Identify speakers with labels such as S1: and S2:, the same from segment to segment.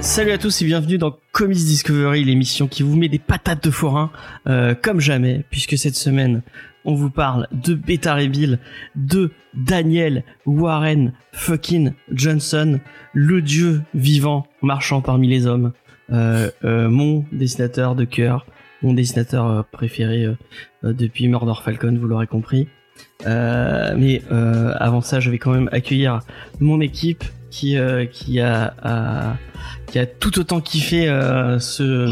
S1: Salut à tous et bienvenue dans Comics Discovery, l'émission qui vous met des patates de forain euh, comme jamais, puisque cette semaine on vous parle de Beta Reveal, de Daniel Warren fucking Johnson, le dieu vivant marchant parmi les hommes, euh, euh, mon dessinateur de cœur, mon dessinateur euh, préféré depuis Murder Falcon, vous l'aurez compris. Mais avant ça, je vais quand même accueillir mon équipe qui euh, qui a, a- qui a tout autant kiffé euh, ce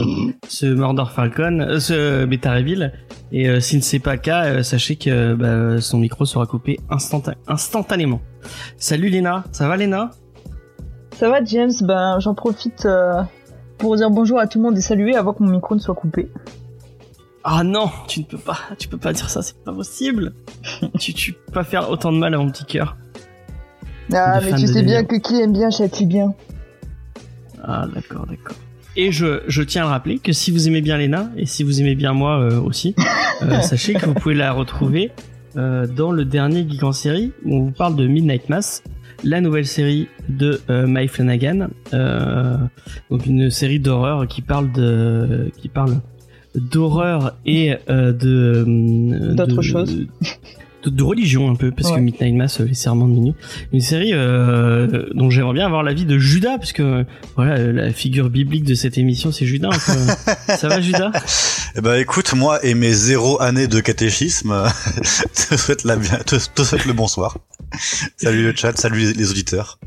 S1: ce Murder Falcon, euh, ce Beta Reveal. Et si ce n'est pas le cas, sachez que bah, son micro sera coupé instantanément. Salut Léna, ça va Léna?
S2: Ça va James? Ben j'en profite pour dire bonjour à tout le monde et saluer avant que mon micro ne soit coupé.
S1: Ah non, tu ne peux pas, tu peux pas dire ça, c'est pas possible. tu tu peux pas faire autant de mal à mon petit cœur.
S2: Ah mais tu sais bien que qui aime bien châtie bien.
S1: Ah d'accord, d'accord. Et je, je tiens à le rappeler que si vous aimez bien Léna et si vous aimez bien moi euh, aussi, euh, sachez que vous pouvez la retrouver euh, dans le dernier Geek en série où on vous parle de Midnight Mass, la nouvelle série de Mike Flanagan, donc une série d'horreur qui parle de qui parle d'horreur et de
S2: D'autres choses.
S1: de, de religion un peu parce que. Midnight Mass euh, les serments de minuit une série euh, dont j'aimerais bien avoir l'avis de Judas parce que voilà euh, la figure biblique de cette émission c'est Judas peu. ça va Judas?
S3: Eh ben écoute, moi et mes zéro années de catéchisme, te souhaite la bien, te, te souhaite le bonsoir. Salut le chat, salut les, les auditeurs.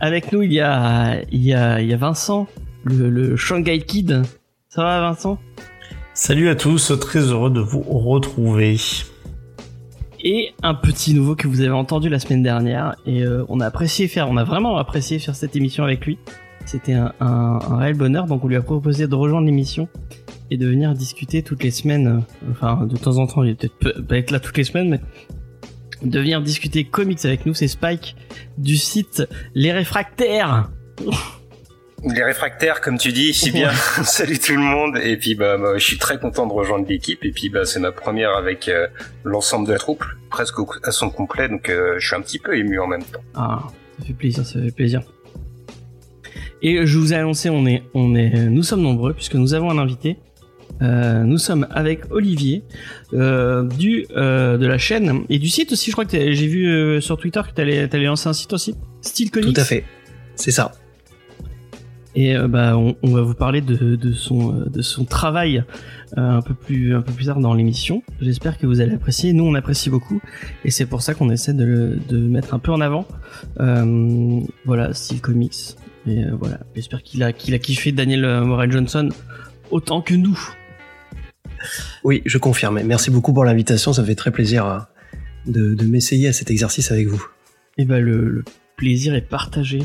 S1: avec nous il y a il y a il y a Vincent le, le Shanghai Kid ça va Vincent?
S4: Salut à tous, très heureux de vous retrouver.
S1: Et un petit nouveau que vous avez entendu la semaine dernière. Et euh, on a apprécié faire on a vraiment apprécié faire cette émission avec lui. C'était un, réel bonheur. Donc on lui a proposé de rejoindre l'émission et de venir discuter toutes les semaines euh, enfin de temps en temps il va peut-être peu- pas être là toutes les semaines mais de venir discuter comics avec nous. C'est Spike du site Les Réfractaires
S5: Les réfractaires, comme tu dis, si bien. Salut tout le monde. Et puis, bah, bah, je suis très content de rejoindre l'équipe. Et puis, bah, c'est ma première avec euh, l'ensemble de la troupe, presque au- à son complet. Donc, euh, je suis un petit peu ému en même temps.
S1: Ah, ça fait plaisir, ça fait plaisir. Et je vous ai annoncé, on est, on est, nous sommes nombreux puisque nous avons un invité. Euh, nous sommes avec Olivier euh, du euh, de la chaîne et du site aussi. Je crois que j'ai vu euh, sur Twitter que t'allais allais lancer un site aussi, Style Comics.
S6: Tout à fait. C'est ça.
S1: Et euh, bah on, on va vous parler de, de son euh, de son travail euh, un peu plus un peu plus tard dans l'émission. J'espère que vous allez apprécier. Nous on apprécie beaucoup et c'est pour ça qu'on essaie de le de mettre un peu en avant. Euh, voilà, style comics. Et euh, voilà, j'espère qu'il a qu'il a kiffé Daniel Morel Johnson autant que nous.
S6: Oui, je confirme. Merci beaucoup pour l'invitation. Ça me fait très plaisir de, de m'essayer à cet exercice avec vous.
S1: Et bah le, le plaisir est partagé.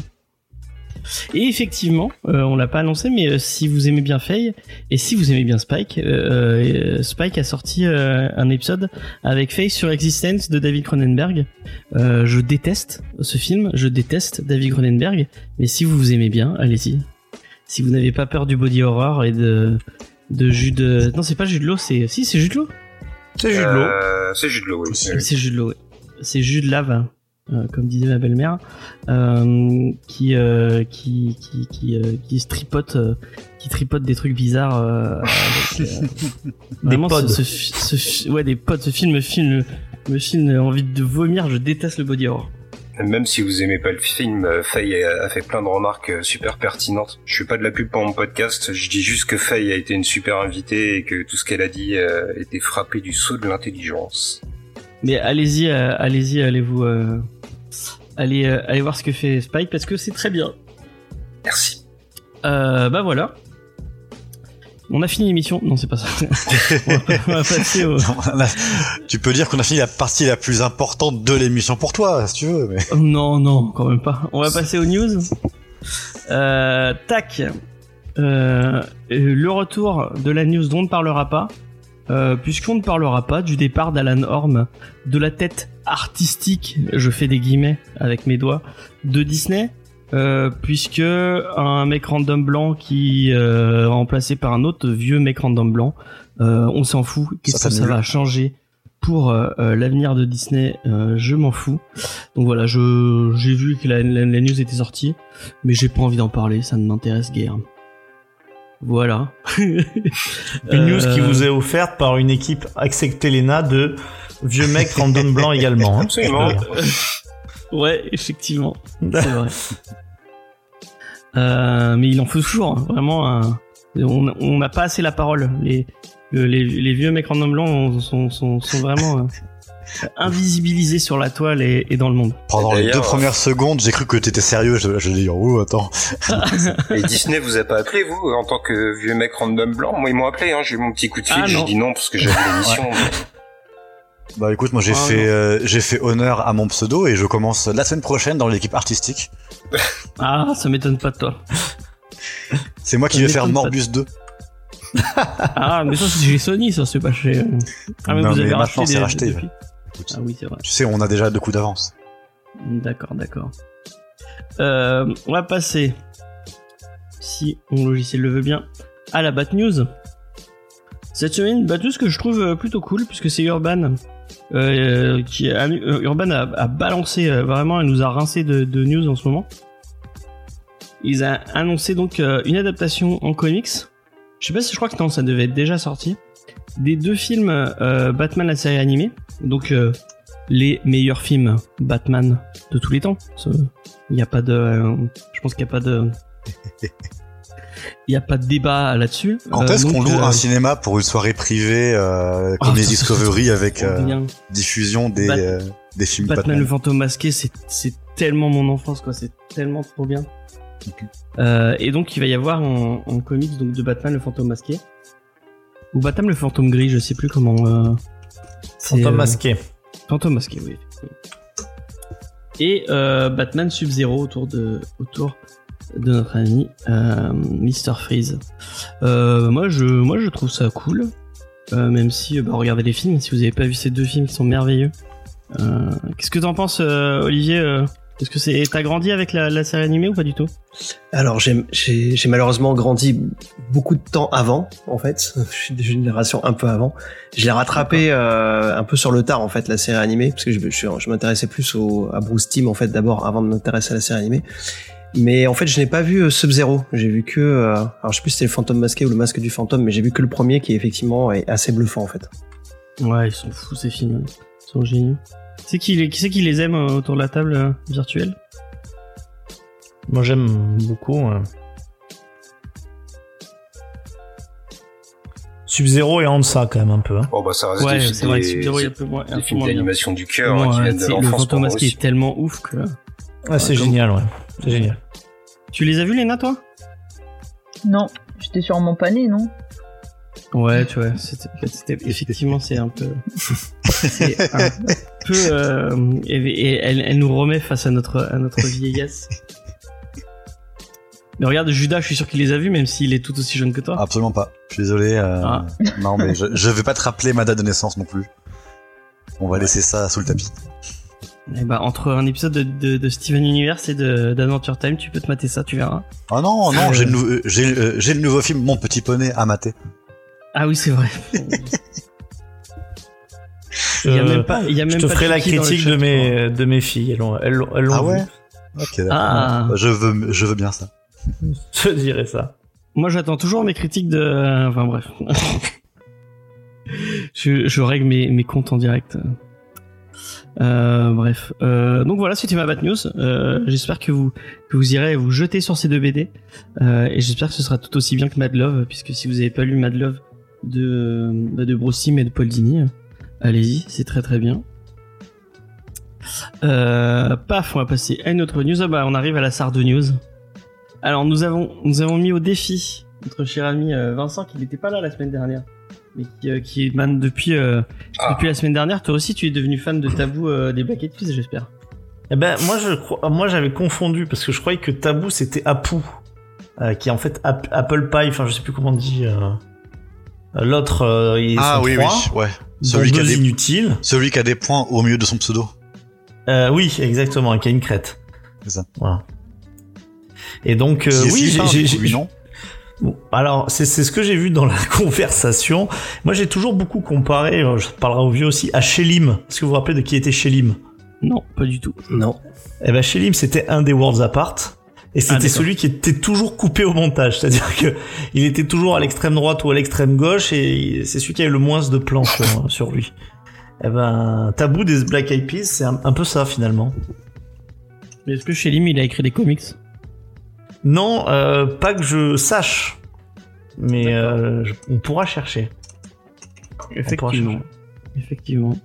S1: Et effectivement, euh, on l'a pas annoncé, mais euh, si vous aimez bien Faye et si vous aimez bien Spike, euh, euh, Spike a sorti euh, un épisode avec Faye sur Existence de David Cronenberg. Euh, je déteste ce film, je déteste David Cronenberg, mais si vous vous aimez bien, allez-y. Si vous n'avez pas peur du body horror et de de jus de non c'est pas jus de l'eau c'est si c'est jus de l'eau?
S4: C'est Jules Law.
S5: Euh, c'est Jude Law, oui. Oui.
S1: c'est jus de l'eau, ouais. C'est jus de lave, euh, comme disait ma belle-mère, euh, qui, euh, qui, qui, qui, euh, qui se tripote, euh, qui tripote des trucs bizarres. euh, avec, euh, vraiment,
S4: pods.
S1: Ce, ce fi- ce fi- ouais, des pods. Ce film me filme, me filme envie de vomir. Je déteste le body horror.
S5: Même si vous aimez pas le film, Faye a fait plein de remarques super pertinentes. Je fais pas de la pub pour mon podcast, je dis juste que Faye a été une super invitée et que tout ce qu'elle a dit était frappé du saut de l'intelligence.
S1: Mais allez-y, allez-y, allez-vous, euh, allez, euh, allez voir ce que fait Spike parce que c'est très bien.
S5: Merci.
S1: Euh, bah voilà. On a fini l'émission. Non, c'est pas ça. on, va, on va passer au.
S3: On a- tu peux dire qu'on a fini la partie la plus importante de l'émission pour toi, si tu veux. Mais...
S1: Non, non, quand même pas. On va passer aux news. Euh, tac. Euh, le retour de la news dont on ne parlera pas, euh, puisqu'on ne parlera pas du départ d'Alan Orm, de la tête artistique, je fais des guillemets avec mes doigts, de Disney. euh, puisque un mec random blanc qui euh, remplacé par un autre vieux mec random blanc, euh, on s'en fout. Qu'est-ce
S3: Ça
S1: que ça va changer pour euh, l'avenir de Disney Euh, Je m'en fous. Donc voilà, je j'ai vu que la, la- la news était sortie, mais j'ai pas envie d'en parler, ça ne m'intéresse guère. Voilà.
S4: Une news qui vous est offerte par une équipe Axectelena de vieux mecs random blanc également. hein.
S5: Absolument.
S1: Ouais, effectivement, c'est vrai. Euh, mais il en faut toujours, hein, vraiment. un- on n'a pas assez la parole. Les, le- les, les vieux mecs random sont, sont, sont vraiment euh, invisibilisés sur la toile et, et dans le monde.
S3: Pendant les deux premières secondes, j'ai cru que t'étais sérieux. Je, je dis, oh, attends.
S5: Et Disney vous a pas appelé, vous, en tant que vieux mec random blanc? Moi, ils m'ont appelé, hein, j'ai eu mon petit coup de fil,
S1: Ah,
S5: j'ai dit non parce que j'avais l'émission.
S3: Bah écoute, moi j'ai
S1: Ah,
S3: fait euh, j'ai fait honneur à mon pseudo et je commence la semaine prochaine dans l'équipe artistique.
S1: Ah, ça m'étonne pas de toi.
S3: C'est moi qui vais faire. Morbus 2.
S1: Ah, mais ça c'est chez Sony, ça c'est pas chez. Ah,
S3: Non, mais maintenant,
S1: racheté
S3: c'est
S1: des-
S3: racheté. Écoute,
S1: Ah oui, c'est vrai.
S3: Tu sais, on a déjà deux coups d'avance.
S1: D'accord, d'accord. Euh, on va passer, si mon logiciel le veut bien, à la Bat News. Cette semaine, Bat News que je trouve euh, plutôt cool, puisque c'est Urban. euh, qui a, Urban a, a balancé vraiment, elle nous a rincé de, de news en ce moment. Ils ont annoncé donc une adaptation en comics. Je sais pas si je crois que non, ça devait être déjà sorti. Des deux films euh, Batman la série animée. Donc euh, les meilleurs films Batman de tous les temps. Il n'y a pas de, euh, je pense qu'il n'y a pas de, il n'y a pas de débat là-dessus.
S3: Quand est-ce qu'on loue un cinéma pour une soirée privée
S1: Oh,
S3: comme les
S1: ça, ça,
S3: Discovery avec diffusion des
S1: Bat-
S3: des films
S1: Batman,
S3: Batman,
S1: le fantôme masqué, c'est tellement mon enfance quoi, c'est tellement trop bien. Et donc il va y avoir en, en comics donc de Batman le fantôme masqué ou Batman le fantôme gris, je sais plus comment. Euh,
S4: Fantôme
S1: euh,
S4: masqué.
S1: Fantôme masqué, oui. Et euh, Batman Sub-Zero autour de autour de notre ami Mr Freeze. Moi je moi je trouve ça cool, même si bah, regardez les films. Si vous avez pas vu ces deux films qui sont merveilleux, qu'est-ce que t'en penses, Olivier Est-ce que c'est t'as grandi avec la, la série animée ou pas du tout?
S6: Alors j'ai malheureusement grandi beaucoup de temps avant en fait. Je suis d'une génération un peu avant. Je l'ai rattrapé euh, un peu sur le tard en fait la série animée parce que je, je, je m'intéressais plus au, à Bruce Timm en fait d'abord avant de m'intéresser à la série animée. Mais en fait je n'ai pas vu euh, Sub Zero. J'ai vu que euh, alors je sais plus si c'était le fantôme masqué ou le masque du fantôme, mais j'ai vu que le premier qui effectivement est assez bluffant en fait.
S1: Ouais, ils sont fous ces films, ils sont géniaux. Qui c'est qui, les- qui, c'est qui les aime euh, autour de la table euh, virtuelle?
S4: Moi j'aime beaucoup. euh. Sub-Zero et Hansa quand même un peu. hein.
S5: Oh bah ça reste
S1: Ouais,
S5: des,
S1: c'est vrai que
S5: des-
S1: Sub-Zero, il y a un peu moins- un
S5: des films d'animation du cœur
S1: Bon,
S5: hein, qui viennent de
S1: c'est- le masqué
S5: aussi.
S1: est tellement ouf que.
S4: Ouais, c'est génial, ouais. C'est génial.
S1: Tu les as vus, Léna, toi?
S2: Non, j'étais sûrement pas né, non?
S1: Ouais, tu vois, c'était, c'était- effectivement, c'est un peu. c'est un peu. euh, et, et elle, elle nous remet face à notre, à notre vieillesse. Mais regarde, Judas, je suis sûr qu'il les a vus, même s'il est tout aussi jeune que toi.
S3: Absolument pas. Je suis désolé. euh,
S1: Ah.
S3: Non, mais je, je vais pas te rappeler ma date de naissance non plus. On va laisser ça sous le tapis.
S1: Et bah, entre un épisode de, de, de Steven Universe et de, d'Adventure Time, tu peux te mater ça, tu verras.
S3: Ah non, non,
S1: Euh.
S3: j'ai le, nou- euh, j'ai, euh, j'ai le nouveau film Mon Petit Poney à mater.
S1: Ah oui, c'est vrai. Il y a
S4: Euh,
S1: même pas, il y a
S4: Je
S1: même
S4: te
S1: pas
S4: ferai la critique
S1: chat,
S4: de mes, de mes filles. Elles l'ont, elles l'ont, elles l'ont
S3: Ah
S4: vu.
S3: ouais Ok, d'accord.
S1: Ah.
S3: Je veux, je veux bien ça.
S4: Je te dirai ça.
S1: Moi, j'attends toujours mes critiques de. Enfin, bref. je, je règle mes, mes comptes en direct. Euh, bref. Euh, donc voilà, c'était ma bad news. Euh, j'espère que vous, que vous irez vous jeter sur ces deux BD. Euh, et j'espère que ce sera tout aussi bien que Mad Love, puisque si vous n'avez pas lu Mad Love de, bah, de Timm et de Paul Dini, allez-y, c'est très très bien. Euh, paf, on va passer à une autre news. Ah bah, on arrive à la Sarde News. Alors nous avons nous avons mis au défi notre cher ami euh, Vincent qui n'était pas là la semaine dernière, mais qui, euh, qui est man depuis euh,
S5: Ah.
S1: depuis la semaine dernière. Toi aussi tu es devenu fan de Tabou des Black Eyed Peas, j'espère.
S4: Eh ben, moi, je crois, moi, j'avais confondu parce que je croyais que Tabou c'était Apu, qui est en fait Ap- Apple Pie. Enfin, je sais plus comment on dit. L'autre, euh, ils
S3: Ah
S4: sont
S3: oui,
S4: trois,
S3: oui, ouais. Celui qui, a des,
S4: inutiles.
S3: celui qui a des points au milieu de son pseudo.
S4: Euh, oui, exactement, qui a une crête.
S3: C'est ça.
S4: Voilà. Et donc, euh, oui, j'ai-
S3: non
S4: Bon, alors c'est c'est ce que j'ai vu dans la conversation. Moi, j'ai toujours beaucoup comparé. euh, Je parlerai au vieux aussi à Shelim. Est-ce que vous vous rappelez de qui était Shelim?
S1: Non, pas du tout.
S6: Non.
S4: Eh ben, Shelim, c'était un des Worlds Apart. Et c'était
S1: Ah,
S4: celui qui était toujours coupé au montage. C'est-à-dire que il était toujours à l'extrême droite ou à l'extrême gauche et c'est celui qui avait le moins de plans sur, sur lui. Eh ben, Tabou des Black Eyed Peas, c'est un, un peu ça finalement.
S1: Mais est-ce que chez Lim, il a écrit des comics?
S4: Non, euh, pas que je sache. Mais euh, je- on pourra chercher.
S1: Effectivement. Effectivement.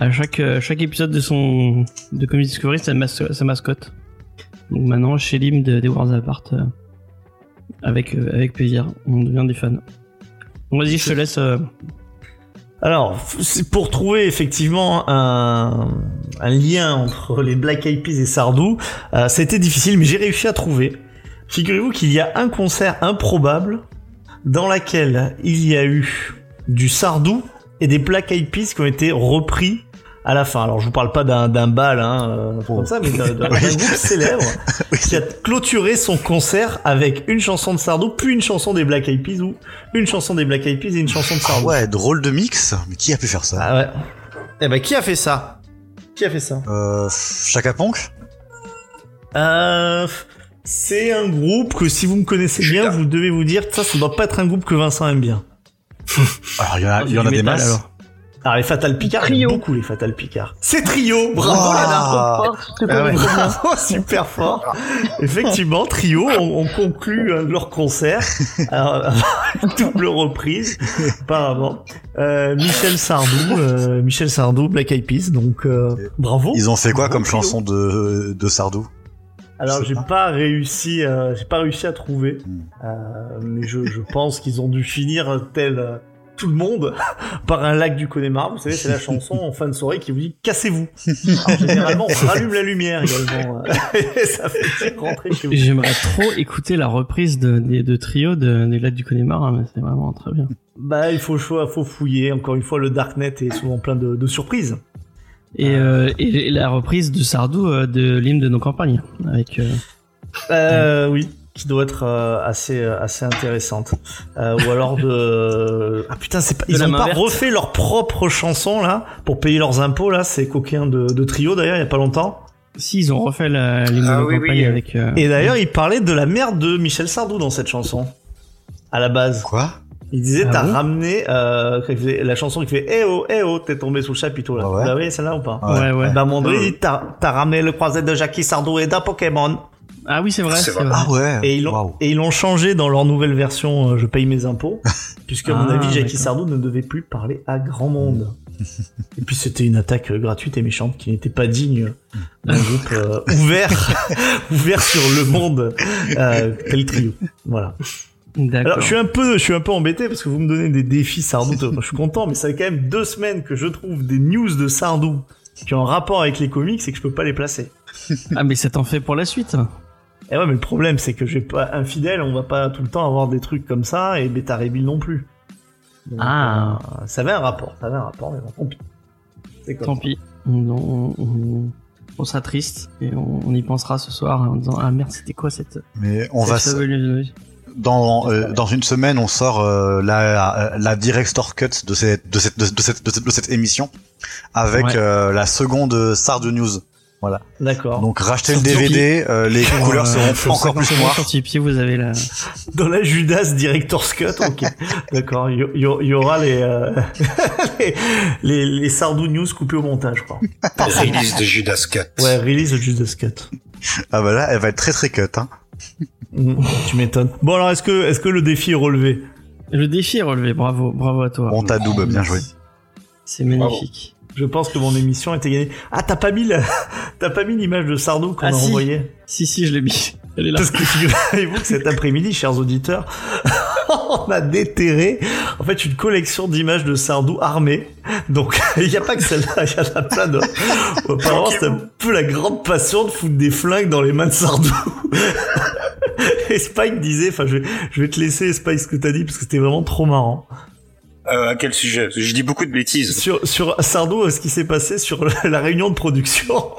S1: À chaque, euh, chaque épisode de son de Comedy Discovery, sa mascotte. Donc maintenant, chez Lim de, des Wars Apart, euh, avec, euh, avec plaisir, on devient des fans. Vas-y, je te laisse. euh,
S4: Alors, pour trouver effectivement un, lien entre les Black Eyed Peas et Sardou, euh, c'était difficile, mais j'ai réussi à trouver. Figurez-vous qu'il y a un concert improbable dans lequel il y a eu du Sardou et des Black Eyed Peas qui ont été repris à la fin. Alors, je vous parle pas d'un d'un bal, hein, euh, comme ça, mais d'un groupe célèbre qui a clôturé son concert avec une chanson de Sardou, puis une chanson des Black Eyed Peas ou une chanson des Black Eyed Peas et une chanson de
S3: Ah
S4: Sardou.
S3: ouais, drôle de mix. Mais qui a pu faire ça?
S4: Ah ouais. Eh ben, qui a fait ça? Qui a fait ça?
S3: Euh, Chaka Ponk
S4: Euh, c'est un groupe que si vous me connaissez bien, vous devez vous dire ça, ça doit pas être un groupe que Vincent aime bien.
S3: Alors, il y en a, il y
S1: du
S3: en a des masses.
S1: alors.
S4: Alors les Fatal Picard, j'aime
S2: Trio.
S4: beaucoup les Fatal Picard. C'est trio, bravo. Lana
S3: Ah.
S6: Ah ouais.
S4: Bravo, super fort. Effectivement, trio, on, on conclut un de leurs concerts, Alors, double reprise, apparemment. Euh, Michel Sardou, euh, Michel Sardou, Black Eyed Peas, donc euh, bravo.
S3: Ils ont fait quoi
S4: Bravo,
S3: comme
S4: trio.
S3: chanson de, de Sardou?
S4: Alors j'ai
S3: pas.
S4: pas réussi, euh, j'ai pas réussi à trouver,
S3: Hmm.
S4: euh, mais je, je pense qu'ils ont dû finir tel euh, tout le monde par un lac du Connemara. Vous savez, c'est la chanson en fin de soirée qui vous dit cassez-vous. Généralement, on rallume la lumière également. euh, et ça fait rentrer chez vous.
S1: J'aimerais trop écouter la reprise de, de, de trio de, des Lacs du Connemara, mais c'est vraiment très bien.
S4: Bah, il faut, faut faut fouiller. Encore une fois, le darknet est souvent plein de, de surprises.
S1: Et, euh, et la reprise de Sardou euh, de l'hymne de nos campagnes, avec euh,
S4: Euh, oui, qui doit être euh, assez euh, assez intéressante. Euh, ou alors de ah putain, c'est pas ils ont pas
S1: verte.
S4: refait leur propre chanson là pour payer leurs impôts là, ces coquins de, de trio d'ailleurs il y a pas longtemps.
S1: si ils ont refait la l'hymne
S5: Ah oui, oui.
S1: avec. euh,
S4: Et d'ailleurs, il parlait de la mère de Michel Sardou dans cette chanson. À la base.
S3: Quoi?
S4: Il disait,
S1: Ah
S4: t'as ramené, euh, quand il faisait la chanson qui fait, eh oh, eh oh, t'es tombé sous le chapiteau, là.
S3: Ah ouais?
S4: Vous l'avez, celle-là, ou pas?
S1: Ouais, ouais.
S4: Bah, mon il dit, t'as, t'as ramené le croisé de Jackie Sardou et d'un Pokémon.
S1: Ah oui, c'est vrai.
S5: C'est vrai.
S1: vrai.
S3: Ah ouais
S4: Et ils l'ont, et ils l'ont changé dans leur nouvelle version, euh, je paye mes impôts. puisque, à mon
S1: Ah,
S4: avis, Jackie. Sardou ne devait plus parler à grand monde. et puis, c'était une attaque euh, gratuite et méchante qui n'était pas digne d'un groupe euh, ouvert, ouvert sur le monde, euh, tel trio. Voilà.
S1: D'accord.
S4: Alors, je suis un peu, je suis un peu embêté parce que vous me donnez des défis Sardou. Moi, je suis content, mais ça fait quand même deux semaines que je trouve des news de Sardou qui ont un rapport avec les comics et que je peux pas les placer.
S1: Ah mais ça t'en fait pour la suite.
S4: Et ouais, mais le problème, c'est que j'ai pas infidèle, on va pas tout le temps avoir des trucs comme ça et Beta Bill non plus. Donc,
S1: Ah.
S4: euh, ça avait un rapport, ça avait un rapport, mais bon, tant pis. C'est comme
S1: Tant
S4: ça.
S1: pis. On, on, on, on sera triste et on, on y pensera ce soir en disant ah merde c'était quoi cette.
S3: Mais on
S1: cette
S3: va s-
S1: fabuleuse-
S3: dans euh, dans une semaine on sort euh, la la director cut de cette de cette de cette de cette, de cette émission avec
S1: Ouais.
S3: euh, la seconde Sardou News.
S4: D'accord.
S3: Donc rachetez le. DVD, euh, les couleurs
S1: euh,
S3: seront
S1: sur
S3: encore
S1: 50
S3: plus noires.
S1: Sur Tipeee, vous avez la.
S4: Dans la Judas Director's Cut, ok. D'accord, il y, y- il y aura les, euh, les, les, les Sardou News coupés au montage, quoi.
S5: Release de Judas Cut.
S4: Ouais, release de Judas Cut.
S3: Ah bah là, elle va être très très cut. Hein.
S4: Mm, tu m'étonnes. Bon alors, est-ce que, est-ce que le défi est relevé?
S1: Le défi est relevé. Bravo, bravo à toi.
S3: On t'adoube, bien joué.
S1: C'est magnifique.
S4: Je pense que mon émission était gagnée. Ah, t'as pas mis la- t'as pas mis l'image de Sardou qu'on
S1: Ah,
S4: a
S1: si.
S4: envoyée
S1: Si si, je l'ai mis. Elle est là.
S4: Parce que figurez-vous que cet après-midi, chers auditeurs, on a déterré en fait une collection d'images de Sardou armées. Donc il n'y a pas que celle-là, il y en a plein d'autres. Apparemment, c'est un peu la grande passion de foutre des flingues dans les mains de Sardou. Et Spike disait, enfin je vais, je vais te laisser Spike ce que t'as dit parce que c'était vraiment trop marrant.
S5: Euh, à quel sujet? Je dis beaucoup de bêtises.
S4: Sur, sur Sardou, ce qui s'est passé sur la réunion de production.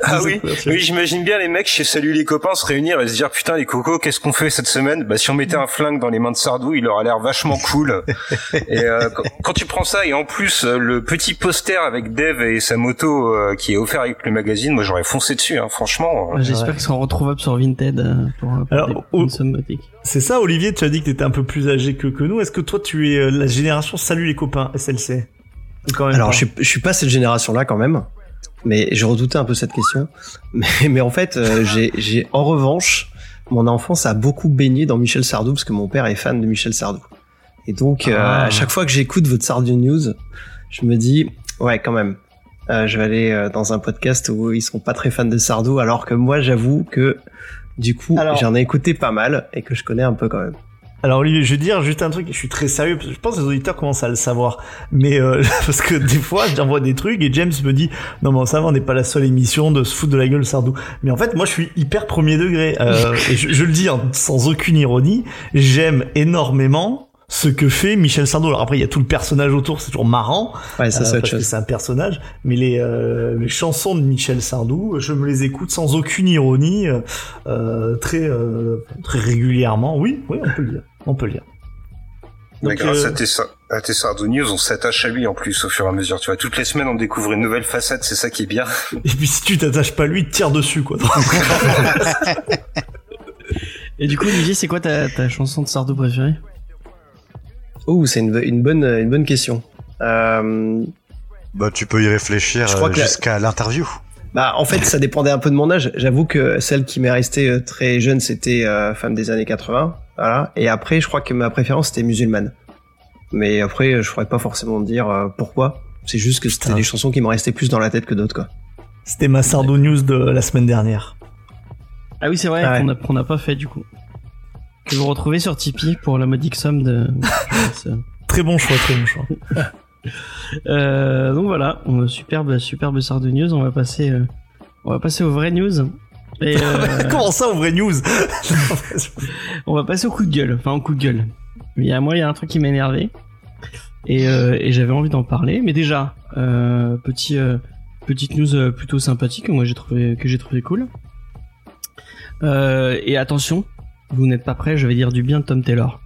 S5: Ah oui, oui, j'imagine bien les mecs chez Salut les copains se réunir et se dire putain les cocos, qu'est-ce qu'on fait cette semaine? Bah si on mettait un flingue dans les mains de Sardou, il aurait l'air vachement cool. et euh, quand, tu prends ça et en plus euh, le petit poster avec Dev et sa moto euh, qui est offert avec le magazine, moi j'aurais foncé dessus, hein, franchement. euh.
S1: J'espère qu'ils seront retrouvables sur Vinted euh, pour, pour
S4: Alors,
S1: des.
S4: C'est ça, Olivier, tu as dit que t'étais un peu plus âgé que, que nous. Est-ce que toi, tu es euh, la génération Salut les copains, SLC Ou quand même
S6: Alors, je suis, je suis pas cette génération-là quand même, mais je redoutais un peu cette question. Mais, mais en fait, euh, j'ai, j'ai en revanche, mon enfance a beaucoup baigné dans Michel Sardou parce que mon père est fan de Michel Sardou. Et donc, euh,
S1: Ah.
S6: à chaque fois que j'écoute votre Sardou News, je me dis, ouais, quand même. euh, je vais aller euh, dans un podcast où ils sont pas très fans de Sardou, alors que moi, j'avoue que du coup,
S2: Alors-
S6: j'en ai écouté pas mal et que je connais un peu quand même.
S4: Alors Olivier, je vais dire juste un truc, je suis très sérieux, parce que je pense que les auditeurs commencent à le savoir. Mais euh, parce que des fois, j'envoie des trucs et James me dit « Non mais ça va, on n'est pas la seule émission de se foutre de la gueule Sardou. » Mais en fait, moi je suis hyper premier degré. Euh, et je, je le dis hein, sans aucune ironie, j'aime énormément ce que fait Michel Sardou. Alors après, il y a tout le personnage autour, c'est toujours marrant.
S6: Ouais, ça,
S4: Euh, parce que c'est un personnage, mais les, euh, les chansons de Michel Sardou, je me les écoute sans aucune ironie, euh, euh, très euh, très régulièrement. Oui, oui, on peut le dire, on peut le dire.
S5: Mais
S4: Donc,
S5: grâce
S4: euh,
S5: à tes, à tes Sardou News, on s'attache à lui en plus au fur et à mesure. Tu vois, toutes les semaines on découvre une nouvelle facette, c'est ça qui est bien.
S4: Et puis si tu t'attaches pas à lui, tire dessus quoi.
S1: Et du coup, Olivier, c'est quoi ta, ta chanson de Sardou préférée?
S6: Oh, c'est une, une bonne, une bonne question. Euh,
S3: Bah, tu peux y réfléchir
S6: Je crois
S3: euh, jusqu'à l'interview.
S6: Bah, en fait, ça dépendait un peu de mon âge. J'avoue que celle qui m'est restée euh, très jeune, c'était euh, Femme des années 80. Voilà. Et après, je crois que ma préférence, c'était Musulmane. Mais après, je pourrais pas forcément dire euh, pourquoi. C'est juste que c'était des chansons qui me restaient plus dans la tête que d'autres, quoi.
S4: C'était ma Sardou News de la semaine dernière.
S1: Ah oui, c'est vrai,
S6: Ah ouais.
S1: qu'on a- qu'on n'a pas fait du coup. Que vous retrouvez sur Tipeee pour la modique somme de...
S4: Très bon choix, très bon choix.
S1: Euh, donc voilà, on- superbe, superbe Sardou News. On va passer, euh, on va passer aux vraies news. Et euh,
S4: Comment ça, au vrai news?
S1: On va passer au coup de gueule. Enfin, au coup de gueule. Il y a moi, il y a un truc qui m'a énervé et, euh, et j'avais envie d'en parler. Mais déjà, euh, petit, euh, petite news plutôt sympathique que moi j'ai trouvé que j'ai trouvé cool. Euh, et attention, vous n'êtes pas prêts. Je vais dire du bien de Tom Taylor.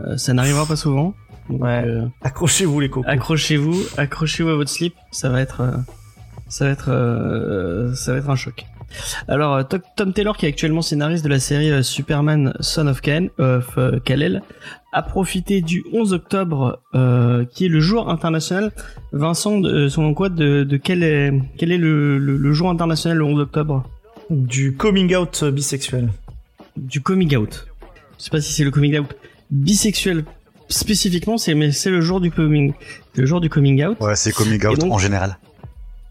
S1: Euh, ça n'arrivera pas souvent.
S4: Ouais.
S1: euh,
S4: Accrochez-vous les cocos.
S1: accrochez-vous, accrochez-vous à votre slip, ça va être, euh, ça va être, euh, ça va être un choc. Alors To- Tom Taylor, qui est actuellement scénariste de la série Superman Son of Kal, of Kal-El, a profité du 11 octobre, euh, qui est le jour international. Vincent, de, selon quoi, de, de quel est, quel est le, le, le jour international le 11 octobre?
S4: Du coming out bisexuel.
S1: Du coming out. Je sais pas si c'est le coming out bisexuel spécifiquement, c'est mais c'est le jour du coming, le jour du coming out.
S3: Ouais, c'est coming out
S1: donc-
S3: en général.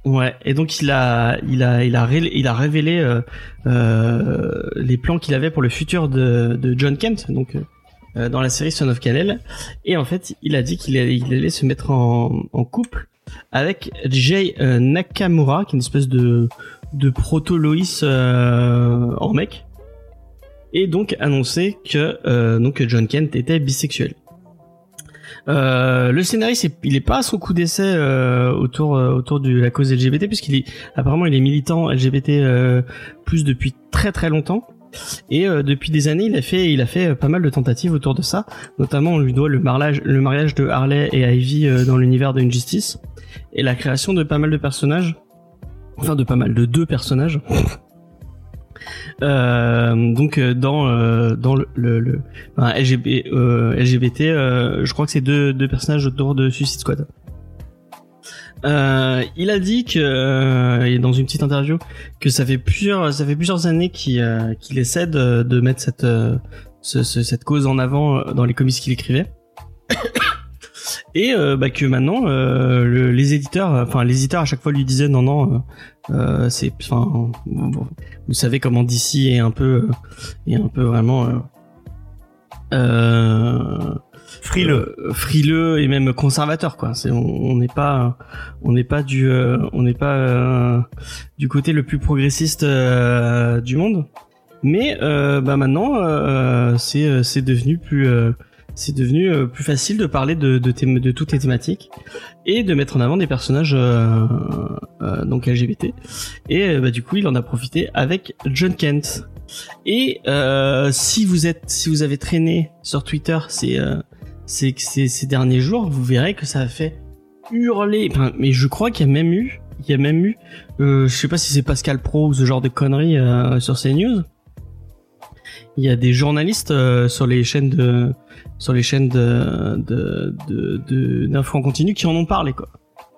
S1: Ouais, et donc il a, il a, il a, ré- il a révélé euh, euh, les plans qu'il avait pour le futur de, de John Kent, donc euh, dans la série Son of Kal-El, et en fait il a dit qu'il allait, il allait se mettre en, en couple avec Jay Nakamura, qui est une espèce de, de proto euh, en mec, et donc annoncer que euh, donc John Kent était bisexuel. Euh, le scénariste, il est pas à son coup d'essai euh, autour euh, autour de la cause LGBT puisqu'il est apparemment il est militant LGBT euh, plus depuis très très longtemps et euh, depuis des années il a fait il a fait euh, pas mal de tentatives autour de ça. Notamment on lui doit le mariage le mariage de Harley et Ivy euh, dans l'univers de Injustice et la création de pas mal de personnages, enfin de pas mal de deux personnages. Euh, donc euh, dans euh, dans le, le, le enfin, LGB, euh, LGBT, euh, je crois que c'est deux, deux personnages autour de Suicide Squad. Il a dit que dans une petite interview que ça fait plusieurs ça fait plusieurs années qu'il qu'il essaie de, de mettre cette ce- ce- cette cause en avant dans les comics qu'il écrivait et bah, que maintenant le- les éditeurs enfin les éditeurs à chaque fois lui disaient non non euh, euh, c'est enfin vous savez comment DC est un peu est un peu vraiment euh, euh,
S4: Frileux.
S1: euh, frileux et même conservateur quoi c'est on n'est pas on n'est pas du euh, on n'est pas euh, du côté le plus progressiste euh, du monde mais euh, bah maintenant euh, c'est euh, c'est devenu plus euh, c'est devenu euh, plus facile de parler de de, de toutes les thématiques et de mettre en avant des personnages euh, euh, donc LGBT. Et euh, bah, du coup, il en a profité avec John Kent. Et euh, si vous êtes, si vous avez traîné sur Twitter ces euh, ces, ces, ces derniers jours, vous verrez que ça a fait hurler. Enfin, mais je crois qu'il y a même eu, il y a même eu, je sais pas si c'est Pascal Pro ou ce genre de conneries sur CNews. Il y a des journalistes euh, sur les chaînes de, sur les chaînes de, de, de, de- d'infos en continu qui en ont parlé quoi.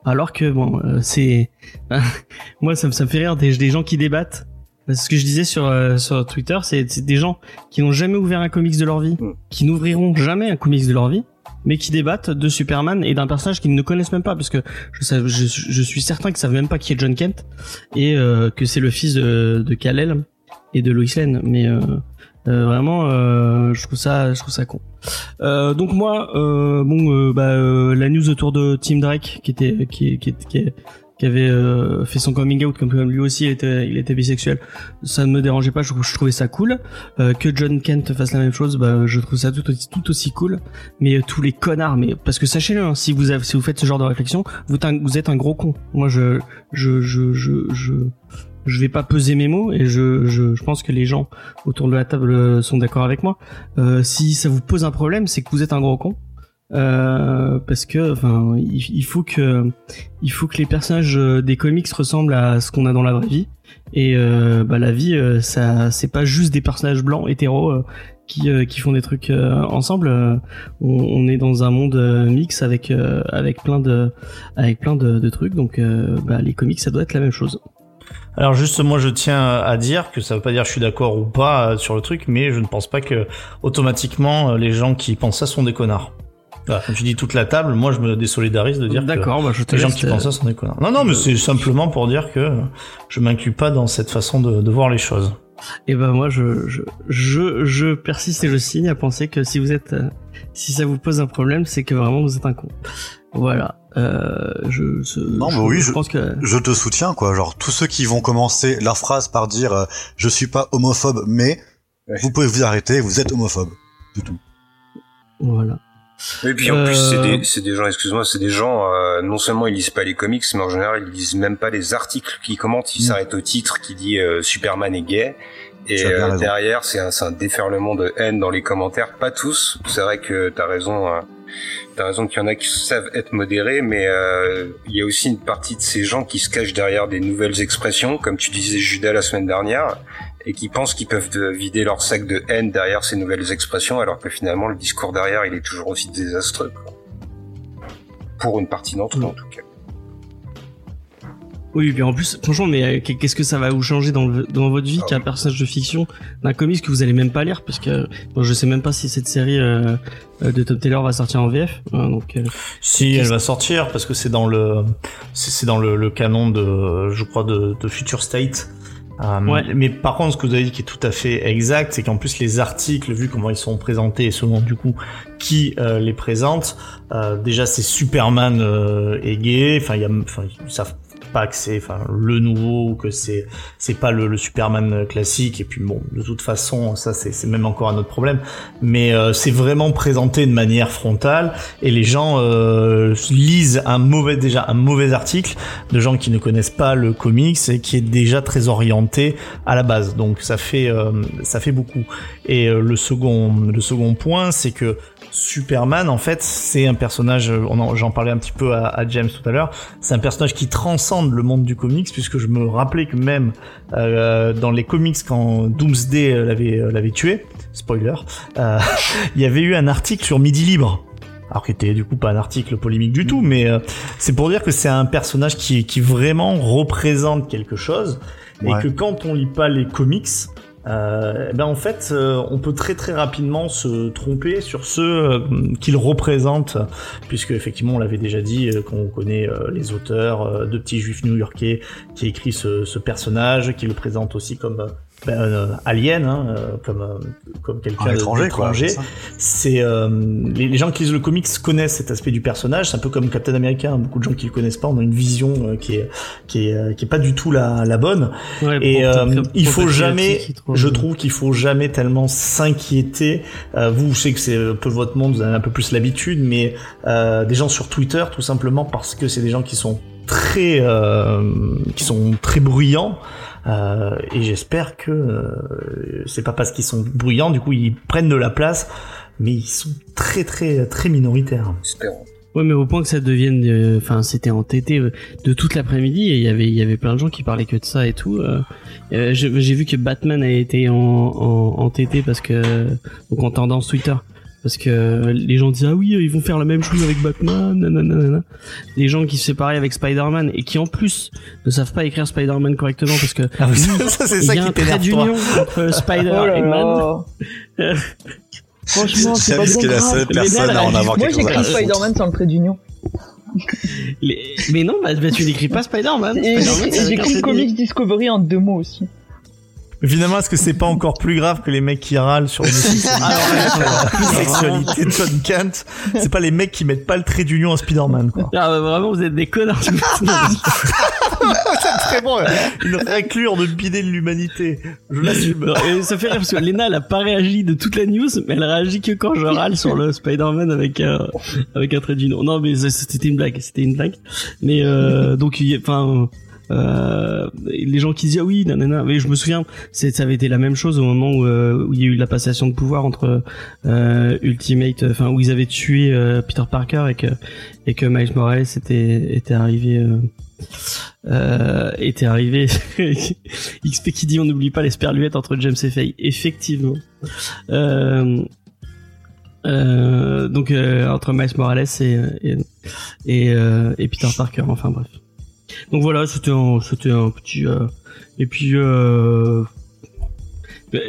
S1: Alors que bon, euh, c'est, moi ça me, ça me fait rire des, des gens qui débattent. Ce que je disais sur euh, sur Twitter, c'est des gens qui n'ont jamais ouvert un comics de leur vie, qui n'ouvriront jamais un comics de leur vie, mais qui débattent de Superman et d'un personnage qu'ils ne connaissent même pas, parce que je, sais- je, je suis certain qu'ils savent même pas qui est John Kent et euh, que c'est le fils de, de Kal-El et de Lois Lane. Mais euh, euh, vraiment, euh, je trouve ça, je trouve ça con. Euh, donc moi, euh, bon, euh, bah, euh, la news autour de Tim Drake qui était, qui, qui, qui, qui avait fait son coming out comme lui aussi il était, il était bisexuel, ça ne me dérangeait pas, je, je trouvais ça cool. Que John Kent fasse la même chose, bah, je trouve ça tout aussi, tout aussi cool. Mais tous les connards, mais parce que sachez-le, hein, si vous avez, si vous faites ce genre de réflexion, vous, vous êtes un gros con. Moi, je, je, je, je, je, je vais pas peser mes mots et je, je, je pense que les gens autour de la table euh, sont d'accord avec moi. Euh, si ça vous pose un problème, c'est que vous êtes un gros con. Euh, parce que, enfin, il, faut que, il faut que les personnages euh, des comics ressemblent à ce qu'on a dans la vraie vie. Et euh, bah, la vie, ça, c'est pas juste des personnages blancs hétéros qui, qui font des trucs ensemble. On, est dans un monde mix avec, avec plein de, avec plein de, de trucs. Donc, bah, les comics, ça doit être la même chose.
S4: Alors juste moi je tiens à dire que ça veut pas dire que je suis d'accord ou pas euh, sur le truc, mais je ne pense pas que automatiquement euh, les gens qui pensent ça sont des connards. Voilà, comme tu dis toute la table, moi je me désolidarise de dire que
S1: D'accord, bah, je
S4: les gens qui
S1: euh,
S4: pensent ça sont des connards. Non non mais c'est simplement pour dire que je m'inclus pas dans cette façon de, de voir les choses.
S1: Et ben moi je je je je persiste et je signe à penser que si vous êtes euh, si ça vous pose un problème, c'est que vraiment vous êtes un con. Voilà. Euh, je, je-
S3: Non,
S1: je,
S3: mais oui,
S1: je pense que
S3: Je te soutiens, quoi. Genre, tous ceux qui vont commencer leur phrase par dire euh, je suis pas homophobe, mais
S5: Ouais.
S3: vous pouvez vous arrêter, vous êtes homophobe. C'est tout.
S1: voilà.
S5: Et puis en plus, c'est
S1: Euh,
S5: des, gens, excuse-moi, c'est des gens, euh, non seulement ils lisent pas les comics, mais en général ils lisent même pas les articles qu'ils commentent, ils
S3: Mm.
S5: s'arrêtent au titre qui dit euh, Superman est gay. Et euh, derrière, c'est un, c'est un déferlement de haine dans les commentaires. Pas tous, c'est vrai que t'as raison. T'as raison qu'il y en a qui savent être modérés, mais euh, il y a aussi une partie de ces gens qui se cachent derrière des nouvelles expressions, comme tu disais Judas la semaine dernière, et qui pensent qu'ils peuvent de- vider leur sac de haine derrière ces nouvelles expressions, alors que finalement le discours derrière il est toujours aussi désastreux. quoi. Pour une partie d'entre eux en tout cas.
S1: Oui, puis en plus, franchement, mais euh, qu'est-ce que ça va vous changer dans, le- dans votre vie
S5: Ah
S1: qu'un personnage de fiction d'un comics que vous allez même pas lire parce que bon, je sais même pas si cette série euh, euh, de Tom Taylor va sortir en VF. hein, donc euh,
S4: Si elle va sortir parce que c'est dans le c'est dans le, le canon de je crois de, de Future State. Euh,
S1: Ouais.
S4: Mais par contre, ce que vous avez dit qui est tout à fait exact, c'est qu'en plus les articles, vu comment ils sont présentés et selon du coup qui euh, les présente, euh, déjà c'est Superman euh, est gay. Enfin, il y a, enfin ils savent pas que c'est enfin le nouveau ou que c'est c'est pas le, le Superman classique. Et puis bon, de toute façon, ça c'est même encore un autre problème. Mais euh, c'est vraiment présenté de manière frontale et les gens euh, lisent un mauvais déjà un mauvais article de gens qui ne connaissent pas le comics et qui est déjà très orienté à la base. Donc ça fait euh, ça fait beaucoup. Et euh, le second le second point, c'est que Superman, en fait, c'est un personnage, euh, j'en parlais un petit peu à, à James tout à l'heure, c'est un personnage qui transcende le monde du comics, puisque je me rappelais que même euh, dans les comics, quand Doomsday euh, l'avait l'avait tué, spoiler, euh, il y avait eu un article sur Midi Libre. Alors qui était du coup pas un article polémique du tout, mais euh, c'est pour dire que c'est un personnage qui, qui vraiment représente quelque chose, et que quand on lit pas les comics, euh, ben en fait, euh, on peut très très rapidement se tromper sur ceux euh, qu'il représente, puisque effectivement, on l'avait déjà dit, qu'on connaît les auteurs de petits juifs new-yorkais qui écrit ce, personnage, qui le présente aussi comme ben, euh, alien, hein, euh, comme euh, comme quelqu'un d'étranger.
S3: c'est
S4: euh, les, les gens qui lisent le comics connaissent cet aspect du personnage. C'est un peu comme Captain America. hein. Beaucoup de gens qui le connaissent pas, on a une vision euh, qui est qui est euh, qui est pas du tout la la bonne.
S1: Ouais,
S4: Et euh, il faut jamais, je trouve qu'il faut jamais tellement s'inquiéter. Euh, vous, je sais que c'est un peu votre monde, vous avez un peu plus l'habitude, mais euh, des gens sur Twitter, tout simplement parce que c'est des gens qui sont très, euh, qui sont très bruyants. Euh, et j'espère que euh, c'est pas parce qu'ils sont bruyants, du coup ils prennent de la place, mais ils sont très très très minoritaires.
S5: Espérons.
S1: Ouais, mais au point que ça devienne, euh, enfin, c'était entêté euh, de toute l'après-midi et il y avait, il y avait plein de gens qui parlaient que de ça et tout. euh. Euh, J'ai j'ai vu que Batman a été en, en, entêté parce que, donc en tendance Twitter, parce que les gens disaient ah oui, ils vont faire la même chose avec Batman, nanana. Les gens qui se séparaient avec Spider-Man et qui en plus ne savent pas écrire Spider-Man correctement parce que
S4: Ah, ça c'est
S1: il
S4: ça
S1: y a
S4: qui
S1: un trait d'union entre Spider
S2: Oh
S1: et Man.
S2: Franchement, c'est pas
S3: la seule personne à en avoir
S2: Moi, j'écris. Spider-Man sans le trait d'union.
S1: Les- Mais non, bah, bah, tu n'écris pas Spider-man. Spider-Man, un
S2: j'écris Comics Discovery en deux mots aussi.
S4: Évidemment, est-ce que c'est pas encore plus grave que les mecs qui râlent sur le la sexualité de John Kent C'est pas les mecs qui mettent pas le trait d'union à Spider-Man, quoi.
S1: Ah, bah, vraiment, vous êtes des connards.
S4: C'est vraiment une raclure de bidet de l'humanité. Je l'assume.
S1: Et ça fait rire parce que Lena elle a pas réagi de toute la news mais elle réagit que quand je râle sur le Spider-Man avec un avec un trait d'union. Non mais c'était une blague, c'était une blague. Mais euh, donc il y a- enfin euh, les gens qui disaient ah oui nanana mais je me souviens ça avait été la même chose au moment où, euh, où il y a eu la passation de pouvoir entre euh, Ultimate enfin où ils avaient tué euh, Peter Parker et que et que Miles Morales était était arrivé euh, euh, était arrivé. XP qui dit on n'oublie pas les sperluettes entre James et Faye. Effectivement. Euh, euh, donc euh, entre Miles Morales et et et, euh, et Peter Parker enfin bref donc voilà c'était un c'était un petit euh, et puis euh,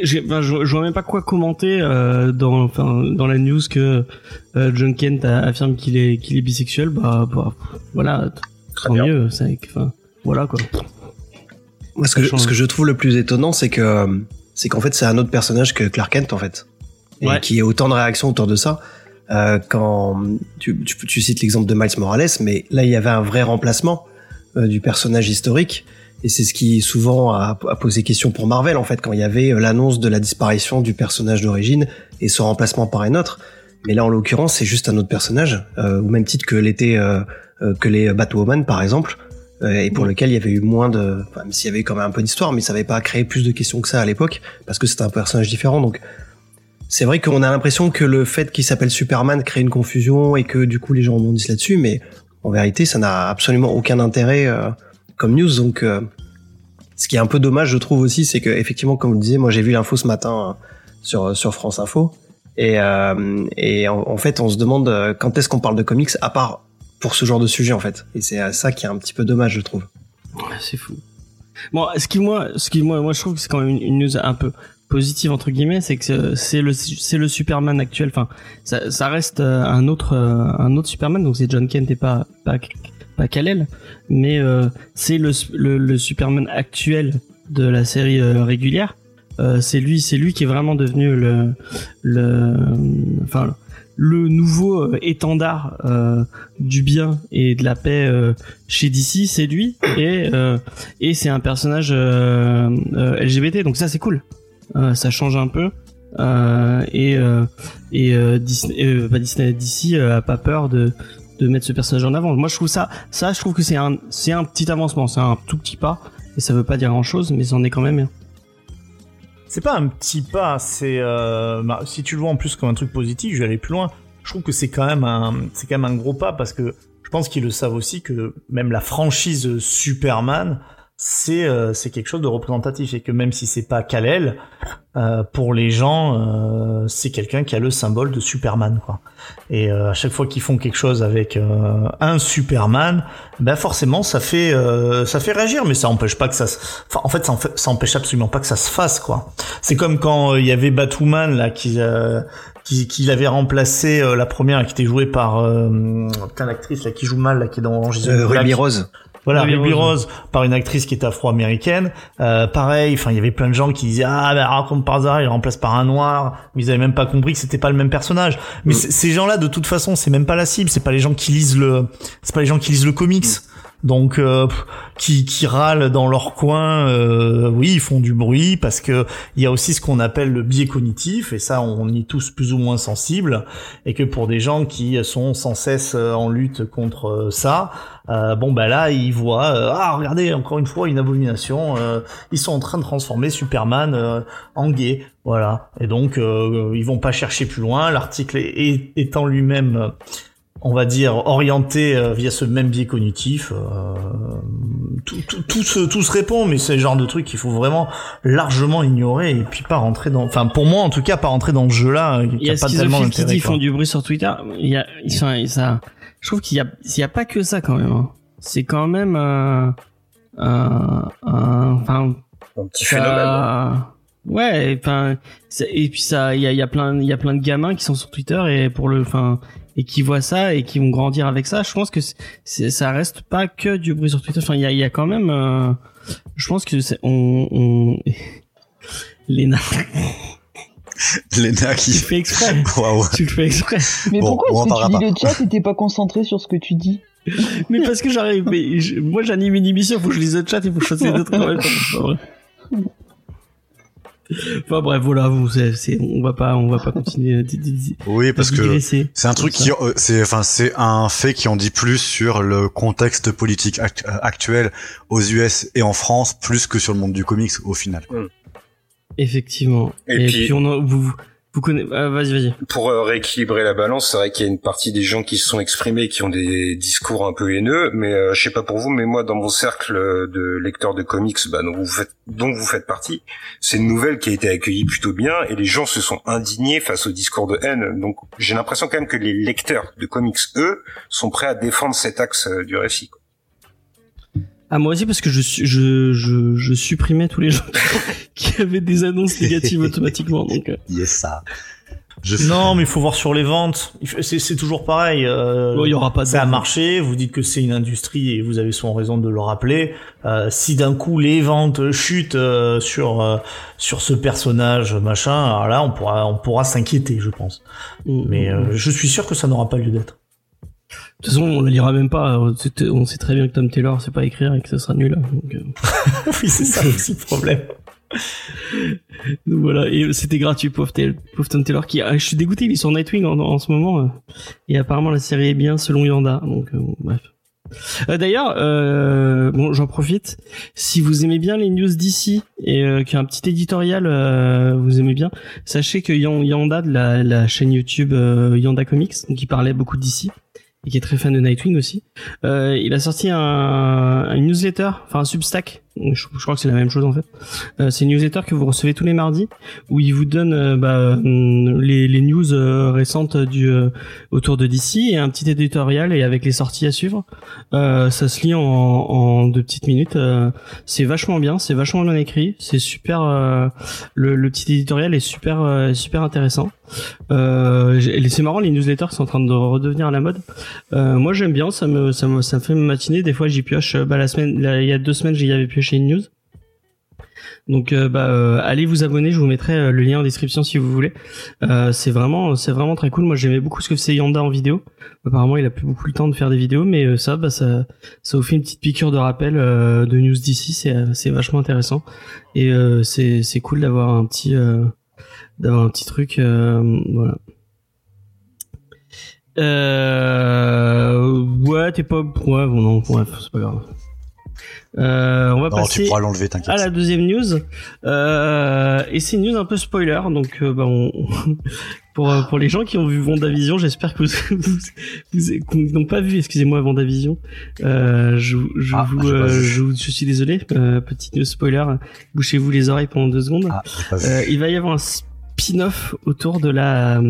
S1: j'ai- enfin, je, je vois même pas quoi commenter euh, dans enfin dans la news que euh, John Kent a- affirme qu'il est qu'il est bisexuel bah, bah voilà
S5: Très
S1: tant
S5: bien.
S1: mieux c'est enfin voilà quoi
S6: Moi, ce que,
S1: change.
S6: ce que je trouve le plus étonnant, c'est que c'est qu'en fait, c'est un autre personnage que Clark Kent, en fait, et
S1: Ouais.
S6: qui a autant de réactions autour de ça. Euh, quand tu, tu, tu cites l'exemple de Miles Morales, mais là, il y avait un vrai remplacement euh, du personnage historique, et c'est ce qui souvent a, a posé question pour Marvel, en fait, quand il y avait euh, l'annonce de la disparition du personnage d'origine et son remplacement par un autre. Mais là, en l'occurrence, c'est juste un autre personnage, euh, au même titre que l'était euh, euh, que les Batwoman, par exemple euh, et pour lequel il y avait eu moins de, enfin, même s'il y avait quand même un peu d'histoire, mais ça n'avait pas créé plus de questions que ça à l'époque, parce que c'était un personnage différent. Donc, c'est vrai qu'on a l'impression que le fait qu'il s'appelle Superman crée une confusion et que du coup les gens rebondissent là-dessus, mais en vérité, ça n'a absolument aucun intérêt euh, comme news. Donc, euh, ce qui est un peu dommage, je trouve aussi, c'est que effectivement, comme vous le disiez, moi j'ai vu l'info ce matin euh, sur sur France Info, et euh, et en, fait, on se demande euh, quand est-ce qu'on parle de comics, à part pour ce genre de sujet en fait. Et c'est ça qui est un petit peu dommage, je trouve.
S1: C'est fou. Bon, ce qui moi, ce qui moi, moi je trouve que c'est quand même une news un peu positive entre guillemets, c'est que c'est- le c'est le Superman actuel. Enfin, ça, reste euh, un autre euh, un autre Superman, donc c'est John Kent et pas pas pas Kal-El, mais euh, c'est le, le Superman actuel de la série régulière. C'est lui, c'est lui qui est vraiment devenu le le enfin le nouveau étendard du bien et de la paix chez DC, c'est lui et et c'est un personnage LGBT, donc ça c'est cool. Euh, ça change un peu euh, et euh, et Disney, pas Disney, DC a pas peur de de mettre ce personnage en avant. Moi je trouve ça, ça je trouve que c'est un c'est un petit avancement, c'est un tout petit pas et ça veut pas dire grand chose, mais c'en est quand même. un.
S4: C'est pas un petit pas, c'est euh, bah, si tu le vois en plus comme un truc positif, je vais aller plus loin. Je trouve que c'est quand même un, c'est quand même un gros pas parce que je pense qu'ils le savent aussi que même la franchise Superman, c'est euh, c'est quelque chose de représentatif et que même si c'est pas Kal-El, euh, pour les gens, euh, c'est quelqu'un qui a le symbole de Superman quoi. Et euh, à chaque fois qu'ils font quelque chose avec euh, un Superman, ben forcément ça fait euh, ça fait réagir, mais ça empêche pas que ça. Se... Enfin, en fait, ça, en fait- ça empêche absolument pas que ça se fasse quoi. C'est comme quand il y avait Batwoman là qui euh, qui, qui l'avait remplacé euh, la première qui était jouée par euh, putain, l'actrice là qui joue mal là qui est dans Orange
S6: Euh, Rose.
S4: Voilà,
S1: Ruby
S4: Ruby
S1: Rose.
S4: Rose par une actrice qui est afro-américaine. Euh, pareil, enfin il y avait plein de gens qui disaient ah ben raconte par hasard il remplace par un noir, mais ils avaient même pas compris que c'était pas le même personnage. Mais c- ces gens-là de toute façon c'est même pas la cible, c'est pas les gens qui lisent le, c'est pas les gens qui lisent le comics. Donc euh, qui qui râlent dans leur coin, euh, oui ils font du bruit parce que il y a aussi ce qu'on appelle le biais cognitif et ça on y est tous plus ou moins sensibles et que pour des gens qui sont sans cesse euh, en lutte contre euh, ça, euh, bon bah là ils voient euh, ah regardez encore une fois une abomination euh, ils sont en train de transformer Superman euh, en gay. Voilà. Et donc ils vont pas chercher plus loin. L'article étant lui-même on va dire orienté euh, via ce même biais cognitif euh, tout, tout, tout se tout se répond mais c'est le genre de truc qu'il faut vraiment largement ignorer et puis pas rentrer dans enfin pour moi en tout cas pas rentrer dans ce jeu là
S1: Il y a
S4: pas tellement
S1: qui dit ils font du bruit sur Twitter. Il y a, ils sont, ils- ça, je trouve qu'il y a, il y a pas que ça quand même. hein. C'est quand même, euh, un, un- enfin,
S5: Un petit
S1: ça-
S5: phénomène.
S1: Ouais, enfin, c'est- et puis ça, il y a, il y a plein, il y a plein de gamins qui sont sur Twitter et pour le, enfin, et qui voient ça et qui vont grandir avec ça. Je pense que c'est- ça reste pas que du bruit sur Twitter. Enfin, il y a, il y a quand même, euh, je pense que c'est, on, on, Léna,
S3: Léna
S1: tu
S3: qui.
S1: le fais exprès. Tu le fais exprès.
S2: Mais
S3: Bon,
S2: pourquoi est-ce que tu lis le chat et t'es pas concentré sur ce que tu dis?
S1: Mais parce que j'arrive, mais je- moi j'anime une émission, faut que je lise le chat, il faut que je fasse les autres en Enfin bref, voilà, vous, c'est, c'est- on va pas, on va pas continuer
S3: Oui, parce
S1: à
S3: que c'est un truc qui, euh, c'est, enfin, c'est un fait qui en dit plus sur le contexte politique act- euh, actuel aux US et en France, plus que sur le monde du comics au final.
S1: Effectivement.
S5: Et
S1: Et,
S5: puis-
S1: puis, on a, vous, vous connaissez, ah, vas-y, vas-y.
S5: Pour euh, rééquilibrer la balance, c'est vrai qu'il y a une partie des gens qui se sont exprimés, qui ont des discours un peu haineux, mais euh, je sais pas pour vous, mais moi, dans mon cercle de lecteurs de comics, bah, dont vous faites, dont vous faites partie, c'est une nouvelle qui a été accueillie plutôt bien, et les gens se sont indignés face au discours de haine. Donc, j'ai l'impression quand même que les lecteurs de comics, eux, sont prêts à défendre cet axe euh, du récit. quoi.
S1: Ah, moi aussi, parce que je, je, je, je supprimais tous les gens qui avaient des annonces négatives automatiquement, donc, euh,
S3: Yes, ça. Je
S4: Non, mais il faut voir sur les ventes. C'est c'est toujours pareil. euh,
S1: bon, il y aura pas
S4: ça a marché, vous dites que c'est une industrie et vous avez souvent raison de le rappeler. Euh, si d'un coup les ventes chutent euh, sur euh, sur ce personnage machin, alors là on pourra on pourra s'inquiéter, je pense.
S1: Mm.
S4: Mais euh, je suis sûr que ça n'aura pas lieu d'être.
S1: De toute façon, on le lira même pas. On sait très bien que Tom Taylor sait pas écrire et que ça sera nul. hein, Donc,
S4: oui, c'est ça aussi le problème.
S1: Donc voilà, et c'était gratuit, pauvre, pauvre Tom Taylor. Qui, je suis dégoûté, il est sur Nightwing en, en ce moment. euh, et apparemment, la série est bien selon Yanda. Donc, euh, bref. Euh, D'ailleurs, euh, bon, j'en profite. Si vous aimez bien les news d'ici et euh, qu'il y a un petit éditorial, vous aimez bien, sachez que Yan- Yanda de la, la chaîne YouTube Yanda Comics, il parlait beaucoup d'ici et qui est très fan de Nightwing aussi, il a sorti un, un newsletter, enfin un Substack. Je, crois que c'est la même chose en fait. Euh, c'est une newsletter que vous recevez tous les mardis où il vous donne euh, bah, hum, les, les news euh, récentes du euh, autour de DC et un petit éditorial et avec les sorties à suivre. Euh, ça se lit en, en deux petites minutes. c'est vachement bien, c'est vachement bien écrit, c'est super. le, le petit éditorial est super super intéressant. C'est marrant, les newsletters sont en train de redevenir à la mode. Moi j'aime bien, ça me ça me ça me fait me matiner. Des fois j'y pioche. Bah la semaine, il y a deux semaines j'y avais pioché une news. Donc euh, bah euh, allez vous abonner, je vous mettrai euh, le lien en description si vous voulez. C'est vraiment c'est vraiment très cool. Moi j'aimais beaucoup ce que faisait Yanda en vidéo. Apparemment il a plus beaucoup le temps de faire des vidéos, mais ça bah ça ça vous fait une petite piqûre de rappel de news d'ici. C'est vachement intéressant et c'est cool d'avoir un petit d'avoir un petit truc voilà. Ouais, t'es pas. Ouais, bon, non, bref, c'est pas grave. Euh, on va
S3: Non, tu
S1: passer
S3: pourras l'enlever, t'inquiète.
S1: à la deuxième news. Euh, et c'est une news un peu spoiler, donc euh, bah, on- pour pour les gens qui ont vu Vendavision, j'espère que vous, vous, vous- qui n'ont pas vu, excusez-moi, Vendavision. Euh, je, je,
S3: Ah,
S1: vous, je, suis désolé, petite news spoiler. Bouchez-vous les oreilles pendant deux secondes.
S3: Ah,
S1: il va y avoir un spin-off autour de la.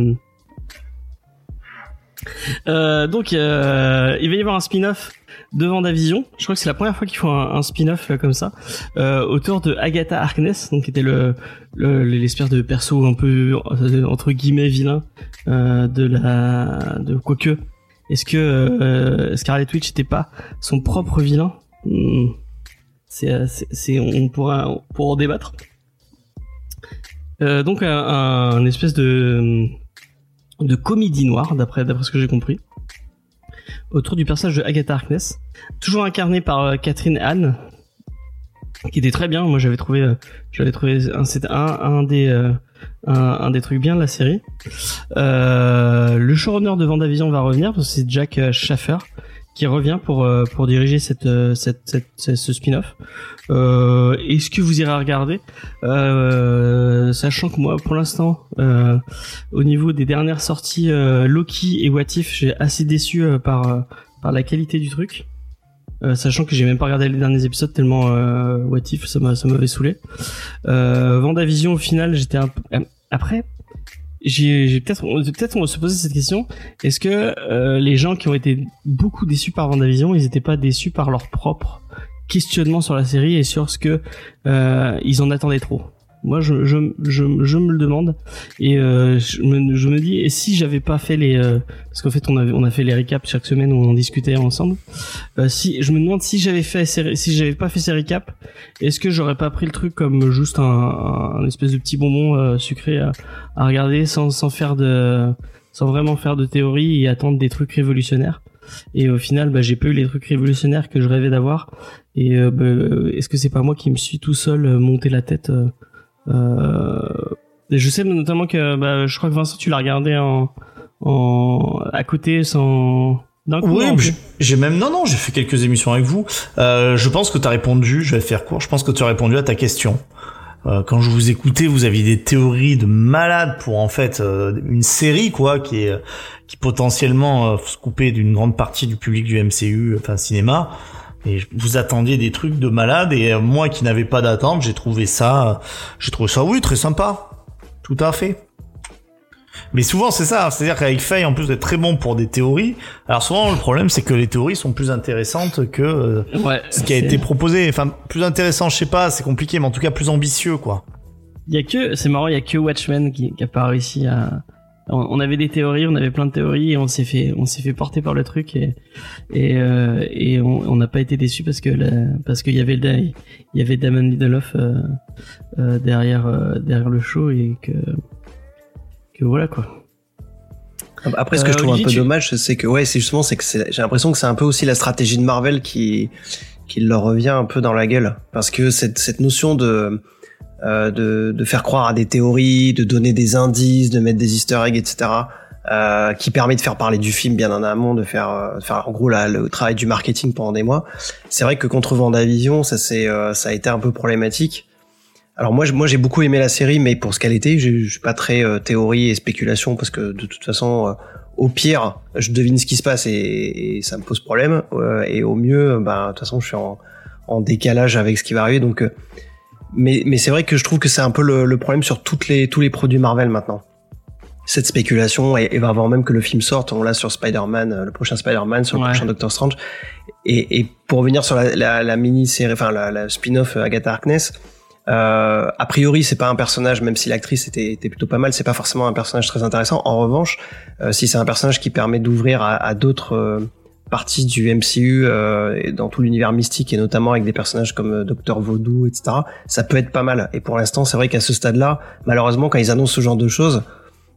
S1: donc, il va y avoir un spin-off de Vendavision. Je crois que c'est la première fois qu'ils font un, spin-off comme ça euh, autour de Agatha Harkness, donc qui était le le- l'espèce de perso un peu entre guillemets vilain euh, de la de quoique. Est-ce que euh, Scarlet Witch n'était pas son propre vilain? Hmm. C'est, euh, c'est, on pourra, on pourra en débattre. Euh, donc un, un espèce de de comédie noire d'après d'après ce que j'ai compris autour du personnage de Agatha Harkness, toujours incarné par euh, Catherine Anne, qui était très bien. Moi, j'avais trouvé, euh, j'avais trouvé un, un, des, euh, un, des trucs bien de la série. Le showrunner de Vendavision va revenir, c'est Jack Schaffer qui revient pour euh, pour diriger cette, euh, cette, cette, ce ce spin-off. Euh, Est-ce que vous irez regarder euh, Sachant que moi, pour l'instant, au niveau des dernières sorties Loki et What If, j'ai assez déçu par par la qualité du truc. Sachant que j'ai même pas regardé les derniers épisodes tellement What If ça m'a ça m'avait saoulé. Euh, Vendavision au final j'étais un peu après j'ai peut-être peut-être on va se poser cette question. Est-ce que euh, les gens qui ont été beaucoup déçus par Vendavision ils étaient pas déçus par leur propre questionnement sur la série et sur ce que euh, ils en attendaient trop? Moi je, je, je, je me le demande. Et euh, je, me, je me dis et si j'avais pas fait les euh, parce qu'en fait on avait on a fait les récaps chaque semaine où on en discutait ensemble. Euh, si je me demande si j'avais fait si j'avais pas fait ces récaps est-ce que j'aurais pas pris le truc comme juste un, un, espèce de petit bonbon euh, sucré à, à regarder sans sans faire de sans vraiment faire de théorie et attendre des trucs révolutionnaires. Et au final bah, j'ai pas eu les trucs révolutionnaires que je rêvais d'avoir. Et euh, bah, est-ce que c'est pas moi qui me suis tout seul euh, monté la tête euh, euh, et je sais notamment que bah, je crois que Vincent tu l'as regardé en, en à côté sans coup
S4: Oui, j'ai même non non, j'ai fait quelques émissions avec vous. Euh, je pense que tu as répondu. Je vais faire court. Je pense que tu as répondu à ta question. Euh, quand je vous écoutais, vous aviez des théories de malade pour en fait euh, une série quoi qui est qui potentiellement euh, se couper d'une grande partie du public du MCU, enfin cinéma. Et vous attendiez des trucs de malade et euh, moi qui n'avais pas d'attente, j'ai trouvé ça, euh, j'ai trouvé ça oui très sympa, tout à fait. Mais souvent c'est ça, c'est-à-dire qu'avec Faye en plus d'être très bon pour des théories, alors souvent le problème c'est que les théories sont plus intéressantes que euh,
S1: ouais
S4: ce qui a été proposé. Enfin plus intéressant, je sais pas, c'est compliqué, mais en tout cas plus ambitieux quoi.
S1: Il y a que, c'est marrant, il y a que Watchmen qui, qui a pas réussi à. On, on avait des théories, on avait plein de théories et on s'est fait, on s'est fait porter par le truc et et, euh, et on on n'a pas été déçus parce que la- parce qu'il y avait le, il y avait Damon Lindelof euh, euh, derrière euh, derrière le show et que que voilà quoi.
S6: Après, ce que
S1: Euh,
S6: je trouve
S1: Olivier,
S6: un peu
S1: tu-
S6: dommage, c'est que ouais, c'est justement, c'est que c'est- j'ai l'impression que c'est un peu aussi la stratégie de Marvel qui qui leur revient un peu dans la gueule, parce que cette cette notion de euh, de, de faire croire à des théories, de donner des indices, de mettre des Easter eggs, etc. Euh, qui permet de faire parler du film bien en amont, de faire, euh, de faire en gros la- le travail du marketing pendant des mois. C'est vrai que contre Vendavision, ça c'est, euh, ça a été un peu problématique. Alors moi, moi j'ai beaucoup aimé la série, mais pour ce qu'elle était, je suis pas très euh, théorie et spéculation parce que de toute façon, euh, au pire, je devine ce qui se passe et, et ça me pose problème. Et au mieux, ben de toute façon, je suis en, en décalage avec ce qui va arriver. Donc, mais mais c'est vrai que je trouve que c'est un peu le, le problème sur toutes les tous les produits Marvel maintenant. Cette spéculation et, et avant même que le film sorte, on l'a sur Spider-Man, euh, le prochain Spider-Man, sur le
S1: Ouais.
S6: prochain Doctor Strange. Et, et pour revenir sur la, la, la mini-série, enfin la, la spin-off euh, Agatha Harkness, euh, a priori, c'est pas un personnage, même si l'actrice était, était plutôt pas mal, c'est pas forcément un personnage très intéressant. En revanche, euh, si c'est un personnage qui permet d'ouvrir à, à d'autres parties du MCU euh, et dans tout l'univers mystique et notamment avec des personnages comme euh, Docteur Vaudou, etc., ça peut être pas mal. Et pour l'instant, c'est vrai qu'à ce stade-là, malheureusement, quand ils annoncent ce genre de choses,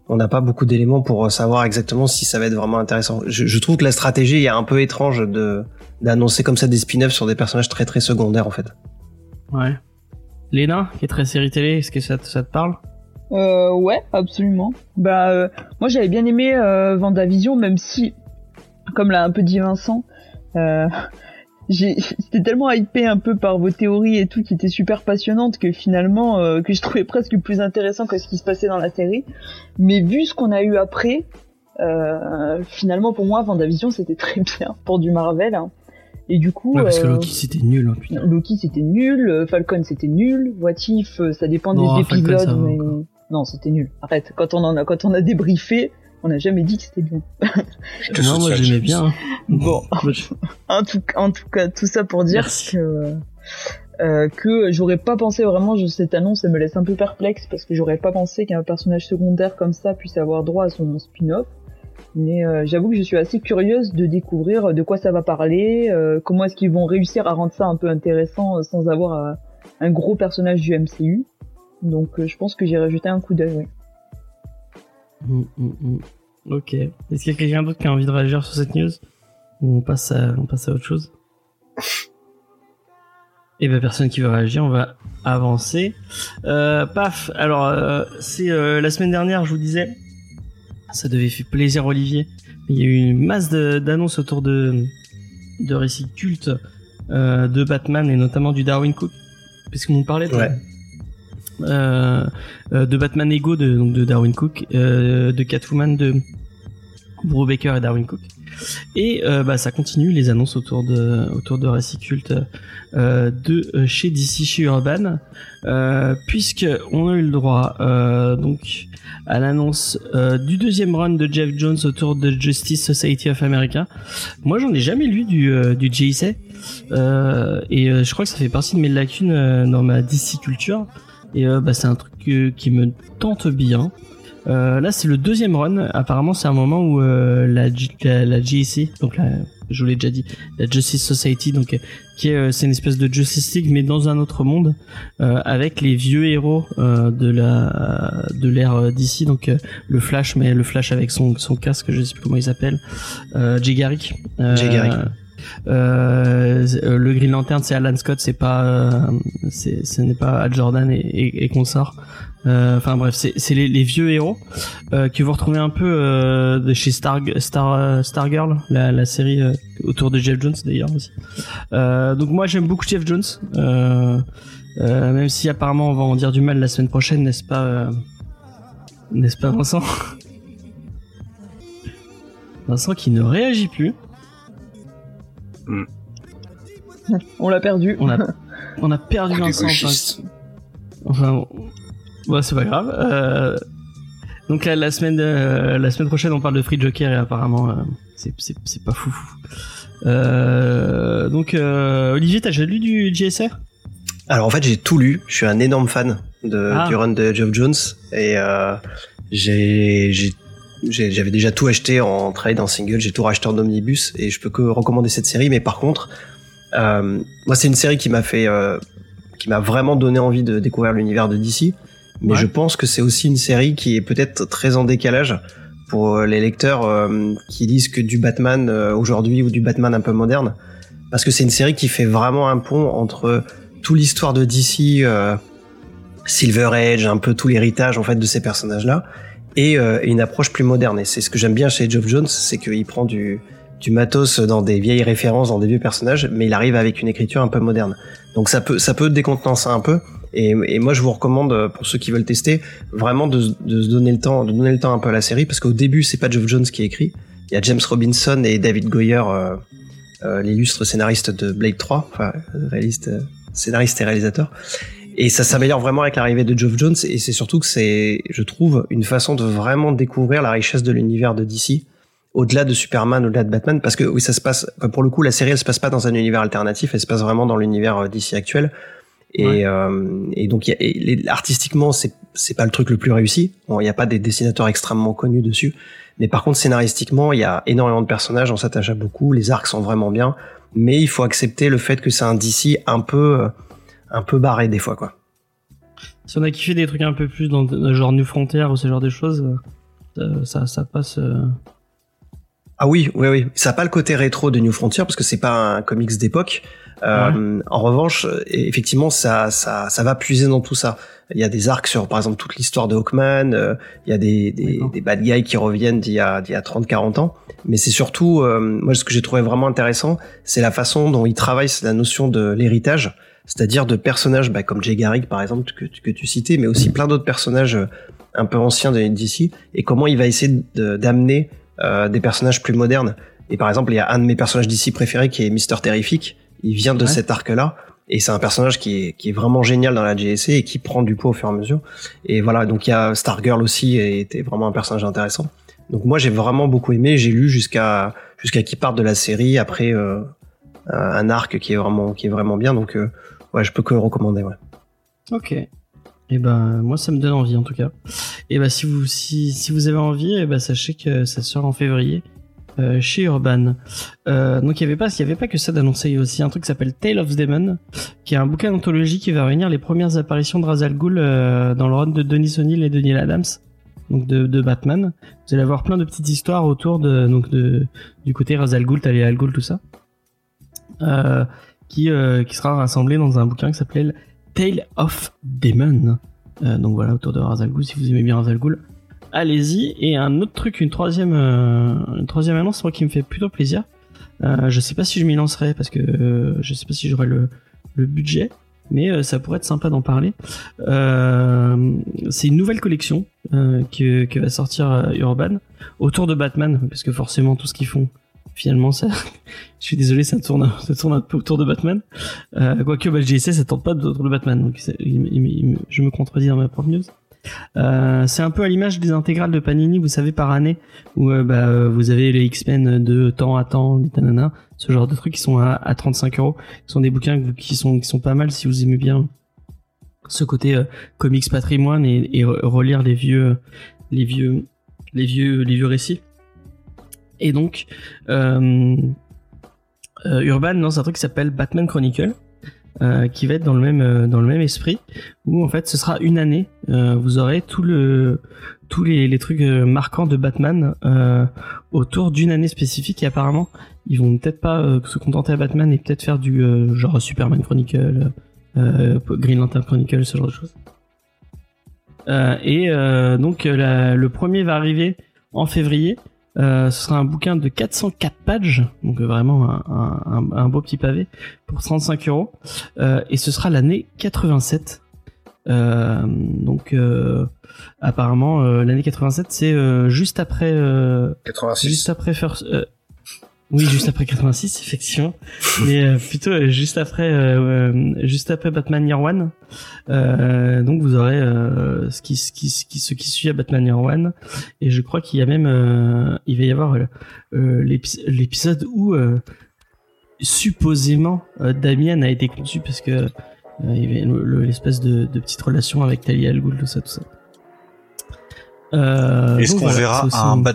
S6: on n'a pas beaucoup d'éléments pour euh, savoir exactement si ça va être vraiment intéressant. Je, je trouve que la stratégie est un peu étrange de d'annoncer comme ça des spin-offs sur des personnages très très secondaires en fait.
S1: Ouais. Léna, qui est très série télé, est-ce que ça te, ça te parle?
S2: Euh, ouais, absolument. Bah, euh, moi j'avais bien aimé euh, Vendavision, même si, comme l'a un peu dit Vincent, euh, j'ai, c'était tellement hypé un peu par vos théories et tout, qui étaient super passionnantes que finalement, euh, que je trouvais presque plus intéressant que ce qui se passait dans la série. Mais vu ce qu'on a eu après, euh, finalement pour moi Vendavision c'était très bien pour du Marvel. hein. Et du coup,
S1: Ouais, parce que Loki c'était nul, hein, putain.
S2: Loki c'était nul, Falcon c'était nul, What If ça dépend
S1: Non,
S2: des épisodes mais non c'était nul. Arrête, quand on en a quand on a débriefé, on n'a jamais dit que c'était bien.
S5: Je te
S1: Non, moi j'aimais bien.
S2: Bon.
S1: Moi, je-
S2: En tout en tout cas tout ça pour dire
S1: Merci.
S2: que euh, que j'aurais pas pensé vraiment je, cette annonce elle me laisse un peu perplexe parce que j'aurais pas pensé qu'un personnage secondaire comme ça puisse avoir droit à son spin-off. Mais euh, j'avoue que je suis assez curieuse de découvrir de quoi ça va parler, euh, comment est-ce qu'ils vont réussir à rendre ça un peu intéressant euh, sans avoir euh, un gros personnage du MCU. Donc euh, je pense que j'irai jeter un coup d'œil. ouais.
S1: Mm, mm, mm. Ok. Est-ce qu'il y a quelqu'un d'autre qui a envie de réagir sur cette news Ou on passe à, on passe à autre chose Eh ben personne qui veut réagir, on va avancer. Euh, paf. Alors euh, c'est euh, la semaine dernière, je vous disais, ça devait faire plaisir Olivier. Il y a eu une masse d'annonces autour de de récits cultes euh, de Batman et notamment du Darwin Cook, puisqu'on nous parlait de,
S6: Ouais.
S1: Euh, euh, de Batman Ego de Darwin Cook, euh, de Catwoman de Brubaker et Darwin Cook. Et bah, ça continue les annonces autour de autour de récits cultes euh, de chez DC chez Urban, puisque on a eu le droit donc à l'annonce du deuxième run de Jeff Jones autour de Justice Society of America. Moi, j'en ai jamais lu du du JSA et je crois que ça fait partie de mes lacunes dans ma DC culture. Et euh, bah, c'est un truc euh, qui me tente bien. Euh, là, c'est le deuxième run. Apparemment, c'est un moment où euh, la, la, la donc la, je vous l'ai déjà dit, la Justice Society, donc euh, qui est, euh, c'est une espèce de Justice League, mais dans un autre monde, euh, avec les vieux héros euh, de la de l'ère d'ici, donc le Flash, mais le Flash avec son son casque, je sais plus comment il s'appelle. Euh, Jay Garrick. Euh, euh, le Green Lantern, c'est Alan Scott, c'est pas, euh, c'est, ce n'est pas Al Jordan et, et, et consort. Enfin bref, c'est, les, vieux héros que vous retrouvez un peu chez Star Star Stargirl, la, la série autour de Jeff Jones d'ailleurs aussi. Donc moi j'aime beaucoup Jeff Jones, même si apparemment on va en dire du mal la semaine prochaine, n'est-ce pas, n'est-ce pas Vincent? Vincent qui ne réagit plus.
S2: On l'a perdu.
S1: On a, on a perdu
S5: gauchiste.
S1: Enfin, bon, c'est pas grave. Euh, donc la, la semaine, euh, la semaine prochaine, on parle de Free Joker et apparemment, euh, c'est, c'est, c'est pas fou. Euh, donc euh, Olivier, t'as déjà lu du JSR
S6: Alors en fait, j'ai tout lu. Je suis un énorme fan de,
S1: Ah.
S6: du run de Geoff Jones et euh, j'ai- j'avais déjà tout acheté en trade, en single. J'ai tout racheté en omnibus et je peux que recommander cette série. Mais par contre, euh, moi, c'est une série qui m'a fait, euh, qui m'a vraiment donné envie de découvrir l'univers de DC. Mais
S1: Ouais.
S6: je pense que c'est aussi une série qui est peut-être très en décalage pour euh, les lecteurs euh, qui lisent que du Batman euh, aujourd'hui ou du Batman un peu moderne. Parce que c'est une série qui fait vraiment un pont entre toute l'histoire de DC, euh, Silver Age, un peu tout l'héritage en fait de ces personnages-là, et euh, une approche plus moderne. Et c'est ce que j'aime bien chez Geoff Jones, c'est qu'il prend du, du matos dans des vieilles références, dans des vieux personnages, mais il arrive avec une écriture un peu moderne. Donc ça peut, ça peut décontenancer un peu. Et, et moi, je vous recommande, euh, pour ceux qui veulent tester, vraiment de, de se donner le temps, de donner le temps un peu à la série, parce qu'au début, c'est pas Geoff Jones qui écrit. Il y a James Robinson et David Goyer, euh, euh, l'illustre scénariste de Blade 3, enfin, réaliste, scénariste et réalisateur. Et ça s'améliore vraiment avec l'arrivée de Geoff Jones, et c'est surtout que c'est, je trouve, une façon de vraiment découvrir la richesse de l'univers de DC, au-delà de Superman, au-delà de Batman, parce que oui, ça se passe, pour le coup, la série, elle se passe pas dans un univers alternatif, elle se passe vraiment dans l'univers euh, DC actuel. Et,
S1: Ouais.
S6: euh, et donc, il y a- et les- artistiquement, c'est c'est pas le truc le plus réussi. Bon, il n'y a pas des dessinateurs extrêmement connus dessus, mais par contre, scénaristiquement, il y a énormément de personnages, on s'attache à beaucoup, les arcs sont vraiment bien, mais il faut accepter le fait que c'est un DC un peu, euh, un peu barré des fois, quoi.
S1: Si on a kiffé des trucs un peu plus dans le genre New Frontier ou ce genre de choses, euh, ça, ça passe. euh,
S6: Ah oui, oui, oui. Ça n'a pas le côté rétro de New Frontier parce que c'est pas un comics d'époque. Euh, En revanche, euh, effectivement, ça, ça, ça va puiser dans tout ça. Il y a des arcs sur, par exemple, toute l'histoire de Hawkman. euh, il y a des, des,
S1: D'accord.
S6: des bad guys qui reviennent d'il y a, d'il y a 30-40 ans. Mais c'est surtout, euh, moi, ce que j'ai trouvé vraiment intéressant, c'est la façon dont il travaille la notion de l'héritage, c'est-à-dire de personnages bah, comme Jay Garrick, par exemple, que, tu- que tu citais, mais aussi plein d'autres personnages euh, un peu anciens de DC, et comment il va essayer de- d'amener euh, des personnages plus modernes. Et par exemple, il y a un de mes personnages d'ici préférés qui est Mister Terrific. Il vient de
S1: Ouais.
S6: cet arc-là. Et c'est un personnage qui est, qui est vraiment génial dans la GSC et qui prend du poids au fur et à mesure. Et voilà, donc il y a Stargirl aussi, et était vraiment un personnage intéressant. Donc moi j'ai vraiment beaucoup aimé, j'ai lu jusqu'à jusqu'à qu'il parte de la série après euh, un arc qui est vraiment qui est vraiment bien. Donc euh, ouais, je peux que recommander. Ouais.
S1: Ok. Et ben moi ça me donne envie en tout cas. Et ben si vous si, si vous avez envie, et ben sachez que ça sort en février euh, chez Urban. Euh, donc il y avait pas y avait pas que ça d'annoncer, il y a aussi un truc qui s'appelle Tale of Demon, qui est un bouquin d'anthologie qui va réunir les premières apparitions de Ra's al Ghul euh, dans le run de Denis O'Neill et de Neil Adams. Donc de, Batman, vous allez avoir plein de petites histoires autour de donc de du côté Ra's al Ghul, Talia al Ghul, tout ça, qui euh, qui sera rassemblé dans un bouquin qui s'appelle Tale of Demon. Euh, donc voilà, autour de Ra's al Ghul, si vous aimez bien Ra's al Ghul, allez-y. Et un autre truc, une troisième, euh, une troisième annonce, moi qui me fait plutôt plaisir. Je sais pas si je m'y lancerai parce que je sais pas si j'aurai le, budget, mais ça pourrait être sympa d'en parler. C'est une nouvelle collection que, va sortir Urban autour de Batman, parce que forcément tout ce qu'ils font, finalement, je suis désolé, ça tourne, un peu autour de Batman. Euh, quoique, bah, JSC, ça tourne pas autour de Batman, donc je me contredis dans ma propre news. Euh, c'est un peu à l'image des intégrales de Panini, vous savez, par année, où euh, bah, vous avez les X-Men de temps à temps, les tanana, ce genre de trucs qui sont à, à 35 euros. Ce sont des bouquins qui sont, pas mal si vous aimez bien ce côté euh, comics patrimoine et, et re- relire les vieux, les vieux, les vieux récits. Et donc, euh, euh, Urban lance un truc qui s'appelle Batman Chronicle, euh, qui va être dans le même dans le même esprit, où en fait ce sera une année. vous aurez tout le tous les, trucs marquants de Batman autour d'une année spécifique. Et apparemment, ils vont peut-être pas se contenter à Batman et peut-être faire du genre Superman Chronicle, Green Lantern Chronicle, ce genre de choses. Et donc le premier va arriver en février. Euh, ce sera un bouquin de 404 pages, donc euh, vraiment un, un- beau petit pavé pour 35 euros. Euh, et ce sera l'année 87. Euh, donc euh, apparemment euh, l'année 87 c'est euh, juste après euh,
S5: 86.
S1: juste après First, euh, oui juste après 86 effectivement. Mais euh, plutôt euh, juste après euh, juste après Batman Year One. Donc vous aurez ce qui ce qui ce qui ce qui suit à Batman Year One. Et je crois qu'il y a même il va y avoir l'épis- l'épisode où supposément Damien a été conçu parce que il y avait le- le- l'espèce de, de petite relation avec Talia al Ghul tout ça tout ça.
S3: Est-ce qu'on
S1: voilà,
S3: verra
S1: aussi
S3: un Bat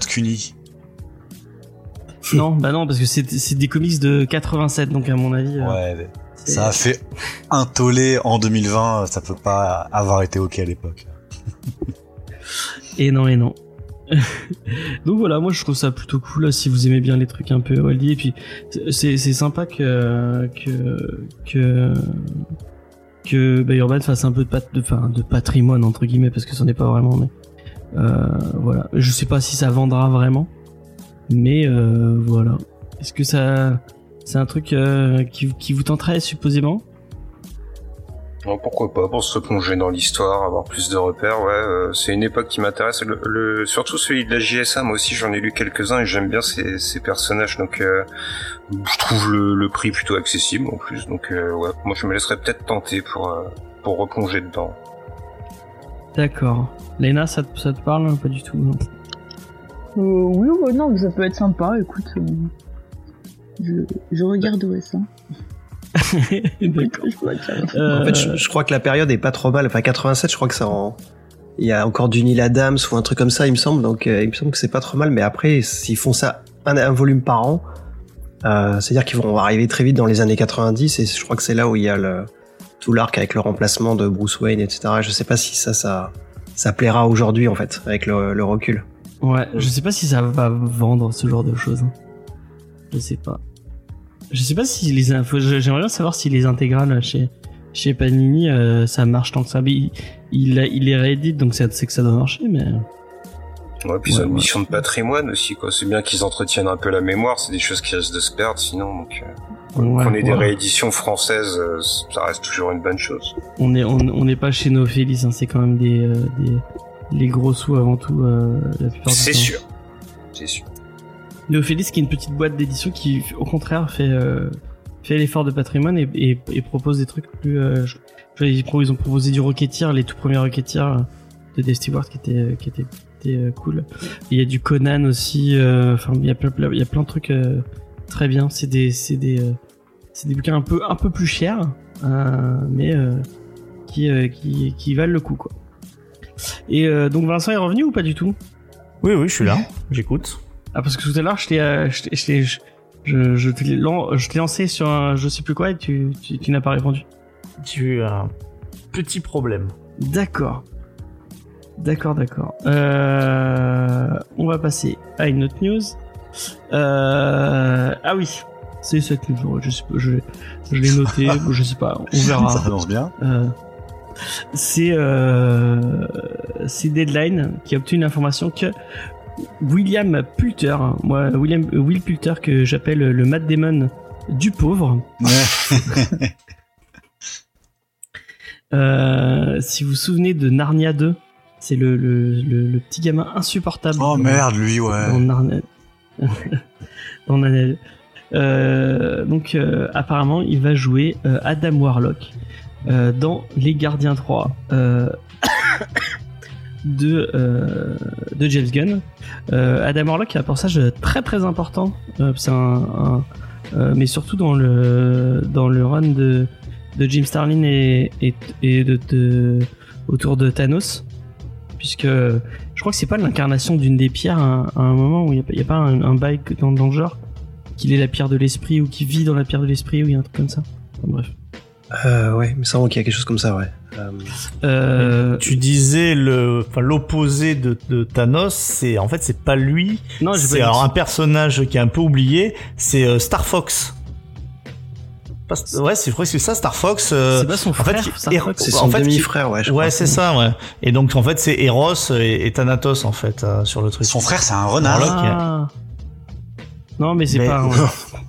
S1: non, bah non, parce que c'est des comics de 87, donc à mon avis. euh,
S3: Ouais, ça a fait un tollé en 2020, ça peut pas avoir été ok à l'époque.
S1: Et non, et non. donc voilà, moi je trouve ça plutôt cool là, si vous aimez bien les trucs un peu oldie. Et puis c'est sympa que que que que bah, Urban fasse un peu de, pat, de, enfin, de patrimoine entre guillemets parce que c'en est pas vraiment. Mais euh, voilà, je sais pas si ça vendra vraiment, mais euh, voilà. Est-ce que ça c'est un truc euh, qui, qui vous tenterait supposément?
S5: Bon, pourquoi pas, pour se replonger dans l'histoire, avoir plus de repères, ouais, euh, c'est une époque qui m'intéresse. Le, le- surtout celui de la JSA, moi aussi j'en ai lu quelques-uns et j'aime bien ces, ces personnages, donc euh, je trouve le, le prix plutôt accessible en plus, donc euh, ouais, moi je me laisserais peut-être tenter pour, euh, pour replonger dedans.
S1: D'accord. Lena, ça, te- ça te parle Pas du tout. non?
S2: Euh, oui, ouais, non, ça peut être sympa, écoute. euh, je, je regarderai ça.
S1: D'accord.
S2: Je dois dire.
S1: Euh,
S6: En fait, je, je crois que la période est pas trop mal. Enfin, 87, je crois que ça en... Il y a encore du Neil Adams ou un truc comme ça, il me semble. Donc, euh, il me semble que c'est pas trop mal. Mais après, s'ils font ça un, un volume par an, euh, c'est-à-dire qu'ils vont arriver très vite dans les années 90. Et je crois que c'est là où il y a le, tout l'arc avec le remplacement de Bruce Wayne, etc. Je sais pas si ça, ça, ça plaira aujourd'hui, en fait, avec le, le recul.
S1: Ouais, je sais pas si ça va vendre ce genre de choses. Je sais pas. Je sais pas si les infos. J'aimerais bien savoir si les intégrales chez chez Panini euh, ça marche tant que ça. Il il, réédite donc c'est c'est que ça doit marcher, mais
S5: Ouais, puis ils
S1: Ouais,
S5: ont une
S1: ouais.
S5: mission de patrimoine aussi, quoi. C'est bien qu'ils entretiennent un peu la mémoire, c'est des choses qui risquent de se perdre sinon, donc euh,
S1: ouais,
S5: qu'on ait des rééditions françaises, euh, ça reste toujours une bonne chose.
S1: on est on on n'est pas chez Nophélis, hein, c'est quand même des euh, des les gros sous avant tout euh, la plupart du
S5: C'est
S1: temps.
S5: sûr. C'est sûr.
S1: Néophélis qui est une petite boîte d'édition qui au contraire fait euh, fait l'effort de patrimoine et, et, et propose des trucs plus euh, je- je- ils, ont proposé du Rocketeer les tout premiers Rocketeer euh, de Dave Stewart qui était qui était, qui était, euh, cool il y a du Conan aussi euh, enfin il y a plein plein- il y a plein de trucs euh, très bien c'est des c'est des euh, c'est des bouquins un peu un peu plus chers euh, mais euh, qui, euh, qui, qui valent le coup, quoi. Et euh, donc Vincent est revenu ou pas du tout?
S4: Oui, oui, je suis là. J'écoute.
S1: Ah, parce que tout à l'heure, je t'ai, euh, je t'ai- je t'ai lan- lancé sur un je sais plus quoi et tu, tu, tu n'as pas répondu.
S4: Tu as un petit problème.
S1: D'accord. D'accord, d'accord. Euh, on va passer à une autre news. Euh, ah oui, c'est cette news. Je sais pas, je, je l'ai noté. je sais pas, on verra.
S3: Ça annonce bien.
S1: Euh, c'est euh, c'est Deadline qui a obtenu une information que William Poulter, hein, moi William Will Poulter que j'appelle le Matt Damon du pauvre. Euh, si vous vous souvenez de Narnia 2, c'est le, le, le, le petit gamin insupportable.
S3: Oh
S1: dans-
S3: merde, lui, ouais.
S1: dans Narnia. dans Narnia 2. Euh, donc euh, apparemment il va jouer Adam Warlock euh, dans Les Gardiens 3 euh, de, euh, de James Gunn. Euh, Adam Warlock a un personnage très très important, c'est un, mais surtout dans le dans le run de, de Jim Starlin et, et, et de, de- autour de Thanos, puisque je crois que c'est pas l'incarnation d'une des pierres à, un- moment où il n'y a, pas un, un dans, dans le genre qu'il est la pierre de l'esprit ou qu'il vit dans la pierre de l'esprit ou il y a un truc comme ça. Enfin, bref.
S6: Euh, ouais, il me semble qu'il y a quelque chose comme ça, ouais. Euh,
S1: Euh,
S4: Tu disais le, enfin l'opposé de, de Thanos, c'est en fait c'est pas lui.
S1: non,
S4: C'est alors
S1: ça.
S4: un personnage qui est un peu oublié. C'est euh, Star Fox. Pas- ouais, c'est vrai, c'est ça, Star Fox. euh,
S1: C'est pas son
S4: en fait,
S1: frère.
S6: c'est son demi-frère, ouais, je
S4: Ouais,
S6: crois.
S4: c'est ça, ouais. Et donc en fait c'est Eros et, et Thanatos en fait euh, sur le truc.
S3: Son frère, c'est un renard.
S1: Ah. Non, mais c'est
S4: Mais-
S1: pas.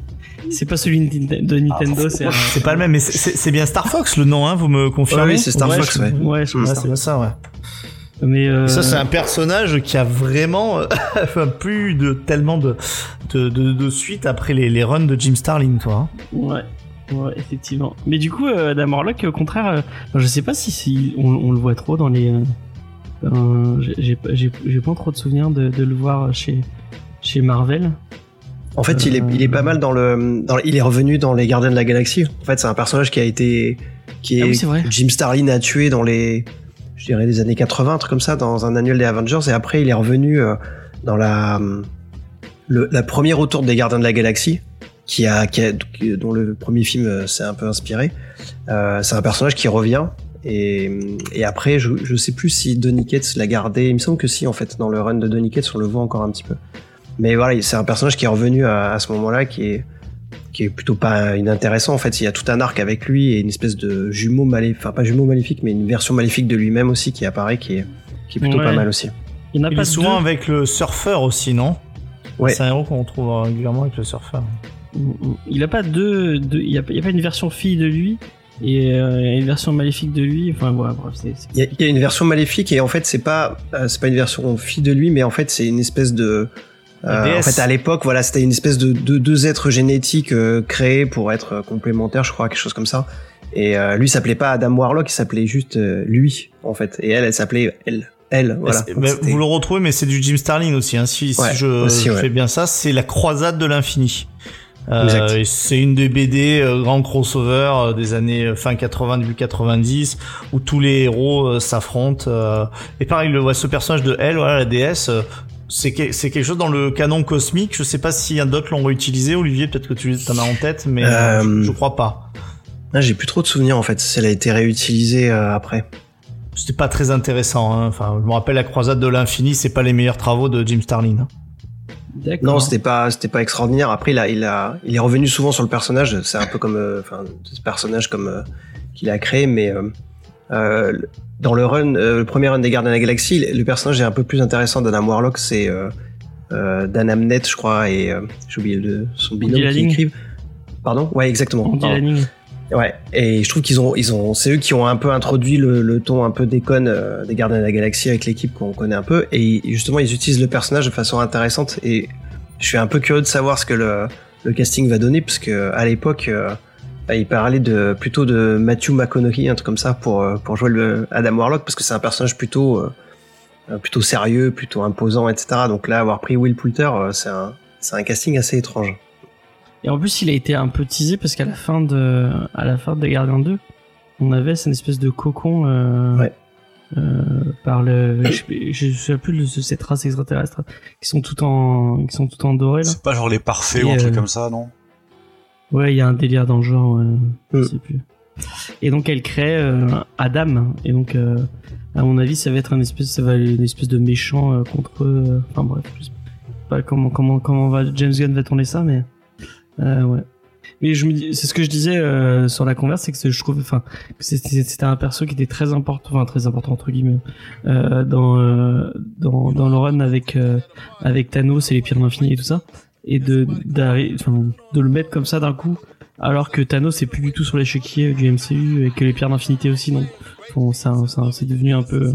S1: C'est pas celui de Nintendo, c'est. un-
S4: C'est pas le même, mais c'est- bien Star Fox le nom, hein, vous me confirmez
S6: Ouais, oui, c'est Star
S1: Ouais,
S6: Fox,
S1: je-
S6: ouais.
S1: Ouais, je
S6: Mm.
S4: Ouais,
S1: pense
S4: c'est bien ça, ouais.
S1: Mais euh,
S4: Ça, c'est un personnage qui a vraiment euh, enfin, plus de tellement de de, de, de suite après les, les runs de Jim Starlin, toi. hein.
S1: Ouais, ouais, effectivement. Mais du coup, euh, Adam Warlock, au contraire, euh, je sais pas si, si on, on le voit trop dans les. euh, euh, j'ai- j'ai pas- j'ai j'ai pas trop de souvenirs de, de le voir chez chez Marvel.
S6: En fait, il est, il est pas mal dans le, dans le- il est revenu dans les Gardiens de la Galaxie. En fait, c'est un personnage qui a été, qui est,
S1: Ah oui, c'est vrai.
S6: Jim Starlin a tué dans les, je dirais les années 80, un truc comme ça, dans un annuel des Avengers. Et après, il est revenu euh, dans la, le, la première retour des Gardiens de la Galaxie, qui a, qui a- dont le premier film euh, s'est un peu inspiré. Euh, c'est un personnage qui revient. Et, et après, je, je sais plus si Donny Cates l'a gardé. Il me semble que si, en fait, dans le run de Donny Cates, on le voit encore un petit peu. Mais voilà, c'est un personnage qui est revenu à, à ce moment-là, qui est, qui est plutôt pas inintéressant. En fait, il y a tout un arc avec lui et une espèce de jumeau maléfique, enfin pas jumeau maléfique, mais une version maléfique de lui-même aussi qui apparaît, qui est, qui est plutôt
S1: Ouais.
S6: pas mal aussi.
S1: Il n'y en a
S4: Il
S1: pas
S4: est souvent
S1: deux.
S4: avec le surfeur aussi, non?
S6: Ouais.
S4: C'est un héros qu'on retrouve régulièrement avec le surfeur.
S1: Il a pas deux, deux- il y a, pas- il y a pas une version fille de lui et euh, une version maléfique de lui? Enfin voilà, bref, c'est. c'est-
S6: Il y, a, il y a une version maléfique et en fait, c'est pas, euh, c'est pas une version fille de lui, mais en fait, c'est une espèce de, Euh, en fait, à l'époque, voilà, c'était une espèce de, de deux êtres génétiques euh, créés pour être euh, complémentaires, je crois, quelque chose comme ça. Et euh, lui s'appelait pas Adam Warlock, il s'appelait juste lui, en fait. Et elle, elle s'appelait elle. Elle, voilà.
S4: Vous le retrouvez, mais c'est du Jim Starlin aussi. Hein. Si, je
S6: aussi, ouais.
S4: fais bien ça, c'est la croisade de l'infini. Euh, c'est une des BD euh, grand crossover euh, des années fin 80 début 90 où tous les héros s'affrontent et pareil le ouais, ce personnage de elle voilà la déesse c'est que- c'est quelque chose dans le canon cosmique je sais pas si un d'autres l'ont réutilisé Olivier peut-être que tu en as en tête mais euh,
S6: Euh,
S4: je, je crois pas
S6: Ah, j'ai plus trop de souvenirs, en fait. Elle a été réutilisée euh, après.
S4: c'était pas très intéressant hein. enfin je me rappelle la croisade de l'infini c'est pas les meilleurs travaux de Jim Starlin hein.
S1: D'accord.
S6: Non, c'était pas, c'était pas extraordinaire. Après, il a, il a, il est revenu souvent sur le personnage. C'est un peu comme, euh, enfin, ce personnage comme euh, qu'il a créé, mais euh, dans le run, euh, le premier run des Gardiens de la Galaxie, le personnage est un peu plus intéressant d'Adam Warlock. C'est euh, euh, Dan Amnett, je crois, et j'ai oublié le, son binôme qui écrivent. Pardon? Ouais, exactement. Pardon. Ouais, et je trouve qu'ils ont, ils ont, c'est eux qui ont un peu introduit le, le ton un peu déconne des Gardiens de la Galaxie avec l'équipe qu'on connaît un peu, et justement ils utilisent le personnage de façon intéressante, et je suis un peu curieux de savoir ce que le, le casting va donner, parce que à l'époque, il parlait de plutôt de Matthew McConaughey, un truc comme ça, pour euh, pour jouer le Adam Warlock, parce que c'est un personnage plutôt euh, euh, plutôt sérieux, plutôt imposant, etc. Donc là, avoir pris Will Poulter, c'est un c'est un casting assez étrange.
S1: Et en plus, il a été un peu teasé parce qu'à la fin de, à la fin de Gardiens 2, on avait cette espèce de cocon euh,
S6: Ouais.
S1: euh, par le je, je me souviens plus de cette race extraterrestre qui sont tout en qui sont tout en doré là.
S3: C'est pas genre les parfaits
S1: Et,
S3: ou un truc comme ça, non?
S1: Ouais, il y a un délire dans le genre, euh, je
S6: Mm.
S1: sais plus. Et donc elle crée euh, Adam et donc euh, à mon avis ça va être un espèce ça va être une espèce de méchant euh, contre eux. euh, Enfin bref, je sais pas comment comment comment va James Gunn va tourner ça mais euh, ouais. Mais je me dis, c'est ce que je disais euh, sur la converse, c'est que je trouve, enfin, c'était un perso qui était très important, enfin très important entre guillemets, euh, dans euh, dans dans le run avec euh, avec Thanos et les pierres d'infini et tout ça, et de de le mettre comme ça d'un coup, alors que Thanos est plus du tout sur l'échiquier du MCU et que les pierres d'infinité aussi, donc bon, ça, ça c'est devenu un peu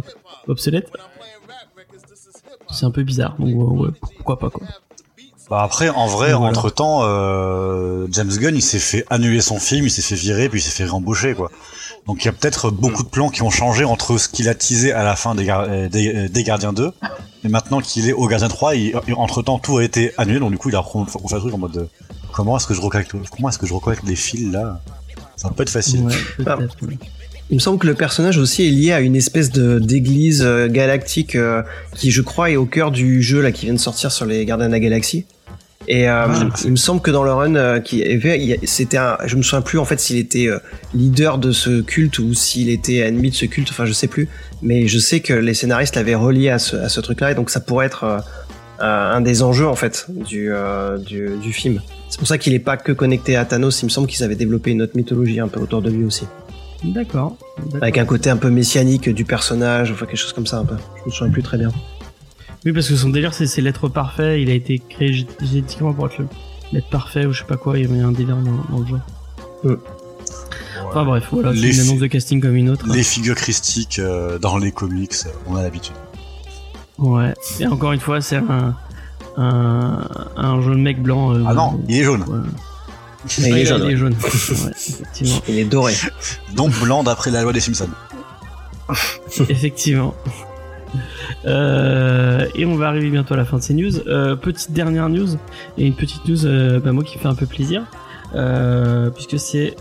S1: obsolète. C'est un peu bizarre, donc ouais, ouais, pourquoi pas quoi.
S3: Bah après, en vrai,
S1: Voilà.
S3: entre temps, euh, James Gunn, il s'est fait annuler son film, il s'est fait virer, puis il s'est fait rembaucher, quoi. Donc il y a peut-être beaucoup de plans qui ont changé entre ce qu'il a teasé à la fin des, Gar- euh, des, euh, des Gardiens 2, et maintenant qu'il est au Gardien 3, il, entre temps tout a été annulé, donc du coup il a refait un truc en mode de, comment est-ce que je reconnecte, comment est-ce que je reconnecte les fils là? Ça va pas être facile.
S1: Ouais,
S6: Ah. Il me semble que le personnage aussi est lié à une espèce de d'église euh, galactique euh, qui, je crois, est au cœur du jeu là qui vient de sortir sur les Gardiens de la Galaxie. Et euh, il me semble que dans le run euh, qui c'était un, je me souviens plus en fait s'il était euh, leader de ce culte ou s'il était ennemi de ce culte. Enfin, je sais plus. Mais je sais que les scénaristes l'avaient relié à ce, à ce truc-là et donc ça pourrait être euh, un un des enjeux en fait du euh, du, du film. C'est pour ça qu'il est pas que connecté à Thanos. Il me semble qu'ils avaient développé une autre mythologie un peu autour de lui aussi.
S1: D'accord. d'accord.
S6: Avec un côté un peu messianique du personnage, enfin quelque chose comme ça un peu. Je me souviens plus très bien.
S1: Oui, parce que son délire, c'est c'est l'être parfait. Il a été créé gé- génétiquement pour être l'être parfait ou je sais pas quoi. Il y a un délire dans, dans le genre.
S6: Euh.
S1: Enfin bref, voilà, c'est
S3: Les
S1: une annonce de casting comme une autre.
S3: Les figures christiques euh, dans les comics, on a l'habitude.
S1: Ouais. Et encore une fois, c'est un, un, un jeune mec blanc. euh,
S3: Ah non, il est jaune.
S1: ouais.
S6: Mais il est jaune.
S1: Il est
S6: ouais.
S1: jaune. ouais, effectivement.
S6: Il est doré.
S3: Donc blanc d'après la loi des Simpsons.
S1: effectivement. Euh, et on va arriver bientôt à la fin de ces news. Euh, petite dernière news et une petite news, euh, bah, moi qui me fait un peu plaisir, puisque c'est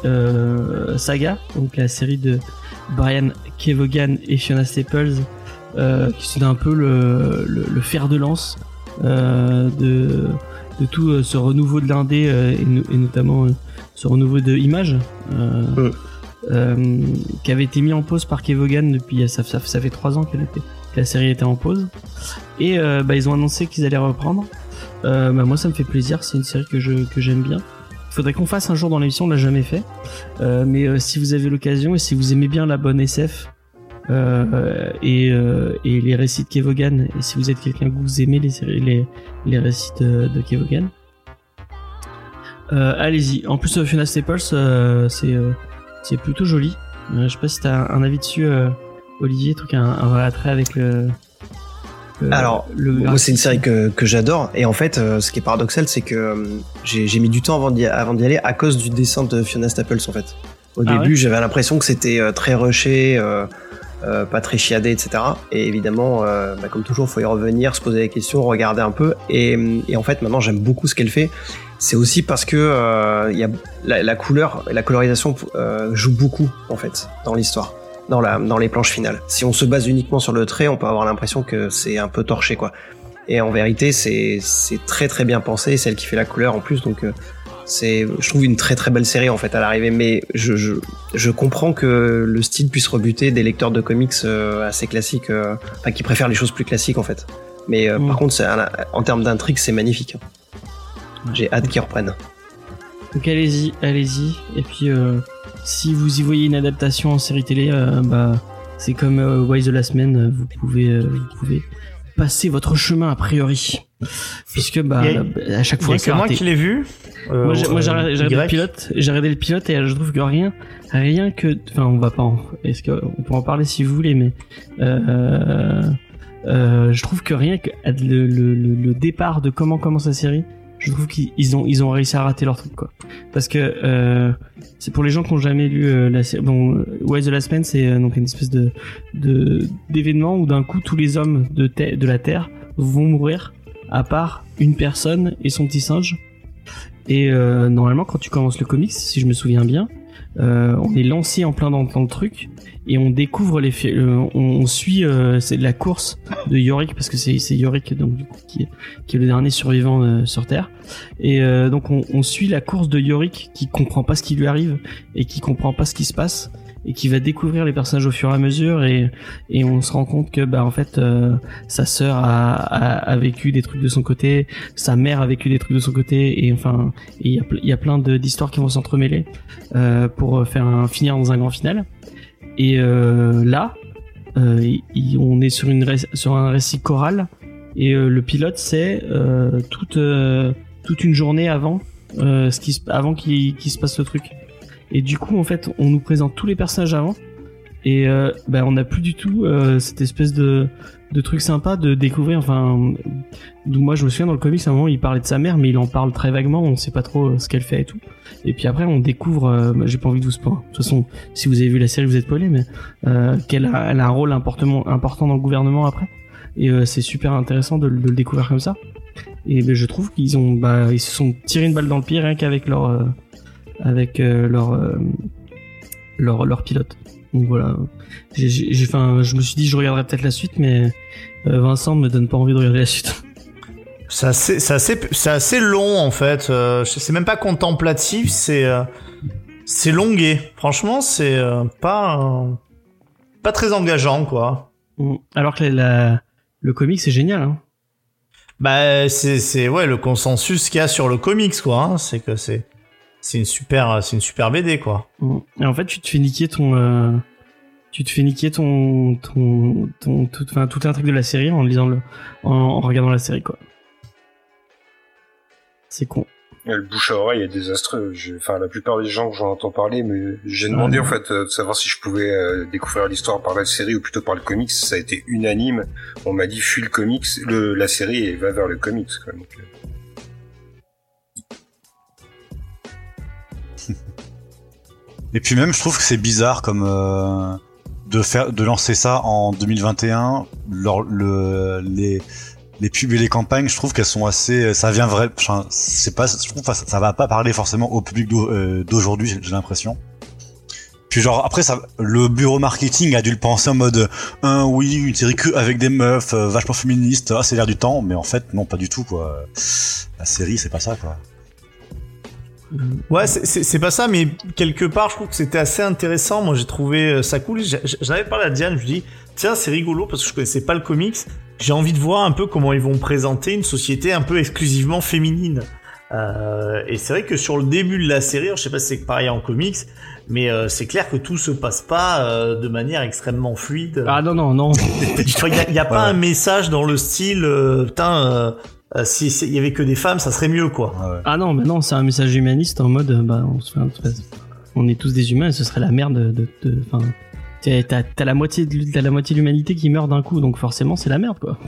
S1: Saga, donc la série de Brian Kevogan et Fiona Staples, qui sont un peu le, le, le fer de lance de, de tout ce renouveau de l'indé et, no- et notamment ce renouveau de Image. Euh,
S6: Mm.
S1: euh, qui avait été mis en pause par Kevogan depuis ça, ça, ça fait trois ans qu'elle était la série était en pause. Et euh, bah, ils ont annoncé qu'ils allaient reprendre. Euh, bah, moi ça me fait plaisir. C'est une série que je j'aime bien. Il faudrait qu'on fasse un jour dans l'émission. On l'a jamais fait. Euh, mais si vous avez l'occasion et si vous aimez bien la bonne SF et, les récits de Kevogan et si vous êtes quelqu'un que vous aimez les récits de, Kevogan allez-y. En plus Fiona Staples c'est plutôt joli. Je sais pas si t'as un, un avis dessus Olivier truc un, un vrai attrait avec le,
S6: Alors,
S1: le
S6: Moi, c'est une série que, que j'adore. Et en fait, euh, ce qui est paradoxal, c'est que euh, j'ai mis du temps avant d'y aller à cause du dessin de Fiona Staples, en fait. Au
S1: Ah
S6: début,
S1: ouais
S6: j'avais l'impression que c'était euh, très rushé, pas très chiadé, etc. Et évidemment, bah, comme toujours, faut y revenir, se poser des questions, regarder un peu. Et, et en fait, maintenant, j'aime beaucoup ce qu'elle fait. C'est aussi parce que y a la, la couleur, la colorisation joue beaucoup en fait dans l'histoire, dans la dans les planches finales. Si on se base uniquement sur le trait, on peut avoir l'impression que c'est un peu torché quoi. Et en vérité, c'est c'est très très bien pensé, c'est elle qui fait la couleur en plus, donc euh, c'est je trouve une très très belle série en fait à l'arrivée. Mais je, je je comprends que le style puisse rebuter des lecteurs de comics euh, assez classiques, euh, enfin qui préfèrent les choses plus classiques en fait. Mais euh,
S1: Mm.
S6: par contre, c'est un- en termes d'intrigue, c'est magnifique. J'ai hâte qu'ils reprennent.
S1: Donc allez-y, allez-y. Et puis euh, si vous y voyez une adaptation en série télé, euh, bah c'est comme euh, Why the Last Man, euh, vous pouvez, euh, vous pouvez passer votre chemin a priori, puisque bah
S4: a-
S1: à chaque fois c'est
S4: que moi qui l'ai vu.
S1: Moi j'ai regardé le pilote, j'ai regardé le pilote et je trouve que rien, rien que, enfin on va pas, en, est-ce qu'on peut en parler si vous voulez, mais je trouve que rien que le, le, le, le départ de comment commence la série, je trouve qu'ils ils ont réussi à rater leur truc quoi. Parce que euh, c'est pour les gens qui ont jamais lu euh, la série. Bon, euh, Why the Last Man, c'est euh, donc une espèce de de d'événement où d'un coup tous les hommes de de la Terre vont mourir, à part une personne et son petit singe. Et normalement, quand tu commences le comics, si je me souviens bien, on est lancé en plein dans, dans le truc et on découvre les euh, on, suit euh, c'est la course de Yorick parce que c'est c'est Yorick donc du coup qui qui est le dernier survivant euh, sur Terre. Et euh, donc on, on suit la course de Yorick qui comprend pas ce qui lui arrive et qui comprend pas ce qui se passe et qui va découvrir les personnages au fur et à mesure et et on se rend compte que bah en fait euh, sa sœur a, a, a vécu des trucs de son côté sa mère a vécu des trucs de son côté et enfin il y a, y a plein d'histoires qui vont s'entremêler euh, pour faire un finir dans un grand final et euh, là euh, on est sur une sur un récit choral. Et euh, le pilote c'est toute toute une journée avant qu'il se passe le truc. Et du coup en fait on nous présente tous les personnages avant. Et euh, ben on n'a plus du tout cette espèce de de truc sympa de découvrir enfin moi je me souviens dans le comics à un moment il parlait de sa mère mais il en parle très vaguement on sait pas trop euh, ce qu'elle fait et tout. Et puis après on découvre euh, bah, j'ai pas envie de vous spoiler. De toute façon si vous avez vu la série vous êtes polé mais euh, qu'elle a, un rôle important dans le gouvernement après. Et c'est super intéressant de, le- découvrir comme ça. Et je trouve qu'ils ont bah ils se sont tiré une balle dans le pied rien qu'avec leur avec leur leur leur pilote donc voilà j'ai j'ai enfin je me suis dit je regarderai peut-être la suite mais euh, Vincent me donne pas envie de regarder la suite
S4: C'est assez, c'est assez, c'est assez long en fait. Euh, c'est même pas contemplatif, c'est euh, c'est longué. Franchement, c'est euh, pas pas très engageant quoi.
S1: Mm. alors que la, la- le comic c'est génial hein.
S4: Bah c'est c'est ouais le consensus qu'il y a sur le comics quoi. hein, c'est que c'est c'est une super c'est une super BD quoi.
S1: Mm. Et en fait, tu te fais niquer ton, euh, tu te fais niquer ton, ton, ton, tout, enfin, tout un truc de la série en lisant le, en, en regardant la série, quoi. C'est con.
S5: Le bouche à oreille est désastreux. Je- Enfin, la plupart des gens que j'en entends parler, mais j'ai demandé en fait euh, de savoir si je pouvais euh, découvrir l'histoire par la série ou plutôt par le comics. Ça a été unanime. On m'a dit fuis le comics, le, la série et va vers le comics. Quoi. Donc, euh,
S3: Et puis même, je trouve que c'est bizarre comme euh, de faire, de lancer ça en 2021. Leur, le, les, les pubs et les campagnes, je trouve qu'elles sont assez, ça vient vrai. C'est pas, je trouve ça, ça va pas parler forcément au public euh, d'aujourd'hui, j'ai l'impression. Puis genre après ça, le bureau marketing a dû le penser en mode, un oui, une série que avec des meufs, euh, vachement féministes, ah c'est l'air du temps, mais en fait non pas du tout quoi. La série c'est pas ça quoi.
S4: Ouais, c'est- c'est c'est pas ça, mais quelque part, je trouve que c'était assez intéressant. Moi, j'ai trouvé euh, ça cool. J'en avais parlé à Diane, je lui dis, tiens, c'est rigolo parce que je connaissais pas le comics. J'ai envie de voir un peu comment ils vont présenter une société un peu exclusivement féminine. Euh, et c'est vrai que sur le début de la série, je sais pas si c'est pareil en comics, mais euh, c'est clair que tout se passe pas euh, de manière extrêmement fluide.
S1: Ah non, non, non.
S4: Il y a, y a pas
S3: Ouais.
S4: un message dans le style, euh, putain, euh, si il y avait que des femmes, ça serait mieux, quoi.
S3: Ouais.
S1: Ah non, mais non, c'est un message humaniste en mode, euh, bah, on, se fait un- on est tous des humains et ce serait la merde de, de, enfin, t'as, la moitié de, la moitié de l'humanité qui meurt d'un coup, donc forcément c'est la merde, quoi.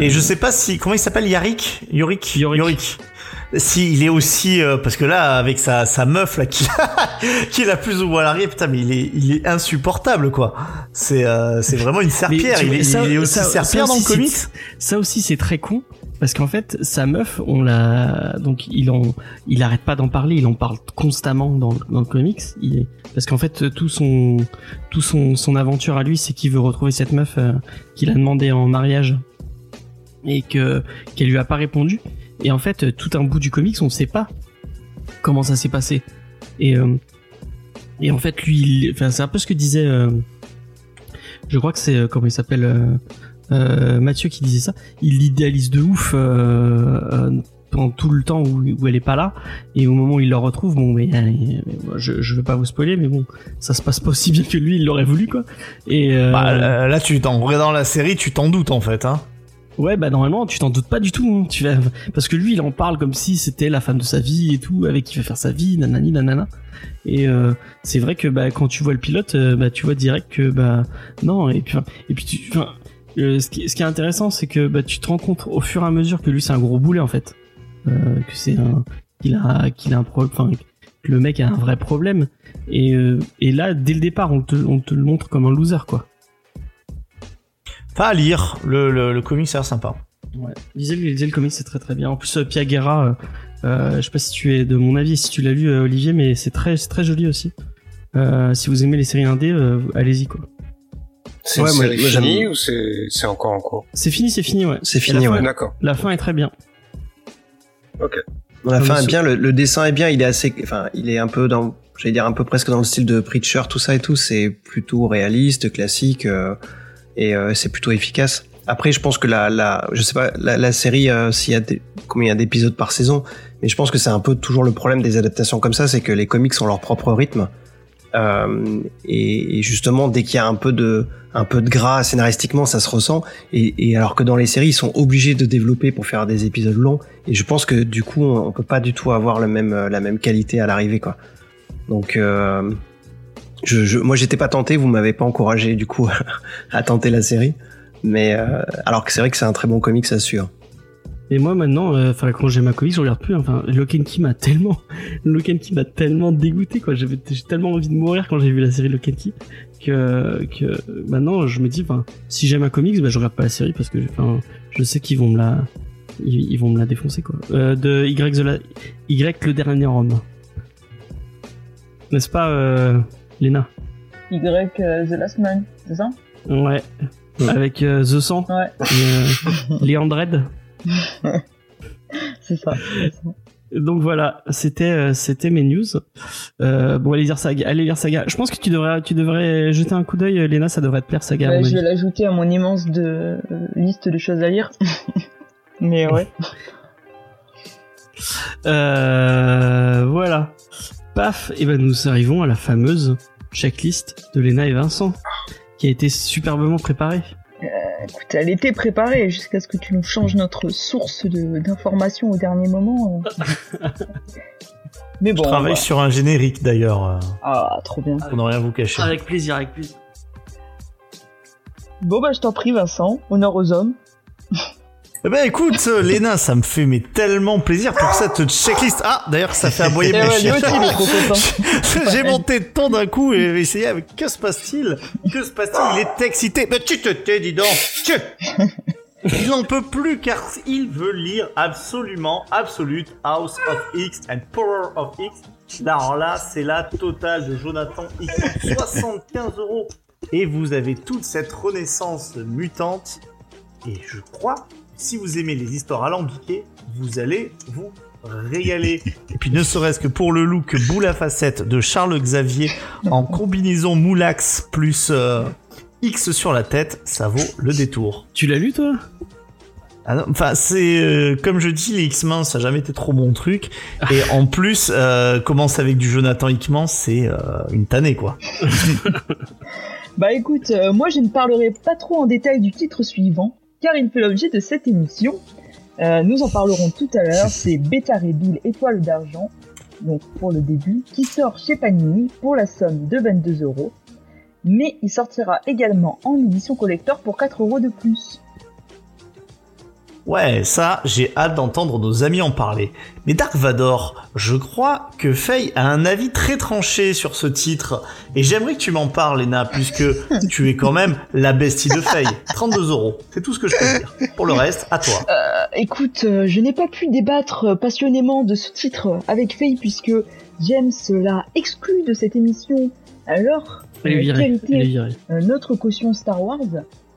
S4: Et je sais pas si comment il s'appelle Yarik Yorik
S1: Yorick.
S4: Si il est aussi euh, parce que là avec sa, sa meuf là qui qui la plus ou moins larguée putain mais il est il est insupportable quoi. C'est euh, c'est vraiment une serpillère. Il, il est aussi
S1: ça-
S4: serpillère
S1: ça
S4: dans le comics.
S1: Ça aussi c'est très con parce qu'en fait sa meuf on l'a donc il en il arrête pas d'en parler il en parle constamment dans, dans le comics il est- parce qu'en fait tout son tout son son aventure à lui c'est qu'il veut retrouver cette meuf euh, qu'il a demandé en mariage et que qu'elle lui a pas répondu et en fait tout un bout du comics on sait pas comment ça s'est passé et euh, et en fait lui enfin c'est un peu ce que disait euh, je crois que c'est euh, comment il s'appelle euh, euh, Mathieu qui disait ça, il l'idéalise de ouf euh, euh, pendant tout le temps où, elle est pas là, et au moment où il le retrouve, bon, mais, euh, je, je veux pas vous spoiler, mais bon, ça se passe pas aussi bien que lui, il l'aurait voulu, quoi. Et euh,
S4: Bah, euh, là tu t'en regardant la série tu t'en doutes en fait hein.
S1: Ouais, bah normalement, tu t'en doutes pas du tout, hein, tu vas, parce que lui, il en parle comme si c'était la femme de sa vie et tout, avec qui il va faire sa vie, nanani, nanana. Et euh, c'est vrai que bah, quand tu vois le pilote, euh, bah, tu vois direct que bah non, et puis, et puis tu, enfin, euh, ce, qui, ce qui est intéressant, c'est que bah, tu te rends compte au fur et à mesure que lui c'est un gros boulet en fait, euh, que c'est un, qu'il a, qu'il a un problème, que le mec a un vrai problème. Et, euh, et là, dès le départ, on te, on te le montre comme un loser quoi.
S4: Enfin à lire le le, le comics ça a l'air sympa.
S1: Ouais. Lisez, le- lisez le comic, c'est très très bien. En plus, euh, Pia Guerra, euh, Euh, je sais pas si tu es de mon avis, si tu l'as lu, euh, Olivier, mais c'est très, c'est très joli aussi. Euh, si vous aimez les séries indé, euh, allez-y quoi.
S5: C'est
S6: Ouais, moi-
S5: finie ou c'est c'est encore en cours?
S1: C'est fini, c'est fini, ouais.
S6: C'est fini,
S1: la
S6: ouais.
S1: fin-
S5: D'accord.
S1: La fin est très bien.
S6: La fin est bien, le, le dessin est bien, il est assez, enfin, il est un peu dans, j'allais dire un peu presque dans le style de Preacher, tout ça et tout. C'est plutôt réaliste, classique, euh, et euh, c'est plutôt efficace. Après, je pense que la, je sais pas, la, série, euh, s'il y a combien d'épisodes par saison, mais je pense que c'est un peu toujours le problème des adaptations comme ça, c'est que les comics ont leur propre rythme. Euh, et, justement, dès qu'il y a un peu de, un peu de gras scénaristiquement, ça se ressent. Et, alors que dans les séries, ils sont obligés de développer pour faire des épisodes longs. Et je pense que du coup, on, on peut pas du tout avoir le même, la même qualité à l'arrivée, quoi. Donc, moi, j'étais pas tenté. Vous m'avez pas encouragé du coup à tenter la série. Mais euh, alors que c'est vrai que c'est un très bon comic, ça sûr.
S1: Et moi maintenant, euh, enfin quand j'ai ma comics, je regarde plus. Enfin, Lock and Key m'a tellement, m'a tellement dégoûté quoi. J'ai tellement envie de mourir quand j'ai vu la série Key que maintenant je me dis, enfin, si j'aime un comics, bah je regarde pas la série parce que enfin, je sais qu'ils vont me la, ils, vont me la défoncer quoi. Euh, de. Y le dernier homme, n'est-ce pas, Lena
S2: Y euh, The Last Man, c'est ça?
S1: Ouais.
S6: Ouais.
S1: Avec euh, The Sang
S2: Ouais,
S1: et euh, les Andred.
S2: c'est ça.
S1: Donc voilà, c'était c'était mes news. Euh, bon, allez lire Saga. Allez lire Saga. Je pense que tu devrais tu devrais jeter un coup d'œil, Léna, ça devrait te plaire Saga. mon
S2: je vais l'ajouter à mon immense de euh, liste de choses à lire. Mais ouais.
S1: Euh, voilà. Paf, et ben nous arrivons à la fameuse checklist de Léna et Vincent, qui a été superbement préparée.
S2: Écoute, elle était préparée jusqu'à ce que tu nous changes notre source de- d'information au dernier moment. euh. Mais
S4: Je
S2: bon.
S4: travaille
S2: bah.
S4: sur un générique d'ailleurs, euh,
S2: Ah, trop bien.
S4: pour ne rien vous cacher.
S1: Avec plaisir, avec plaisir.
S2: Bon bah je t'en prie Vincent, honneur aux hommes.
S4: Eh ben écoute, euh, Léna, ça me fait mais tellement plaisir pour cette checklist. Ah, d'ailleurs, ça fait aboyer
S2: Et
S4: mon
S2: ouais, lui
S4: chien.
S2: aussi il est trop content.
S4: J'ai monté de ton d'un coup et j'ai essayé, mais que se passe-t-il? Que se passe-t-il? Il est excité. Mais tu te tais, dis donc Tu Il n'en peut plus car il veut lire absolument Absolute House of X and Power of X. Alors là, c'est la totale de Jonathan X. 75 euros. Et vous avez toute cette renaissance mutante. Et je crois, si vous aimez les histoires alambiquées, vous allez vous régaler. Et puis ne serait-ce que pour le look boule à facettes de Charles Xavier en combinaison moulax plus euh, X sur la tête, ça vaut le détour.
S1: Tu l'as lu toi?
S4: Ah Enfin, c'est euh, comme je dis, les X-Men, ça a jamais été trop mon truc. Et en plus, euh, commence avec du Jonathan Hickman, c'est euh, une tannée quoi.
S2: Bah écoute, euh, moi je ne parlerai pas trop en détail du titre suivant, car il fait l'objet de cette émission. Euh, nous en parlerons tout à l'heure, c'est Beta Bill Étoile d'argent, donc pour le début, qui sort chez Panini pour la somme de 22 euros. Mais il sortira également en édition collector pour 4 euros de plus.
S4: Ouais, ça, j'ai hâte d'entendre nos amis en parler. Mais Dark Vador, je crois que Faye a un avis très tranché sur ce titre. Et j'aimerais que tu m'en parles, Lena, puisque tu es quand même la bestie de Faye. 32 euros. C'est tout ce que je peux dire. Pour le reste, à toi.
S2: Euh, écoute, euh, je n'ai pas pu débattre passionnément de ce titre avec Faye puisque James l'a exclu de cette émission alors euh, quelle était euh, notre caution Star Wars?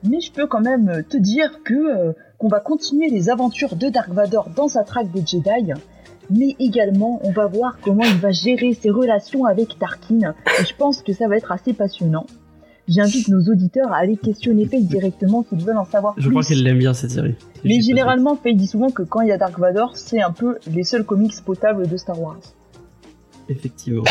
S2: Mais je peux quand même te dire que euh, qu'on va continuer les aventures de Dark Vador dans sa traque des Jedi. Mais également, on va voir comment il va gérer ses relations avec Tarkin. Et je pense que ça va être assez passionnant. J'invite nos auditeurs à aller questionner Faye directement s'ils veulent en savoir
S1: Je
S2: plus.
S1: crois qu'elle l'aime bien cette série.
S2: Mais généralement, Faye dit souvent que quand il y a Dark Vador, c'est un peu les seuls comics potables de Star Wars.
S1: Effectivement.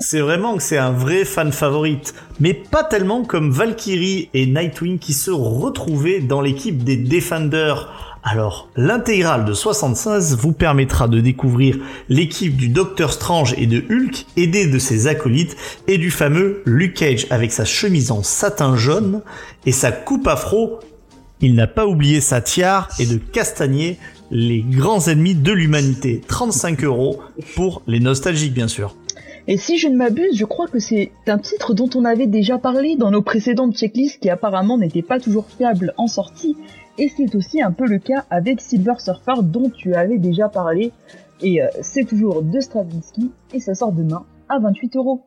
S4: C'est vraiment que c'est un vrai fan favorite. Mais pas tellement comme Valkyrie et Nightwing qui se retrouvaient dans l'équipe des Defenders. Alors, l'intégrale de 76 vous permettra de découvrir l'équipe du Docteur Strange et de Hulk, aidé de ses acolytes, et du fameux Luke Cage avec sa chemise en satin jaune et sa coupe afro. Il n'a pas oublié sa tiare et de castagner les grands ennemis de l'humanité. 35 euros pour les nostalgiques, bien sûr.
S2: Et si je ne m'abuse, je crois que c'est un titre dont on avait déjà parlé dans nos précédentes checklists qui apparemment n'étaient pas toujours fiables en sortie. Et c'est aussi un peu le cas avec Silver Surfer dont tu avais déjà parlé. Et euh, c'est toujours de Stravinsky et ça sort demain à 28 euros.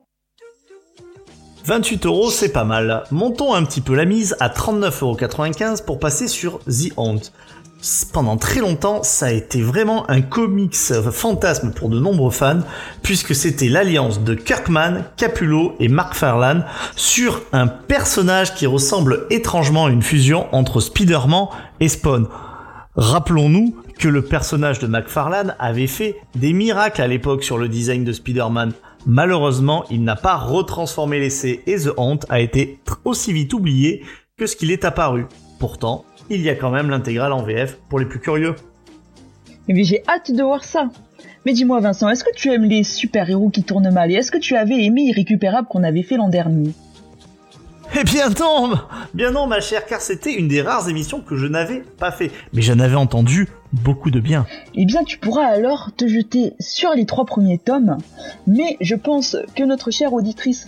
S4: 28 euros, c'est pas mal. Montons un petit peu la mise à 39,95€ pour passer sur The Haunt. Pendant très longtemps, ça a été vraiment un comics fantasme pour de nombreux fans, puisque c'était l'alliance de Kirkman, Capullo et Mark Farlan sur un personnage qui ressemble étrangement à une fusion entre Spider-Man et Spawn. Rappelons-nous que le personnage de McFarlane avait fait des miracles à l'époque sur le design de Spider-Man. Malheureusement, il n'a pas retransformé l'essai et The Haunt a été aussi vite oublié que ce qu'il est apparu. Pourtant, il y a quand même l'intégrale en VF pour les plus curieux.
S2: Et puis j'ai hâte de voir ça. Mais dis-moi Vincent, est-ce que tu aimes les super-héros qui tournent mal? Et est-ce que tu avais aimé Irrécupérable qu'on avait fait l'an dernier?
S4: Eh bien non Bien non ma chère, car c'était une des rares émissions que je n'avais pas fait. Mais j'en avais entendu beaucoup de bien.
S2: Eh bien tu pourras alors te jeter sur les trois premiers tomes, mais je pense que notre chère auditrice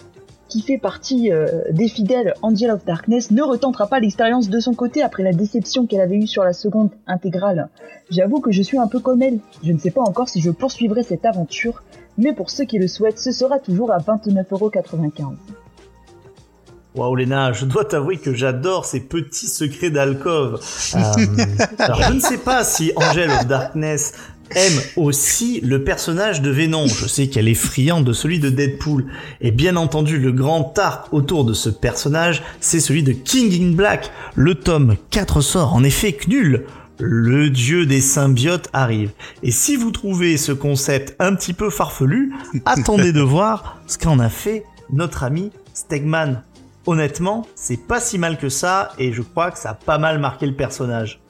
S2: qui fait partie euh, des fidèles Angel of Darkness ne retentera pas l'expérience de son côté après la déception qu'elle avait eue sur la seconde intégrale. J'avoue que je suis un peu comme elle, je ne sais pas encore si je poursuivrai cette aventure, mais pour ceux qui le souhaitent, ce sera toujours à 29,95€.
S4: Waouh Léna, je dois t'avouer que j'adore ces petits secrets d'alcove. Euh, alors je ne sais pas si Angel of Darkness aime aussi le personnage de Venom. Je sais qu'elle est friande de celui de Deadpool. Et bien entendu, le grand arc autour de ce personnage, c'est celui de King in Black. Le tome 4 sort en effet nul. Le dieu des symbiotes arrive. Et si vous trouvez ce concept un petit peu farfelu, attendez de voir ce qu'en a fait notre ami Stegman. Honnêtement, c'est pas si mal que ça et je crois que ça a pas mal marqué le personnage.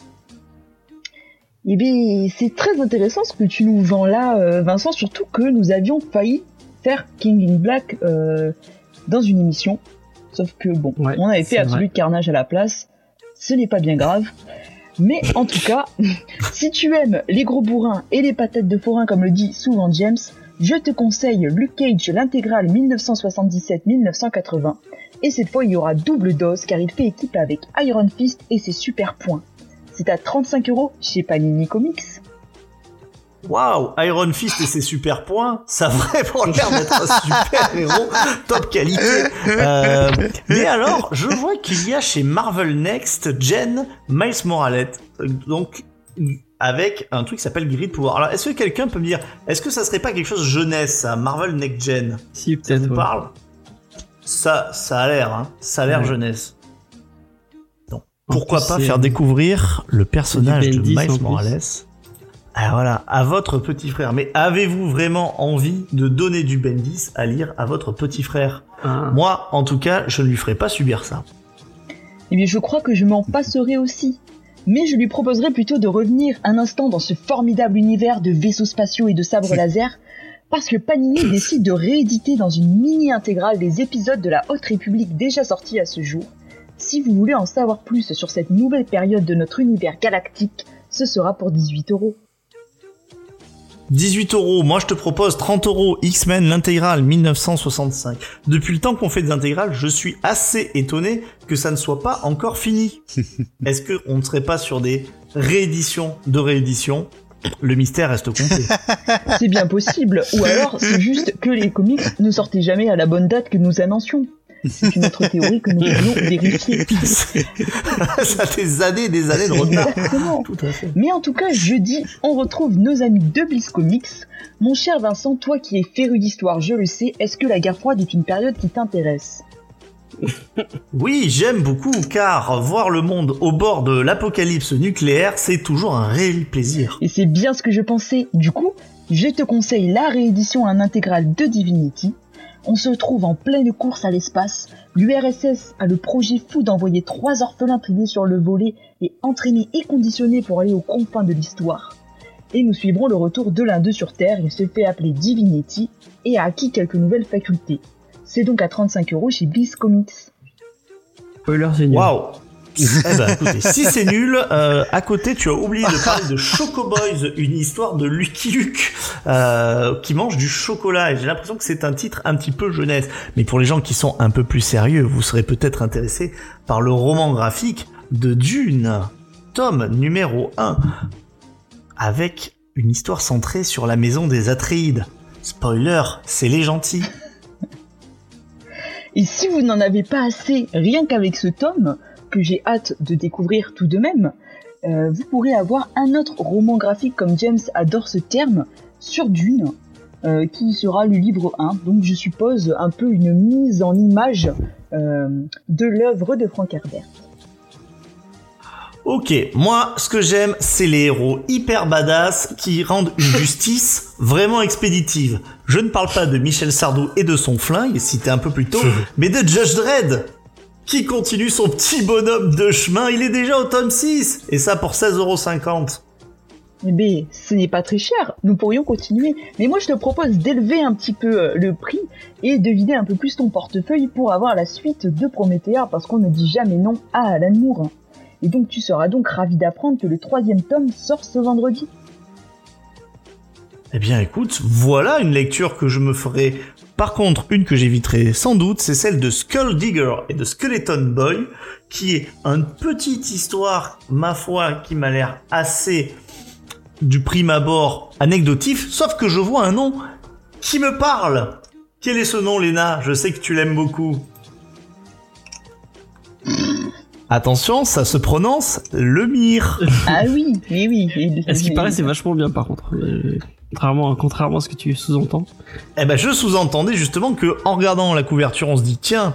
S2: Eh bien, c'est très intéressant ce que tu nous vends là, euh, Vincent, surtout que nous avions failli faire King in Black euh, dans une émission. Sauf que bon,
S1: Ouais,
S2: on avait fait
S1: c'est
S2: Absolute Carnage à la place. Ce n'est pas bien grave. Mais en tout cas, si tu aimes les gros bourrins et les patates de forain comme le dit souvent James, je te conseille Luke Cage l'intégrale 1977-1980. Et cette fois, il y aura double dose car il fait équipe avec Iron Fist et ses super points. C'est à 35 euros chez Panini Comics.
S4: Waouh, Iron Fist et ses super points, ça a vraiment l'air d'être un super héros top qualité. Euh, mais alors, je vois qu'il y a chez Marvel Next Gen Miles Morales, donc avec un truc qui s'appelle Grid Pouvoir. Alors, est-ce que quelqu'un peut me dire, est-ce que ça serait pas quelque chose jeunesse, ça, Marvel Next Gen?
S1: Si,
S4: Ça
S1: peut-être.
S4: vous
S1: ouais.
S4: parle? Ça, ça a l'air, hein. Ça a l'air
S1: Ouais.
S4: jeunesse. Pourquoi
S1: plus,
S4: pas faire découvrir le personnage de Miles. Morales alors voilà, à votre petit frère. Mais avez-vous vraiment envie de donner du Bendis à lire à votre petit frère?
S1: Ah.
S4: Moi, en tout cas, je ne lui ferai pas subir ça.
S2: Eh bien, je crois que je m'en passerai aussi. Mais je lui proposerai plutôt de revenir un instant dans ce formidable univers de vaisseaux spatiaux et de sabres laser, parce que Panini décide de rééditer dans une mini intégrale des épisodes de la Haute République déjà sortis à ce jour. Si vous voulez en savoir plus sur cette nouvelle période de notre univers galactique, ce sera pour 18 euros.
S4: 18 euros, moi je te propose 30 euros X-Men l'intégrale 1965. Depuis le temps qu'on fait des intégrales, je suis assez étonné que ça ne soit pas encore fini. Est-ce que on ne serait pas sur des rééditions de rééditions? Le mystère reste complet.
S2: C'est bien possible, ou alors c'est juste que les comics ne sortaient jamais à la bonne date que nous annoncions. C'est une autre théorie que nous voulons vérifier.
S4: ça a des années et des années de retard.
S2: Exactement.
S4: Tout à fait.
S2: Mais en tout cas, jeudi, on retrouve nos amis de Bliss Comics. Mon cher Vincent, toi qui es féru d'histoire, je le sais, est-ce que la guerre froide est une période qui t'intéresse?
S4: Oui, j'aime beaucoup car voir le monde au bord de l'apocalypse nucléaire, c'est toujours un réel plaisir.
S2: Et c'est bien ce que je pensais. Du coup, je te conseille la réédition en intégrale de Divinity. On se trouve en pleine course à l'espace. L'URSS a le projet fou d'envoyer trois orphelins triés sur le volet et entraînés et conditionnés pour aller aux confins de l'histoire. Et nous suivrons le retour de l'un d'eux sur Terre. Il se fait appeler Divinity et a acquis quelques nouvelles facultés. C'est donc à 35 euros chez Bliss Comics.
S1: Spoiler, nul.
S4: Waouh Eh ben, si c'est nul, euh, à côté, tu as oublié de parler de Choco Boys, une histoire de Lucky Luke euh, qui mange du chocolat. Et j'ai l'impression que c'est un titre un petit peu jeunesse. Mais pour les gens qui sont un peu plus sérieux, vous serez peut-être intéressés par le roman graphique de Dune, tome numéro 1, avec une histoire centrée sur la maison des Atreides. Spoiler, c'est les gentils.
S2: Et si vous n'en avez pas assez, rien qu'avec ce tome, que j'ai hâte de découvrir tout de même, euh, vous pourrez avoir un autre roman graphique comme James adore ce terme, sur Dune, euh, qui sera le livre 1. Donc je suppose un peu une mise en image euh, de l'œuvre de Frank Herbert.
S4: Ok, moi, ce que j'aime, c'est les héros hyper badass qui rendent une justice vraiment expéditive. Je ne parle pas de Michel Sardou et de son flingue, cité un peu plus tôt, mais de Judge Dredd, qui continue son petit bonhomme de chemin. Il est déjà au tome 6, et ça pour 16,50€.
S2: Eh bien, ce n'est pas très cher, nous pourrions continuer. Mais moi, je te propose d'élever un petit peu euh, le prix et de vider un peu plus ton portefeuille pour avoir la suite de Promethea, parce qu'on ne dit jamais non à Alan Moore. Et donc, tu seras donc ravi d'apprendre que le troisième tome sort ce vendredi.
S4: Eh bien écoute, voilà une lecture que je me ferai. Par contre, une que j'éviterai sans doute, c'est celle de Skull Digger et de Skeleton Boy, qui est une petite histoire, ma foi, qui m'a l'air assez du prime abord anecdotif, sauf que je vois un nom qui me parle. Quel est ce nom, Léna? Je sais que tu l'aimes beaucoup. Attention, ça se prononce le mire.
S2: Ah oui, oui, oui.
S1: Ce qui paraît, c'est vachement bien par contre. Contrairement, contrairement à ce que tu sous-entends.
S4: Eh ben, je sous-entendais justement que en regardant la couverture, on se dit tiens,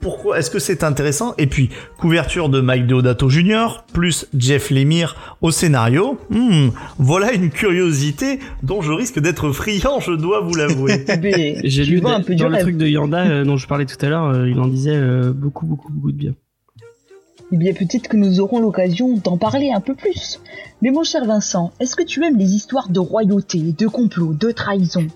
S4: pourquoi est-ce que c'est intéressant? Et puis couverture de Mike Deodato Jr. plus Jeff Lemire au scénario. Hmm, voilà une curiosité dont je risque d'être friand, je dois vous l'avouer.
S1: J'ai lu dans
S2: un peu du
S1: le
S2: rêve.
S1: truc de Yanda euh, dont je parlais tout à l'heure, euh, il en disait euh, beaucoup, beaucoup, beaucoup de bien.
S2: Eh bien, peut-être que nous aurons l'occasion d'en parler un peu plus. Mais mon cher Vincent, est-ce que tu aimes les histoires de royauté, de complot, de trahison?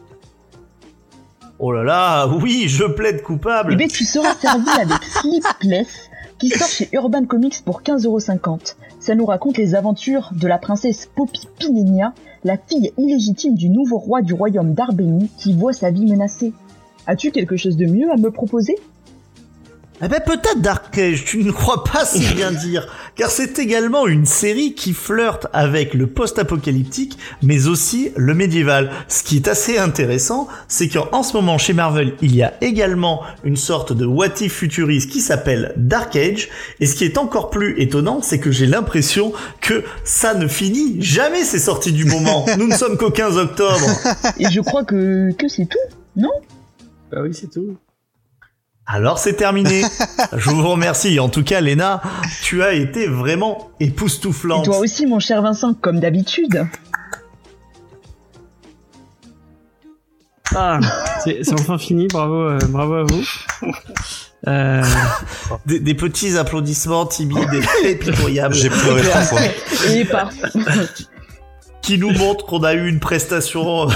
S4: Oh là là, oui, je plaide
S2: Eh
S4: coupable.
S2: bien, tu seras servi avec Sleepless, qui sort chez Urban Comics pour 15,50€. Ça nous raconte les aventures de la princesse Poppy Pinenia, la fille illégitime du nouveau roi du royaume d'Arbénie, qui voit sa vie menacée. As-tu quelque chose de mieux à me proposer?
S4: Eh ben peut-être Dark Age, tu ne crois pas si bien dire, car c'est également une série qui flirte avec le post-apocalyptique, mais aussi le médiéval. Ce qui est assez intéressant, c'est qu'en ce moment chez Marvel, il y a également une sorte de what if futuriste qui s'appelle Dark Age, et ce qui est encore plus étonnant, c'est que j'ai l'impression que ça ne finit jamais ces sorties du moment. Nous ne sommes qu'au 15 octobre.
S2: Et je crois que, que c'est tout, non?
S1: Bah oui, c'est tout.
S4: Alors c'est terminé. Je vous remercie. En tout cas, Léna, tu as été vraiment
S2: Et
S4: époustouflante.
S2: toi aussi, mon cher Vincent, comme d'habitude.
S1: Ah, c'est enfin fini. Bravo, euh, bravo à vous. Euh,
S4: Des, des petits applaudissements timides et pitoyables
S3: J'ai pleuré trois fois.
S2: Et par...
S4: qui nous montrent qu'on a eu une prestation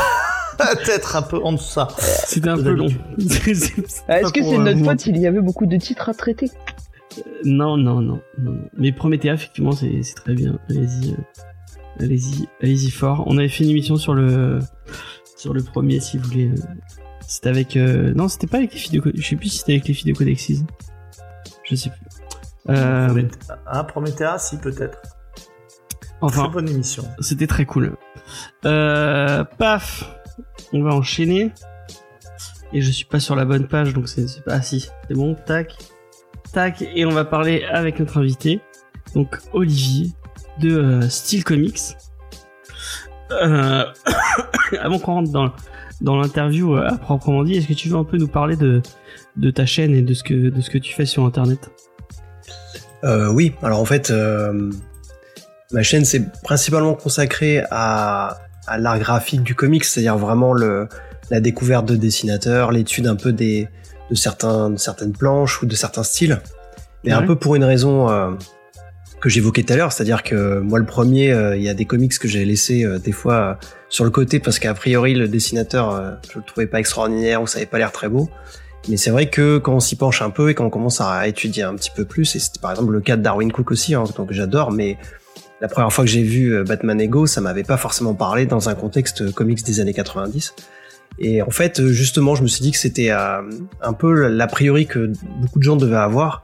S4: peut-être un peu en deçà.
S1: C'était un peu long.
S2: Est-ce que c'est
S1: euh,
S2: notre
S1: vous
S2: faute Il y avait beaucoup de titres à traiter.
S1: Non, non, non, non. non. Mais Promethea, effectivement, c'est très bien. Allez-y, euh, allez-y, allez-y fort. On avait fait une émission sur le sur le premier, si vous voulez. euh, C'était avec euh, non, c'était pas avec les filles de. Je sais plus si c'était avec les filles de Codexis. Je sais plus. Euh,
S4: Promethea- Ah, Promethea, si peut-être. Très
S1: enfin,
S4: bonne émission.
S1: c'était très cool. Euh, paf, on va enchaîner. Et je suis pas sur la bonne page, donc c'est pas. Ah si, c'est bon. Tac, tac, et on va parler avec notre invité, donc Olivier de euh, Steel Comics. Euh, avant qu'on rentre dans dans l'interview euh, à proprement dit, est-ce que tu veux un peu nous parler de ta chaîne et de ce que de ce que tu fais sur Internet?
S6: Oui, alors en fait, ma chaîne c'est principalement consacrée à, à l'art graphique du comics, c'est-à-dire vraiment le, la découverte de dessinateurs, l'étude un peu des, de, certains, de certaines planches ou de certains styles. Mais un peu pour une raison euh, que j'évoquais tout à l'heure, c'est-à-dire que moi le premier, euh, il y a des comics que j'ai laissés euh, des fois sur le côté parce qu'a priori le dessinateur, je le trouvais pas extraordinaire ou ça avait pas l'air très beau. Mais c'est vrai que quand on s'y penche un peu et quand on commence à étudier un petit peu plus, et c'était par exemple le cas de Darwin Cook aussi, hein, donc j'adore, mais la première fois que j'ai vu euh, Batman Ego, ça m'avait pas forcément parlé dans un contexte comics des années 90. Et en fait, justement, je me suis dit que c'était euh, un peu l'a priori que beaucoup de gens devaient avoir.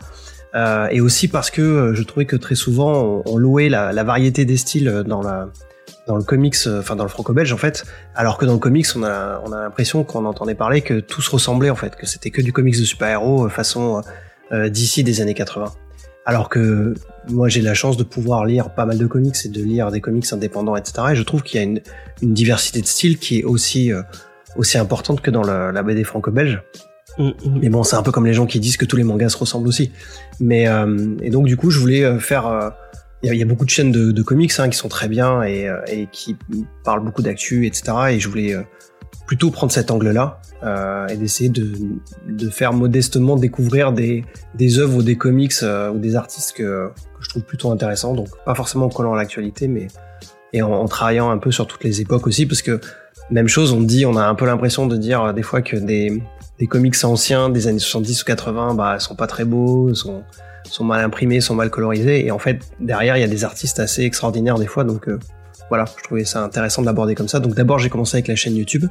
S6: Euh, et aussi parce que euh, je trouvais que très souvent on, louait la, variété des styles dans le comics, enfin dans le franco-belge en fait, alors que dans le comics on a on a l'impression qu'on entendait parler que tout se ressemblait en fait, que c'était que du comics de super-héros façon euh, d'ici des années 80. Alors que moi j'ai la chance de pouvoir lire pas mal de comics et de lire des comics indépendants etc. Et je trouve qu'il y a une, une diversité de styles qui est aussi aussi importante que dans la, la BD franco-belge. Mm, mm. Mais bon, c'est un peu comme les gens qui disent que tous les mangas se ressemblent aussi. Mais euh, et donc du coup, je voulais euh, faire. Il euh, y, y, a beaucoup de chaînes de, de comics hein, qui sont très bien et, euh, et qui parlent beaucoup d'actu, etc. Et je voulais plutôt prendre cet angle-là euh, et d'essayer de, de, faire modestement découvrir des, des œuvres ou des comics ou des artistes que, je trouve plutôt intéressants. Donc pas forcément en collant l'actualité, mais et en, travaillant un peu sur toutes les époques aussi, parce que même chose, on dit, on a un peu l'impression de dire euh, des fois que des, des comics anciens des années 70 ou 80, bah, sont pas très beaux, sont, sont mal imprimés, sont mal colorisés. Et en fait, derrière, il y a des artistes assez extraordinaires des fois. Donc euh, voilà, je trouvais ça intéressant de l'aborder comme ça. Donc d'abord, j'ai commencé avec la chaîne YouTube.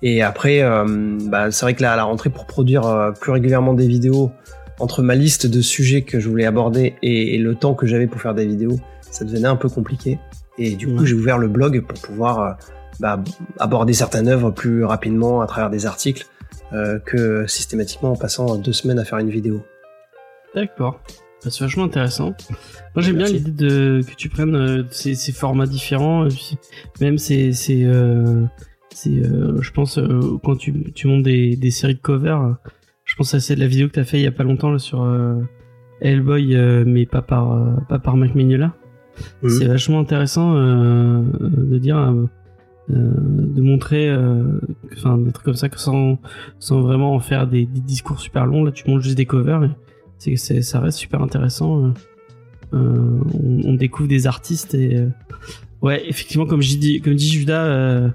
S6: Et après, euh, bah, c'est vrai que là, à la rentrée, pour produire euh, plus régulièrement des vidéos, entre ma liste de sujets que je voulais aborder et, et le temps que j'avais pour faire des vidéos, ça devenait un peu compliqué. Et du coup, j'ai ouvert le blog pour pouvoir bah, aborder certaines œuvres plus rapidement à travers des articles euh, que systématiquement en passant deux semaines à faire une vidéo.
S1: D'accord. C'est vachement intéressant. Moi j'aime bien l'idée de que tu prennes euh, ces, ces, formats différents, et puis même c'est c'est euh, euh, je pense quand tu, tu montes des, des séries de covers, je pense à celle de la vidéo que tu as fait il y a pas longtemps là, sur Hellboy, mais pas par pas par Mac Mignola. Mmh. C'est vachement intéressant de dire euh, de montrer, euh, enfin des trucs comme ça sans, sans vraiment en faire des, des, discours super longs. Là, tu montres juste des covers. Et c'est, ça reste super intéressant. Euh, on, on, découvre des artistes et ouais, effectivement, comme je dis, comme dit Judas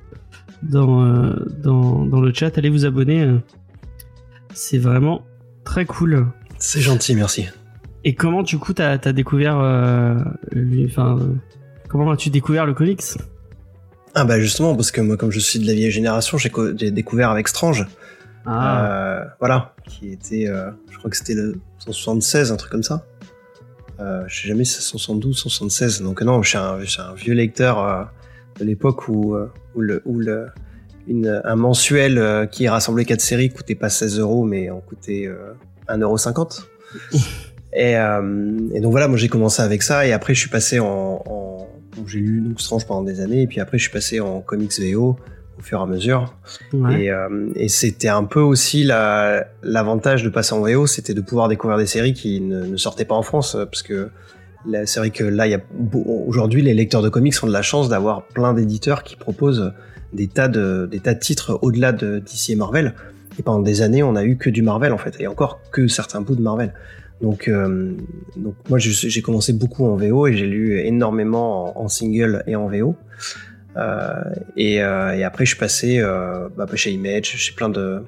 S1: dans, dans, dans le chat, allez vous abonner. c'est vraiment très cool.
S6: C'est gentil, merci.
S1: Et comment du coup t'as as découvert, enfin, comment as-tu découvert le comics?
S6: Ah bah justement, parce que moi, comme je suis de la vieille génération, j'ai découvert avec Strange.
S1: Ah.
S6: Euh, voilà, qui était, euh, je crois que c'était le 176, un truc comme ça. Euh, je sais jamais si c'est 172, 176. Donc non, je suis un, un vieux lecteur euh, de l'époque où, euh, où, le, où le, une, un mensuel euh, qui rassemblait quatre séries coûtait pas 16 euros, mais en coûtait 1,50€. et, et donc voilà, moi j'ai commencé avec ça, et après je suis passé en, en j'ai lu donc Strange pendant des années et puis après je suis passé en comics VO au fur et à mesure.
S1: Ouais.
S6: Et, euh, et c'était un peu aussi l'avantage de passer en VO, c'était de pouvoir découvrir des séries qui ne, ne sortaient pas en France parce que c'est vrai que là, il y a aujourd'hui les lecteurs de comics ont de la chance d'avoir plein d'éditeurs qui proposent des tas de des tas de titres au-delà de DC et Marvel. Et pendant des années, on a eu que du Marvel en fait, et encore que certains bouts de Marvel. Donc, euh, donc moi j'ai commencé beaucoup en VO et j'ai lu énormément en, en, single et en VO. Euh, et, euh, et, après je suis passé euh, bah, chez Image, chez plein de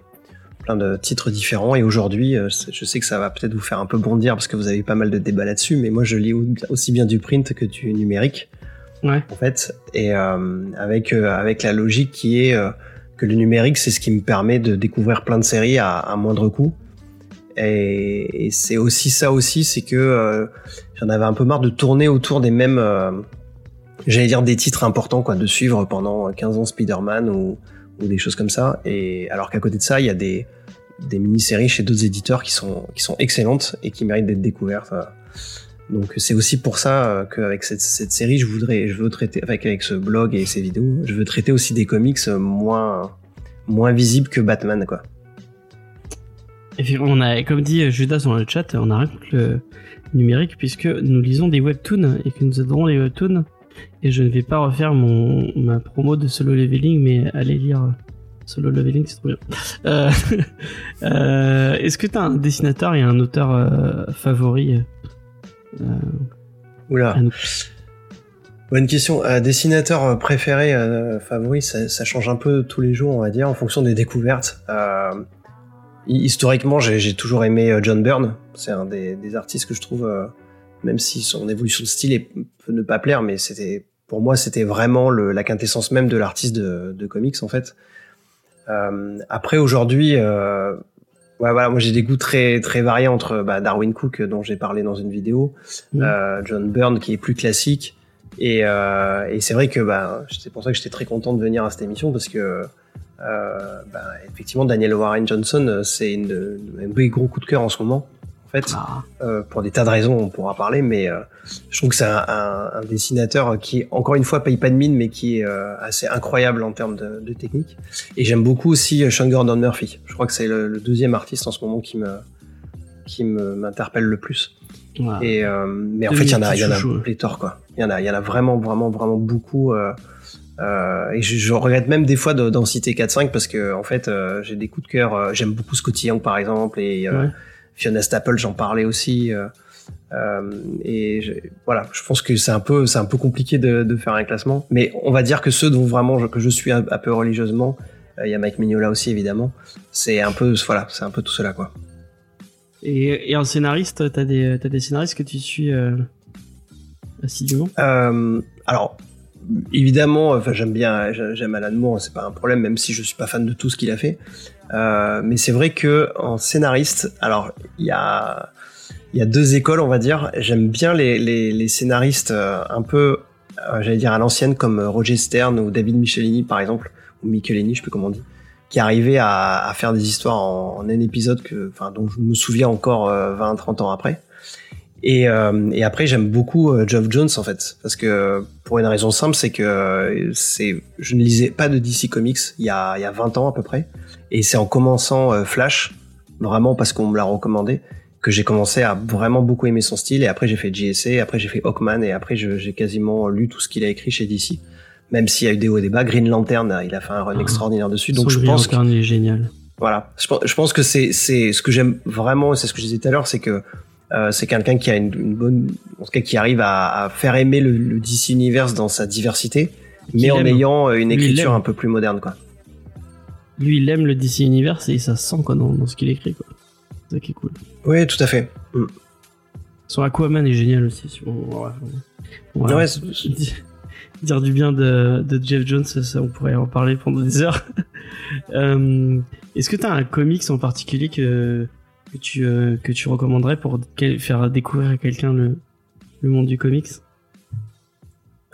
S6: plein de titres différents. Et aujourd'hui, euh, je sais que ça va peut-être vous faire un peu bondir parce que vous avez eu pas mal de débats là-dessus, mais moi je lis aussi bien du print que du numérique.
S1: Ouais.
S6: En fait, et euh, avec avec la logique qui est que le numérique c'est ce qui me permet de découvrir plein de séries à, à moindre coût et, et c'est aussi ça aussi, c'est que euh, j'en avais un peu marre de tourner autour des mêmes, euh, j'allais dire des titres importants, quoi, de suivre pendant 15 ans Spider-Man ou, ou, des choses comme ça. Et alors qu'à côté de ça, il y a des, des mini-séries chez d'autres éditeurs qui sont, qui sont excellentes et qui méritent d'être découvertes. Donc c'est aussi pour ça euh, qu'avec cette, cette, série, je voudrais, je veux traiter, avec, avec ce blog et ces vidéos, je veux traiter aussi des comics moins, moins visibles que Batman, quoi.
S1: On a, comme dit Judas dans le chat, on a contre le numérique puisque nous lisons des webtoons et que nous adorons les webtoons. Et je ne vais pas refaire mon ma promo de solo leveling, mais allez lire solo leveling, c'est trop bien. Euh, euh, Est-ce que tu as un dessinateur et un auteur euh, favori euh,
S6: Oula. Bonne question. Euh, dessinateur préféré, euh, favori, ça, ça, change un peu tous les jours, on va dire, en fonction des découvertes. historiquement, j'ai toujours aimé euh, John Byrne. C'est un des, des artistes que je trouve, euh, même si son évolution de style est- peut ne pas plaire, mais c'était pour moi c'était vraiment le, la quintessence même de l'artiste de, de comics en fait. Euh, après aujourd'hui, euh, ouais, voilà, moi j'ai des goûts très très variés entre bah, Darwin Cook dont j'ai parlé dans une vidéo,
S1: Mhm.
S6: euh, John Byrne qui est plus classique. Et, et c'est vrai que bah, c'est pour ça que j'étais très content de venir à cette émission parce que bah, effectivement Daniel Warren Johnson c'est un gros coup de cœur en ce moment en fait
S1: Ah.
S6: euh, pour des tas de raisons on pourra parler mais euh, je trouve que c'est un, un- un dessinateur qui encore une fois paye pas de mine mais qui est euh, assez incroyable en termes de, de technique et j'aime beaucoup aussi Sean Gordon Murphy je crois que c'est le, le deuxième artiste en ce moment qui me qui me m'interpelle le plus et mais en fait, il y en a, il y en a pléthore quoi. Il y en a, il y en a vraiment, vraiment, vraiment beaucoup. Euh, et je, je regrette même des fois de- d'en citer 4-5 parce que en fait, euh, j'ai des coups de cœur. euh, J'aime beaucoup Scotty Young par exemple et
S1: Ouais.
S6: Fiona Staple, j'en parlais aussi. euh, euh, et je- voilà, je pense que c'est un peu, c'est un peu compliqué de, de faire un classement. Mais on va dire que ceux dont vraiment je, que je suis un, un peu religieusement, euh, il y a Mike Mignola aussi évidemment. C'est un peu, voilà, c'est un peu tout cela quoi.
S1: Et, et en scénariste, t'as des, t'as des scénaristes que tu suis assidûment?
S6: Alors, évidemment, enfin, j'aime bien, j'aime Alan Moore, c'est pas un problème, même si je suis pas fan de tout ce qu'il a fait. Euh, mais c'est vrai que en scénariste, alors il y a, y a deux écoles, on va dire. J'aime bien les, les, les scénaristes euh, un peu, euh, j'allais dire à l'ancienne, comme euh, Roger Stern ou David Michelini, par exemple, ou Michelini, je sais plus comment on dit, qui arrivaient à, à faire des histoires en, en un épisode que, enfin, dont je me souviens encore euh, 20-30 ans après. Et, euh, et après, j'aime beaucoup euh, Geoff Jones en fait, parce que pour une raison simple, c'est que euh, c'est, je ne lisais pas de DC Comics il y a, il y a 20 ans à peu près, et c'est en commençant euh, Flash, vraiment parce qu'on me l'a recommandé, que j'ai commencé à vraiment beaucoup aimer son style. Et après, j'ai fait JSA, après j'ai fait Hawkman, et après j'ai quasiment lu tout ce qu'il a écrit chez DC. Même s'il y a eu des hauts et des bas, Green Lantern, il a fait un run
S1: Ah.
S6: extraordinaire dessus. Donc je pense que
S1: est génial.
S6: voilà. Je, pense- je pense que c'est c'est ce que j'aime vraiment, c'est ce que je disais tout à l'heure, c'est que euh, c'est quelqu'un qui a une, une bonne, en tout cas qui arrive à, à faire aimer le, le DC Universe dans sa diversité, mais en
S1: aime.
S6: ayant euh, une écriture un peu plus moderne, quoi.
S1: Lui, il aime le DC Universe et ça se sent quoi, dans, dans ce qu'il écrit. quoi. C'est ça qui est cool.
S6: Oui, tout à fait. Mm.
S1: Son Aquaman est génial aussi.
S6: Ouais,
S1: Dire du bien de, de Jeff Jones, ça, on pourrait en parler pendant des heures. Euh, Est-ce que tu as un comics en particulier que, que, tu, euh, que tu recommanderais pour quel- faire découvrir à quelqu'un le, le monde du comics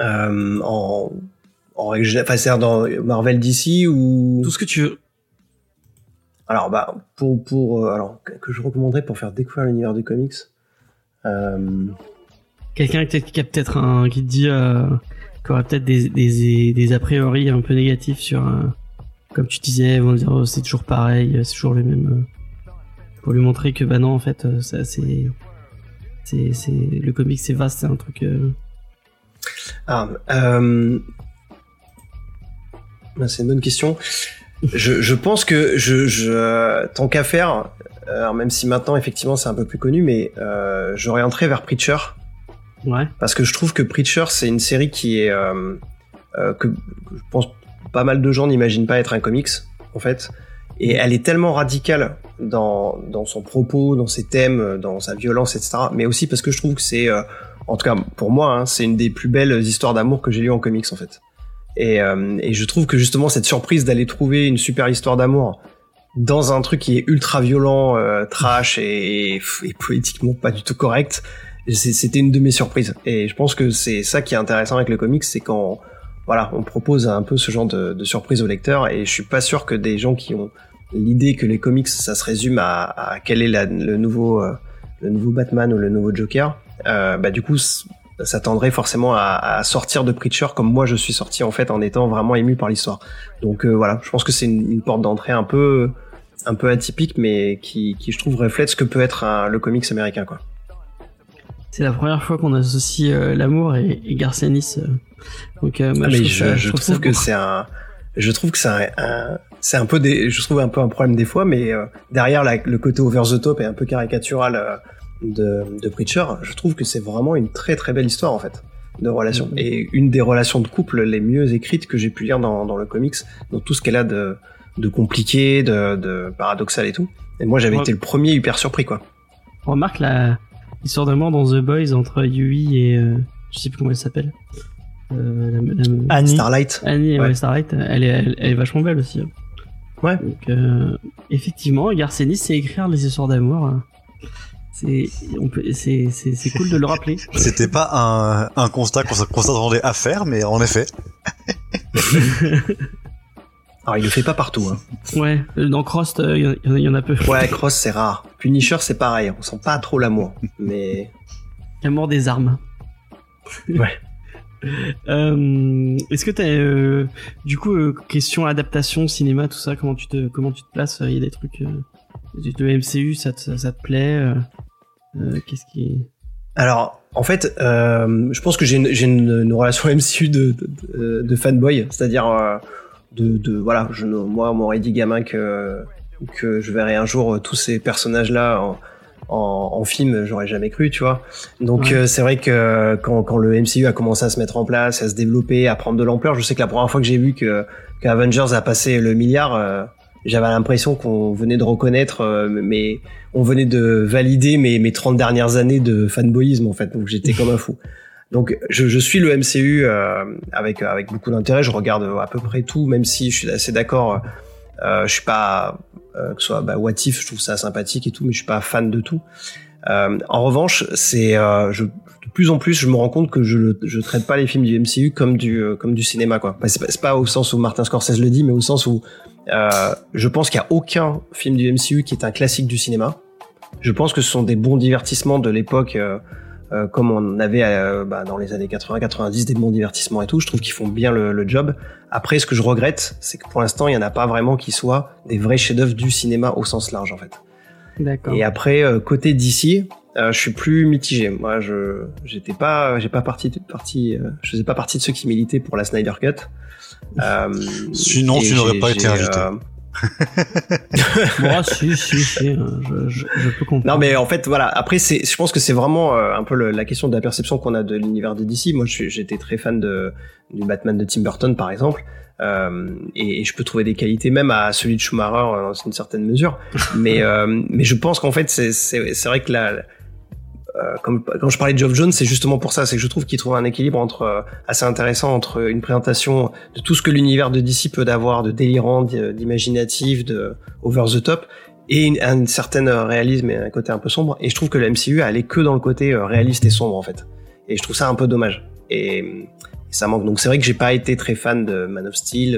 S6: Euh, en, en enfin, dans Marvel DC ou
S1: Tout ce que tu veux.
S6: alors bah pour pour euh, alors que je recommanderais pour faire découvrir l'univers du comics. Euh,
S1: Quelqu'un qui a peut-être un qui te dit qui aura peut-être des, des des a priori un peu négatifs sur comme tu disais vont dire oh, c'est toujours pareil c'est toujours les mêmes pour lui montrer que bah non en fait euh, ça c'est c'est c'est le comic c'est vaste c'est un truc euh,
S6: Ah, euh... c'est une bonne question. Je, je pense que je, je tant qu'à faire, alors même si maintenant effectivement c'est un peu plus connu, mais euh, j'orienterais vers Preacher.
S1: Ouais.
S6: Parce que je trouve que Preacher c'est une série qui est que, que je pense pas mal de gens n'imaginent pas être un comics en fait, et elle est tellement radicale dans dans son propos, dans ses thèmes, dans sa violence, etc. Mais aussi parce que je trouve que c'est euh, en tout cas pour moi, hein, c'est une des plus belles histoires d'amour que j'ai lues en comics en fait. Et, euh, et je trouve que justement cette surprise d'aller trouver une super histoire d'amour dans un truc qui est ultra violent, euh, trash et, et, et poétiquement pas du tout correct, c'était une de mes surprises. Et je pense que c'est ça qui est intéressant avec le comics, c'est quand voilà, on propose un peu ce genre de, de surprise au lecteur. Et je suis pas sûr que des gens qui ont l'idée que les comics ça se résume à, à quel est la- le nouveau euh, le nouveau Batman ou le nouveau Joker, euh, bah du coup s- s'attendrait forcément à, à sortir de Preacher comme moi je suis sorti en fait en étant vraiment ému par l'histoire. Donc euh, voilà, je pense que c'est une, une porte d'entrée un peu un peu atypique mais qui, qui je trouve reflète ce que peut être un- le comics américain quoi.
S1: c'est la première fois qu'on associe euh, l'amour et, et Garcianis euh. donc euh, moi,
S6: Ah, mais
S1: trouve
S6: je,
S1: ça-
S6: je
S1: trouve
S6: trouve
S1: ça
S6: que c'est un je trouve que c'est un, un- c'est un peu des je trouve un peu un problème des fois mais euh, derrière la- le côté over the top et un peu caricatural euh, de, de Preacher je trouve que c'est vraiment une très très belle histoire en fait de relation
S1: Mhm.
S6: et une des relations de couple les mieux écrites que j'ai pu lire dans, dans le comics dans tout ce qu'elle a de de compliqué de, de paradoxal et tout Et moi, j'avais
S1: Ouais.
S6: été le premier hyper surpris, quoi.
S1: Remarque la l'histoire d'amour dans The Boys entre Yui et euh, je sais plus comment elle s'appelle. Euh, la, la-
S4: Annie.
S6: Starlight.
S1: Annie et
S6: Ouais.
S1: ouais, Starlight, elle est, elle, elle est vachement belle aussi.
S6: Ouais.
S1: Donc, euh, effectivement, Garcenis, c'est écrire les histoires d'amour. C'est, on peut, c'est, c'est, c'est cool de le rappeler.
S3: C'était pas un, un constat qu'on s'attendait à faire, mais en effet.
S6: Alors, il le fait pas partout, hein.
S1: Ouais, dans il y, en a- y en a peu.
S6: Ouais, Cross, c'est rare. Punisher, c'est pareil. On sent pas trop l'amour. Mais
S1: L'amour des armes.
S6: Ouais.
S1: Euh, est-ce que t'as, euh, du coup, euh, question adaptation, cinéma, tout ça, comment tu te, comment tu te places Il y a des trucs, euh, le MCU, ça te, ça te plaît euh, euh, Qu'est-ce qui
S6: Alors, en fait, euh, je pense que j'ai une, relation MCU de, de, de- de fanboy, c'est-à-dire euh, de, de voilà, je, moi, on m'aurait dit gamin que que je verrais un jour euh, tous ces personnages-là en, en, en film, j'aurais jamais cru, tu vois. Donc
S1: Ouais.
S6: euh, c'est vrai que quand, quand le MCU a commencé à se mettre en place, à se développer, à prendre de l'ampleur, je sais que la première fois que j'ai vu que, que Avengers a passé le milliard, euh, j'avais l'impression qu'on venait de reconnaître, euh, mais on venait de valider mes, mes 30 dernières années de fanboyisme en fait, donc j'étais comme un fou. Donc je, je suis le MCU euh, avec avec beaucoup d'intérêt, je regarde à peu près tout, même si je suis assez d'accord, euh, je suis pas euh, que ce soit bah, What If, je trouve ça sympathique et tout, mais je suis pas fan de tout. Euh, en revanche, c'est euh, de plus en plus, je me rends compte que je le- je traite pas les films du MCU comme du comme du cinéma quoi. Bah, c'est pas, pas au sens où Martin Scorsese le dit, mais au sens où je pense qu'il y a aucun film du MCU qui est un classique du cinéma. Je pense que ce sont des bons divertissements de l'époque, euh, comme on avait euh, bah, dans les années 80-90 des bons divertissements et tout. Je trouve qu'ils font bien le, le job. Après, ce que je regrette, c'est que pour l'instant, il y en a pas vraiment qui soient des vrais chefs-d'œuvre du cinéma au sens large en fait.
S1: D'accord.
S6: Et après, euh, côté DC, euh, je suis plus mitigé. Moi, je j'étais pas, j'ai pas parti, parti, euh, je faisais pas partie de ceux qui militaient pour la Snyder Cut. Euh,
S3: Sinon, tu n'aurais pas été invité.
S1: si, euh, je, je.
S6: Non, mais en fait, voilà. Après, c'est, je pense que c'est vraiment euh, un peu le- la question de la perception qu'on a de l'univers de DC. Moi, j'étais très fan de, du Batman de Tim Burton, par exemple. Euh, et, je peux trouver des qualités même à celui de Schumacher euh, dans une certaine mesure. Mais, euh, mais je pense qu'en fait, c'est vrai que la, euh, quand je parlais de Geoff Jones, c'est justement pour ça. C'est que je trouve qu'il trouve un équilibre entre euh, assez intéressant entre une présentation de tout ce que l'univers de DC peut avoir de délirant, d'i- d'imaginatif, de over the top, et une, un certain euh, réalisme et un côté un peu sombre. Et je trouve que le MCU allait que dans le côté réaliste et sombre en fait. Et je trouve ça un peu dommage. Et, ça manque. Donc c'est vrai que j'ai pas été très fan de Man of Steel.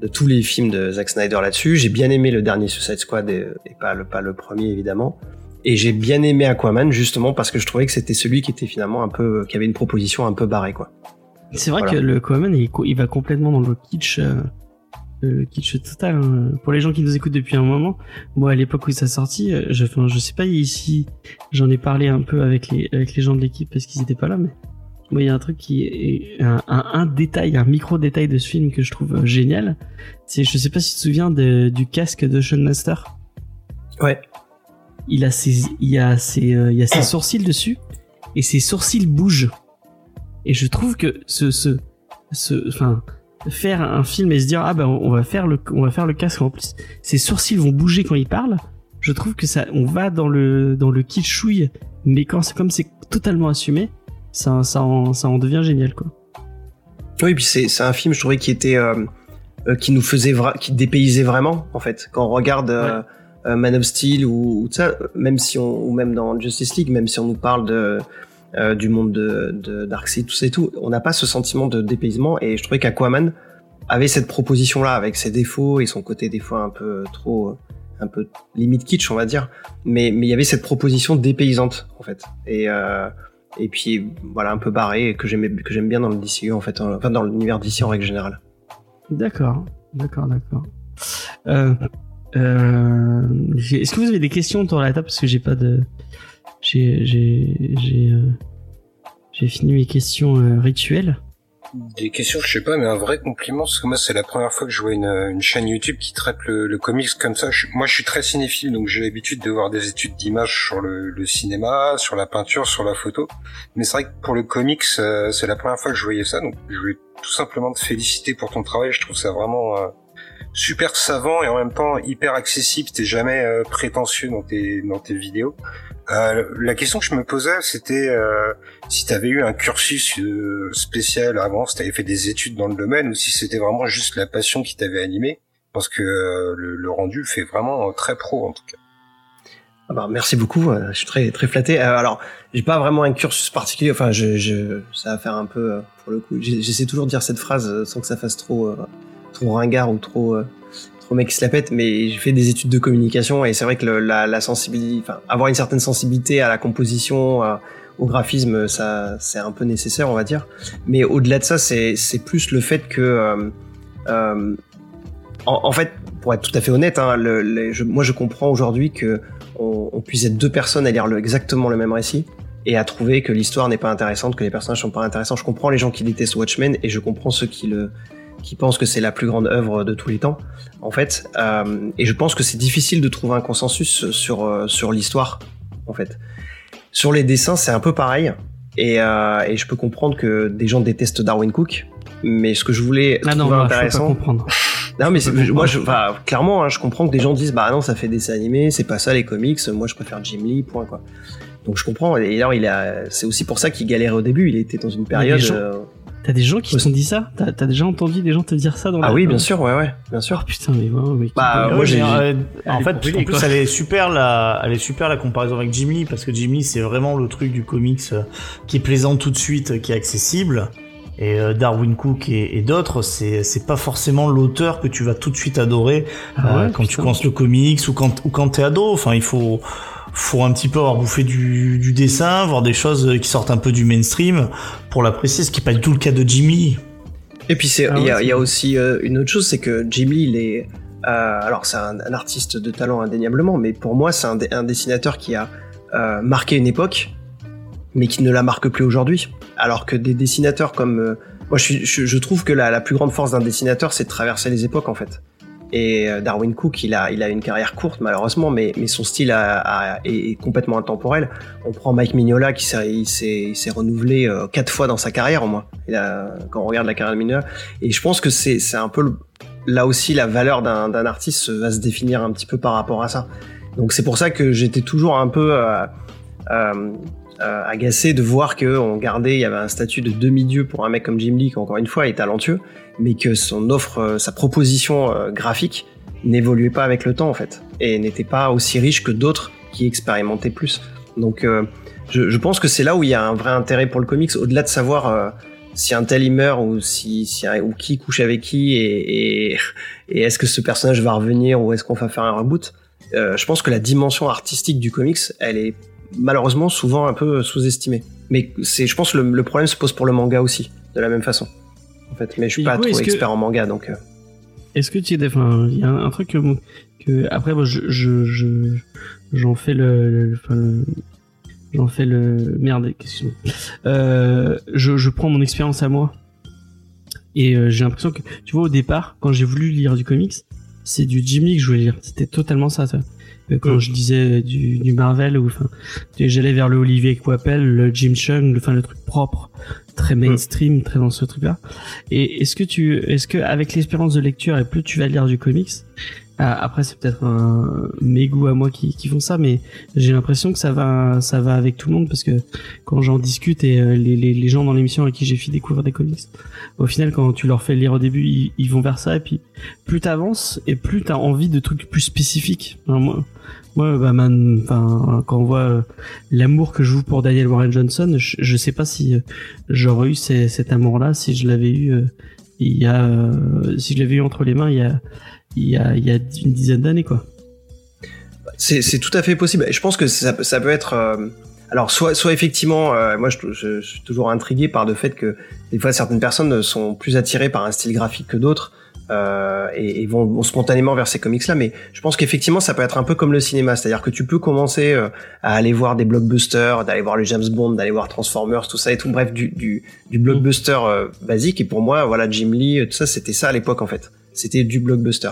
S6: de tous les films de Zack Snyder là-dessus, j'ai bien aimé le dernier Suicide Squad et, et pas le pas le premier évidemment. Et j'ai bien aimé Aquaman justement parce que je trouvais que c'était celui qui était finalement un peu, qui avait une proposition un peu barrée quoi.
S1: C'est vrai
S6: Voilà.
S1: que le Aquaman, il, il va complètement dans le kitsch, euh, le kitsch total. hein. Pour les gens qui nous écoutent depuis un moment, moi à l'époque où ça sorti, euh, je, enfin, je sais pas ici, j'en ai parlé un peu avec les, avec les gens de l'équipe parce qu'ils étaient pas là, mais moi il y a un truc qui est un, un, un détail, un micro détail de ce film que je trouve euh, génial. C'est, je sais pas si tu te souviens de- du casque de Sean Master.
S6: Ouais.
S1: Il a ses, il y a ses, euh, il y a ses sourcils dessus et ses sourcils bougent. Et je trouve que ce, ce, ce, enfin, faire un film et se dire ah ben on va faire le, on va faire le casque en plus, ses sourcils vont bouger quand il parle. Je trouve que ça, on va dans le, dans le kitschouille, mais quand c'est comme c'est totalement assumé, ça, ça en, ça en devient génial quoi.
S6: Oui, puis c'est c'est un film, je trouvais, qui était euh, euh, qui nous faisait vra- qui dépaysait vraiment en fait. Quand on regarde euh, euh, Man of Steel ou, ou ça, même si on ou même dans Justice League, même si on nous parle de euh, du monde de, de Darkseid, tout ça et tout, on n'a pas ce sentiment de dépaysement. Et je trouvais qu'Aquaman avait cette proposition là avec ses défauts et son côté des fois un peu trop un peu limite kitsch on va dire mais mais il y avait cette proposition dépaysante en fait et euh, et puis voilà un peu barré que j'aimais que j'aime bien dans le DCU en fait en- enfin dans l'univers DC en règle générale
S1: D'accord, d'accord, d'accord. Euh, euh, Est-ce que vous avez des questions autour de la table parce que j'ai pas de, j'ai j'ai euh, fini mes questions euh, rituelles.
S5: Des questions, je sais pas, mais un vrai compliment, parce que moi, c'est la première fois que je vois une, une chaîne YouTube qui traite le, comics comme ça. Moi, je suis très cinéphile, donc j'ai l'habitude de voir des études d'image sur le, cinéma, sur la peinture, sur la photo. Mais c'est vrai que pour le comics, euh, c'est la première fois que je voyais ça, donc je voulais tout simplement te féliciter pour ton travail. Je trouve ça vraiment, euh, super savant et en même temps hyper accessible. T'es jamais euh, prétentieux dans tes dans tes vidéos. Euh, la question que je me posais, c'était euh, si t'avais eu un cursus euh, spécial avant, si t'avais fait des études dans le domaine, ou si c'était vraiment juste la passion qui t'avait animé. Parce que euh, le, le rendu fait vraiment euh, très pro en tout cas.
S6: Ah bah, merci beaucoup, je suis très très flatté. Alors, j'ai pas vraiment un cursus particulier. Enfin, je, je ça va faire un peu pour le coup. J'essaie toujours de dire cette phrase sans que ça fasse trop trop ringard ou trop euh, trop mec qui se la pète. Mais j'ai fait des études de communication et c'est vrai que la, sensibilité, enfin, avoir une certaine sensibilité à la composition, au graphisme, ça c'est un peu nécessaire, on va dire. Mais au-delà de ça, c'est c'est plus le fait que euh, euh, en, fait, pour être tout à fait honnête, hein, moi je comprends aujourd'hui que on, puisse être deux personnes à lire exactement le même récit et à trouver que l'histoire n'est pas intéressante, que les personnages sont pas intéressants. Je comprends les gens qui détestent Watchmen et je comprends ceux qui le qui pensent que c'est la plus grande œuvre de tous les temps, en fait. Euh, et je pense que c'est difficile de trouver un consensus sur euh, sur l'histoire, en fait. Sur les dessins, c'est un peu pareil. Et, euh, et je peux comprendre que des gens détestent Darwin Cook, mais ce que je voulais
S1: Ah non,
S6: trouver
S1: je peux pas
S6: intéressant,
S1: comprendre.
S6: non mais moi je, clairement hein, je comprends que des gens disent bah non ça fait des dessins animés c'est pas ça les comics moi je préfère Jim Lee point quoi donc je comprends et alors il a c'est aussi pour ça qu'il galérait au début il était dans une période
S1: gens-
S6: euh,
S1: T'as des gens qui t'ont dit ça T'as t'as déjà entendu des gens te dire ça dans la
S6: ah oui bien sûr ouais ouais bien
S1: Oh
S6: sûr
S1: putain, mais ouais, mais
S6: Bah, moi, j'ai-
S4: euh, en fait, en plus,
S1: quoi.
S4: elle est super la, elle est super la comparaison avec Jim Lee parce que Jim Lee, c'est vraiment le truc du comics euh, qui est plaisant tout de suite, euh, qui est accessible. Et euh, Darwin Cook et, et d'autres, c'est c'est pas forcément l'auteur que tu vas tout de suite adorer
S1: Ah
S4: euh, quand tu commences le comics ou quand ou quand t'es ado. Enfin, il faut faut un petit peu avoir bouffé du, du dessin, voir des choses qui sortent un peu du mainstream pour l'apprécier, ce qui est pas du tout le cas de Jim Lee.
S6: et puis
S1: Ah
S6: il y,
S1: ouais,
S6: a- y aussi euh, une autre chose c'est que Jim Lee il est euh, alors c'est un, un artiste de talent indéniablement mais pour moi c'est un, dessinateur qui a euh, marqué une époque mais qui ne la marque plus aujourd'hui. Alors que des dessinateurs comme euh, moi, je, suis, je, je trouve que la, la plus grande force d'un dessinateur, c'est de traverser les époques en fait. Et euh, Darwin Cook, il a, il a une carrière courte malheureusement, mais, mais son style est, complètement intemporel. On prend Mike Mignola qui s'est, renouvelé euh, quatre fois dans sa carrière au moins. Quand on regarde la carrière de Mignola, et je pense que c'est, un peu là aussi la valeur d'un, artiste va se définir un petit peu par rapport à ça. Donc c'est pour ça que j'étais toujours un peu euh, agacé de voir que on gardait, il y avait un statut de demi-dieu pour un mec comme Jim Lee, qui encore une fois est talentueux, mais que son offre, euh, sa proposition euh, graphique n'évoluait pas avec le temps en fait, et n'était pas aussi riche que d'autres qui expérimentaient plus. Donc euh, je, pense que c'est là où il y a un vrai intérêt pour le comics, au-delà de savoir si un tel il meurt ou si, ou qui couche avec qui et, est-ce que ce personnage va revenir ou est-ce qu'on va faire un reboot. Je pense que la dimension artistique du comics, elle est malheureusement souvent un peu sous-estimée. Mais c'est, je pense, que le, le problème se pose pour le manga aussi, de la même façon. En fait, mais je suis pas
S1: coup,
S6: trop
S1: que-
S6: expert en manga, donc. euh,
S1: Est-ce que tu es enfin il y a un, un truc que, après moi je je je- j'en fais le, le- enfin, le- j'en fais le merde excuse-moi. Euh, je je prends mon expérience à moi. Et euh, j'ai l'impression que tu vois au départ quand j'ai voulu lire du comics c'est du Jim Lee que je voulais lire. C'était totalement ça, ça. Euh, quand je disais du, du Marvel ou enfin j'allais vers le Olivier Coipel le Jim Chung le enfin le truc propre très mainstream très dans ce truc là et est-ce que tu, est-ce que avec l'expérience de lecture et plus tu vas lire du comics, après c'est peut-être mes goûts à moi qui, qui font ça, mais j'ai l'impression que ça va, ça va avec tout le monde parce que quand j'en discute et euh, les, les, les gens dans l'émission avec qui j'ai fait découvrir des comics, au final quand tu leur fais lire au début, ils, ils vont vers ça et puis plus t'avances et plus t'as envie de trucs plus spécifiques. Moi, moi, bah, man, enfin, quand on voit euh, l'amour que je joue pour Daniel Warren Johnson, je, je sais pas si euh, j'aurais eu cet amour-là si je l'avais eu euh, il y a, si je l'avais eu entre les mains il y a, il y a, une dizaine d'années quoi.
S6: C'est, tout à fait possible. Je pense que ça, peut- être. euh, alors, soit, soit effectivement, euh, moi, je, suis toujours intrigué par le fait que des fois certaines personnes sont plus attirées par un style graphique que d'autres. euh, et, vont, spontanément vers ces comics-là, mais je pense qu'effectivement ça peut être un peu comme le cinéma, c'est-à-dire que tu peux commencer à aller voir des blockbusters, d'aller voir le James Bond, d'aller voir Transformers, tout ça et tout, bref du, du, du blockbuster basique. Et pour moi, voilà Jim Lee, tout ça, c'était ça à l'époque en fait, c'était du blockbuster.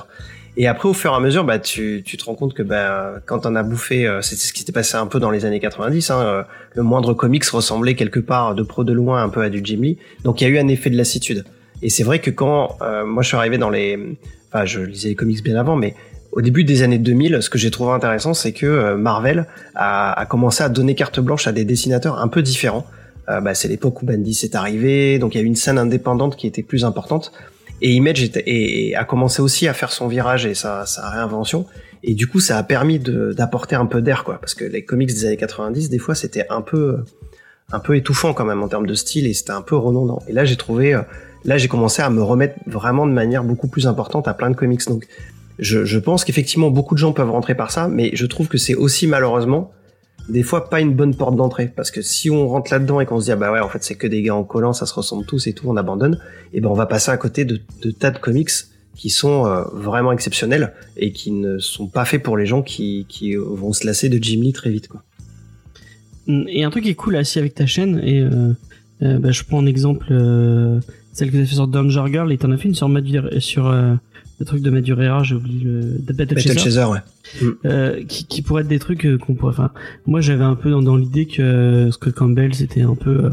S6: Et après, au fur et à mesure, bah, tu, tu te rends compte que bah, quand on a bouffé, euh, c'était ce qui s'était passé un peu dans les années 90, hein, euh, le moindre comics ressemblait quelque part de pro de loin un peu à du Jim Lee. Donc il y a eu un effet de lassitude. Et c'est vrai que quand euh, moi je suis arrivé dans les enfin, je lisais les comics bien avant, mais au début des années 2000, ce que j'ai trouvé intéressant, c'est que euh, Marvel a, a, commencé à donner carte blanche à des dessinateurs un peu différents. Euh, bah, c'est l'époque où Bendis est arrivé, donc il y a eu une scène indépendante qui était plus importante. Et Image était, et, a commencé aussi à faire son virage et sa, sa réinvention. Et du coup, ça a permis d'apporter un peu d'air, quoi. Parce que les comics des années 90, des fois, c'était un peu, un peu étouffant quand même en termes de style et c'était un peu redondant. Et là, j'ai trouvé, euh, là, j'ai commencé à me remettre vraiment de manière beaucoup plus importante à plein de comics. Donc, je, je pense qu'effectivement, beaucoup de gens peuvent rentrer par ça, mais je trouve que c'est aussi malheureusement des fois pas une bonne porte d'entrée parce que si on rentre là-dedans et qu'on se dit ah bah ouais en fait c'est que des gars en collant ça se ressemble tous et tout on abandonne et ben on va passer à côté de, tas de comics qui sont euh, vraiment exceptionnels et qui ne sont pas faits pour les gens qui, qui vont se lasser de Jim Lee très vite quoi.
S1: Et un truc qui est cool aussi avec ta chaîne et euh, euh, bah, je prends en exemple euh, celle que tu as fait sur Danger Girl et t'en as fait une sur sur euh, le truc de Madurera, j'ai oublié le Battle,
S6: Battle Chaser, ouais.
S1: Euh, qui, qui pourrait être des trucs euh, qu'on pourrait. Enfin, moi j'avais un peu dans, dans l'idée que euh, Scott Campbell c'était un peu euh,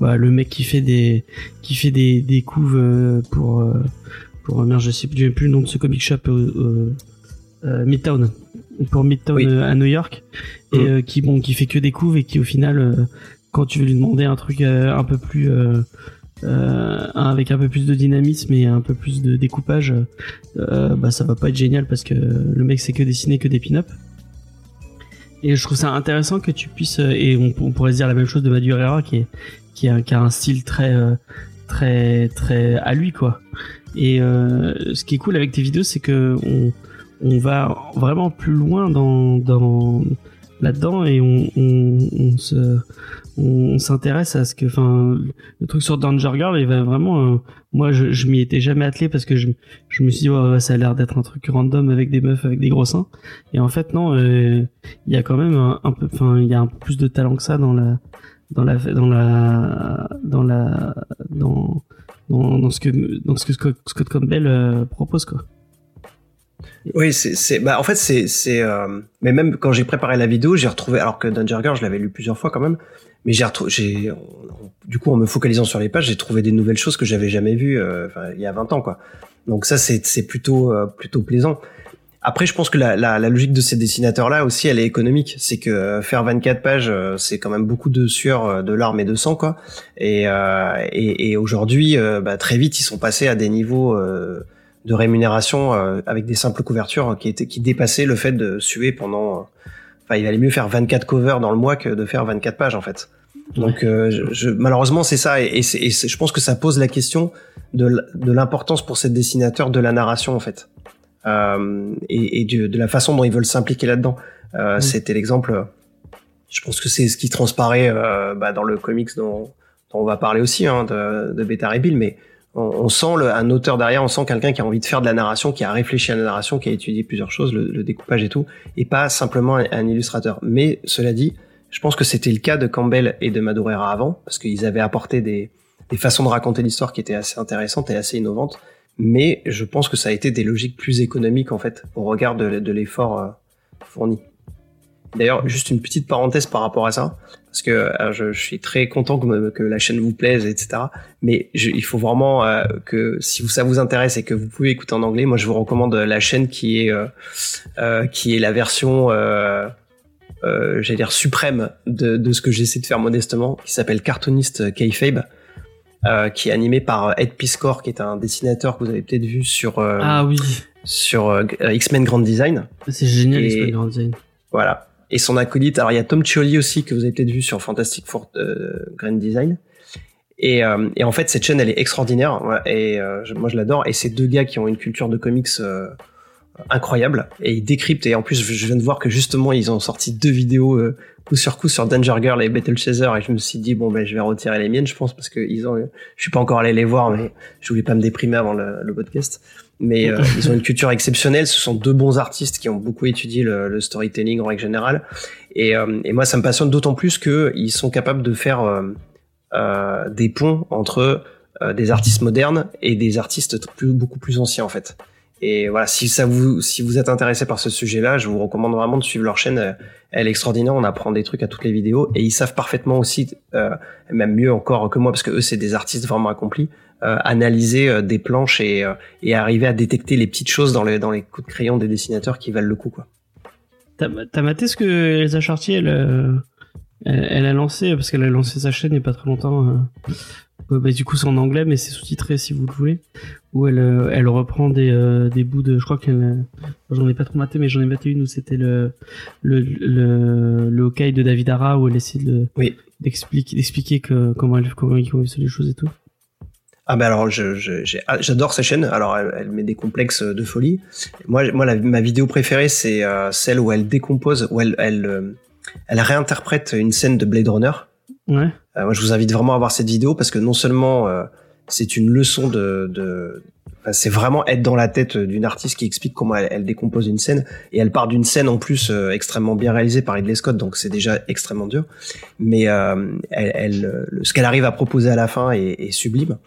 S1: bah, le mec qui fait des qui fait des des couves euh, pour pour merde je sais plus, plus le nom de ce comic shop Midtown pour Midtown
S6: Oui.
S1: à New York et
S6: Mm.
S1: qui bon qui fait que des couves et qui au final quand tu veux lui demander un truc un peu plus avec un peu plus de dynamisme et un peu plus de découpage, euh, bah ça va pas être génial parce que le mec c'est que dessiner que des pin-up. Et je trouve ça intéressant que tu puisses euh, et on, pourrait se dire la même chose de Madurera qui est qui a, un style très euh, très très à lui quoi. Et euh, ce qui est cool avec tes vidéos c'est que on on va vraiment plus loin dans dans là-dedans et on, on, on se on, s'intéresse à ce que enfin le truc sur Danger Girl il va vraiment euh, moi je, je m'y étais jamais attelé parce que je, je me suis dit ouais, ça a l'air d'être un truc random avec des meufs avec des gros seins. Et en fait non euh, il y a quand même un, peu enfin il y a un peu plus de talent que ça dans la dans la dans la dans la dans, dans ce que dans ce que Scott, Scott Campbell euh, propose quoi
S6: Oui, c'est, bah, en fait, c'est, c'est, euh, mais même quand j'ai préparé la vidéo, j'ai retrouvé, alors que Danger Girl, je l'avais lu plusieurs fois quand même, mais j'ai retrouvé, j'ai, du coup, en me focalisant sur les pages, j'ai trouvé des nouvelles choses que j'avais jamais vues, euh, il y a 20 ans, quoi. Donc ça, c'est, c'est plutôt, euh, plutôt plaisant. Après, je pense que la, la, la logique de ces dessinateurs-là aussi, elle est économique. C'est que euh, faire 24 pages, euh, c'est quand même beaucoup de sueur, euh, de larmes et de sang, quoi. Et, et, et aujourd'hui, bah, très vite, ils sont passés à des niveaux de rémunération euh, avec des simples couvertures qui étaient qui dépassaient le fait de suer pendant. euh, Enfin, il valait mieux faire 24 covers dans le mois que de faire 24 pages, en fait. Donc, euh, je, je- malheureusement, c'est ça. Et, et, je pense que ça pose la question de, l'importance pour ces dessinateurs de la narration, en fait. Euh, et et du- de la façon dont ils veulent s'impliquer là-dedans. Euh, C'était l'exemple. Je pense que c'est ce qui transparaît euh, bah, dans le comics dont, dont on va parler aussi, hein, de, de Beta Bill, mais on, sent un auteur derrière, on sent quelqu'un qui a envie de faire de la narration, qui a réfléchi à la narration, qui a étudié plusieurs choses, le, découpage et tout, et pas simplement un, illustrateur. Mais cela dit, je pense que c'était le cas de Campbell et de Madureira avant, parce qu'ils avaient apporté des, façons de raconter l'histoire qui étaient assez intéressantes et assez innovantes. Mais je pense que ça a été des logiques plus économiques en fait, au regard de, de l'effort euh, fourni. D'ailleurs, juste une petite parenthèse par rapport à ça, parce que euh, je, je suis très content que, que la chaîne vous plaise, etc. Mais je- il faut vraiment euh, que si ça vous intéresse et que vous pouvez écouter en anglais, moi je vous recommande la chaîne qui est euh, euh, qui est la version, euh, euh, j'allais dire suprême de, de ce que j'essaie de faire modestement, qui s'appelle Cartoonist Kayfabe. Euh, qui est animé par Ed Piscor, qui est un dessinateur que vous avez peut-être vu sur euh,
S1: ah oui
S6: sur euh, X-Men Grand Design.
S1: c'est génial X-Men Grand Design
S6: Voilà. Et son acolyte, alors il y a Tom Chioli aussi que vous avez peut-être vu sur Fantastic Four euh, Grand Design. Et, euh, et en fait, cette chaîne, elle est extraordinaire. et euh, moi, je l'adore. Et c'est deux gars qui ont une culture de comics euh, incroyable. Et ils décryptent. Et en plus, je viens de voir que justement, ils ont sorti deux vidéos euh, coup sur coup sur Danger Girl et Battle Chaser. Et je me suis dit, bon, ben, je vais retirer les miennes, je pense, parce que ils ont. Je suis pas encore allé les voir, mais je voulais pas me déprimer avant le podcast. Mais euh, ils ont une culture exceptionnelle. Ce sont deux bons artistes qui ont beaucoup étudié le, le storytelling en règle générale. Et, euh, et moi, ça me passionne d'autant plus que ils sont capables de faire euh, euh, des ponts entre euh, des artistes modernes et des artistes plus, beaucoup plus anciens en fait. Et voilà, si ça vous, si vous êtes intéressé par ce sujet-là, je vous recommande vraiment de suivre leur chaîne. Elle est extraordinaire. On apprend des trucs à toutes les vidéos et ils savent parfaitement aussi, euh, même mieux encore que moi, parce que eux c'est des artistes vraiment accomplis, analyser euh, des planches et, euh, et arriver à détecter les petites choses dans les dans les coups de crayon des dessinateurs qui valent le coup, quoi.
S1: T'as maté ce que Elsa Chartier, elle, euh, elle, elle a lancé, parce qu'elle a lancé sa chaîne il y a pas très longtemps. euh, euh, bah, du coup, c'est en anglais, mais c'est sous-titré si vous le voulez. Où elle, euh, elle reprend des, euh, des bouts de. Je crois qu'elle. euh, J'en ai pas trop maté, mais j'en ai maté une où c'était le, le, le, le hockey de David Ara, où elle essaie de,
S6: Oui.
S1: d'expliquer, d'expliquer que, comment elle, comment ils fait les choses et tout.
S6: Ah ben alors ah, j'adore sa chaîne. Alors elle, elle met des complexes de folie. Moi, moi la- ma vidéo préférée c'est euh, celle où elle décompose, où elle elle, euh, elle réinterprète une scène de Blade Runner.
S1: Ouais.
S6: Euh, moi je vous invite vraiment à voir cette vidéo parce que non seulement euh, c'est une leçon de, de enfin, c'est vraiment être dans la tête d'une artiste qui explique comment elle, elle décompose une scène et elle part d'une scène en plus euh, extrêmement bien réalisée par Ridley Scott donc c'est déjà extrêmement dur mais euh, elle, elle, euh, ce qu'elle arrive à proposer à la fin est, est sublime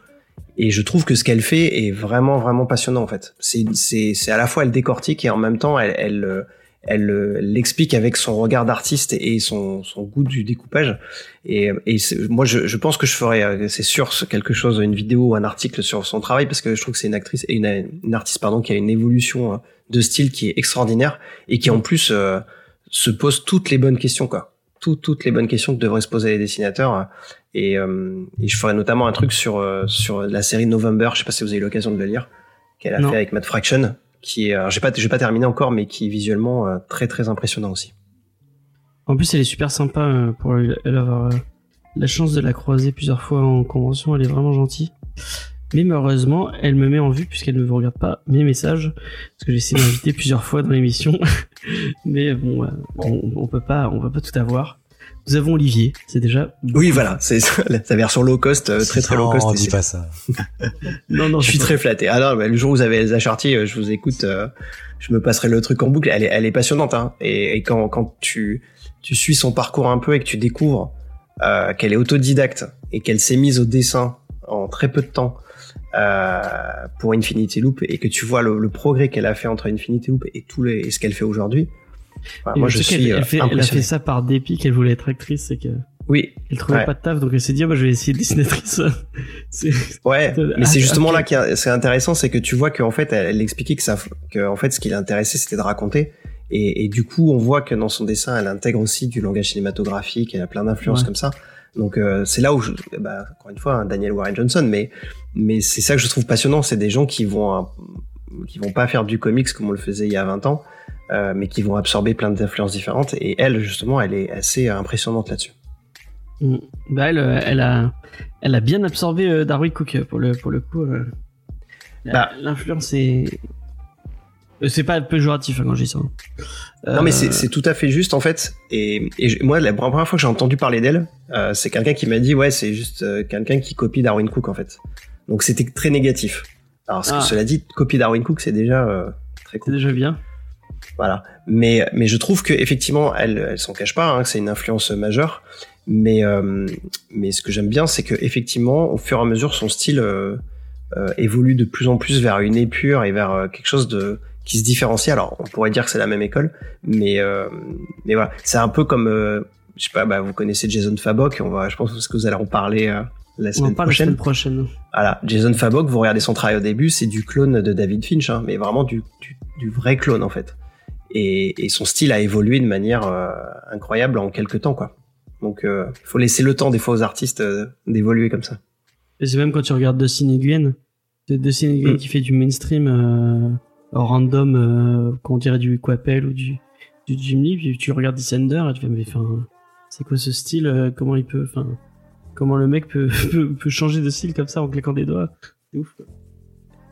S6: et je trouve que ce qu'elle fait est vraiment vraiment passionnant en fait. C'est à la fois elle décortique et en même temps elle elle elle l'explique avec son regard d'artiste et son, son goût du découpage. Et, et moi je, je pense que je ferai euh, c'est sûr quelque chose une vidéo ou un article sur son travail parce que je trouve que c'est une actrice et une, une artiste pardon qui a une évolution euh, de style qui est extraordinaire et qui en plus euh, se pose toutes les bonnes questions quoi. Tout- toutes les bonnes questions que devraient se poser les dessinateurs euh, et, euh, et je ferai notamment un truc sur euh, sur la série November je sais pas si vous avez eu l'occasion de le lire qu'elle a
S1: Non.
S6: fait avec Matt Fraction qui est j'ai pas j'ai pas terminé encore mais qui est visuellement euh, très très impressionnant aussi
S1: En plus, elle est super sympa euh, pour elle elle avoir euh, la chance de la croiser plusieurs fois en convention. Elle est vraiment gentille. Mais malheureusement, elle me met en vue puisqu'elle ne regarde pas mes messages. Parce que j'ai essayé d'inviter plusieurs fois dans l'émission. Mais bon, euh, on, on peut pas, on peut pas tout avoir. Nous avons Olivier, c'est déjà.
S6: Oui, voilà, c'est sa version low cost, euh, très très low cost.
S3: Dis
S6: c'est-
S3: pas ça.
S1: Non, non,
S6: Je suis très flatté. Ah non, mais le jour où vous avez Elsa Chartier, euh, je vous écoute, euh, je me passerai le truc en boucle. Elle est, elle est passionnante, hein. Et, et quand, quand tu, tu suis son parcours un peu et que tu découvres euh, qu'elle est autodidacte et qu'elle s'est mise au dessin en très peu de temps euh, pour Infinity Loop et que tu vois le, le progrès qu'elle a fait entre Infinity Loop et tout les, et ce qu'elle fait aujourd'hui. Enfin, moi, je suis
S1: elle,
S6: euh,
S1: elle fait, elle a fait ça par dépit qu'elle voulait être actrice, c'est qu'elle
S6: Oui,
S1: trouvait
S6: Ouais.
S1: pas de taf, donc elle s'est dit, ah, bah, je vais essayer dessinatrice. c'est,
S6: Ouais,
S1: Euh,
S6: mais c'est justement
S1: ok.
S6: là qui est- c'est intéressant, c'est que tu vois qu'en fait, elle, elle expliquait que ça, que en fait, ce qui l'intéressait, c'était de raconter. Et, et du coup, on voit que dans son dessin, elle intègre aussi du langage cinématographique, elle a plein d'influences
S1: Ouais.
S6: comme ça. Donc euh, c'est là où, je, bah, encore une fois, hein, Daniel Warren Johnson, mais mais c'est ça que je trouve passionnant, c'est des gens qui vont euh, qui vont pas faire du comics comme on le faisait il y a 20 ans, euh, mais qui vont absorber plein d'influences différentes. Et elle, justement, elle est assez impressionnante là-dessus.
S1: Mm. Bah, elle, euh, elle a, elle a bien absorbé euh, Darwin Cook euh, pour le, pour le coup. euh,
S6: Bah.
S1: L'influence est. Euh, C'est pas péjoratif hein, quand je dis ça. hein.
S6: Non, mais
S1: Euh,
S6: c'est tout à fait juste en fait. Et, et moi, la première fois que j'ai entendu parler d'elle, euh, c'est quelqu'un qui m'a dit ouais, c'est juste euh, quelqu'un qui copie Darwin Cook en fait. Donc c'était très négatif. Alors ce que
S1: Ah.
S6: cela dit, copier Darwin Cook, c'est déjà euh, très
S1: C'est déjà bien.
S6: Voilà. Mais mais je trouve que effectivement, elle elle s'en cache pas, hein, que c'est une influence majeure. Mais euh, mais ce que j'aime bien, c'est que effectivement, au fur et à mesure, son style euh, euh, évolue de plus en plus vers une épure et vers euh, quelque chose de qui se différencie. Alors, on pourrait dire que c'est la même école, mais euh, mais voilà, c'est un peu comme euh, je sais pas, bah, vous connaissez Jason Fabok, on va, je pense que vous allez en parler euh, la
S1: On en
S6: semaine
S1: parle la
S6: prochaine.
S1: semaine prochaine.
S6: Voilà, Jason Fabok, vous regardez son travail au début, c'est du clone de David Finch, hein, mais vraiment du, du, du vrai clone en fait. Et, et son style a évolué de manière euh, incroyable en quelques temps, quoi. Donc, il faut laisser le temps des fois aux artistes euh, d'évoluer comme ça.
S1: Et c'est même quand tu regardes Dustin Nguyen, c'est Dustin Nguyen
S6: Mm.
S1: qui fait du mainstream euh, random, euh, qu'on dirait du Quapel ou du, du Jim Lee, puis tu regardes Descender et tu fais, mais enfin, c'est quoi ce style euh, Comment il peut, enfin, comment le mec peut, peut, peut changer de style comme ça en claquant des doigts? C'est ouf.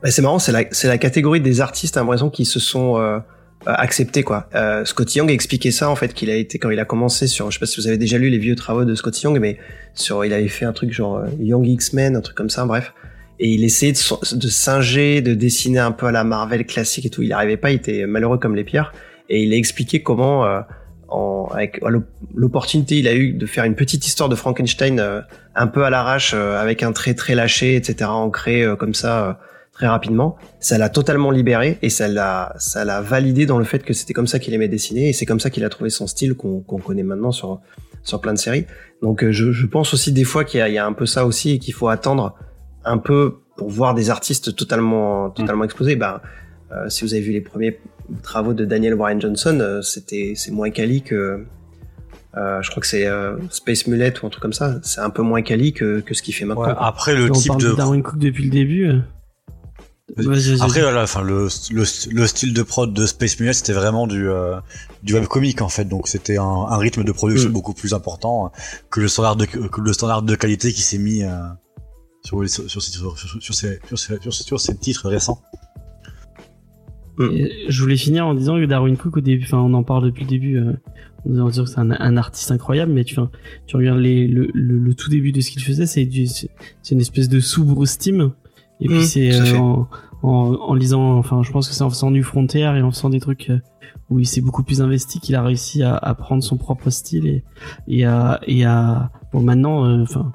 S6: Bah, c'est marrant, c'est la, c'est la catégorie des artistes, à l'impression, qui se sont euh, euh, acceptés, quoi. Euh, Scotty Young a expliqué ça, en fait, qu'il a été, quand il a commencé sur, je sais pas si vous avez déjà lu les vieux travaux de Scotty Young, mais sur, il avait fait un truc genre euh, Young X-Men, un truc comme ça, bref. Et il essayait de, de singer, de dessiner un peu à la Marvel classique et tout. Il n'y arrivait pas, il était malheureux comme les pierres. Et il a expliqué comment, euh, en, avec l'op- l'opportunité il a eu de faire une petite histoire de Frankenstein euh, un peu à l'arrache, euh, avec un trait très lâché, etc., ancré comme ça, très rapidement. Ça l'a totalement libéré et ça l'a, ça l'a validé dans le fait que c'était comme ça qu'il aimait dessiner et c'est comme ça qu'il a trouvé son style qu'on qu'on connaît maintenant sur sur plein de séries. Donc euh, je, je pense aussi des fois qu'il y a, il y a un peu ça aussi et qu'il faut attendre un peu pour voir des artistes totalement totalement exposés. Ben euh, si vous avez vu les premiers travaux de Daniel Warren Johnson, euh, c'était c'est moins quali que euh, je crois que c'est euh, Space Mullet ou un truc comme ça. C'est un peu moins quali que, que ce qu'il fait maintenant.
S3: Ouais, après le
S1: On
S3: type
S1: parle
S3: de
S1: de Darwin Cook depuis le début.
S3: Vas-y.
S1: Vas-y, vas-y.
S3: Après, voilà, enfin, le, le, le style de prod de Space Mullet, c'était vraiment du, euh, du webcomic, en fait. Donc, c'était un, un rythme de production
S6: Mm.
S3: beaucoup plus important que le standard de, que le standard de qualité qui s'est mis, euh, sur, sur, sur, ces- sur, ces, sur, ces, titres récents.
S1: Et je voulais finir en disant que Darwin Cook au début, enfin on en parle depuis le début, euh, en disant que c'est un, un artiste incroyable, mais tu, tu regardes les, le, le, le tout début de ce qu'il faisait, c'est du, c'est une espèce de sous Bruce Timm, et puis
S6: Mmh,
S1: c'est euh, en, en, en lisant, enfin je pense que c'est en faisant du Frontier et en faisant des trucs euh, où il s'est beaucoup plus investi qu'il a réussi à, à prendre son propre style et, et à et à bon maintenant, euh, enfin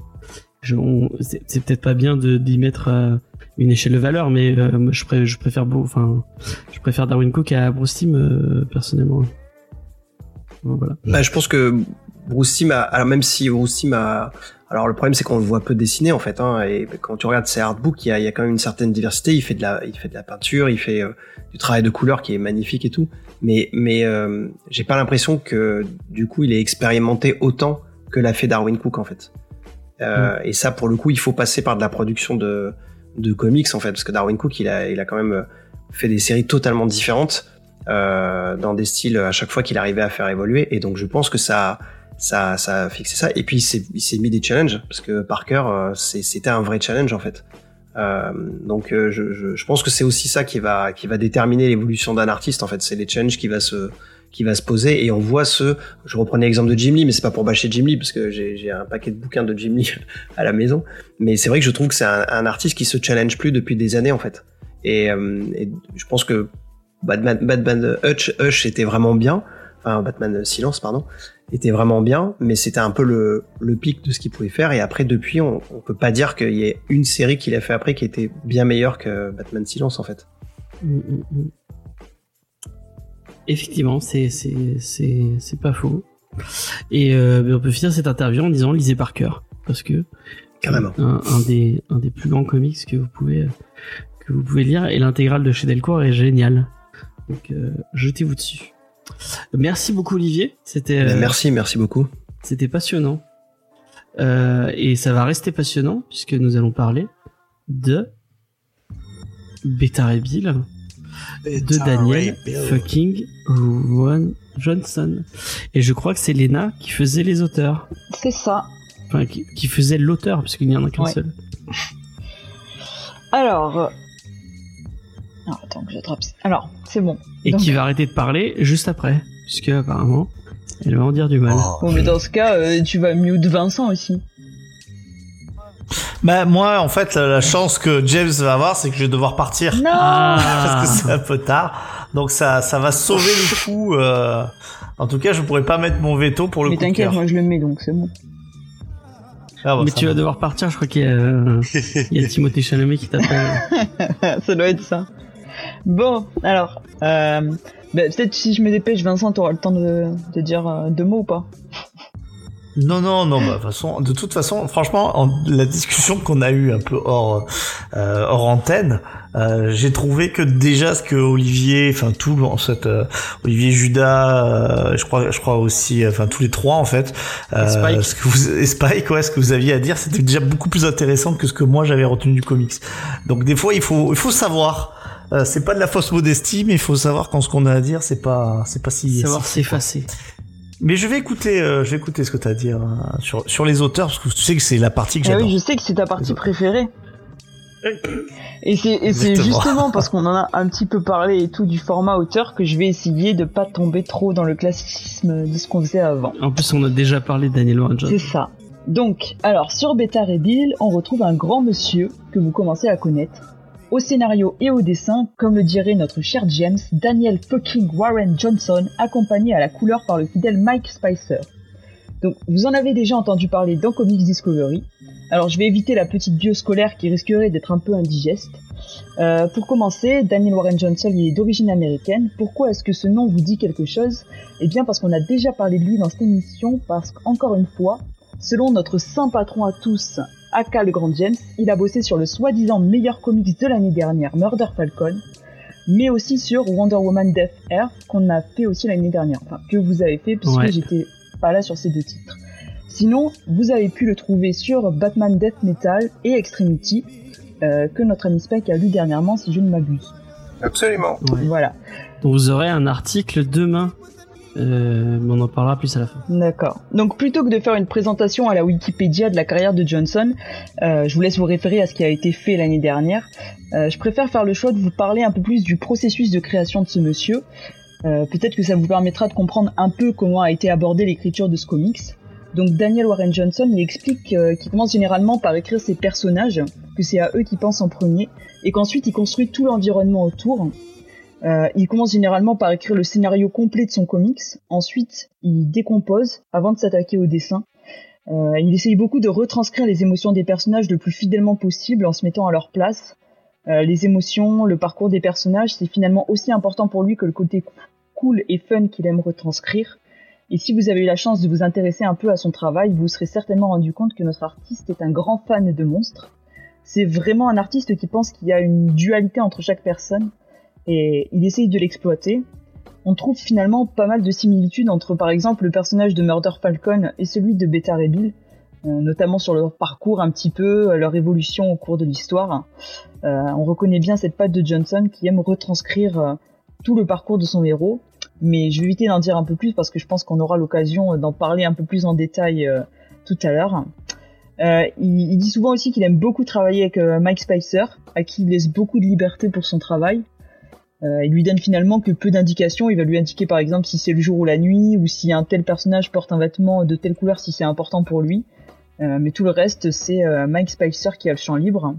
S1: je- on- c'est peut-être pas bien de d'y mettre euh, une échelle de valeur, mais euh, moi, je, pré- je préfère beau, enfin je préfère Darwin Cook à Bruce Timm euh, personnellement. Bon, Voilà.
S6: Bah, je pense que Bruce Timm a, alors même si Bruce Timm a, alors le problème c'est qu'on le voit peu dessiner en fait, hein, et quand tu regardes ses artbooks, il y a, il y a quand même une certaine diversité. Il fait de la, il fait de la peinture, il fait euh, du travail de couleur qui est magnifique et tout. Mais, mais euh, j'ai pas l'impression que du coup il est expérimenté autant que l'a fait Darwin Cook en fait. Euh, Et ça pour le coup il faut passer par de la production de, de comics en fait, parce que Darwin Cook il a, il a quand même fait des séries totalement différentes dans des styles à chaque fois qu'il arrivait à faire évoluer. Et donc je pense que ça, ça, ça a fixé ça. Et puis il s'est, mis des challenges parce que Parker, euh, c'était un vrai challenge en fait. Euh, donc euh, je, je, je pense que c'est aussi ça qui va, qui va déterminer l'évolution d'un artiste en fait. C'est les challenges qui va se, qui va se poser et on voit ce. Je reprenais l'exemple de Jim Lee, mais c'est pas pour bâcher Jim Lee parce que j'ai, j'ai un paquet de bouquins de Jim Lee à la maison. Mais c'est vrai que je trouve que c'est un, un artiste qui se challenge plus depuis des années en fait. Et, euh, et je pense que Batman, Batman Hush, Hush était vraiment bien. Enfin, Batman Silence, pardon, était vraiment bien, mais c'était un peu le, le pic de ce qu'il pouvait faire. Et après, depuis, on, on peut pas dire qu'il y ait une série qu'il a fait après qui était bien meilleure que Batman Silence, en fait.
S1: Mm, mm, mm. Effectivement, c'est c'est c'est c'est pas faux. Et euh, on peut finir cette interview en disant lisez par cœur parce que
S6: Carrément.
S1: un, un des un des plus grands comics que vous pouvez que vous pouvez lire et l'intégrale de chez Delcourt est génial. Donc euh, jetez-vous dessus. Merci beaucoup Olivier, c'était euh,
S6: merci, merci beaucoup.
S1: c'était passionnant. Euh, et ça va rester passionnant puisque nous allons parler de Beta Ray Bill de Daniel fucking Ron Johnson. Et je crois que c'est Lena qui faisait les auteurs.
S2: C'est ça.
S1: Enfin, qui, qui faisait l'auteur, parce qu'il n'y en a qu'un
S2: Ouais.
S1: seul.
S2: Alors. Attends que j'attrape. Alors, c'est bon.
S1: Et
S2: Donc-
S1: qui va arrêter de parler juste après. Puisque apparemment, elle va en dire du mal.
S3: Oh.
S2: Bon, mais dans ce cas, euh, tu vas mute Vincent aussi.
S4: Bah moi en fait la, la chance que James va avoir c'est que je vais devoir partir
S2: Non
S1: Ah.
S4: parce que c'est un peu tard. Donc ça ça va sauver le coup. euh, En tout cas je pourrais pas mettre mon veto pour le
S2: Mais
S4: coup de
S2: t'inquiète, moi je le mets donc c'est bon.
S4: Ah,
S1: Mais tu
S4: va.
S1: vas devoir partir, je crois qu'il y a, euh, il y a Timothée Chalamet qui t'appelle.
S2: ça doit être ça. Bon, alors. Euh, bah, Peut-être si je me dépêche, Vincent, t'auras le temps de, de dire euh, deux mots ou pas?
S4: Non, non, non, bah, de, toute façon, de toute façon, franchement, en, la discussion qu'on a eue un peu hors, euh, hors antenne, euh, j'ai trouvé que déjà ce que Olivier, enfin tout, en fait, euh, Olivier Judas, euh, je crois, je crois aussi, euh, enfin tous les trois en fait, euh,
S1: Et Spike.
S4: ce que vous, et Spike, ouais, ce que vous aviez à dire, c'était déjà beaucoup plus intéressant que ce que moi j'avais retenu du comics. Donc des fois, il faut, il faut savoir. Euh, c'est pas de la fausse modestie, mais il faut savoir quand ce qu'on a à dire, c'est pas, c'est pas si.
S1: Savoir s'effacer.
S4: mais je vais écouter, euh, je vais écouter ce que tu as à dire euh, sur, sur les auteurs, parce que tu sais que c'est la partie que
S2: Ah
S4: j'adore.
S2: oui, je sais que c'est ta partie préférée. Et c'est et c'est
S4: Exactement.
S2: justement parce qu'on en a un petit peu parlé et tout du format auteur que je vais essayer de pas tomber trop dans le classicisme de ce qu'on faisait avant.
S1: En plus, on a déjà parlé de Daniel Warren.
S2: C'est ça. Donc, alors sur Beta Ray Bill, on retrouve un grand monsieur que vous commencez à connaître. Au scénario et au dessin, comme le dirait notre cher James, Daniel fucking Warren Johnson, accompagné à la couleur par le fidèle Mike Spicer. Donc vous en avez déjà entendu parler dans Comics Discovery. Alors je vais éviter la petite bio scolaire qui risquerait d'être un peu indigeste. Euh, pour commencer, Daniel Warren Johnson est d'origine américaine. Pourquoi est-ce que ce nom vous dit quelque chose? Eh bien parce qu'on a déjà parlé de lui dans cette émission, parce qu'encore une fois, selon notre saint patron à tous, Aka le Grand James, il a bossé sur le soi-disant meilleur comics de l'année dernière, Murder Falcon, mais aussi sur Wonder Woman Death Earth, qu'on a fait aussi l'année dernière, enfin que vous avez fait puisque
S1: Ouais.
S2: j'étais pas là sur ces deux titres. Sinon, vous avez pu le trouver sur Batman Death Metal et Extremity, euh, que notre ami Spike a lu dernièrement si je ne m'abuse.
S5: Absolument.
S1: Ouais.
S2: Voilà.
S1: Donc vous aurez un article demain, euh, mais on en parlera plus à la fin.
S2: D'accord. Donc plutôt que de faire une présentation à la Wikipédia de la carrière de Johnson, euh, je vous laisse vous référer à ce qui a été fait l'année dernière. Euh, je préfère faire le choix de vous parler un peu plus du processus de création de ce monsieur. Peut-être que ça vous permettra de comprendre un peu comment a été abordée l'écriture de ce comics. Donc Daniel Warren Johnson, il explique qu'il commence généralement par écrire ses personnages, que c'est à eux qu'il pense en premier, et qu'ensuite il construit tout l'environnement autour. Euh, il commence généralement par écrire le scénario complet de son comics. Ensuite, il décompose avant de s'attaquer au dessin. Euh, il essaye beaucoup de retranscrire les émotions des personnages le plus fidèlement possible en se mettant à leur place. Euh, les émotions, le parcours des personnages, c'est finalement aussi important pour lui que le côté cool et fun qu'il aime retranscrire. Et si vous avez eu la chance de vous intéresser un peu à son travail, vous serez certainement rendu compte que notre artiste est un grand fan de monstres. C'est vraiment un artiste qui pense qu'il y a une dualité entre chaque personne et il essaye de l'exploiter. On trouve finalement pas mal de similitudes entre par exemple le personnage de Murder Falcon et celui de Beta Ray euh, notamment sur leur parcours un petit peu, euh, leur évolution au cours de l'histoire. Euh, on reconnaît bien cette patte de Johnson qui aime retranscrire tout le parcours de son héros, mais je vais éviter d'en dire un peu plus parce que je pense qu'on aura l'occasion d'en parler un peu plus en détail tout à l'heure. Il, dit souvent aussi qu'il aime beaucoup travailler avec Mike Spicer, à qui il laisse beaucoup de liberté pour son travail. Euh, il lui donne finalement que peu d'indications. Il va lui indiquer par exemple si c'est le jour ou la nuit, ou si un tel personnage porte un vêtement de telle couleur si c'est important pour lui. Euh, mais tout le reste, c'est euh, Mike Spicer qui a le champ libre.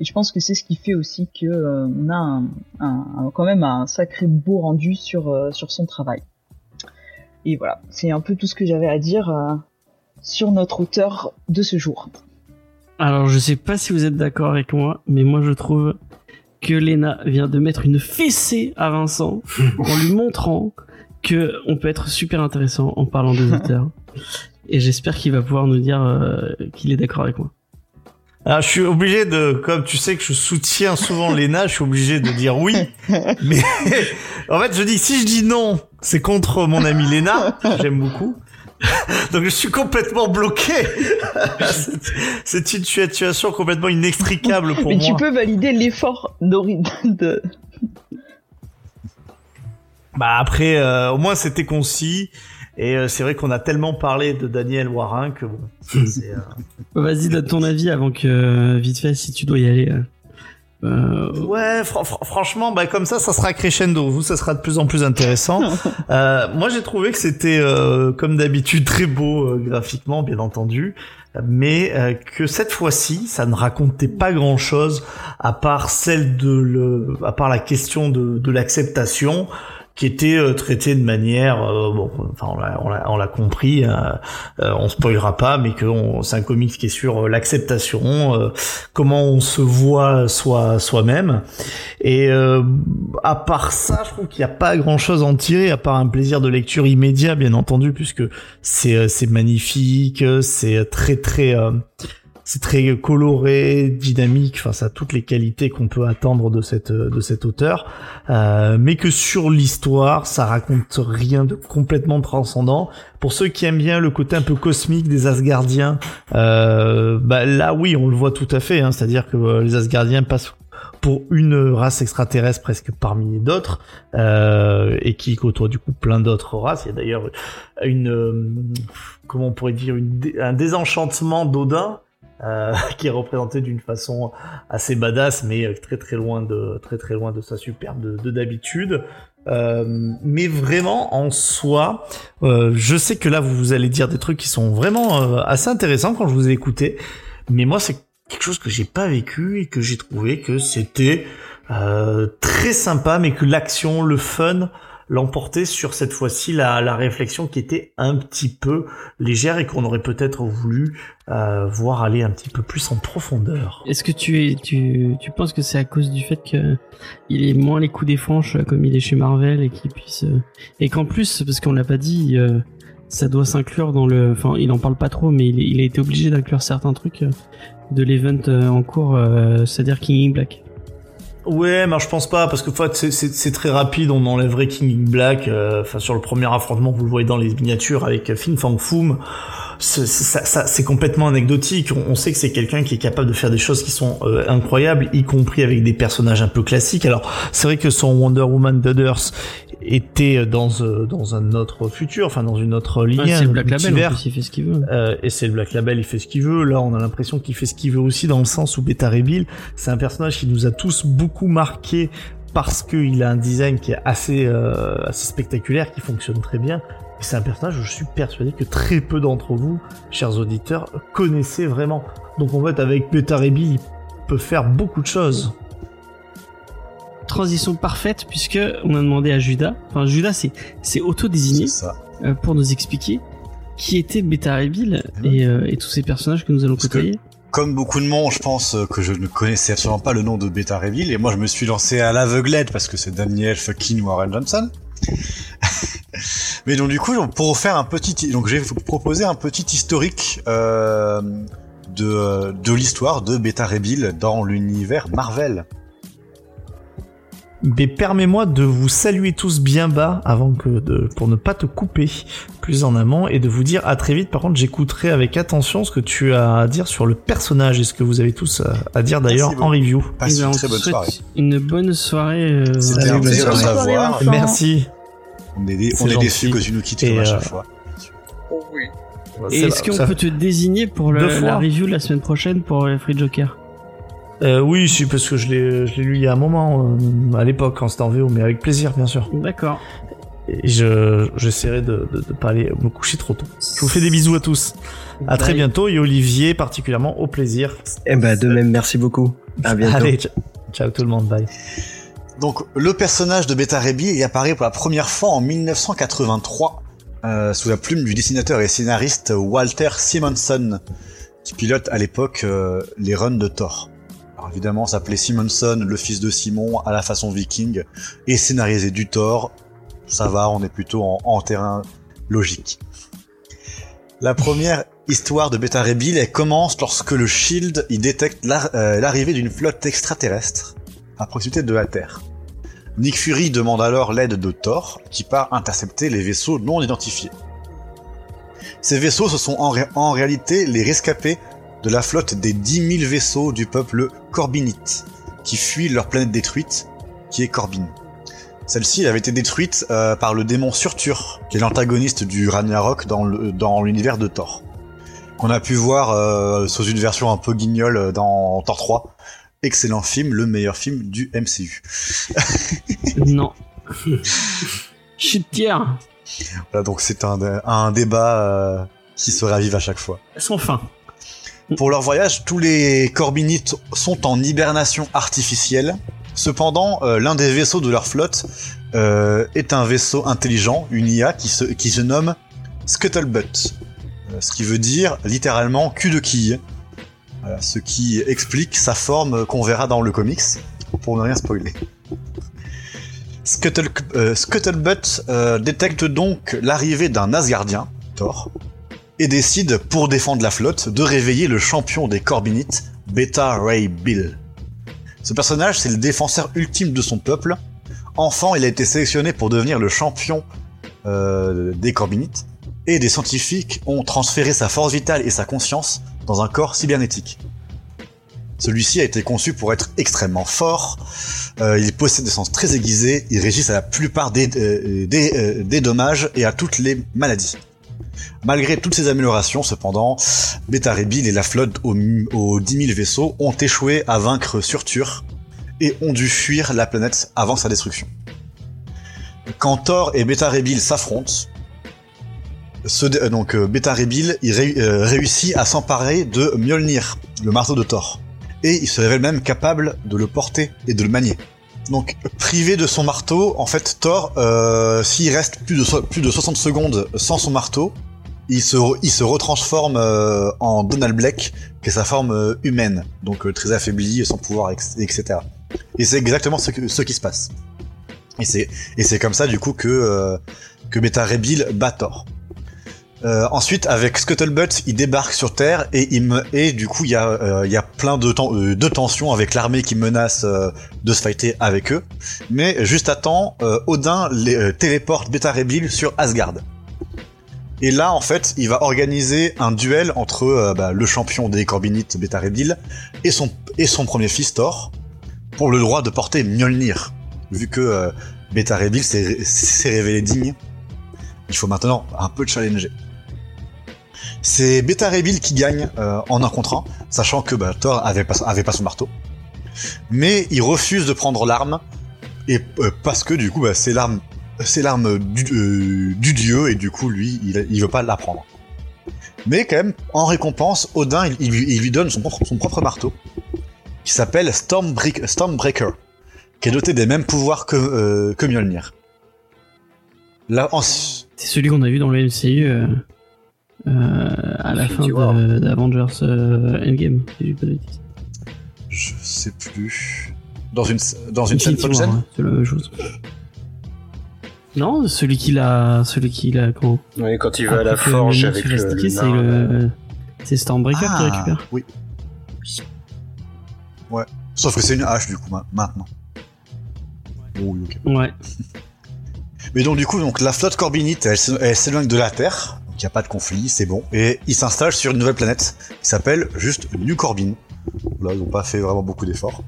S2: Et je pense que c'est ce qui fait aussi que a quand même un sacré beau rendu sur, sur son travail. Et voilà, c'est un peu tout ce que j'avais à dire sur notre auteur de ce jour.
S1: Alors je sais pas si vous êtes d'accord avec moi, mais moi je trouve que Lena vient de mettre une fessée à Vincent en lui montrant que on peut être super intéressant en parlant des auteurs. Et j'espère qu'il va pouvoir nous dire euh, qu'il est d'accord avec moi.
S4: Alors, je suis obligé de, comme tu sais que je soutiens souvent Lena, je suis obligé de dire oui. Mais en fait, je dis si je dis non, c'est contre mon ami Lena, que j'aime beaucoup. Donc je suis complètement bloqué. C'est- une situation complètement inextricable pour
S2: Mais
S4: moi.
S2: tu peux valider l'effort de...
S4: Bah après, euh, au moins c'était concis. Et euh, c'est vrai qu'on a tellement parlé de Daniel Warin que bon, euh,
S1: Vas-y, donne ton avis avant que euh, vite fait si tu dois y aller. Euh,
S4: Ouais, fr- fr- franchement, bah comme ça, ça sera crescendo. Vous, ça sera de plus en plus intéressant. Euh, moi, j'ai trouvé que c'était, euh, comme d'habitude, très beau graphiquement, bien entendu, mais euh, que cette fois-ci, ça ne racontait pas grand-chose à part celle de le, à part la question de, de l'acceptation qui était euh, traitée de manière euh, bon enfin on l'a compris euh, on spoilera pas mais que c'est un comics qui est sur l'acceptation comment on se voit soi soi-même. Et à part ça je trouve qu'il n'y a pas grand chose à en tirer à part un plaisir de lecture immédiat bien entendu puisque c'est magnifique c'est très très c'est très coloré, dynamique, enfin ça a toutes les qualités qu'on peut attendre de cette de cet auteur, euh, mais que sur l'histoire, ça raconte rien de complètement transcendant. Pour ceux qui aiment bien le côté un peu cosmique des Asgardiens, euh, bah là oui, on le voit tout à fait, hein, c'est-à-dire que euh, les Asgardiens passent pour une race extraterrestre presque parmi d'autres euh, et qui côtoie du coup plein d'autres races. Il y a d'ailleurs une euh, comment on pourrait dire un désenchantement d'Odin euh, qui est représenté d'une façon assez badass, mais euh, très très loin de très très loin de sa superbe de de d'habitude. Euh, mais vraiment en soi, euh, je sais que là vous, vous allez dire des trucs qui sont vraiment euh, assez intéressants quand je vous ai écouté, mais moi c'est quelque chose que j'ai pas vécu et que j'ai trouvé que c'était euh, très sympa, mais que l'action, le fun l'emporter sur cette fois-ci la, la réflexion qui était un petit peu légère et qu'on aurait peut-être voulu euh, voir aller un petit peu plus en profondeur.
S1: Est-ce que tu tu, tu penses que c'est à cause du fait que il est moins les coups des franches euh, comme il est chez Marvel et qu'il puisse euh, et qu'en plus parce qu'on l'a pas dit, euh, ça doit s'inclure dans le, enfin il en parle pas trop mais il, il a été obligé d'inclure certains trucs euh, de l'event euh, en cours, c'est-à-dire King in Black.
S4: Ouais, mais je pense pas parce que c'est- très rapide. On enlèverait King in Black. euh, Enfin, sur le premier affrontement, vous le voyez dans les miniatures avec euh, Fin Fang Foom. C'est complètement anecdotique. On, on sait que c'est quelqu'un qui est capable de faire des choses qui sont euh, incroyables, y compris avec des personnages un peu classiques. Alors, c'est vrai que son Wonder Woman d'Others était dans euh, dans un autre futur, enfin dans une autre ligne,
S1: Ouais, c'est le Black Label, en
S4: multivers.
S1: plus, il fait ce qu'il veut.
S4: Euh, et c'est le Black Label, il fait ce qu'il veut. Là, on a l'impression qu'il fait ce qu'il veut aussi dans le sens où Beta Ray Bill, c'est un personnage qui nous a tous beaucoup marqué parce qu'il a un design qui est assez, euh, assez spectaculaire, qui fonctionne très bien. Et c'est un personnage où je suis persuadé que très peu d'entre vous, chers auditeurs, connaissaient vraiment. Donc en fait, avec Beta Ray Bill, il peut faire beaucoup de choses.
S1: Transition parfaite puisque on a demandé à Judas, enfin Judas c'est c'est auto-désigné euh, pour nous expliquer qui était Beta Ray Bill et, euh, et tous ces personnages que nous allons
S3: Parce que-
S1: côtoyer.
S3: Comme beaucoup de monde, je pense euh, que je ne connaissais absolument pas le nom de Beta Reveal, et moi je me suis lancé à l'aveuglette parce que c'est Daniel fucking Warren Johnson. Mais donc du coup, pour faire un petit, donc j'ai proposé un petit historique euh, de de l'histoire de Beta Reveal dans l'univers Marvel.
S4: Mais permets-moi de vous saluer tous bien bas avant que de, pour ne pas te couper plus en amont et de vous dire à très vite. Par contre, j'écouterai avec attention ce que tu as à dire sur le personnage et ce que vous avez tous à, à dire d'ailleurs en review.
S3: Passe
S1: Eh ben,
S3: une très bonne soirée.
S1: Une bonne soirée. euh, Salut,
S3: un plaisir de savoir.
S4: Merci.
S3: On est, on déçus que tu nous quittes à
S4: euh,
S3: chaque fois.
S5: Oh oui.
S1: Et est-ce qu'on
S4: Ça-
S1: peut te désigner pour le- la review de la semaine prochaine pour les Free Joker?
S4: Euh, oui, si, parce que je l'ai, je l'ai lu il y a un moment, euh, à l'époque, quand c'était en VO, mais avec plaisir, bien sûr.
S1: D'accord.
S4: Et je, j'essaierai de, de, de pas aller me coucher trop tôt. Je vous fais des bisous à tous. À très bientôt, et Olivier, particulièrement, au plaisir.
S6: Eh ben, de même, merci beaucoup. À bientôt.
S4: Allez, ciao, ciao tout le monde, bye.
S3: Donc le personnage de Beta Ray Bill y apparaît pour la première fois en 1983 euh, sous la plume du dessinateur et scénariste Walter Simonson qui pilote à l'époque euh, les runs de Thor. Alors évidemment, s'appelait Simonson, le fils de Simon, à la façon viking, et scénarisé du Thor. Ça va, on est plutôt en, terrain logique. La première histoire de Beta Ray elle commence lorsque le Shield y détecte euh, l'arrivée d'une flotte extraterrestre à proximité de la Terre. Nick Fury demande alors l'aide de Thor, qui part intercepter les vaisseaux non identifiés. Ces vaisseaux, ce sont en réalité les rescapés de la flotte des 10 000 vaisseaux du peuple Corbinite, qui fuient leur planète détruite, qui est Corbin. Celle-ci avait été détruite euh, par le démon Surtur, qui est l'antagoniste du Ragnarok dans le- dans l'univers de Thor. Qu'on a pu voir euh, sous une version un peu guignole euh, dans Thor 3. Excellent film, le meilleur film du MCU.
S1: Non. Chute tiers.
S3: Voilà, donc c'est un, un débat euh, qui se ravive à chaque fois.
S1: Sans fin.
S3: Pour leur voyage, tous les Corbinites sont en hibernation artificielle. Cependant, euh, l'un des vaisseaux de leur flotte euh, est un vaisseau intelligent, une IA qui se, nomme Scuttlebutt. Euh, ce qui veut dire littéralement cul de quille. Ce qui explique sa forme qu'on verra dans le comics, pour ne rien spoiler. Scuttle, Scuttlebutt détecte donc l'arrivée d'un Asgardien, Thor, et décide, pour défendre la flotte, de réveiller le champion des Corbinites, Beta Ray Bill. Ce personnage, c'est le défenseur ultime de son peuple. Enfant, il a été sélectionné pour devenir le champion euh, des Corbinites, et des scientifiques ont transféré sa force vitale et sa conscience dans un corps cybernétique. Celui-ci a été conçu pour être extrêmement fort, euh, il possède des sens très aiguisés, il résiste à la plupart des, euh, des, des dommages et à toutes les maladies. Malgré toutes ces améliorations, cependant, Beta Bill et la flotte aux, aux 10 000 vaisseaux ont échoué à vaincre Surtur et ont dû fuir la planète avant sa destruction. Quand Thor et Beta Bill s'affrontent, euh, donc euh, euh, réussit à s'emparer de Mjolnir, le marteau de Thor, et il se révèle même capable de le porter et de le manier. Donc privé de son marteau, en fait Thor, euh, s'il reste plus de so- plus de 60 secondes sans son marteau, il se retransforme euh, en Donald Blake, qui est sa forme euh, humaine, donc très affaibli, sans pouvoir, etc. Et c'est exactement ce, qui se passe. Et c'est comme ça du coup que que Beta Ray Bill bat Thor. Euh, ensuite, avec Scuttlebutt, il débarque sur Terre et il me et du coup il y a euh, y a plein de, ten- euh, de tensions avec l'armée qui menace de se fighter avec eux. Mais juste à temps, Odin les, téléporte Beta Ray Bill sur Asgard. Et là, en fait, il va organiser un duel entre bah, le champion des Corbinites Beta Ray Bill et son et son premier fils Thor pour le droit de porter Mjolnir, vu que Beta Ray Bill s'est s'est révélé digne. Il faut maintenant un peu challenger. C'est Beta Bill qui gagne euh, en un contre un, sachant que bah, Thor avait pas, son marteau. Mais il refuse de prendre l'arme, et euh, parce que du coup, bah, c'est l'arme, c'est l'arme du, euh, du dieu, et du coup, lui, il, veut pas la prendre. Mais quand même, en récompense, Odin, il, lui- donne son propre, marteau, qui s'appelle Stormbreak- Stormbreaker, qui est doté des mêmes pouvoirs que, que Mjolnir. Là.
S1: C'est celui qu'on a vu dans le MCU à la fin d'Avengers euh, Endgame, si je dis pas de bêtises.
S3: je sais plus. Dans une, dans une scène
S1: ouais, c'est la même chose. Non, celui qui l'a, celui qui l'a quand.
S5: Oui, quand il va à la forge avec le,
S1: c'est
S5: nain,
S1: le, c'est Stormbreaker qui
S3: Ah,
S1: récupère.
S3: Oui. Ouais. Sauf que c'est une hache du coup ma- maintenant. Oh, oui, ok.
S1: Ouais.
S3: Mais donc du coup, donc la flotte corbinite, elle s'éloigne de la Terre. Il y a pas de conflit, c'est bon. Et ils s'installent sur une nouvelle planète qui s'appelle juste New Corbin. Là, ils n'ont pas fait vraiment beaucoup d'efforts.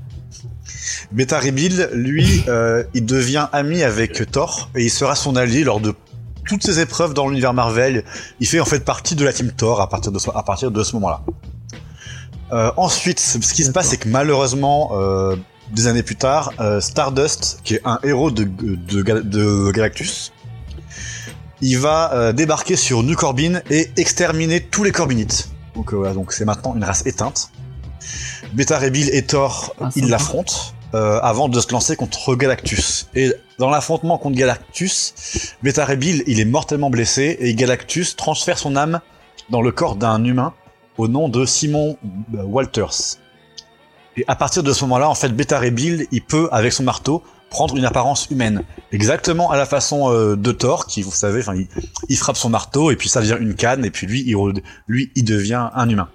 S3: Beta Bill, lui, euh, il devient ami avec Thor et il sera son allié lors de toutes ses épreuves dans l'univers Marvel. Il fait en fait partie de la team Thor à partir de ce, moment-là. Euh, ensuite, ce qui se passe, c'est que malheureusement, euh, des années plus tard, Stardust, qui est un héros de Galactus, il va euh, débarquer sur New Corbin et exterminer tous les Corbinites. Donc euh, voilà, donc c'est maintenant une race éteinte. Beta Ray Bill et Thor,
S1: Ah,
S3: ils l'affrontent euh, avant de se lancer contre Galactus. Et dans l'affrontement contre Galactus, Beta Ray Bill, il est mortellement blessé et Galactus transfère son âme dans le corps d'un humain au nom de Simon Walters. Et à partir de ce moment-là, en fait, Beta Ray Bill, il peut, avec son marteau, prendre une apparence humaine. Exactement à la façon euh, de Thor, qui, vous savez, enfin, il, il frappe son marteau et puis ça devient une canne et puis lui, il, lui, il devient un humain.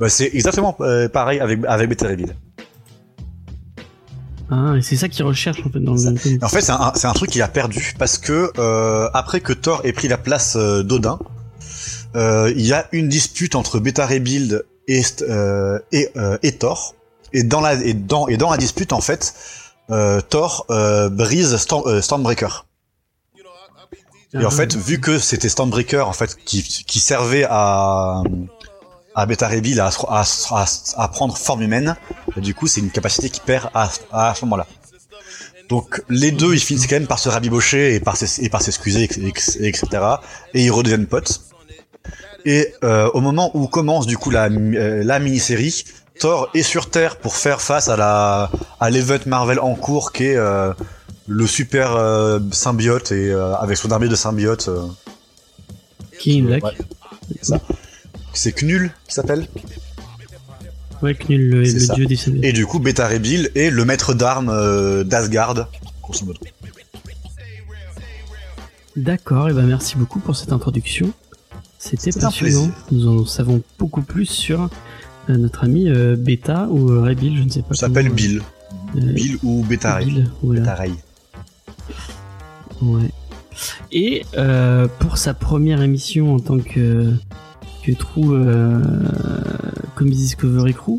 S3: Bah, c'est exactement euh, pareil avec, avec Bill.
S1: Ah, et c'est ça qu'il recherche en fait dans le.
S3: En fait, c'est un, un truc qu'il a perdu parce que euh, après que Thor ait pris la place euh, d'Odin, euh, il y a une dispute entre Bill et, euh, et, euh, et Thor. Et dans la et dans et dans la dispute en fait, Thor euh, brise Storm- euh, Stormbreaker. Et en fait, vu que c'était Stormbreaker en fait qui, qui servait à à Beta Ray Bill à, à, à, à prendre forme humaine, du coup c'est une capacité qui perd à, à ce moment-là. Donc les deux ils finissent quand même par se rabibocher et par s'excuser et- et- etc. Et ils redeviennent potes. Et euh, au moment où commence du coup la, euh, la mini-série, Thor est sur Terre pour faire face à la à l'event Marvel en cours qui est euh, le super euh, symbiote et euh, avec son armée de symbiotes.
S1: Qui.
S3: Ouais. c'est Knull qui s'appelle.
S1: Ouais, Knull, le, le
S3: ça.
S1: dieu des symbiotes.
S3: Et du coup, Beta Ray Bill est le maître d'armes d'Asgard, grosso modo.
S1: D'accord, et ben merci beaucoup pour cette introduction. C'était passionnant. Nous en savons beaucoup plus sur notre ami euh, Beta ou euh, Ray Bill, je ne sais pas.
S3: Ça s'appelle Bill.
S1: euh,
S3: Bill ou Beta Ray.
S1: Bill, voilà.
S3: Beta Ray.
S1: Ouais. Et euh, pour sa première émission en tant que, que trou euh, Comics Discovery Crew,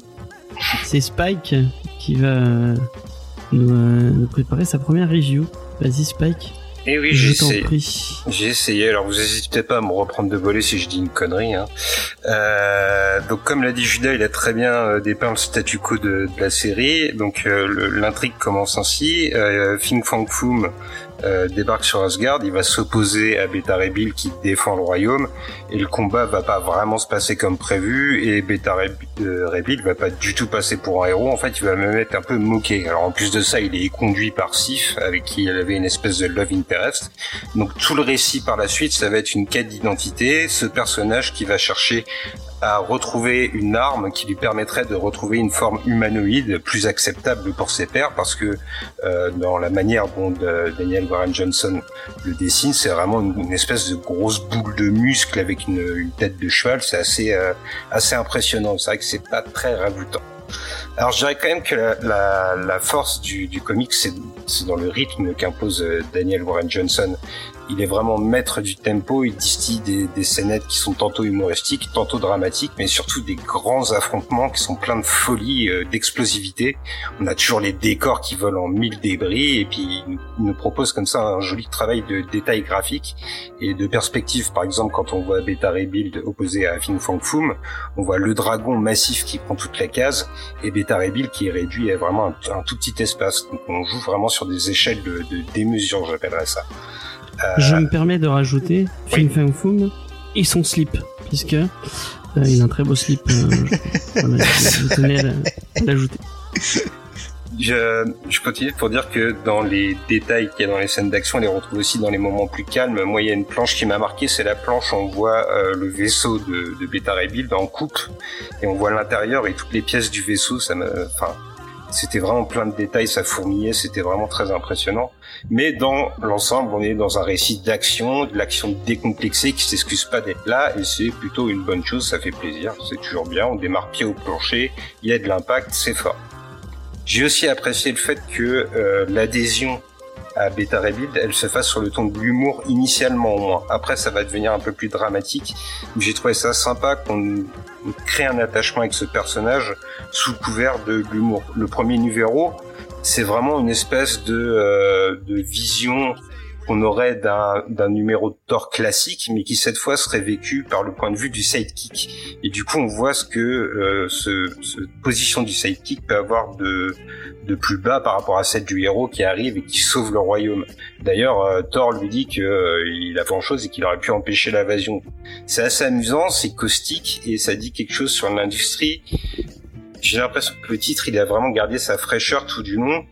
S1: c'est Spike qui va euh, nous, euh, nous préparer sa première review. Vas-y Spike,
S5: Et oui, j'ai essayé. J'ai essayé, alors vous n'hésitez pas à me reprendre de voler si je dis une connerie. Hein. Euh, donc comme l'a dit Judas, il a très bien euh, dépeint le statu quo de, de la série. Donc euh, l'intrigue commence ainsi. Euh, Fing Fang Foom débarque sur Asgard, il va s'opposer à Beta Ray Bill qui défend le royaume et le combat va pas vraiment se passer comme prévu et Beta Ray, euh, va pas du tout passer pour un héros. En fait, il va même être un peu moqué. Alors en plus de ça, il est conduit par Sif avec qui il avait une espèce de love interest. Donc tout le récit par la suite, ça va être une quête d'identité. Ce personnage qui va chercher à retrouver une arme qui lui permettrait de retrouver une forme humanoïde plus acceptable pour ses pairs parce que euh, dans la manière dont de Daniel Warren Johnson le dessine, c'est vraiment une, une, espèce de grosse boule de muscle avec une, une tête de cheval. C'est assez euh, assez impressionnant. C'est vrai que c'est pas très ragoûtant. Alors je dirais quand même que la, la, la force du, du comic, c'est dans le rythme qu'impose euh, Daniel Warren Johnson. Il est vraiment maître du tempo, il distille des, des scénettes qui sont tantôt humoristiques, tantôt dramatiques, mais surtout des grands affrontements qui sont pleins de folie, euh, d'explosivité. On a toujours les décors qui volent en mille débris, et puis il nous propose comme ça un joli travail de détails graphiques et de perspective. Par exemple, quand on voit Beta Ray Build opposé à Fin Fang Foom, on voit le dragon massif qui prend toute la case, et Beta Bill qui est réduit à vraiment un, un, tout petit espace. Donc on joue vraiment sur des échelles de, de démesure, j'appellerais ça.
S1: Euh... Je me permets de rajouter. Fin Fang Foom et son slip, puisque euh, il a un très beau slip. Euh, voilà, je tenais à l'ajouter.
S5: Je, je, continue pour dire que dans les détails qu'il y a dans les scènes d'action, on les retrouve aussi dans les moments plus calmes. Moi, il y a une planche qui m'a marqué, c'est la planche où on voit euh, le vaisseau de, de Beta Bill en coupe, et on voit l'intérieur et toutes les pièces du vaisseau. Ça me, enfin, c'était vraiment plein de détails, ça fourmillait, c'était vraiment très impressionnant. Mais dans l'ensemble, on est dans un récit d'action, de l'action décomplexée qui s'excuse pas d'être là, et c'est plutôt une bonne chose, ça fait plaisir, c'est toujours bien, on démarre pied au plancher, il y a de l'impact, c'est fort. J'ai aussi apprécié le fait que euh, l'adhésion à Beta Rebuild, elle se fasse sur le ton de l'humour initialement au moins. Après, ça va devenir un peu plus dramatique. J'ai trouvé ça sympa qu'on crée un attachement avec ce personnage sous couvert de l'humour. Le premier numéro, c'est vraiment une espèce de, euh, de vision qu'on aurait d'un numéro de Thor classique, mais qui cette fois serait vécu par le point de vue du sidekick. Et du coup, on voit ce que euh, ce, position du sidekick peut avoir de, de plus bas par rapport à celle du héros qui arrive et qui sauve le royaume. D'ailleurs, euh, Thor lui dit qu'il euh, a grand chose et qu'il aurait pu empêcher l'invasion. C'est assez amusant, c'est caustique et ça dit quelque chose sur l'industrie. J'ai l'impression que le titre, il a vraiment gardé sa fraîcheur tout du long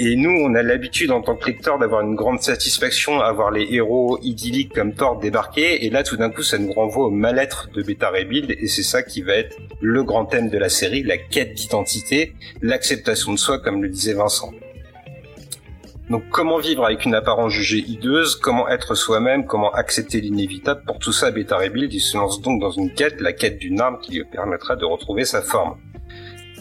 S5: et nous, on a l'habitude en tant que lecteur d'avoir une grande satisfaction à voir les héros idylliques comme Thor débarquer. Et là, tout d'un coup, ça nous renvoie au mal-être de Beta Ray. Et c'est ça qui va être le grand thème de la série, la quête d'identité, l'acceptation de soi, comme le disait Vincent. Donc comment vivre avec une apparence jugée hideuse, comment être soi-même, comment accepter l'inévitable, pour tout ça Beta Bill il se lance donc dans une quête, la quête d'une arme qui lui permettra de retrouver sa forme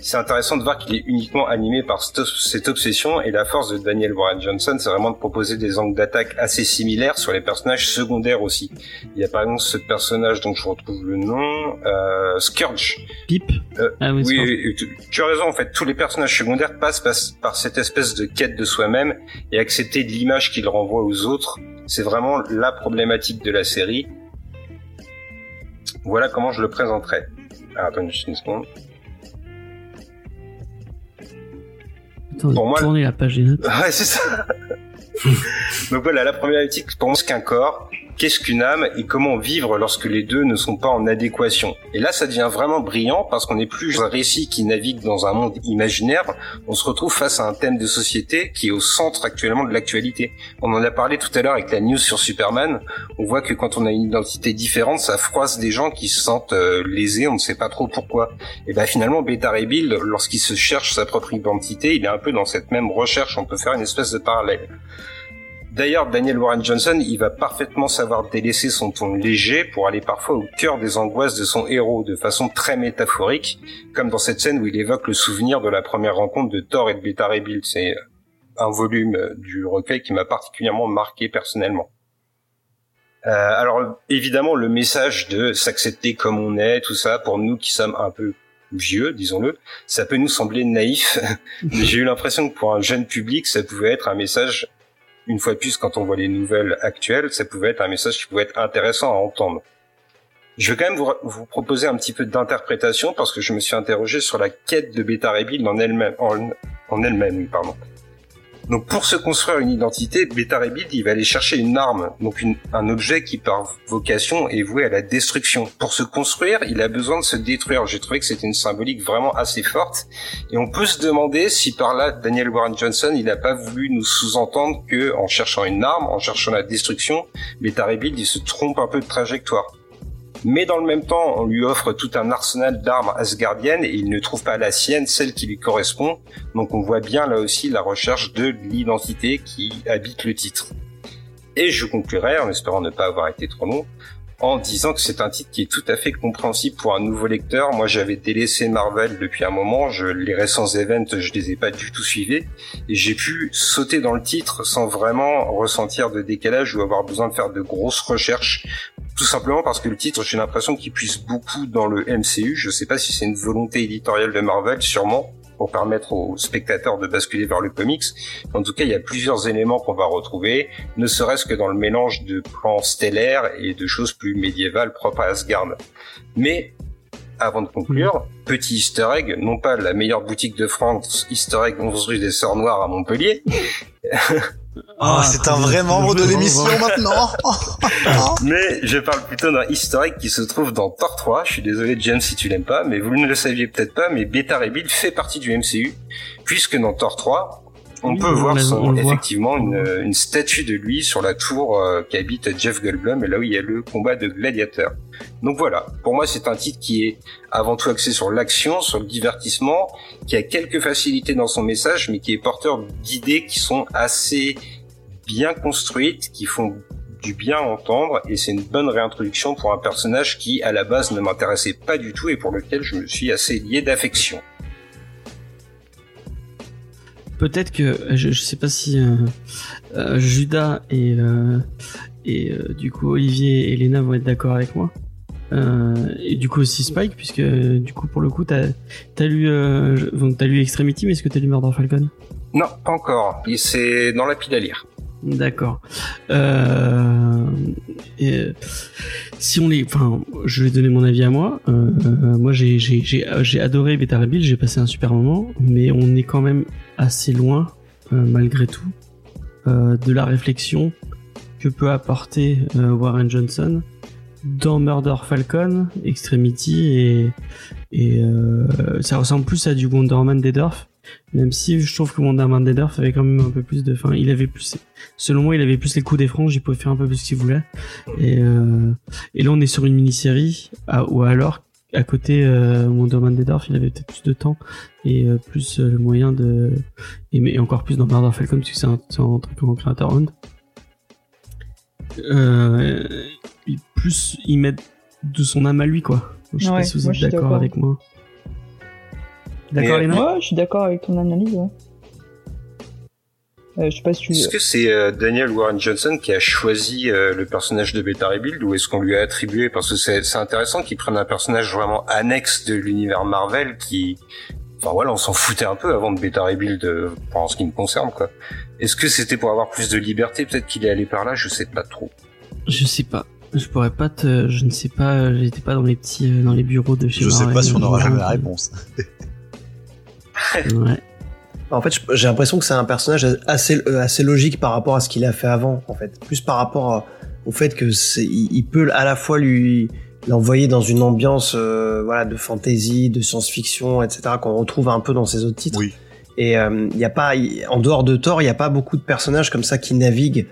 S5: c'est intéressant de voir qu'il est uniquement animé par cette obsession et la force de Daniel Warren Johnson, c'est vraiment de proposer des angles d'attaque assez similaires sur les personnages secondaires aussi. Il y a par exemple ce personnage dont je retrouve le nom, euh, Scourge.
S1: Pip.
S5: Euh, ah oui, oui tu, tu, as raison en fait. Tous les personnages secondaires passent, passent par cette espèce de quête de soi-même et accepter l'image qu'ils renvoient aux autres. C'est vraiment la problématique de la série. Voilà comment je le présenterai. Ah, attends juste une seconde.
S1: Attends, pour moi, tourner la page des notes.
S5: Ouais, c'est ça. Donc voilà, la problématique pour moi, c'est qu'un corps, qu'est-ce qu'une âme et comment vivre lorsque les deux ne sont pas en adéquation. Et là, ça devient vraiment brillant parce qu'on n'est plus un récit qui navigue dans un monde imaginaire, on se retrouve face à un thème de société qui est au centre actuellement de l'actualité. On en a parlé tout à l'heure avec la news sur Superman, on voit que quand on a une identité différente, ça froisse des gens qui se sentent euh, lésés, on ne sait pas trop pourquoi. Et ben finalement, Beta Bill, lorsqu'il se cherche sa propre identité, il est un peu dans cette même recherche, on peut faire une espèce de parallèle. D'ailleurs, Daniel Warren Johnson, il va parfaitement savoir délaisser son ton léger pour aller parfois au cœur des angoisses de son héros de façon très métaphorique, comme dans cette scène où il évoque le souvenir de la première rencontre de Thor et de Beta Bill. C'est un volume du recueil qui m'a particulièrement marqué personnellement. Euh, alors évidemment, le message de s'accepter comme on est, tout ça, pour nous qui sommes un peu vieux, disons-le, ça peut nous sembler naïf, mais j'ai eu l'impression que pour un jeune public, ça pouvait être un message une fois de plus, quand on voit les nouvelles actuelles, ça pouvait être un message qui pouvait être intéressant à entendre. Je vais quand même vous, vous proposer un petit peu d'interprétation parce que je me suis interrogé sur la quête de Beta Bill en elle-même, en, en elle-même, pardon. Donc pour se construire une identité, Beta Ray Bill, il va aller chercher une arme, donc un objet qui par vocation est voué à la destruction. Pour se construire, il a besoin de se détruire. J'ai trouvé que c'était une symbolique vraiment assez forte. Et on peut se demander si par là, Daniel Warren Johnson, il n'a pas voulu nous sous-entendre que en cherchant une arme, en cherchant la destruction, Beta Ray Bill, il se trompe un peu de trajectoire mais dans le même temps, on lui offre tout un arsenal d'armes asgardiennes et il ne trouve pas la sienne, celle qui lui correspond. Donc on voit bien là aussi la recherche de l'identité qui habite le titre. Et je conclurai, en espérant ne pas avoir été trop long, en disant que c'est un titre qui est tout à fait compréhensible pour un nouveau lecteur. Moi, j'avais délaissé Marvel depuis un moment. Les récents events, je les ai pas du tout suivis. Et j'ai pu sauter dans le titre sans vraiment ressentir de décalage ou avoir besoin de faire de grosses recherches. Tout simplement parce que le titre, j'ai l'impression qu'il puisse beaucoup dans le MCU. Je sais pas si c'est une volonté éditoriale de Marvel, sûrement pour permettre aux spectateurs de basculer vers le comics. En tout cas, il y a plusieurs éléments qu'on va retrouver, ne serait-ce que dans le mélange de plans stellaires et de choses plus médiévales propres à Asgard. Mais avant de conclure, petit easter egg, non pas la meilleure boutique de France, easter egg 11 rue des Sœurs Noires à Montpellier,
S3: Ah, c'est un vrai membre de l'émission maintenant.
S5: mais je parle plutôt d'un historique qui se trouve dans Thor 3. Je suis désolé James si tu l'aimes pas, mais vous ne le saviez peut-être pas, mais Beta Ray Bill fait partie du MCU, puisque dans Thor 3, on
S1: Oui,
S5: peut
S1: on
S5: voir son- effectivement une, une statue de lui sur la tour euh, qu'habite Jeff Goldblum, et là où il y a le combat de gladiateurs. Donc voilà, pour moi c'est un titre qui est avant tout axé sur l'action, sur le divertissement, qui a quelques facilités dans son message, mais qui est porteur d'idées qui sont assez bien construites, qui font du bien entendre, et c'est une bonne réintroduction pour un personnage qui, à la base, ne m'intéressait pas du tout et pour lequel je me suis assez lié d'affection.
S1: Peut-être que je, je sais pas si euh, euh, Judas et euh, et du coup Olivier et Elena vont être d'accord avec moi. Et du coup aussi Spike puisque du coup pour le coup t'as as lu donc t'as lu Extremity mais est-ce que t'as lu Murder Falcon?
S5: Non, pas encore. C'est dans la pile à lire.
S1: D'accord. Euh, et, si on les, enfin, je vais donner mon avis à moi. Euh, euh, moi, j'ai j'ai j'ai j'ai adoré Beta Bill, j'ai passé un super moment, mais on est quand même assez loin, euh, malgré tout, de la réflexion que peut apporter Warren Johnson dans Murder Falcon, Extremity et et ça ressemble plus à du Wonder Man Dedorf. Même si je trouve que Wonder Man Dedorf avait quand même un peu plus de, enfin, il avait plus, selon moi, il avait plus les coups des franges, il pouvait faire un peu plus ce qu'il voulait. Et, euh, et là, on est sur une mini-série, à- ou alors, à côté euh, Wonder Man il avait peut-être plus de temps et euh, plus euh, le moyen de, et, mais encore plus dans Murder Falcon, parce que c'est un, truc en créateur. Euh, et plus il met de son âme à lui, quoi. Je sais
S2: Ouais,
S1: pas si vous êtes d'accord. avec moi. D'accord, Léna
S2: Ouais, je suis d'accord avec ton analyse. Ouais. Euh, je sais pas si tu.
S5: Est-ce que c'est euh, Daniel Warren Johnson qui a choisi euh, le personnage de Beta Ray Bill ou est-ce qu'on lui a attribué Parce que c'est intéressant qu'il prenne un personnage vraiment annexe de l'univers Marvel qui... Enfin voilà, on s'en foutait un peu avant de Beta Ray Bill de... en ce qui me concerne quoi. Est-ce que c'était pour avoir plus de liberté Peut-être qu'il est allé par là, je sais pas trop.
S1: Je sais pas. Je pourrais pas te, je ne sais pas, j'étais pas dans les petits, dans les bureaux de chez
S3: Je sais
S1: Marvel,
S3: pas si on aura jamais la réponse.
S1: Ouais.
S6: En fait, j'ai l'impression que c'est un personnage assez, euh, assez logique par rapport à ce qu'il a fait avant, en fait. Plus par rapport à- au fait que c'est, il, peut à la fois lui l'envoyer dans une ambiance, euh, voilà, de fantasy, de science-fiction, etc., qu'on retrouve un peu dans ses autres titres.
S3: Oui.
S6: Et euh, il y a pas, en dehors de Thor, il y a pas beaucoup de personnages comme ça qui naviguent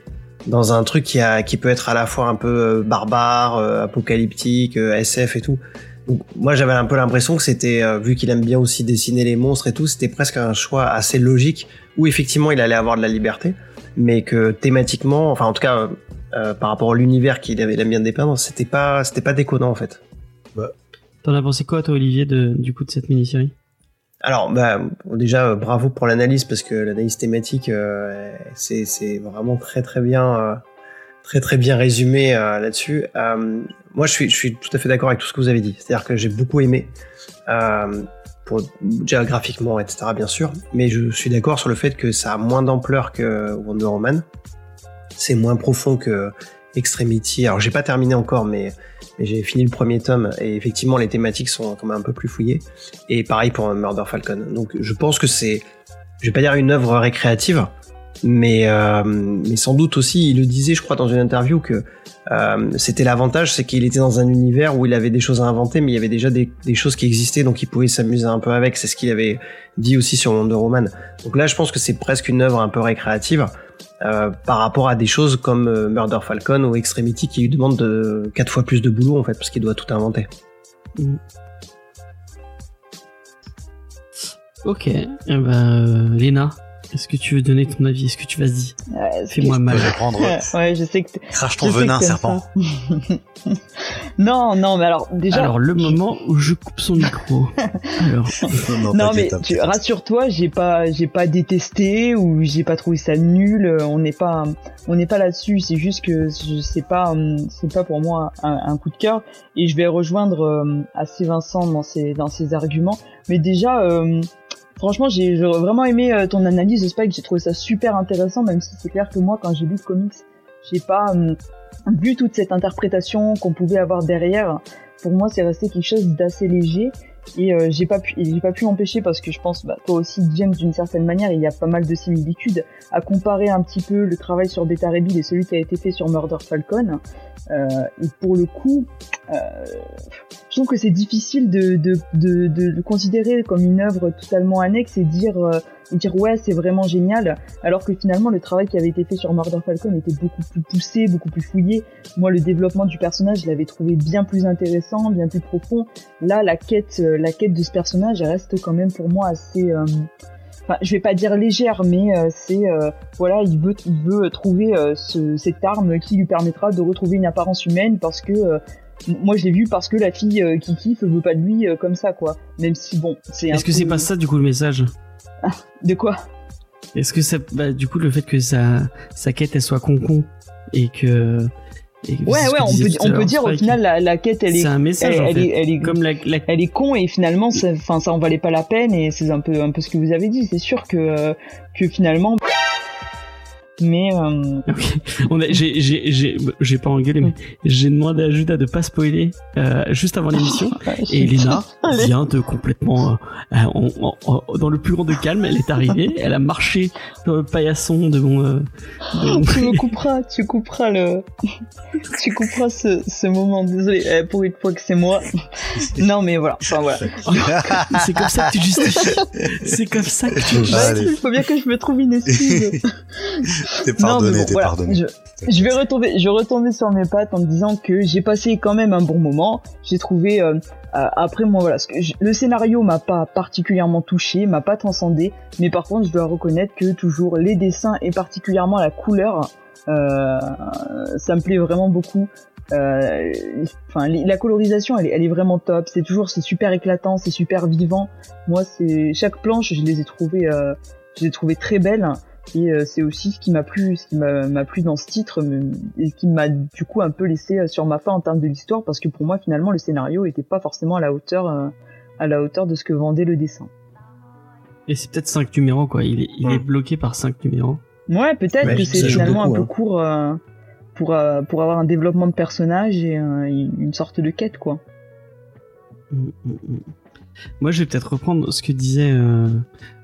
S6: dans un truc qui a, qui peut être à la fois un peu euh, barbare, euh, apocalyptique, euh, SF et tout. Donc, moi, j'avais un peu l'impression que c'était, euh, vu qu'il aime bien aussi dessiner les monstres et tout, c'était presque un choix assez logique où effectivement il allait avoir de la liberté, mais que thématiquement, enfin en tout cas euh, euh, par rapport à l'univers qu'il avait aime bien dépeindre, c'était pas, c'était pas déconnant en fait.
S1: T'en as pensé quoi, toi, Olivier, de, du coup, de cette mini-série?
S6: Alors, bah, déjà, euh, bravo pour l'analyse, parce que l'analyse thématique, euh, c'est c'est vraiment très très bien, euh, très très bien résumé euh, là-dessus. Moi, je suis, je suis tout à fait d'accord avec tout ce que vous avez dit. C'est-à-dire que j'ai beaucoup aimé, euh, pour, déjà graphiquement, etc., bien sûr, mais je suis d'accord sur le fait que ça a moins d'ampleur que Wonder Woman. C'est moins profond que Extremity. Alors, j'ai pas terminé encore, mais, mais j'ai fini le premier tome, et effectivement, les thématiques sont quand même un peu plus fouillées. Et pareil pour Murder Falcon. Donc je pense que c'est, je vais pas dire une œuvre récréative, Mais, euh, mais sans doute aussi, il le disait, je crois, dans une interview que euh, c'était l'avantage, c'est qu'il était dans un univers où il avait des choses à inventer, mais il y avait déjà des, choses qui existaient, donc il pouvait s'amuser un peu avec. C'est ce qu'il avait dit aussi sur Wonder Woman. Donc là, je pense que c'est presque une œuvre un peu récréative euh, par rapport à des choses comme Murder Falcon ou Extremity qui lui demandent de quatre fois plus de boulot en fait, parce qu'il doit tout inventer.
S1: Ok, eh ben, Léna, est-ce que tu veux donner ton avis? Est-ce que tu vas-y?
S2: Ouais,
S1: Fais-moi
S3: Je
S1: mal.
S3: vais prendre.
S2: Ouais, je sais que
S3: Crache ton
S2: je
S3: venin, serpent.
S2: non, non, mais alors déjà.
S1: Alors, le moment où je coupe son micro. Alors,
S2: Non mais tu, rassure-toi, j'ai pas j'ai pas détesté ou j'ai pas trouvé ça nul. euh, On n'est pas on n'est pas là-dessus. C'est juste que je sais pas c'est pas pour moi un, un coup de cœur et je vais rejoindre euh, assez Vincent dans ses dans ses arguments. Mais déjà euh, franchement j'ai vraiment aimé euh, ton analyse de Spike. J'ai trouvé ça super intéressant même si c'est clair que moi quand j'ai lu le comics j'ai pas hum, vu toute cette interprétation qu'on pouvait avoir derrière. Pour moi c'est resté quelque chose d'assez léger et euh, j'ai pas pu j'ai pas pu m'empêcher parce que je pense bah, toi aussi James d'une certaine manière il y a pas mal de similitudes. À comparer un petit peu le travail sur Beta Ray Bill et celui qui a été fait sur Murder Falcon euh, et pour le coup euh, je trouve que c'est difficile de, de, de, de le considérer comme une œuvre totalement annexe et dire euh, et dire ouais c'est vraiment génial alors que finalement le travail qui avait été fait sur Murder Falcon était beaucoup plus poussé beaucoup plus fouillé. Moi le développement du personnage je l'avais trouvé bien plus intéressant bien plus profond. Là la quête euh, la quête de ce personnage elle reste quand même pour moi assez euh, enfin je vais pas dire légère mais euh, c'est euh, voilà il veut il veut trouver euh, ce, cette arme qui lui permettra de retrouver une apparence humaine parce que moi je l'ai vu parce que la fille qui kiffe veut pas de lui comme ça quoi. Même si bon c'est
S1: est-ce que
S2: peu-
S1: c'est pas ça du coup le message?
S2: de quoi?
S1: Est-ce que ça, bah, du coup, le fait que sa, sa quête elle soit con-con et que. et que
S2: ouais ouais on peut on peut dire au final la, la quête elle est
S1: c'est un message
S2: elle,
S1: en
S2: elle
S1: fait.
S2: est, elle est
S1: Comme la, la-
S2: elle est con et finalement ça enfin ça en valait pas la peine et c'est un peu un peu ce que vous avez dit c'est sûr que que finalement mais euh,
S1: Ok. On a, j'ai, j'ai, j'ai, j'ai pas engueulé, mais j'ai demandé à Judas de pas spoiler euh, juste avant l'émission. Et Elena vient de complètement, euh, en- en- en- dans le plus grand de calme, elle est arrivée, elle a marché dans le paillasson de mon, euh, de mon-
S2: tu me couperas, tu couperas le, tu couperas ce, ce moment. Désolé, eh, pour une fois que c'est moi. Non, mais voilà. Enfin voilà.
S1: c'est comme ça que tu justifies. C'est comme ça que tu justifies.
S2: Il faut bien que je me trouve une excuse.
S3: T'es pardonné,
S2: bon,
S3: t'es
S2: voilà.
S3: pardonné.
S2: Je, je vais retomber, je retomber sur mes pattes en me disant que j'ai passé quand même un bon moment. J'ai trouvé, euh, euh, après moi voilà, ce que je- le scénario m'a pas particulièrement touché, m'a pas transcendé, mais par contre je dois reconnaître que toujours les dessins et particulièrement la couleur, euh, ça me plaît vraiment beaucoup. Euh, Enfin, la colorisation, elle est, elle est vraiment top. C'est toujours, c'est super éclatant, c'est super vivant. Moi, c'est chaque planche, je les ai trouvées, euh, je les ai trouvées très belles. Et euh, c'est aussi ce qui m'a plu, ce qui m'a plu dans ce titre, et qui m'a du coup un peu laissé euh, sur ma faim en termes de l'histoire, parce que pour moi finalement le scénario était pas forcément à la hauteur, euh, à la hauteur de ce que vendait le dessin.
S1: Et c'est peut-être 5 numéros, quoi. Il est, il est
S6: Hmm.
S1: bloqué par 5 numéros.
S2: Ouais, peut-être que c'est finalement
S6: beaucoup,
S2: un peu
S6: hein.
S2: court euh, pour euh, pour avoir un développement de personnage et euh, une sorte de quête quoi.
S1: Mm, mm, mm. Moi, je vais peut-être reprendre ce que disait euh,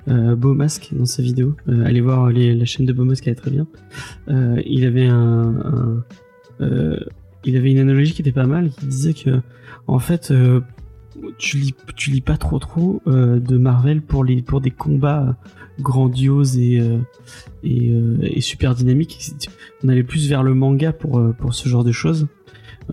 S1: euh, dans sa vidéo. Euh, allez voir la chaîne de Beau Masque, elle est très bien. Euh, il avait un, euh, il avait une analogie qui était pas mal, qui disait que en fait, tu lis, pas trop trop de Marvel pour des combats grandioses et euh, euh, et super dynamiques. On allait plus vers le manga pour euh, pour ce genre de choses.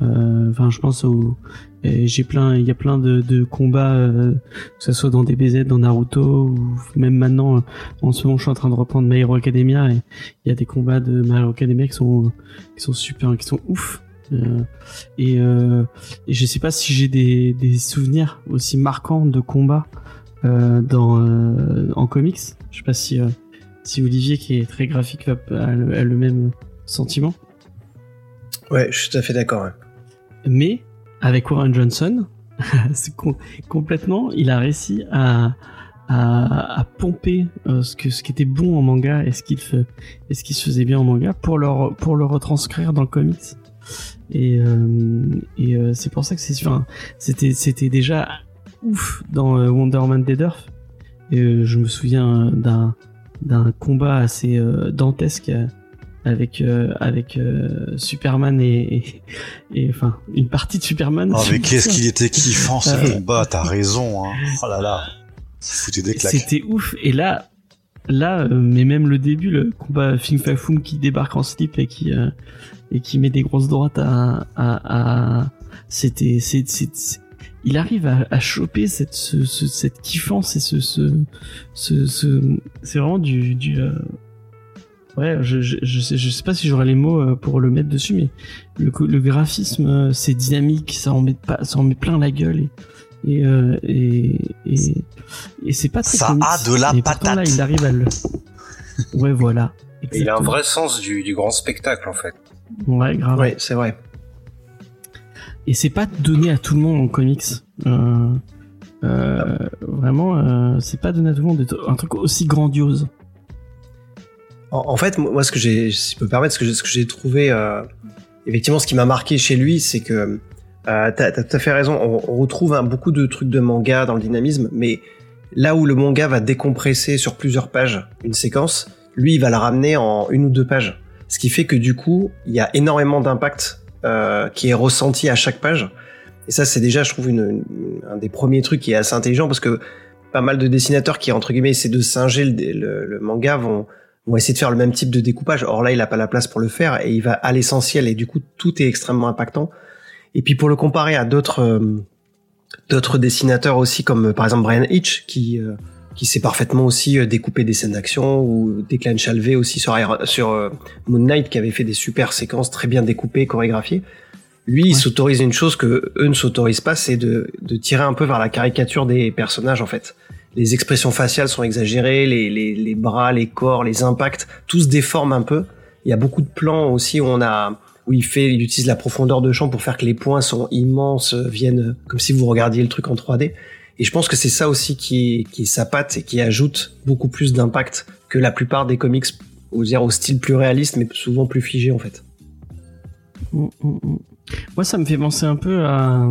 S1: Enfin, je pense au j'ai plein, il y a plein de, combats, euh, que ce soit dans DBZ, dans Naruto, ou même maintenant, en ce moment, je suis en train de reprendre My Hero Academia, et il y a des combats de My Hero Academia qui sont, super, qui sont ouf. Et, euh, et sais pas si j'ai des, souvenirs aussi marquants de combats dans euh, en comics. Je sais pas si euh, si Olivier, qui est très graphique, a, le, a le même sentiment.
S6: Ouais, je suis tout à fait d'accord.
S1: Mais avec Warren Johnson, complètement, il a réussi à, à, à pomper euh, ce, que, ce qui était bon en manga et ce qu'il ce qui se faisait bien en manga pour le, pour le retranscrire dans le comics. Et, euh, et euh, c'est pour ça que c'est c'était c'était déjà ouf dans euh, Wonder Woman Dead Earth. Et euh, je me souviens d'un d'un combat assez euh, dantesque avec euh, avec euh, Superman et, et, et, enfin une partie de Superman.
S3: Oh,
S1: si
S3: mais qu'est-ce qu'il était kiffant ce
S1: Euh,
S3: combat, t'as raison. Hein. Oh là là, foutait des claques.
S1: C'était ouf. Et là, là, mais même le début, le combat Fing Fa Foom qui débarque en slip et qui euh, et qui met des grosses droites à, à, à- c'était, c'est- il arrive à, à choper cette, ce, ce- cette kiffance et ce, ce, ce, ce- c'est vraiment du, du euh, ouais, je, je, je sais, je sais pas si j'aurais les mots euh, pour le mettre dessus, mais le, le graphisme, euh, c'est dynamique, ça en met pas, ça en met plein la gueule et, et, euh, et, et, et c'est pas très
S3: Ça a de la
S1: Et pourtant,
S3: patate.
S1: là, il arrive à le. Ouais, voilà.
S5: Il a un vrai sens du, du grand spectacle, en fait.
S1: Ouais, grave.
S6: Ouais, c'est vrai.
S1: Et c'est pas donné à tout le monde en comics. Euh, euh, vraiment, euh, c'est pas donné à tout le monde d'être un truc aussi grandiose.
S6: En, fait, moi, ce que j'ai, si je peux me permettre, ce que j'ai, trouvé, effectivement, ce qui m'a marqué chez lui, c'est que t'as, tout à fait raison. On, retrouve beaucoup de trucs de manga dans le dynamisme, mais là où le manga va décompresser sur plusieurs pages une séquence, lui, il va la ramener en une ou deux pages. Ce qui fait que du coup, il y a énormément d'impact euh, qui est ressenti à chaque page. Et ça, c'est déjà, je trouve, une, une- un des premiers trucs qui est assez intelligent parce que pas mal de dessinateurs qui, entre guillemets, essaient de singer le, le- le manga vont, vont essayer de faire le même type de découpage. Or là, il a pas la place pour le faire et il va à l'essentiel et du coup, tout est extrêmement impactant. Et puis pour le comparer à d'autres euh, d'autres dessinateurs aussi, comme par exemple Brian Hitch, qui euh, qui sait parfaitement aussi euh, découper des scènes d'action, ou Declan Chalvet aussi sur, euh, Moon Knight, qui avait fait des super séquences très bien découpées, chorégraphiées. Lui, il s'autorise une chose que eux ne s'autorisent pas, c'est de, de tirer un peu vers la caricature des personnages en fait. Les expressions faciales sont exagérées, les, les, les bras, les corps, les impacts, tout se déforme un peu. Il y a beaucoup de plans aussi où on a où il fait, il utilise la profondeur de champ pour faire que les points sont immenses, viennent comme si vous regardiez le truc en 3D. Et je pense que c'est ça aussi qui, qui sa patte et qui ajoute beaucoup plus d'impact que la plupart des comics, au, dire, au style plus réaliste, mais souvent plus figé en fait.
S1: Mm, mm, mm. Moi, ça me fait penser un peu à.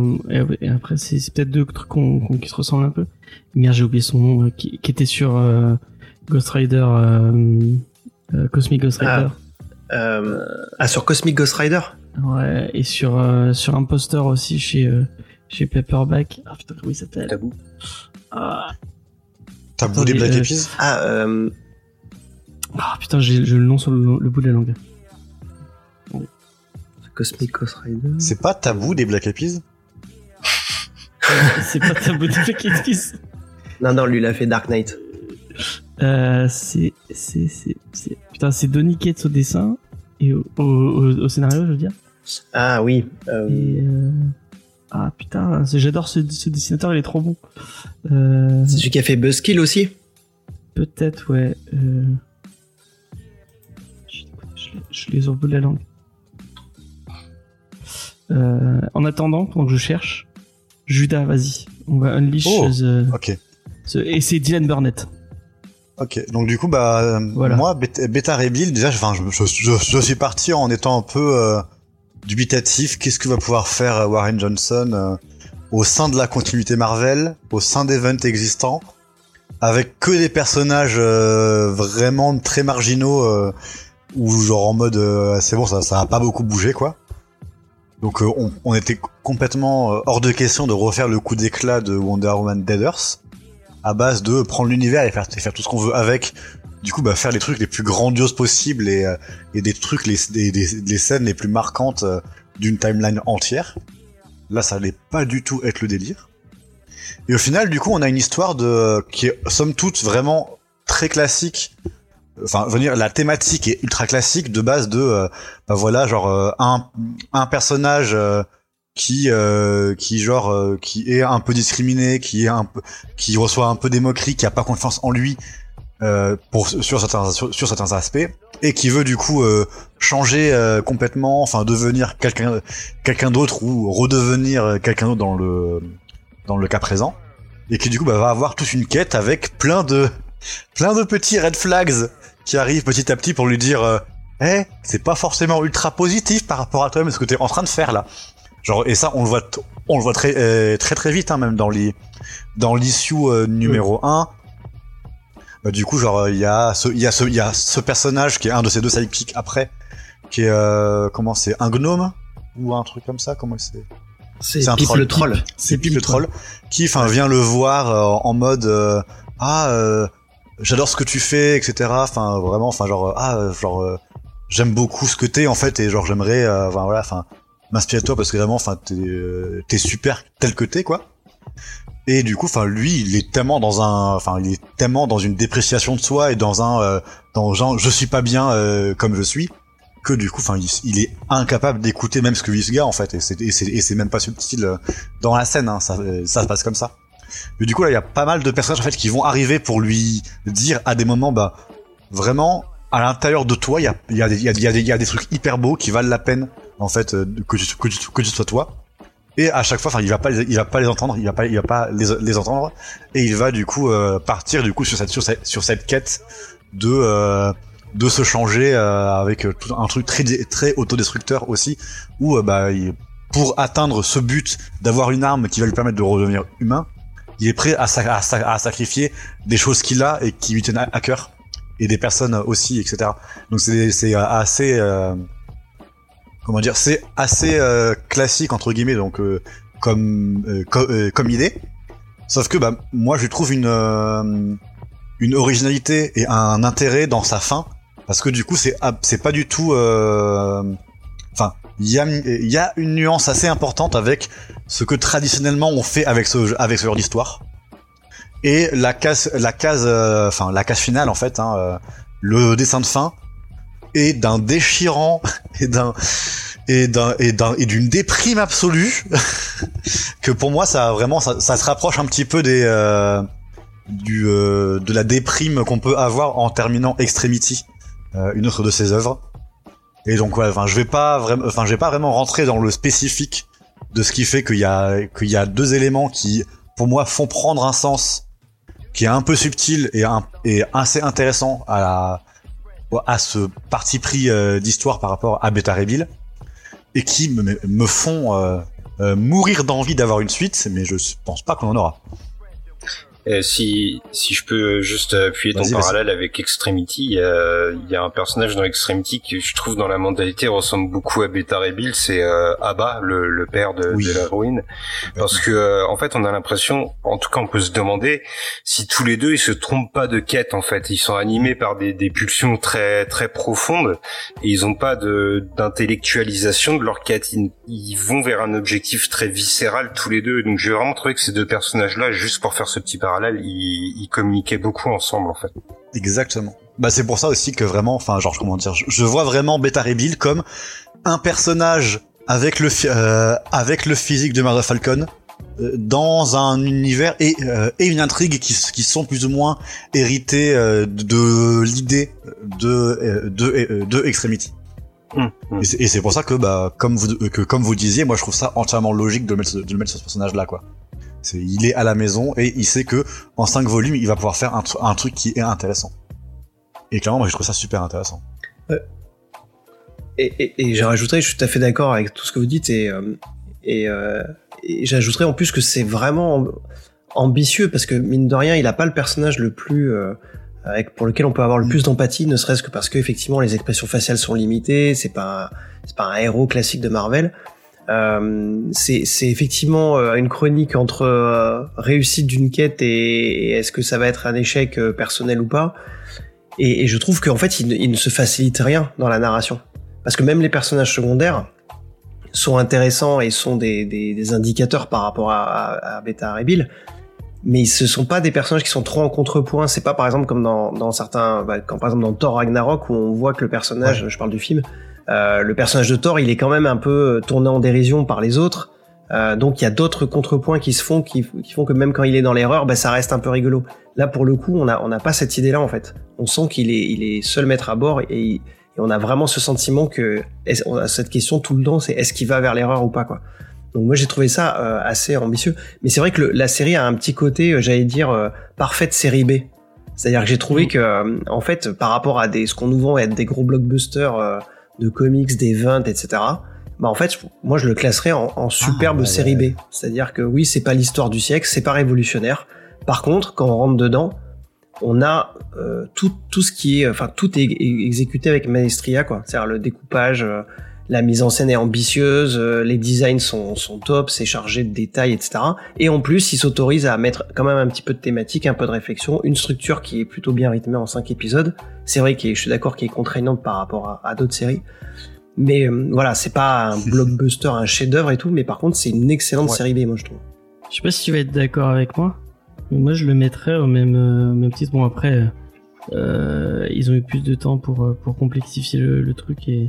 S1: et après, c'est peut-être deux trucs qu'on- qu'on- qui se ressemblent un peu. Merde, j'ai oublié son nom, euh, qui, qui était sur euh, Ghost Rider, euh, euh, Cosmic Ghost Rider.
S6: Euh, ah, sur Cosmic Ghost Rider?
S1: Ouais, et sur, sur un poster aussi chez, chez Paperback. Ah putain, comment il s'appelle
S5: Tabou.
S1: ah,
S3: T'as bout des Black
S1: euh,
S3: Eyed
S1: Ah,
S6: euh,
S1: ah, putain, j'ai le nom sur le, le bout de la langue.
S6: Cosmic Ghost Rider.
S3: C'est pas tabou des Black Eyed
S1: c'est pas Tabou de Black Eyed.
S6: Non, non, lui, il a fait Dark Knight.
S1: Euh, c'est, c'est, c'est, c'est, putain, c'est Donny Cates au dessin et au, au, au- au scénario, je veux dire.
S6: Ah oui. euh,
S1: Et, euh, ah putain, c'est- j'adore ce, ce dessinateur, il est trop bon. Euh,
S6: c'est celui qui a fait Buzzkill aussi
S1: peut-être, ouais. Euh... Je, je l'ai- je l'ai sur le bout de la langue. Euh, en attendant, pendant que je cherche, Judas, vas-y, on va unleash
S3: Oh.
S1: the- et c'est Dylan Burnett.
S3: Ok, donc du coup, bah,
S1: Voilà.
S3: moi, Beta Bill, déjà, je, je, je- je suis parti en étant un peu euh, dubitatif. Qu'est-ce que va pouvoir faire euh, Warren Johnson euh, au sein de la continuité Marvel, au sein d'events existants, avec que des personnages euh, vraiment très marginaux, ou genre en mode, c'est bon, ça, ça a pas beaucoup bougé, quoi. Donc, on, était complètement hors de question de refaire le coup d'éclat de Wonder Woman Dead Earth à base de prendre l'univers et faire, et faire tout ce qu'on veut avec. Du coup, bah, faire les trucs les plus grandioses possibles et, euh, des trucs, les, des, scènes les plus marquantes euh, d'une timeline entière. Là, ça allait pas du tout être le délire. Et au final, du coup, on a une histoire de qui est somme toute vraiment très classique. Enfin, dire, la thématique est ultra classique de base de, euh, bah voilà, genre un, un personnage qui qui genre qui est un peu discriminé, qui est qui reçoit un peu des moqueries, qui a pas confiance en lui euh, pour sur certains sur, certains aspects et qui veut du coup euh, changer euh, complètement, enfin devenir quelqu'un quelqu'un d'autre ou redevenir quelqu'un d'autre dans le dans le cas présent et qui du coup bah, va avoir toute une quête avec plein de plein de petits red flags qui arrivent petit à petit pour lui dire euh, eh c'est pas forcément ultra positif par rapport à toi-même ce que t'es en train de faire là. Genre et ça on le voit on le voit très euh, très très vite hein, même dans les dans l'issue numéro 1 bah, du coup, genre, il y a ce, il y a ce, il y a ce personnage qui est un de ces deux sidekicks après, qui est, euh, comment c'est, un gnome ou un truc comme ça, comment c'est
S6: C'est
S3: un troll.
S6: le troll.
S3: C'est Pip le troll qui, enfin, vient le voir euh, en mode euh, ah, euh, j'adore ce que tu fais, etc. Enfin, vraiment, enfin, genre euh, ah, genre j'aime beaucoup ce que t'es en fait et genre j'aimerais, enfin voilà, enfin m'inspirer de toi parce que vraiment, enfin t'es euh, t'es super tel que t'es quoi. Et du coup, enfin lui, il est tellement dans un, enfin il est tellement dans une dépréciation de soi et dans un, euh, dans genre je suis pas bien euh, comme je suis que du coup, enfin il, il est incapable d'écouter même ce que dit ce gars en fait et c'est et c'est et c'est même pas subtil euh, dans la scène, hein, ça euh, ça se passe comme ça. Mais du coup là, il y a pas mal de personnages en fait qui vont arriver pour lui dire à des moments, bah vraiment à l'intérieur de toi, il y a y a y a, y y a des trucs hyper beaux qui valent la peine en fait euh, que tu que tu que tu sois toi. Et à chaque fois, enfin, il va pas, les, il va pas les entendre, il va pas, il va pas les, les entendre, et il va du coup euh, partir du coup sur cette, sur cette, sur cette quête de, euh, de se changer euh, avec tout un truc très, très autodestructeur aussi, où euh, bah, il- pour atteindre ce but d'avoir une arme qui va lui permettre de redevenir humain, il est prêt à, sa- à, sa- à sacrifier des choses qu'il a et qui lui tiennent à, à cœur, et des personnes aussi, etc. Donc c'est, c'est euh, assez euh, comment dire, c'est assez euh, classique entre guillemets, donc euh, comme euh, co- euh, comme idée. Sauf que bah moi je trouve une euh, une originalité et un intérêt dans sa fin parce que du coup c'est c'est pas du tout euh, enfin il y a il y a une nuance assez importante avec ce que traditionnellement on fait avec ce avec ce genre d'histoire et la case la case enfin la case finale en fait hein, le dessin de fin est d'un déchirant et d'un et d'un et d'un et d'une déprime absolue que pour moi ça vraiment ça, ça se rapproche un petit peu des euh, du euh, de la déprime qu'on peut avoir en terminant Extremity euh, une autre de ses œuvres. Et donc ouais enfin je vais pas vraiment enfin je vais pas vraiment rentrer dans le spécifique de ce qui fait qu'il y a qu'il y a deux éléments qui pour moi font prendre un sens qui est un peu subtil et un et assez intéressant à la à ce parti pris euh, d'histoire par rapport à Beta Ray Bill et qui me, me font euh, euh, mourir d'envie d'avoir une suite, mais je pense pas qu'on en aura.
S5: Euh, si, si je peux juste appuyer ton parallèle avec Extremity, il y a, il y a un personnage dans Extremity qui je trouve dans la mentalité ressemble beaucoup à Beta Ray Bill, c'est euh, Abba, le, le père de,
S3: Oui.
S5: de l'héroïne. Parce que euh, en fait on a l'impression, en tout cas on peut se demander si tous les deux ils se trompent pas de quête en fait. Ils sont animés par des, des pulsions très très profondes et ils ont pas de d'intellectualisation de leur quête. Ils, ils vont vers un objectif très viscéral tous les deux. Donc j'ai vraiment trouvé que ces deux personnages là, juste pour faire ce petit parallèle, ils, ils communiquaient beaucoup ensemble en fait.
S3: Exactement. Bah c'est pour ça aussi que vraiment, enfin genre comment dire, je, je vois vraiment Beta Bill comme un personnage avec le euh, avec le physique de Mother Falcon euh, dans un univers et, euh, et une intrigue qui, sont plus ou moins hérités euh, de l'idée de de, de Extremity.
S5: Hum, hum.
S3: Et c'est- pour ça que bah comme vous que comme vous disiez, moi je trouve ça entièrement logique de le mettre de le mettre sur ce personnage là quoi. Il est à la maison et il sait que en cinq volumes il va pouvoir faire un, tru- un truc qui est intéressant. Et clairement moi je trouve ça super intéressant.
S6: Et, et, et je suis tout à fait d'accord avec tout ce que vous dites, et, euh, euh, j'ajouterais en plus que c'est vraiment amb- ambitieux, parce que mine de rien, il a pas le personnage le plus... euh, pour lequel on peut avoir le plus d'empathie, ne serait-ce que parce que effectivement les expressions faciales sont limitées, c'est pas c'est pas un héros classique de Marvel. Euh, c'est effectivement euh, une chronique entre euh, réussite d'une quête et, et est-ce que ça va être un échec personnel ou pas. Et, et je trouve qu'en fait il, ne- il ne se facilite rien dans la narration parce que même les personnages secondaires sont intéressants et sont des, des, des indicateurs par rapport à, à, à Beta Bill, mais ce sont pas des personnages qui sont trop en contrepoint. C'est pas par exemple comme dans, dans certains, bah, quand par exemple dans Thor Ragnarok où on voit que le personnage, je parle du film, le personnage de Thor, il est quand même un peu tourné en dérision par les autres. Euh, donc il y a d'autres contrepoints qui se font, qui, qui font que même quand il est dans l'erreur, bah, ça reste un peu rigolo. Là pour le coup, on a on n'a pas cette idée-là en fait. On sent qu'il est il est seul maître à bord et, et on a vraiment ce sentiment que on a cette question tout le temps, c'est est-ce qu'il va vers l'erreur ou pas quoi. Donc moi j'ai trouvé ça euh, assez ambitieux, mais c'est vrai que le- la série a un petit côté, euh, j'allais dire euh, parfaite série B. C'est-à-dire que j'ai trouvé que euh, en fait par rapport à des ce qu'on nous vend être des gros blockbusters euh, de comics, d'events, etc. Bah en fait moi je le classerais en, en superbe
S3: ouais,
S6: série. B. C'est-à-dire que oui c'est pas l'histoire du siècle, c'est pas révolutionnaire. Par contre quand on rentre dedans, on a euh, tout tout ce qui est enfin tout est est exécuté avec maestria quoi c'est-à-dire le découpage euh, la mise en scène est ambitieuse euh, les designs sont sont top c'est chargé de détails etc et en plus il s'autorise à mettre quand même un petit peu de thématique un peu de réflexion une structure qui est plutôt bien rythmée en cinq épisodes c'est vrai que je suis d'accord qu'il est contraignante par rapport à, à d'autres séries mais euh, voilà c'est pas un blockbuster un chef-d'œuvre et tout mais par contre c'est une excellente
S3: Ouais.
S6: série B moi je trouve
S1: Je sais pas si tu vas être d'accord avec moi, mais moi je le mettrais au même, euh, au même titre. Bon après, euh, ils ont eu plus de temps pour, pour complexifier le, le truc et,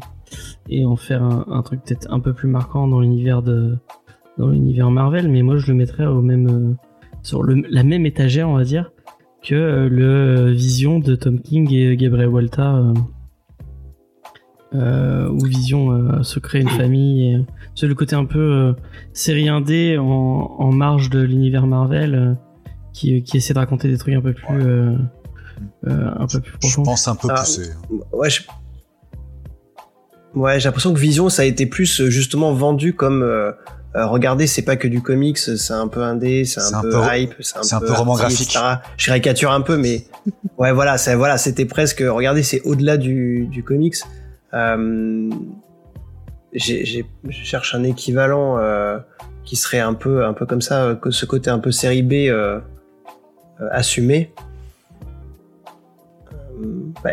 S1: et en faire un, un truc peut-être un peu plus marquant dans l'univers de dans l'univers Marvel. Mais moi je le mettrais au même euh, sur le, la même étagère, on va dire, que euh, le Vision de Tom King et Gabriel Walta. euh, euh, où Vision euh, se crée une famille c'est le côté un peu euh, série indé en, en marge de l'univers Marvel euh, qui, qui essaie de raconter des trucs un peu plus euh, euh, un peu plus
S3: Je pense un peu
S6: Ah.
S3: poussé.
S6: Ouais, je- ouais, j'ai l'impression que Vision, ça a été plus euh, justement vendu comme euh, euh, regardez, c'est pas que du comics, c'est un peu indé, c'est un,
S3: C'est un
S6: peu
S3: peu-
S6: hype, c'est un,
S3: peu roman graphique.
S6: etc. Je caricature un peu, mais ouais, voilà, c'est voilà, c'était presque regardez, c'est au-delà du, du comics. Euh, j'ai, je cherche un équivalent euh, qui serait un peu un peu comme ça, que ce côté un peu série B euh, euh, assumé. Euh, bah.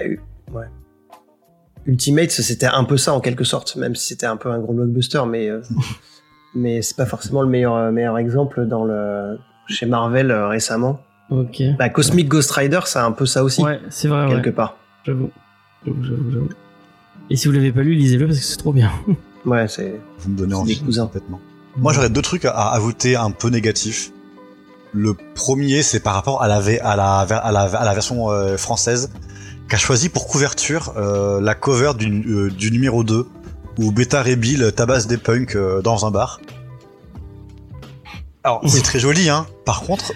S6: Ultimate, c'était un peu ça en quelque sorte, même si c'était un peu un gros blockbuster, mais euh, mais c'est pas forcément le meilleur euh, meilleur exemple dans le chez Marvel euh, récemment.
S1: Ok.
S6: Bah, Cosmic Ghost Rider, c'est un peu ça aussi
S1: Ouais, c'est vrai.
S6: quelque
S1: Ouais.
S6: part.
S1: J'avoue. J'avoue, j'avoue. Et si vous l'avez pas lu, lisez-le parce que c'est trop bien.
S6: Ouais, c'est
S3: Vous me donnez envie.
S6: des cousins.
S3: Complètement. Moi, j'aurais deux trucs à, à ajouter un peu négatifs. Le premier, c'est par rapport à la, V- à la, à la, à la version euh, française, qui a choisi pour couverture euh, la cover du, euh, du numéro 2, où Beta Ray Bill tabasse des punks euh, dans un bar. Alors, c'est très joli, hein. Par contre,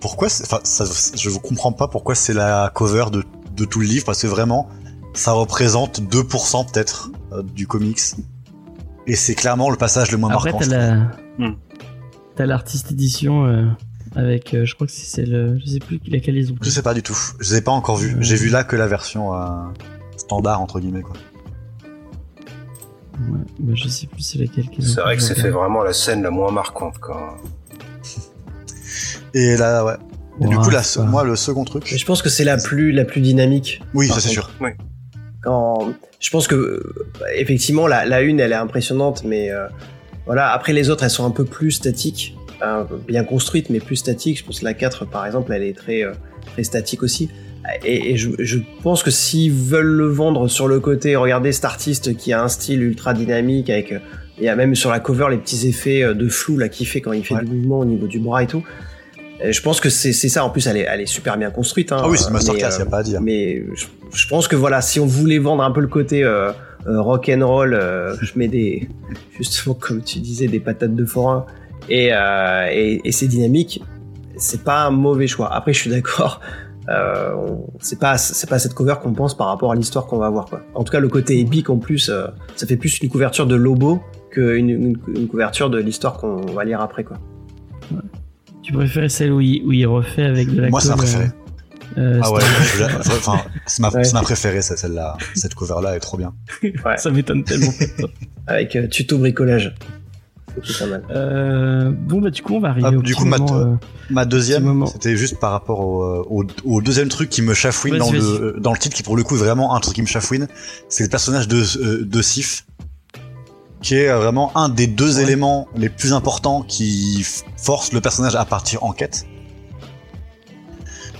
S3: pourquoi, c'est- enfin, ça, je ne comprends pas pourquoi c'est la cover de, de tout le livre, parce que vraiment, ça représente 2% peut-être euh, du comics. Et c'est clairement le passage le moins
S1: Après,
S3: marquant.
S1: t'as
S3: je trouve.
S1: la,
S5: Hmm.
S1: t'as l'artiste édition euh, avec, euh, je crois que c'est le, je sais plus laquelle ils ont.
S3: Je
S1: pris.
S3: sais pas du tout. Je les ai pas encore vus.
S1: Euh.
S3: J'ai vu là que la version euh, standard entre guillemets quoi.
S1: Ouais, bah, je sais plus c'est laquelle. qu'ils ont
S5: C'est vrai que c'est
S1: je
S5: fait vraiment la scène la moins marquante quand.
S3: Et là ouais. Et du coup là, moi le second truc.
S6: Mais je pense que c'est la plus la plus dynamique.
S3: Oui, ça c'est sûr.
S6: Quand je pense que effectivement la, la une elle est impressionnante, mais euh, voilà après les autres elles sont un peu plus statiques, hein, bien construites mais plus statiques. Je pense que la 4 par exemple elle est très euh, très statique aussi. Et, et je, je pense que s'ils veulent le vendre sur le côté, regardez cet artiste qui a un style ultra dynamique avec euh, il y a même sur la cover les petits effets euh, de flou là qu'il fait quand il fait
S3: Ouais.
S6: du mouvement au niveau du bras et tout. Et je pense que c'est ça. En plus, elle est, elle est super bien construite. Hein,
S3: Ah oui, c'est
S6: mais,
S3: masterclass,
S6: euh,
S3: y a pas à dire.
S6: mais je, je pense que voilà, si on voulait vendre un peu le côté euh, euh, rock and roll, euh, je mets des justement comme tu disais des patates de forain et, euh, et, et c'est dynamique. C'est pas un mauvais choix. Après, je suis d'accord. Euh, c'est pas c'est pas cette cover qu'on pense par rapport à l'histoire qu'on va voir quoi. En tout cas, le côté épique en plus, euh, ça fait plus une couverture de Lobo qu'une une, une couverture de l'histoire qu'on va lire après quoi.
S1: Tu préférais celle où il, où il refait avec de la
S3: Moi c'est ma préférée.
S1: euh,
S3: Ah ouais, enfin c'est ma,
S6: Ouais.
S3: c'est ma préférée celle-là. Cette cover là est trop bien.
S6: Ouais.
S1: Ça m'étonne tellement.
S6: Avec euh, tuto bricolage. C'est pas mal.
S1: Euh, bon bah du coup on va arriver
S3: Ah,
S1: au
S3: du coup,
S1: moment, euh,
S3: Ma deuxième, c'était juste par rapport au, euh, au, au deuxième truc qui me chafouine dans le, dans le titre, qui pour le coup est vraiment un truc qui me chafouine, c'est le personnage de, euh, de Sif, qui est vraiment un des deux
S1: Ouais.
S3: éléments les plus importants qui force le personnage à partir en quête.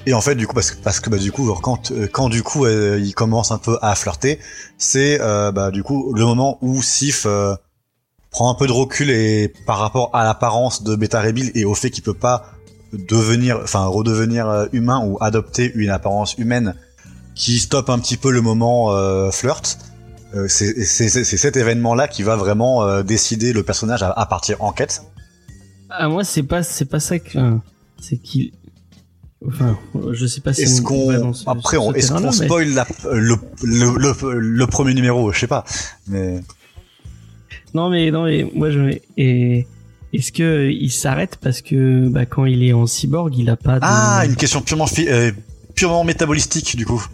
S3: Et en fait, du coup, parce que, parce que bah, du coup, quand, quand du coup euh, il commence un peu à flirter, c'est euh, bah, du coup le moment où Sif euh, prend un peu de recul et par rapport à l'apparence de Beta Ray Bill et au fait qu'il peut pas devenir, enfin redevenir euh, humain ou adopter une apparence humaine qui stoppe un petit peu le moment euh, flirt. Euh, c'est cet événement-là qui va vraiment euh, décider le personnage à, à partir en quête.
S1: Ah moi c'est pas c'est pas ça que enfin, c'est qu'il enfin je sais pas si
S3: Est-ce qu'on
S1: ce-
S3: après est-ce qu'on
S1: mais-
S3: spoil la- le, le, le, le premier numéro Je sais pas, mais
S1: Non mais non mais moi je et est-ce que il s'arrête parce que bah, quand il est en cyborg il a pas de
S3: ah une question purement fi- euh, purement métabolistique du coup.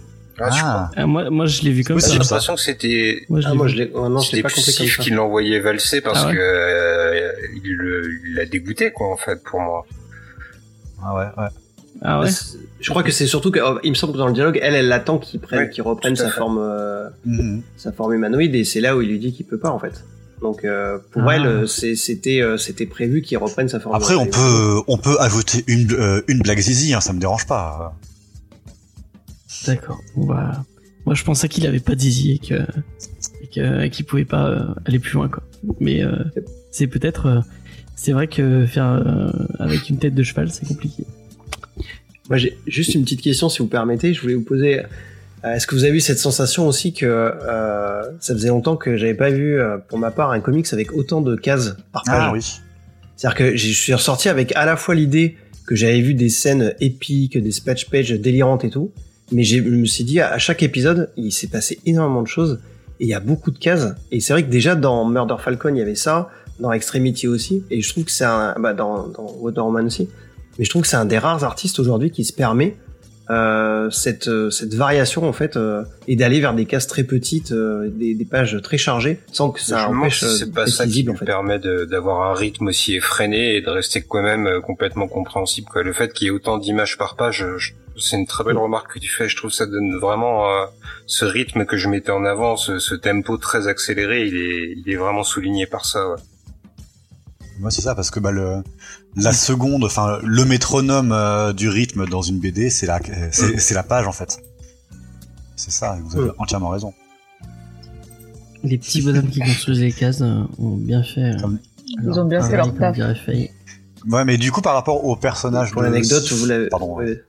S5: Ah,
S3: Ah.
S1: Moi, moi, je l'ai vu comme ça.
S5: J'ai l'impression que c'était
S1: Moi, je
S6: Ah,
S1: l'ai
S6: moi, je l'ai, oh, non,
S5: c'était
S6: pas compris comme
S5: Psyf
S6: ça.
S5: qui l'envoyait valser parce
S1: Ah ouais
S5: que euh, il le- il l'a dégoûté quoi en fait pour moi.
S3: Ah ouais, ouais.
S1: Ah ouais.
S6: Je crois que c'est surtout que, oh, il me semble que dans le dialogue, elle, elle attend qu'il prenne, qu'il reprenne sa
S5: fait.
S6: forme, euh,
S3: Mhm.
S6: sa forme humanoïde, et c'est là où il lui dit qu'il peut pas en fait. Donc euh, pour
S1: Ah.
S6: elle, euh, c'est- c'était, euh, c'était prévu qu'il reprenne sa forme.
S3: Après, on peut, on peut ajouter une, euh, une blague zizi, hein, ça me dérange pas.
S1: D'accord. Bah, moi, je pensais qu'il avait pas de zizi et que, qu'il pouvait pas euh, aller plus loin, quoi. Mais euh, c'est peut-être, euh, c'est vrai que faire euh, avec une tête de cheval, c'est compliqué.
S6: Moi, j'ai juste une petite question, si vous permettez. Je voulais vous poser. Euh, Est-ce que vous avez eu cette sensation aussi que euh, ça faisait longtemps que j'avais pas vu, euh, pour ma part, un comics avec autant de cases par page?
S3: Ah oui.
S6: C'est-à-dire que je suis ressorti avec à la fois l'idée que j'avais vu des scènes épiques, des splash pages délirantes et tout, mais je me suis dit à chaque épisode, il s'est passé énormément de choses et il y a beaucoup de cases. Et c'est vrai que déjà dans Murder Falcon, il y avait ça, dans Extremity aussi, et je trouve que c'est un, bah dans, dans Wonder Woman aussi, mais je trouve que c'est un des rares artistes aujourd'hui qui se permet euh, cette, euh, cette variation en fait euh, et d'aller vers des cases très petites, euh, des, des pages très chargées, sans que ça
S5: je
S6: empêche euh,
S5: c'est pas ça qui
S6: en fait.
S5: permet de- d'avoir un rythme aussi effréné et de rester quand même complètement compréhensible. Quoi. Le fait qu'il y ait autant d'images par page, je- c'est une très belle remarque que tu fais. Je trouve que ça donne vraiment euh, ce rythme que je mettais en avant, ce, ce tempo très accéléré. Il est, il est vraiment souligné par ça. Ouais.
S3: Moi, c'est ça, parce que bah, le, la seconde, enfin, le métronome euh, du rythme dans une BD, c'est la, euh, c'est, c'est la page, en fait. C'est ça, vous avez entièrement raison.
S1: Les petits bonhommes qui construisent les cases euh, ont bien fait.
S2: Ils ont bien fait leur taf.
S3: Ouais, mais du coup, par rapport au personnage
S6: Pour
S3: de-
S6: l'anecdote, vous l'avez.
S3: Pardon.
S6: ouais.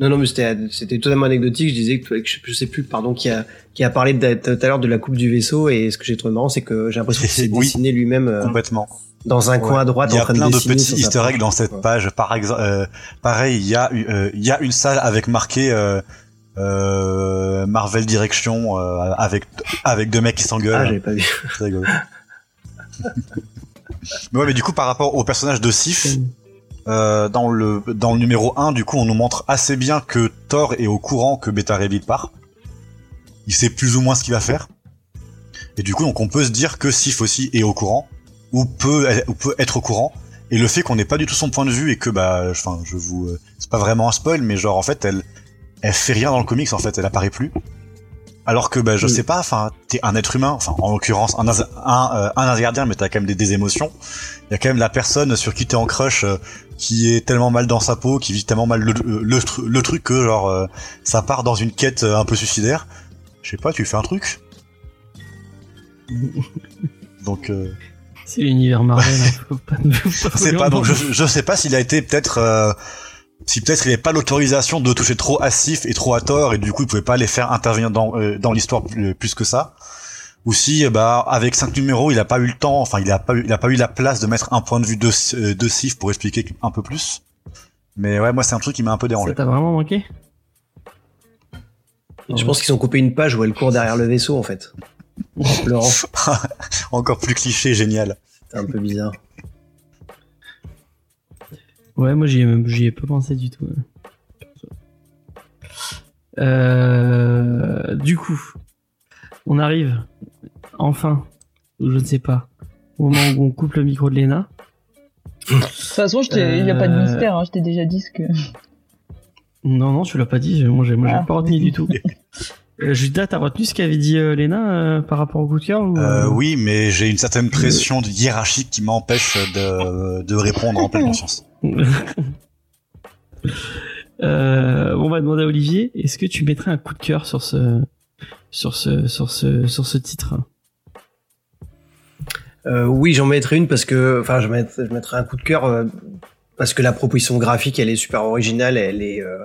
S6: Non, non, mais c'était, c'était totalement anecdotique. Je disais que, je, je sais plus, pardon, qui a, qui a parlé tout à l'heure de la coupe du vaisseau. Et ce que j'ai trouvé marrant, c'est que j'ai l'impression qu'il s'est
S3: Oui.
S6: dessiné lui-même euh,
S3: Complètement.
S6: Dans un coin à droite
S3: Il y
S6: en
S3: a
S6: train
S3: plein
S6: de
S3: de petits easter eggs dans cette
S6: Ouais.
S3: page. Par exemple, euh, pareil, il y a, euh, il y a une salle avec marqué euh, euh, Marvel Direction euh, avec avec deux mecs qui s'engueulent.
S6: Ah, j'avais pas vu.
S3: C'est rigolo. mais ouais, mais du coup, par rapport au personnage de Sif, euh, dans le dans le numéro 1, du coup, on nous montre assez bien que Thor est au courant que Beta Ray Bill part. Il sait plus ou moins ce qu'il va faire. Et du coup, donc on peut se dire que Sif aussi est au courant ou peut ou peut être au courant. Et le fait qu'on n'ait pas du tout son point de vue et que bah, enfin, je vous, euh, c'est pas vraiment un spoil, mais genre en fait, elle, elle fait rien dans le comics en fait, elle apparaît plus. Alors que bah je sais pas, enfin t'es un être humain, enfin en l'occurrence un un, euh, un Asgardien, mais t'as quand même des, des émotions. Il y a quand même la personne sur qui t'es en crush, euh, qui est tellement mal dans sa peau, qui vit tellement mal le, le, tru- le truc que genre euh, ça part dans une quête euh, un peu suicidaire. Je sais pas, tu fais un truc? Donc euh,
S1: C'est l'univers Marvel. hein, faut pas, faut
S3: je
S1: pas
S3: sais pas, donc je, je sais pas s'il a été peut-être euh, si peut-être il avait pas l'autorisation de toucher trop à Sif et trop à Thor et du coup il pouvait pas les faire intervenir dans euh, dans l'histoire plus, que ça. Ou si euh, bah avec cinq numéros il a pas eu le temps, enfin il a pas eu il a pas eu la place de mettre un point de vue de euh, de Sif pour expliquer un peu plus. Mais ouais moi c'est un truc qui m'a un peu
S1: Ça
S3: dérangé.
S1: t'a vraiment manqué?
S6: Je pense qu'ils ont coupé une page où elle court derrière le vaisseau, en fait.
S3: Encore plus cliché, génial.
S6: C'était un peu bizarre.
S1: Ouais, moi j'y ai, même- j'y ai pas pensé du tout. Euh, du coup, on arrive enfin, ou je ne sais pas, au moment où on coupe le micro de Lena.
S2: De toute façon, il n'y a pas de
S1: Euh,
S2: mystère, hein, je t'ai déjà dit ce que.
S1: Non, non, tu l'as pas dit, moi j'ai, moi, j'ai
S2: Ah.
S1: pas retenu du tout. Euh, Judas, t'as retenu ce qu'avait dit euh, Lena euh, par rapport au coup de cœur ou, Euh,
S3: oui, mais j'ai une certaine pression de hiérarchique qui m'empêche de, de répondre en pleine conscience.
S1: Euh, on va demander à Olivier, est-ce que tu mettrais un coup de cœur sur ce, sur ce, sur ce, sur ce titre?
S6: Euh, oui, j'en mettrai une parce que, enfin, je mettrai, je mettrai un coup de cœur parce que la proposition graphique, elle est super originale, elle est, euh,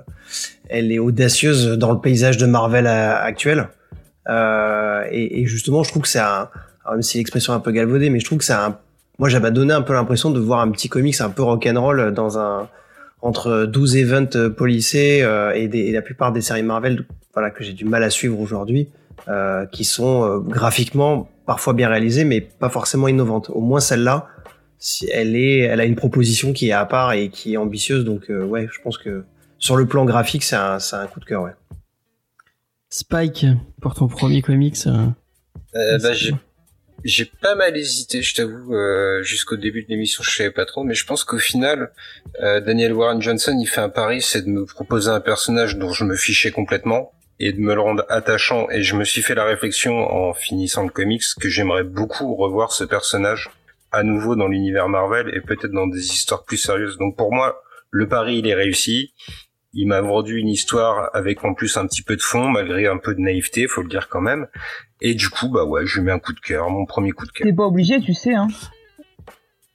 S6: elle est audacieuse dans le paysage de Marvel euh, actuel. Euh, et, et justement, je trouve que c'est un, même si l'expression est un peu galvaudée, mais je trouve que c'est un, moi, j'avais donné un peu l'impression de voir un petit comics un peu rock'n'roll dans un, entre 12 events euh, policés euh, et, des, et la plupart des séries Marvel, voilà, que j'ai du mal à suivre aujourd'hui, euh, qui sont euh, graphiquement parfois bien réalisées, mais pas forcément innovantes. Au moins celle-là, si elle est, elle a une proposition qui est à part et qui est ambitieuse. Donc ouais, je pense que sur le plan graphique, c'est un, c'est un coup de cœur. Ouais.
S1: Spike, pour ton premier comics. euh,
S5: Euh, bah, J'ai pas mal hésité, je t'avoue, euh, jusqu'au début de l'émission, je savais pas trop, mais je pense qu'au final, euh, Daniel Warren Johnson, il fait un pari, c'est de me proposer un personnage dont je me fichais complètement et de me le rendre attachant. Et je me suis fait la réflexion en finissant le comics que j'aimerais beaucoup revoir ce personnage à nouveau dans l'univers Marvel et peut-être dans des histoires plus sérieuses. Donc pour moi, le pari, il est réussi. Il m'a vendu une histoire avec en plus un petit peu de fond, malgré un peu de naïveté, faut le dire quand même. Et du coup, bah ouais, je lui mets un coup de cœur, mon premier coup de cœur.
S2: T'es pas obligé, tu sais, hein.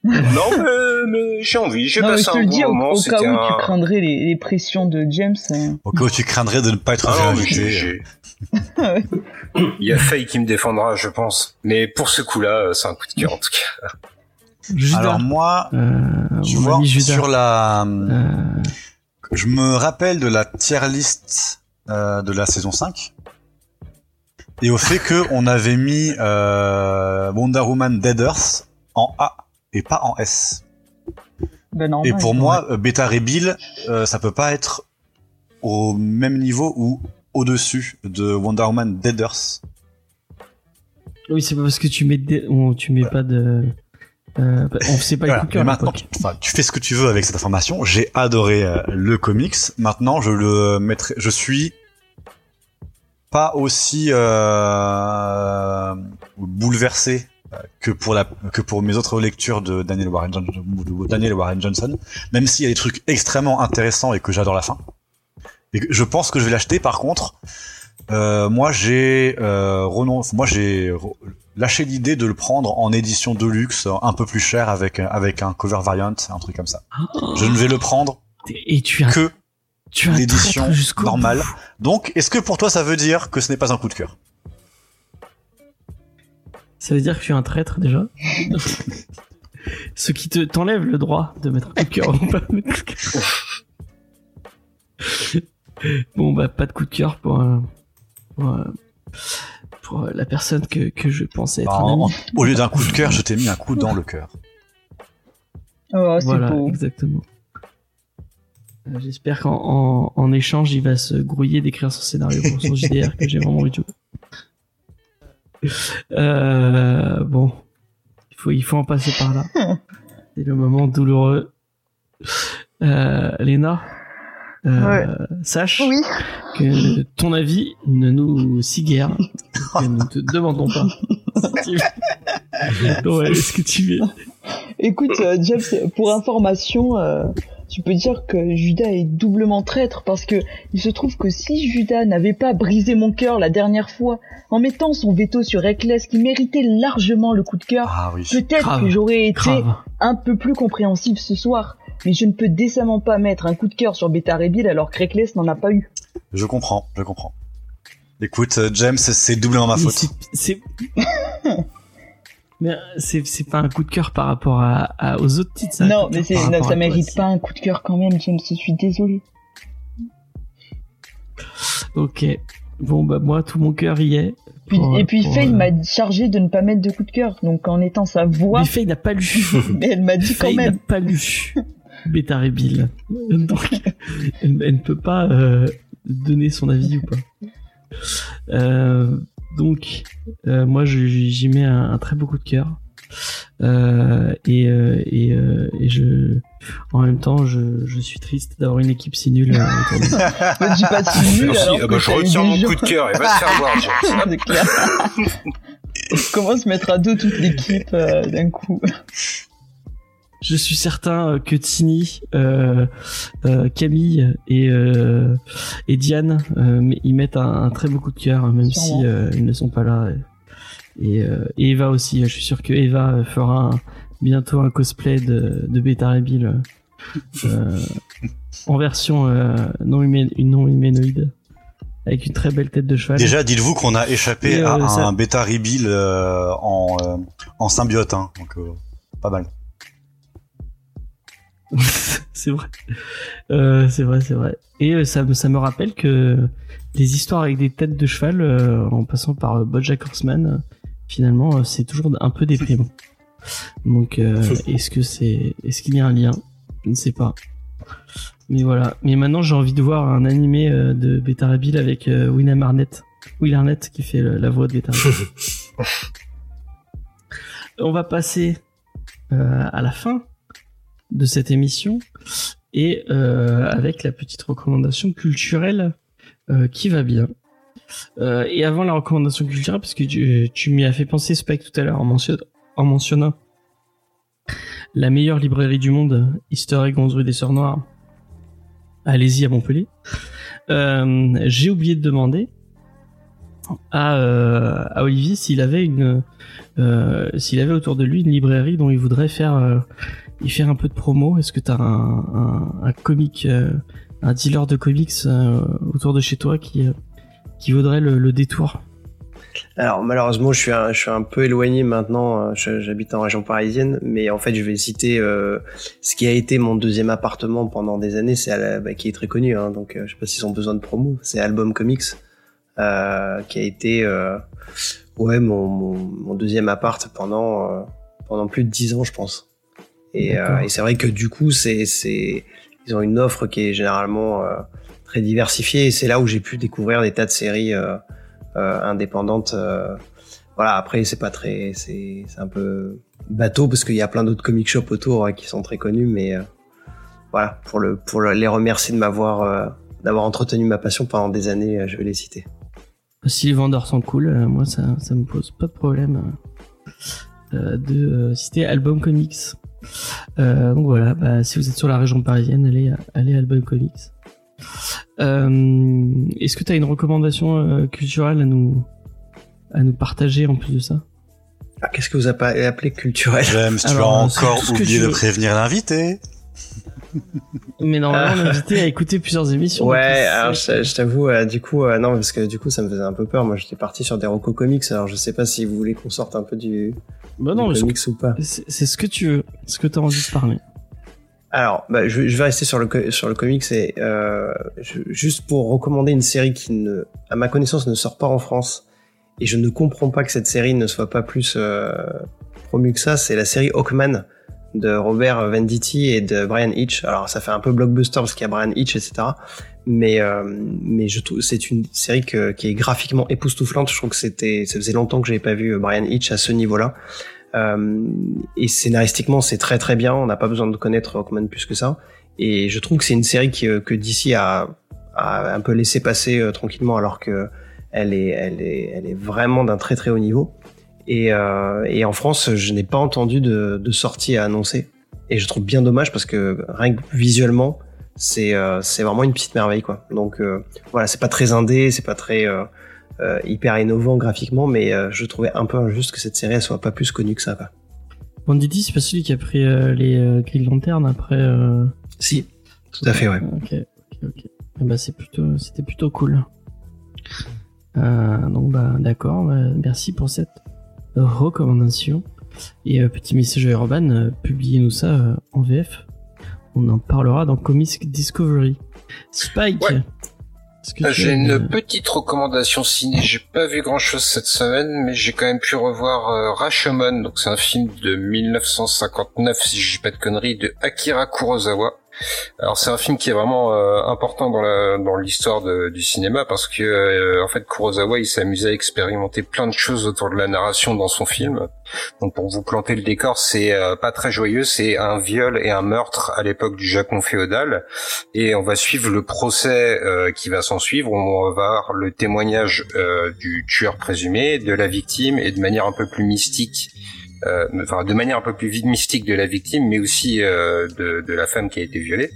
S5: Non, mais, mais j'ai envie, j'ai
S2: Non, mais
S5: passé
S2: je te
S5: un
S2: le
S5: bon
S2: dis au,
S5: moment.
S2: au cas
S5: C'était
S2: où
S5: un...
S2: tu craindrais les, les pressions de James. euh.
S3: Au cas où tu craindrais de ne pas être
S5: Ah j'ai- Il y a Faye qui me défendra, je pense. Mais pour ce coup-là, euh, c'est un coup de cœur en tout cas.
S1: Judas.
S3: Alors moi,
S1: Euh,
S3: tu vois, sur la,
S1: Euh,
S3: je me rappelle de la tier list euh, de la saison 5 et au fait que on avait mis euh, Wonder Woman Dead Earth en A et pas en S.
S2: Ben non.
S3: Et pour moi, euh, Beta Ray Bill, euh, ça peut pas être au même niveau ou au-dessus de Wonder Woman Dead Earth.
S1: Oui, c'est pas parce que tu mets des... on- tu mets pas de. Euh, bah, on sait pas
S3: Voilà.
S1: cœur.
S3: maintenant, tu, enfin, tu fais ce que tu veux avec cette information. J'ai adoré euh, le comics. Maintenant, je le mettrai. Je suis pas aussi euh, bouleversé euh, que pour la que pour mes autres lectures de Daniel Warren, de Daniel Warren Johnson. Même s'il y a des trucs extrêmement intéressants et que j'adore la fin. Et que je pense que je vais l'acheter. Par contre, euh, moi j'ai euh, renonce- moi j'ai lâché l'idée de le prendre en édition de luxe, un peu plus cher avec avec un cover variant, un truc comme ça. Je ne vais le prendre
S1: Et tu as,
S3: que
S1: tu as
S3: l'édition
S1: bout.
S3: normale. Donc, est-ce que pour toi ça veut dire que ce n'est pas un coup de cœur?
S1: Ça veut dire que tu es un traître déjà? Ce qui te t'enlève le droit de mettre un coup de cœur ou pas mettre coup de cœur. Bon bah pas de coup de cœur pour, euh, pour, euh, pour, euh, la personne que, que je pensais être
S3: Bah,
S1: un
S3: en-
S1: ami.
S3: Au lieu d'un coup de cœur, je t'ai mis un coup dans le cœur.
S2: Oh, c'est
S1: Voilà,
S2: beau.
S1: exactement. Euh, J'espère qu'en en, en échange, il va se grouiller d'écrire son scénario pour son JDR que j'ai vraiment envie de jouer. Euh, bon, il faut, il faut en passer par là. C'est le moment douloureux. Euh, Léna, euh,
S2: Ouais.
S1: sache
S2: Oui.
S1: que ton avis ne nous sigue guère. que nous ne te demandons pas. Ouais, est-ce que tu veux
S2: Écoute, euh, James, pour information, euh, tu peux dire que Judas est doublement traître parce que il se trouve que si Judas n'avait pas brisé mon cœur la dernière fois en mettant son veto sur Reckless qui méritait largement le coup de cœur,
S3: Ah oui.
S2: peut-être que j'aurais été
S1: Grave.
S2: un peu plus compréhensif ce soir. Mais je ne peux décemment pas mettre un coup de cœur sur Beta Bill alors que Reckless n'en a pas eu.
S3: Je comprends, je comprends. Écoute, euh, James, c'est doublement ma
S1: Mais
S3: faute.
S1: c'est- C'est. mais euh, c'est c'est pas un coup de cœur par rapport à, à- aux autres titres.
S2: non, mais non, ça mérite pas un coup de cœur quand même, James. Je suis désolé.
S1: Ok. Bon bah moi tout mon cœur y est.
S2: Puis-
S1: Pour-
S2: et puis
S1: pour,
S2: Faye
S1: euh,
S2: m'a chargé de ne pas mettre de coup de cœur, donc en étant sa voix,
S1: Mais Faye n'a pas lu.
S2: mais elle m'a dit quand
S1: Faye n'a
S2: même.
S1: pas lu. Beta Ray Bill. Donc elle, elle ne peut pas euh, donner son avis ou pas. Euh, donc euh, moi je- j'y mets un, un très beau coup de cœur. Euh, et, euh, et, euh, et je en même temps je, je suis triste d'avoir une équipe si nulle euh, autour de moi.
S2: Me dis pas si nul
S5: Merci,
S2: alors
S5: ah bah, je
S2: des
S5: mon
S2: gens-
S5: coup de cœur et va te faire voir.
S2: Comment se mettre à dos toute l'équipe euh, d'un coup
S1: Je suis certain euh, que Tini, euh, euh, Camille et, euh, et Diane, euh, ils mettent un, un très beau coup de cœur, même
S2: Sûrement.
S1: si euh, ils ne sont pas là. Et, euh, Eva aussi. Je suis sûr que Eva fera un- bientôt un cosplay de, de Beta Ray Bill euh, euh, en version euh, non, humé- non humanoïde, avec une très belle tête de cheval.
S3: Déjà, dites-vous qu'on a échappé
S1: euh,
S3: à
S1: ça-
S3: un bêta reveal euh, en, euh, en symbiote, hein, donc euh, pas mal.
S1: c'est vrai. Euh, c'est vrai, c'est vrai. Et euh, ça, me- ça me rappelle que les histoires avec des têtes de cheval, euh, en passant par euh, BoJack Horseman, finalement, c'est toujours un peu déprimant. Donc, est-ce que c'est, est-ce qu'il y a un lien? Je ne sais pas. Mais voilà. Mais maintenant, j'ai envie de voir un animé de Beta Ray Bill avec William Arnett, Will Arnett qui fait le- la voix de Beta Ray Bill. On va passer à la fin de cette émission et euh, avec la petite recommandation culturelle euh, qui va bien. Euh, et avant la recommandation culturelle, parce que tu, m'y as fait penser Spike tout à l'heure en, mention- en mentionnant la meilleure librairie du monde, Egg 11 rue des Sœurs Noires. Allez-y à Montpellier. J'ai oublié de demander à, à Olivier s'il avait une s'il avait autour de lui une librairie dont il voudrait faire y faire un peu de promo. Est-ce que tu as un, un, un comic, euh, un dealer de comics euh, autour de chez toi qui, euh, qui vaudrait le, le détour?
S6: Alors malheureusement, je suis un, je suis un peu éloigné maintenant. J'habite en région parisienne, mais en fait, je vais citer euh, ce qui a été mon deuxième appartement pendant des années, c'est bah, qui est très connu. Hein, donc, je sais pas s'ils ont besoin de promo. C'est Album Comics, euh, qui a été euh, ouais mon, mon, mon deuxième appart pendant pendant plus de dix ans, je pense. Et, euh, et c'est vrai que du coup, c'est c'est ils ont une offre qui est généralement euh, très diversifiée. Et c'est là où j'ai pu découvrir des tas de séries. euh, indépendante. euh, voilà, après c'est pas très, c'est c'est un peu bateau parce qu'il y a plein d'autres comic shops autour euh, qui sont très connus, mais voilà, pour le pour le- les remercier de m'avoir d'avoir entretenu ma passion pendant des années, je vais les citer.
S1: Si les vendeurs sont cool, moi ça, ça me pose pas de problème de citer Album Comics. Euh, donc voilà, bah, si vous êtes sur la région parisienne, allez, allez à Album Comics. Euh, Est-ce que tu as une recommandation euh, culturelle à nous, à nous partager en plus de ça?
S6: Ah, Qu'est-ce que vous avez appelé culturel?
S3: James, tu as
S1: Alors, c'est
S3: encore oublié de
S1: veux.
S3: prévenir l'invité.
S1: Mais normalement, on est invité à écouter plusieurs émissions.
S6: Ouais, alors je, je t'avoue, euh, du coup, euh, non, parce que du coup, ça me faisait un peu peur. Moi, j'étais parti sur des Rocco Comics, alors je sais pas si vous voulez qu'on sorte un peu du,
S1: Bah non, mais
S6: comics ou pas?
S1: c'est ce que tu veux, ce que tu as envie de parler.
S6: Alors, bah, je, je vais rester sur le sur le comics et euh, je- juste pour recommander une série qui ne, à ma connaissance, ne sort pas en France et je ne comprends pas que cette série ne soit pas plus euh, promue que ça. C'est la série Hawkman de Robert Venditti et de Brian Hitch. Alors, ça fait un peu blockbuster parce qu'il y a Brian Hitch, etc. Mais euh, mais je trouve c'est une série que- qui est graphiquement époustouflante. Je trouve que c'était ça faisait longtemps que j'avais pas vu Brian Hitch à ce niveau-là. Euh, et scénaristiquement, c'est très très bien. On n'a pas besoin de connaître Hawkman plus que ça. Et je trouve que c'est une série qui, euh, que DC a, a un peu laissé passer euh, tranquillement, alors que elle est, elle est, elle est vraiment d'un très très haut niveau. Et, euh, et en France, je n'ai pas entendu de, de sortie à annoncer. Et je trouve bien dommage parce que rien que visuellement, c'est euh, c'est vraiment une petite merveille quoi. Donc euh, voilà, c'est pas très indé, c'est pas très euh, hyper innovant graphiquement, mais je trouvais un peu injuste que cette série elle soit pas plus connue que ça. Quoi.
S1: Banditi, c'est pas celui qui a pris les euh, Green Lantern après.
S6: Si, tout à fait, ouais.
S1: Ok, ok, ok. Eh bah c'est plutôt, c'était plutôt cool. Euh, donc bah d'accord, bah, merci pour cette recommandation. Et euh, petit message à Urban, euh, publiez-nous ça en VF. On en parlera dans Comics Discovery. Spike.
S5: Ouais. Euh, J'ai une petite recommandation ciné. J'ai pas vu grand chose cette semaine, mais j'ai quand même pu revoir euh, Rashomon. Donc c'est un film de 1959, si je dis pas de conneries, de Akira Kurosawa. Alors c'est un film qui est vraiment euh, important dans l'histoire du cinéma parce que euh, en fait Kurosawa il s'amusait à expérimenter plein de choses autour de la narration dans son film. Donc pour vous planter le décor, c'est euh, pas très joyeux, c'est un viol et un meurtre à l'époque du Japon féodal et on va suivre le procès euh, qui va s'en suivre. On va voir le témoignage du tueur présumé, de la victime et de manière un peu plus mystique, enfin de manière un peu plus mystique de la victime, mais aussi euh, de, de la femme qui a été violée.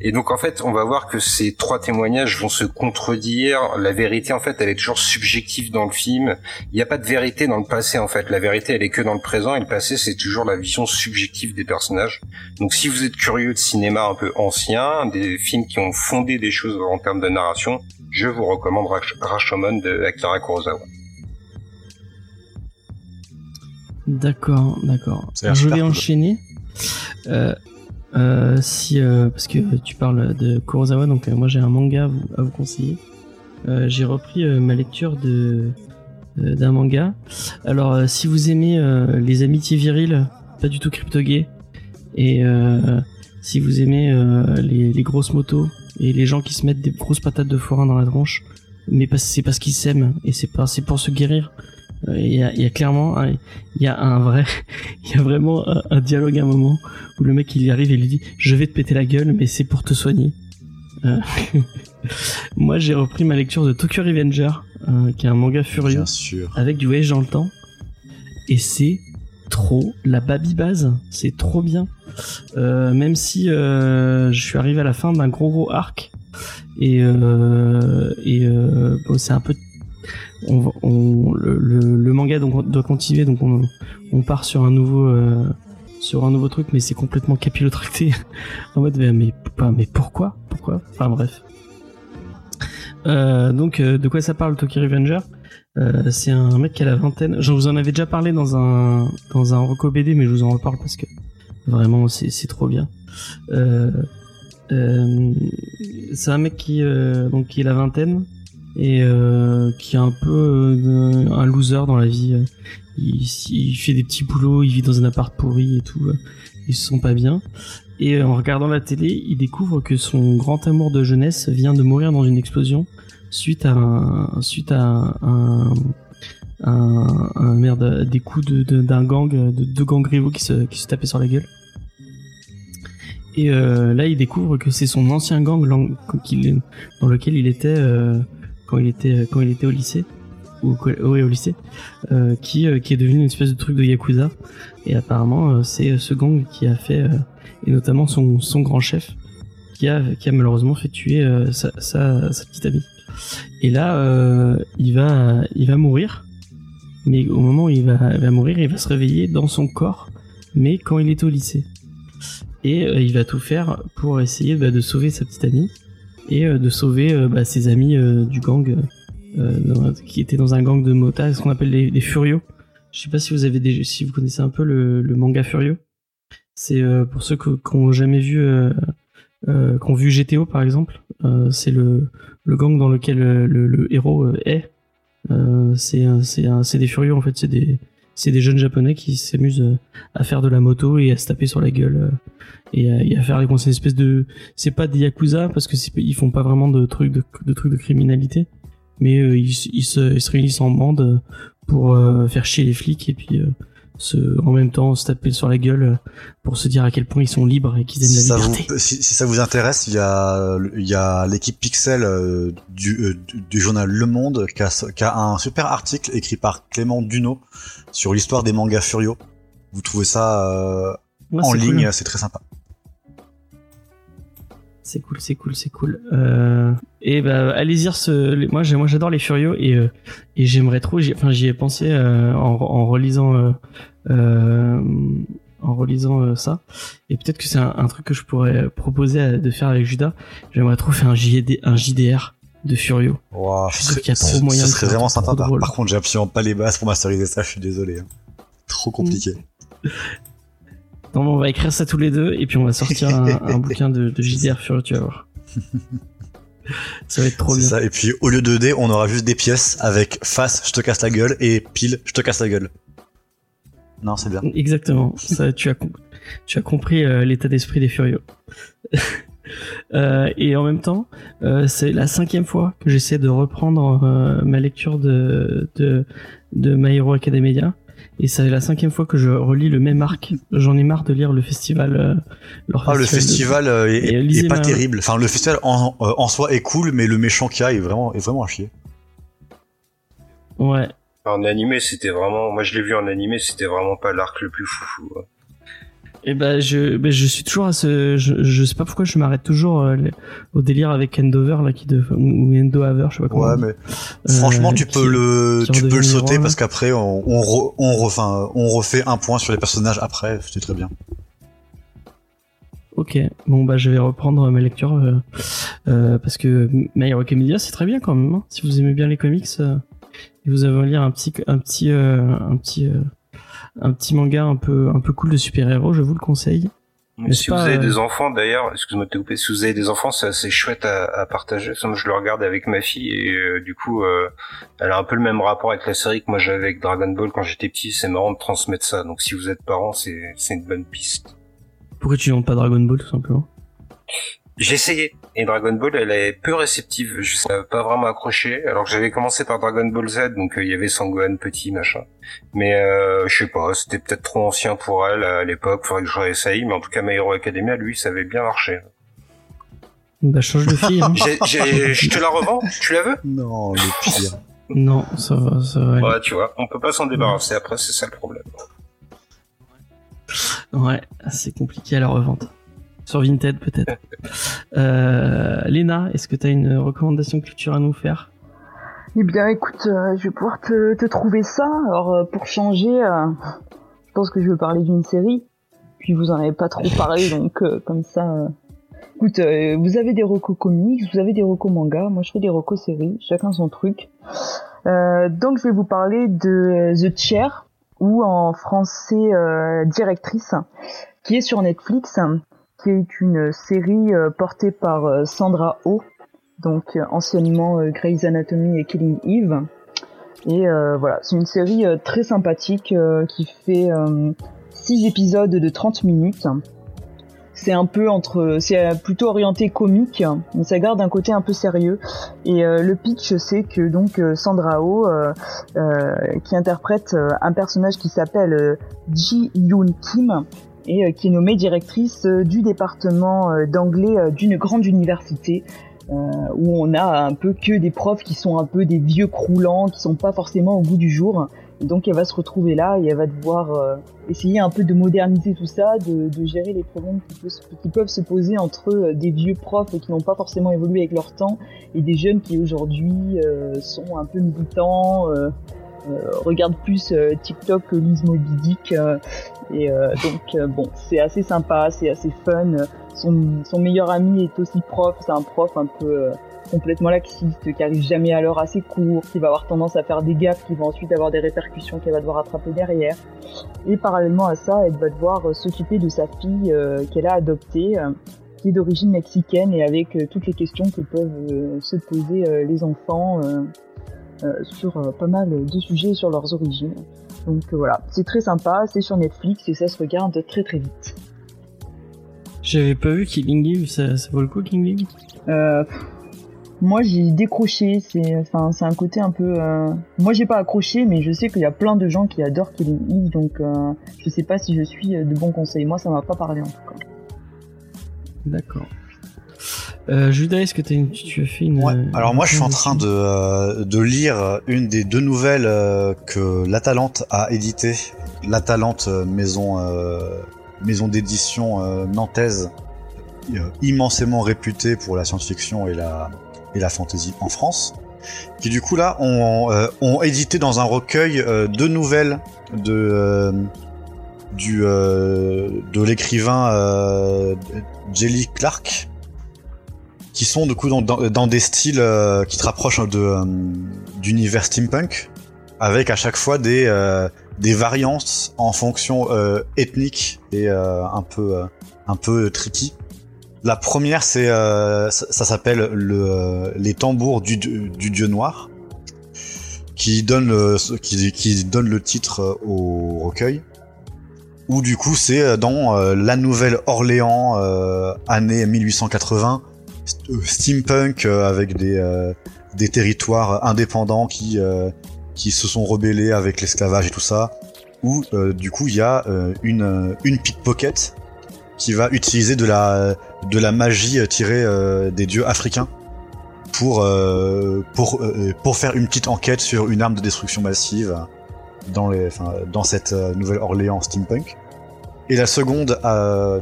S5: Et donc en fait, on va voir que ces trois témoignages vont se contredire. La vérité, en fait, elle est toujours subjective dans le film. Il n'y a pas de vérité dans le passé, en fait. La vérité, elle est que dans le présent, et le passé, c'est toujours la vision subjective des personnages. Donc si vous êtes curieux de cinéma un peu ancien, des films qui ont fondé des choses en termes de narration, je vous recommande Rash- Rashomon de Akira Kurosawa.
S1: D'accord, d'accord. Je vais enchaîner. Euh, euh, si euh, parce que tu parles de Kurosawa, donc moi j'ai un manga à vous, à vous conseiller. Euh, j'ai repris ma lecture de d'un manga. Alors si vous aimez les amitiés viriles pas du tout crypto gay. Et euh, si vous aimez les, les grosses motos et les gens qui se mettent des grosses patates de forain dans la tronche, mais c'est parce qu'ils s'aiment et c'est pas c'est pour se guérir. Euh, Il y, a, il y a clairement un- il y a un vrai il y a vraiment un, un dialogue à un moment où le mec il y arrive et lui dit je vais te péter la gueule mais c'est pour te soigner. Euh, Moi j'ai repris ma lecture de Tokyo Revenger euh, qui est un manga furieux
S3: Bien sûr.
S1: avec du voyage dans le temps et c'est trop la baby base c'est trop bien Euh, même si je suis arrivé à la fin d'un gros gros arc et et bon, c'est un peu le, manga doit continuer donc on, part sur un nouveau euh, sur un nouveau truc mais c'est complètement capillotracté. En mode mais pas- mais pourquoi? Pourquoi? Enfin bref. Euh, donc euh, de quoi ça parle Tokyo Revenger? C'est un mec qui a la vingtaine. Je vous en avais déjà parlé dans un dans un reco BD, mais je vous en reparle parce que vraiment c'est trop bien. C'est un mec qui donc qui est la vingtaine et euh, qui est un peu euh, un loser dans la vie. Il, il fait des petits boulots, il vit dans un appart pourri et tout. Ils se sent pas bien. Et euh, en regardant la télé, il découvre que son grand amour de jeunesse vient de mourir dans une explosion suite à un, suite à un, un, un- merde des coups de de- d'un gang de deux gangs rivaux qui se qui se tapaient sur la gueule et euh, là il découvre que c'est son ancien gang dans lequel il était euh, quand il était quand il était au lycée ou ouais, au lycée euh, qui euh, qui est devenu une espèce de truc de yakuza et apparemment euh, c'est ce gang qui a fait euh, et notamment son son grand chef qui a qui a malheureusement fait tuer euh, sa, petite amie et là, euh, il va, il va mourir. Mais au moment où il va, va mourir, il va se réveiller dans son corps, mais quand il était au lycée. Et euh, il va tout faire pour essayer bah, de sauver sa petite amie et euh, de sauver euh, bah, ses amis euh, du gang qui étaient dans un gang de motards, ce qu'on appelle les, les Furios. Je sais pas si vous avez si vous connaissez un peu le, manga Furio. C'est pour ceux qui ont jamais vu, qui ont vu GTO par exemple. c'est le gang dans lequel le, héros est. C'est des furieux en fait, c'est des c'est des jeunes japonais qui s'amusent euh, à faire de la moto et à se taper sur la gueule euh, et, à, et à faire des c'est une espèce de c'est pas des yakuza parce que ils font pas vraiment de trucs de, de trucs de criminalité mais euh, ils, ils se, ils se réunissent en bande pour euh, faire chier les flics et puis euh, se, en même temps se taper sur la gueule pour se dire à quel point ils sont libres et qu'ils aiment
S3: Si
S1: la liberté.
S3: vous, si, si ça vous intéresse, il y a, il y a l'équipe Pixel du, du- du journal Le Monde qui a, qui a un super article écrit par Clément Duno sur l'histoire des mangas Furio. Vous trouvez ça euh,
S1: Ouais,
S3: en
S1: cool.
S3: ligne, c'est très sympa.
S1: C'est cool, c'est cool, c'est cool. Euh, et bah allez-y, ce, moi j'adore les Furios et euh, et j'aimerais trop, j'y- enfin j'y ai pensé euh, en, en relisant en relisant ça et peut-être que c'est un, un truc que je pourrais proposer à- de faire avec Judas. J'aimerais trop faire un JD, un JDR de Furio.
S3: Wow,
S1: Je suis sûr qu'il y a trop moyen de
S3: serait vraiment sympa. Par, contre, j'ai absolument pas les bases pour masteriser ça, je suis désolé. hein. Trop compliqué.
S1: Non, mais on va écrire ça tous les deux et puis on va sortir un, un bouquin de, de JDR Furio, tu vas voir. ça va être trop bien.
S3: ça. Et puis, au lieu de dés, on aura juste des pièces avec face, je te casse la gueule, et pile, je te casse la gueule. Non, c'est bien.
S1: Exactement. Ça, tu as, tu as compris euh, l'état d'esprit des Furios. Euh, et en même temps, euh, c'est la cinquième fois que j'essaie de reprendre euh, ma lecture de, de, de My Hero Academia. Et c'est la cinquième fois que je relis le même arc. J'en ai marre de lire le festival. euh, leur
S3: Ah, le festival est,
S1: Et
S3: est
S1: lisez
S3: pas
S1: ma-
S3: terrible. Enfin, le festival en, en soi est cool, mais le méchant qu'il y a est vraiment, est vraiment à chier.
S1: Ouais.
S5: En animé, c'était vraiment, moi je l'ai vu en animé, c'était vraiment pas l'arc le plus foufou. hein.
S1: Et ben je, ben je suis toujours à ce, je, je sais pas pourquoi je m'arrête toujours euh, au délire avec Endover là qui de, ou Endover, je sais pas comment.
S3: Ouais, mais franchement, tu
S1: qui-
S3: peux le, tu peux le sauter parce qu'après, on, on, re- on, refait, on refait un point sur les personnages après, c'est très bien.
S1: Ok, bon bah je vais reprendre ma lecture euh, euh, parce que My Hero Academia c'est très bien quand même. hein. Si vous aimez bien les comics, euh, et vous avez à lire un petit un petit euh, un petit euh, un petit manga un peu un peu cool de super héros, je vous le conseille.
S5: Si vous avez
S1: euh,
S5: des enfants, d'ailleurs, excuse-moi de te couper, si vous avez des enfants, c'est assez chouette à, à partager. Moi, je le regarde avec ma fille et euh, du coup, euh, elle a un peu le même rapport avec la série que moi j'avais avec Dragon Ball quand j'étais petit. C'est marrant de transmettre ça. Donc, si vous êtes parents, c'est une bonne piste.
S1: Pourquoi tu demandes pas Dragon Ball tout simplement?
S5: J'ai essayé et Dragon Ball, elle est peu réceptive. Je sais pas vraiment accroché. Alors que j'avais commencé par Dragon Ball Z, donc euh, il y avait Sangohan petit machin. Mais euh, je sais pas, c'était peut-être trop ancien pour elle à l'époque. Faudrait que je réessaye. Mais en tout cas, My Hero Academia, lui, ça avait bien marché.
S1: Bah change de fille. hein.
S5: J'ai- j'ai- Je te la revends? Tu la veux?
S3: Non, le pire.
S1: non, ça va, ça va.
S5: Ouais, tu vois, on peut pas s'en débarrasser. Après, c'est ça le problème.
S1: Ouais, c'est compliqué à la revente. Sur Vinted peut-être. euh, Léna, est-ce que tu as une recommandation culture à nous faire?
S2: Eh bien, écoute, euh, je vais pouvoir te, te trouver ça. Alors, euh, pour changer, euh, je pense que je vais parler d'une série. Puis vous en avez pas trop parlé, donc comme ça. Écoute, vous avez des recos comics, vous avez des recos manga. Moi, je fais des recos séries. Chacun son truc. Donc, je vais vous parler de The Chair ou en français Directrice, qui est sur Netflix, qui est une série euh, portée par euh, Sandra Oh donc euh, anciennement Grey's Anatomy et Killing Eve. Et voilà, c'est une série très sympathique qui fait 6 épisodes de 30 minutes. C'est un peu entre, c'est plutôt orienté comique, mais ça garde un côté un peu sérieux. Et le pitch, c'est que donc Sandra Oh, qui interprète un personnage qui s'appelle Ji Yoon Kim, et euh, qui est nommée directrice euh, du département euh, d'anglais d'une grande université où on a un peu que des profs qui sont un peu des vieux croulants, qui sont pas forcément au goût du jour. Donc elle va se retrouver là et elle va devoir essayer un peu de moderniser tout ça, de, de gérer les problèmes qui, peuvent se poser entre des vieux profs qui n'ont pas forcément évolué avec leur temps et des jeunes qui aujourd'hui euh, sont un peu militants, euh, euh, regardent plus TikTok que Moby Dick, et euh, donc euh, bon, c'est assez sympa, c'est assez fun. Son, meilleur ami est aussi prof, c'est un prof un peu euh, complètement laxiste, qui arrive jamais à l'heure à ses cours, qui va avoir tendance à faire des gaffes, qui vont ensuite avoir des répercussions qu'elle va devoir rattraper derrière. Et parallèlement à ça, elle va devoir s'occuper de sa fille qu'elle a adoptée, qui est d'origine mexicaine, et avec toutes les questions que peuvent se poser les enfants sur pas mal de sujets sur leurs origines. Donc euh, voilà, c'est très sympa, c'est sur Netflix et ça se regarde très très vite.
S1: J'avais pas vu Killing Eve, ça, ça vaut le coup Killing Eve?
S2: Euh, moi j'ai décroché, c'est enfin un côté un peu. euh, Moi j'ai pas accroché, mais je sais qu'il y a plein de gens qui adorent Killing Eve, donc euh, je sais pas si je suis de bons conseils. Moi ça m'a pas parlé en tout cas.
S1: D'accord. Euh, Judas, est-ce que une, tu as fait une...
S3: Ouais.
S1: euh,
S3: Alors moi, je suis en train de, euh, de lire une des deux nouvelles euh, que l'Atalante a éditées. L'Atalante, euh, maison, euh, maison d'édition euh, nantaise, euh, immensément réputée pour la science-fiction et la, et la fantasy en France. Qui du coup là ont, euh, ont édité dans un recueil euh, deux nouvelles de, euh, du, euh, de l'écrivain euh, Jelly Clark qui sont du coup dans, dans, des styles euh, qui te rapprochent de euh, d'univers steampunk, avec à chaque fois des euh, des variantes en fonction euh, ethnique et euh, un peu un peu tricky. La première, c'est ça, ça s'appelle le les tambours du, du dieu noir, qui donne le, qui, qui donne le titre au recueil. Où du coup c'est dans euh, la Nouvelle-Orléans euh, année 1880 st- euh, steampunk euh, avec des euh, des territoires indépendants qui euh, qui se sont rebellés avec l'esclavage et tout ça où du coup il y a une une pickpocket qui va utiliser de la de la magie tirée des dieux africains pour euh, pour euh, pour faire une petite enquête sur une arme de destruction massive dans les enfin dans cette Nouvelle-Orléans steampunk. Et la seconde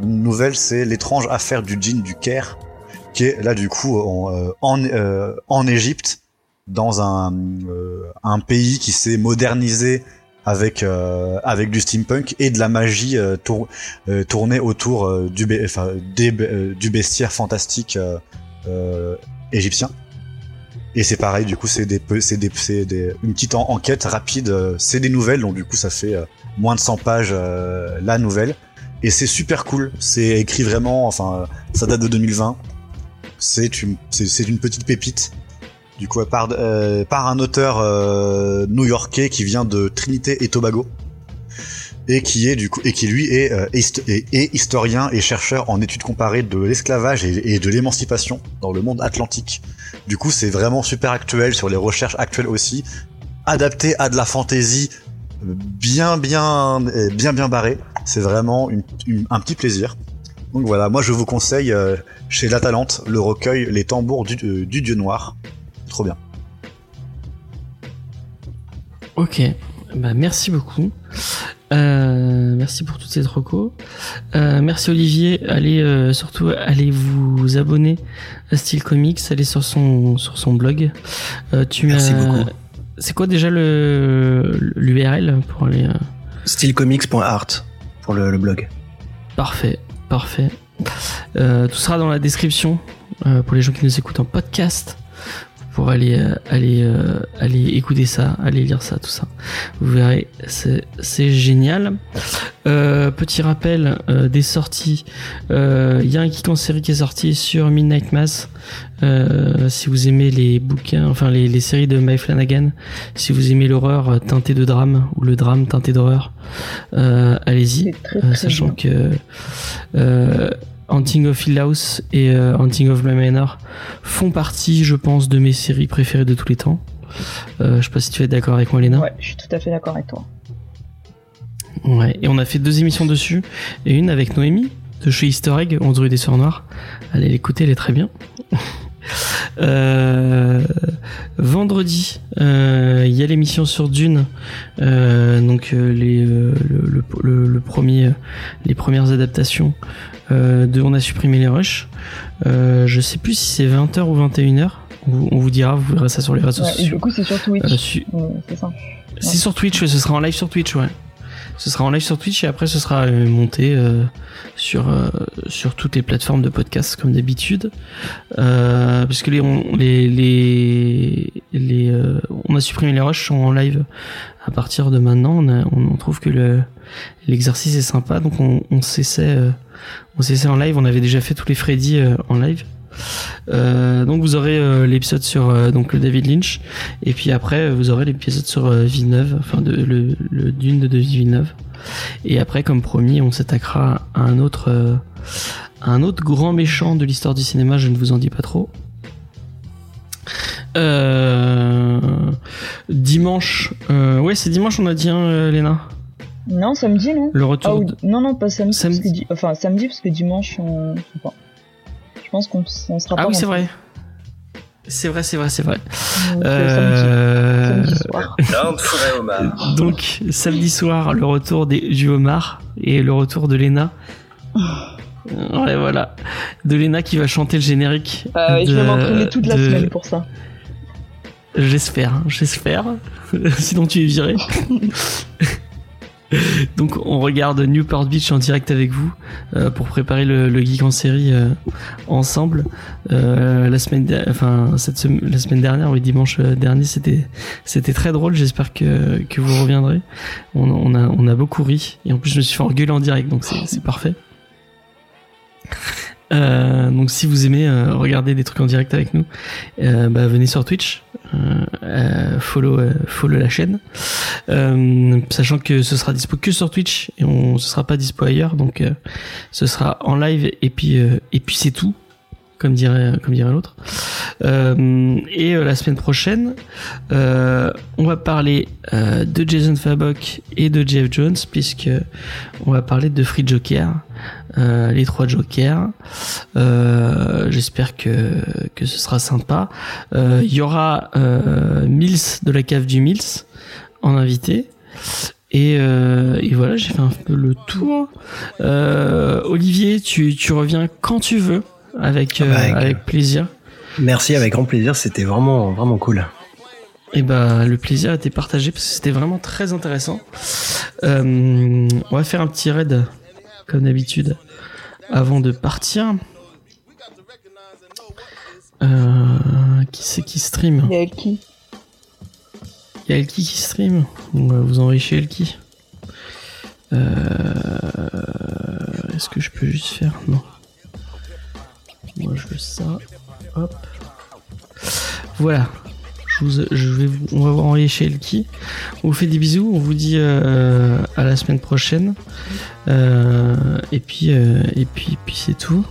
S3: nouvelle c'est l'étrange affaire du djinn du Caire qui là du coup en euh, en, euh, en Égypte dans un euh, un pays qui s'est modernisé avec avec du steampunk et de la magie tour- tournée autour du enfin des du bestiaire fantastique égyptien et c'est pareil du coup c'est des c'est des c'est des une petite en- enquête rapide c'est des nouvelles donc du coup ça fait moins de 100 pages la nouvelle et c'est super cool. C'est écrit vraiment, enfin, ça date de 2020. C'est une, petite pépite. Du coup, par, euh, un auteur euh, new-yorkais qui vient de Trinité et Tobago et qui est du coup et qui lui est, euh, historien et chercheur en études comparées de l'esclavage et, de l'émancipation dans le monde atlantique. Du coup, c'est vraiment super actuel sur les recherches actuelles aussi, adapté à de la fantaisie bien bien bien bien barré. C'est vraiment un petit plaisir. Donc voilà, moi je vous conseille euh, chez La Talente le recueil Les tambours du, euh, du dieu noir. Trop bien.
S1: Ok, bah merci beaucoup. Euh, merci pour toutes ces recos. Euh, merci Olivier. Allez euh, surtout allez vous abonner à Style Comics. Allez sur son sur son blog. Euh, tu
S6: Merci beaucoup.
S1: C'est quoi déjà le l'URL pour aller euh,
S6: Stylecomics.art pour le, le blog.
S1: Parfait, parfait. Euh, tout sera dans la description euh, pour les gens qui nous écoutent en podcast. Pour aller euh, aller euh, aller écouter ça, aller lire ça, tout ça. Vous verrez, c'est génial. Euh, petit rappel euh, des sorties. Euh, Il y a un geek en série qui est sorti sur Midnight Mass. Euh, si vous aimez les bouquins, enfin les, les séries de Mike Flanagan, si vous aimez l'horreur teintée de drame ou le drame teinté d'horreur, euh, allez-y. Euh, sachant
S2: bien.
S1: que euh, Hunting of Hill House et euh, Hunting of Bly Manor font partie, je pense, de mes séries préférées de tous les temps. Euh, je sais pas si tu es d'accord avec moi, Léna.
S2: Ouais, je suis tout à fait d'accord avec toi.
S1: Ouais. Et on a fait deux émissions dessus, et une avec Noémie de chez Easter Egg, 11 rue des Sœurs Noires. Allez l'écouter, elle est très bien. Euh, vendredi, euh, il y a l'émission sur Dune, euh, donc les, le, le, le- le premier, les premières adaptations de On a supprimé les rushs. Euh, je sais plus si c'est 20h ou 21h. On, vous- dira, vous verrez ça sur les réseaux
S2: Ouais, et
S1: sociaux.
S2: du coup, c'est sur Twitch.
S1: Euh, su-
S2: c'est ça.
S1: c'est sur Twitch, ouais, ce sera en live sur Twitch, ouais. Ce sera en live sur Twitch et après ce sera euh, monté euh, sur euh, sur toutes les plateformes de podcast comme d'habitude. Euh, parce que les on, les les, les euh, on a supprimé les rushs sont en live à partir de maintenant. On, a- on, on trouve que le l'exercice est sympa, donc on, on s'essaie on s'essaie en live. On avait déjà fait tous les Freddy euh, en live. Euh, donc vous aurez euh, l'épisode sur donc le David Lynch et puis après vous aurez l'épisode sur Villeneuve, enfin le, Dune de Villeneuve. Et après comme promis on s'attaquera à un autre grand méchant de l'histoire du cinéma. Je ne vous en dis pas trop. Dimanche, ouais c'est dimanche on a dit hein, Léna,
S2: Non, samedi, non
S1: le
S2: Ah,
S1: retour.
S2: ou-
S1: de-
S2: Non, non, pas samedi.
S1: Samedi.
S2: Parce que di- Enfin, samedi, parce que dimanche, on... je sais pas. Je pense qu'on s- on sera pas.
S1: Ah oui c'est vrai. C'est vrai, c'est vrai, c'est vrai.
S2: Donc, euh,
S1: Euh,
S2: samedi. Samedi soir.
S1: Donc samedi soir, le retour des, du homard et le retour de Lena. Ouais, voilà. De Lena qui va chanter le générique.
S2: Ah ouais, je vais m'entraîner toute la
S1: de-
S2: semaine pour ça.
S1: J'espère, j'espère. Sinon tu es viré. Donc on regarde Newport Beach en direct avec vous euh, pour préparer le, geek en série euh, ensemble. Euh, la semaine, dernière, oui dimanche dernier, c'était très drôle. J'espère que vous reviendrez. On, a beaucoup ri et en plus je me suis fait engueuler en direct, donc c'est parfait. Donc si vous aimez regarder des trucs en direct avec nous, bah, venez sur Twitch, euh, euh, follow, euh, follow la chaîne, sachant que ce sera dispo que sur Twitch et on ce sera pas dispo ailleurs, donc ce sera en live et puis et puis c'est tout, comme dirait comme dirait l'autre. Euh, et euh, la semaine prochaine, euh, on va parler de Jason Fabok et de Jeff Jones puisque on va parler de Free Joker, les trois Jokers. J'espère que que ce sera sympa. Il y aura Mills de la cave du Mills en invité. Et, voilà, j'ai fait un peu le tour. Olivier, tu, tu reviens quand tu veux, avec, euh,
S6: Avec-
S1: avec plaisir.
S6: Merci, avec grand plaisir. C'était vraiment, vraiment cool.
S1: Et bah le plaisir était partagé parce que c'était vraiment très intéressant. Euh, on va faire un petit raid comme d'habitude avant de partir. Euh, qui c'est qui stream?
S2: Il y a qui
S1: Il y a Elki qui stream? On va vous enrichir Elki. Euh... Est-ce que je peux juste faire? Non. Moi je veux ça. Hop. Voilà. Je vous, je vais, vous- on va vous envoyer chez Elki. On vous fait des bisous. On vous dit euh, à la semaine prochaine. Euh, et puis, euh, et puis, puis c'est tout.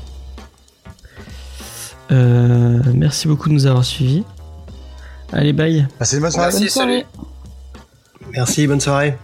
S1: Euh, merci beaucoup de nous avoir suivis. Allez, bye.
S3: Passez une bonne soirée.
S5: Merci,
S2: Bonne soirée.
S5: salut.
S6: Merci, bonne soirée.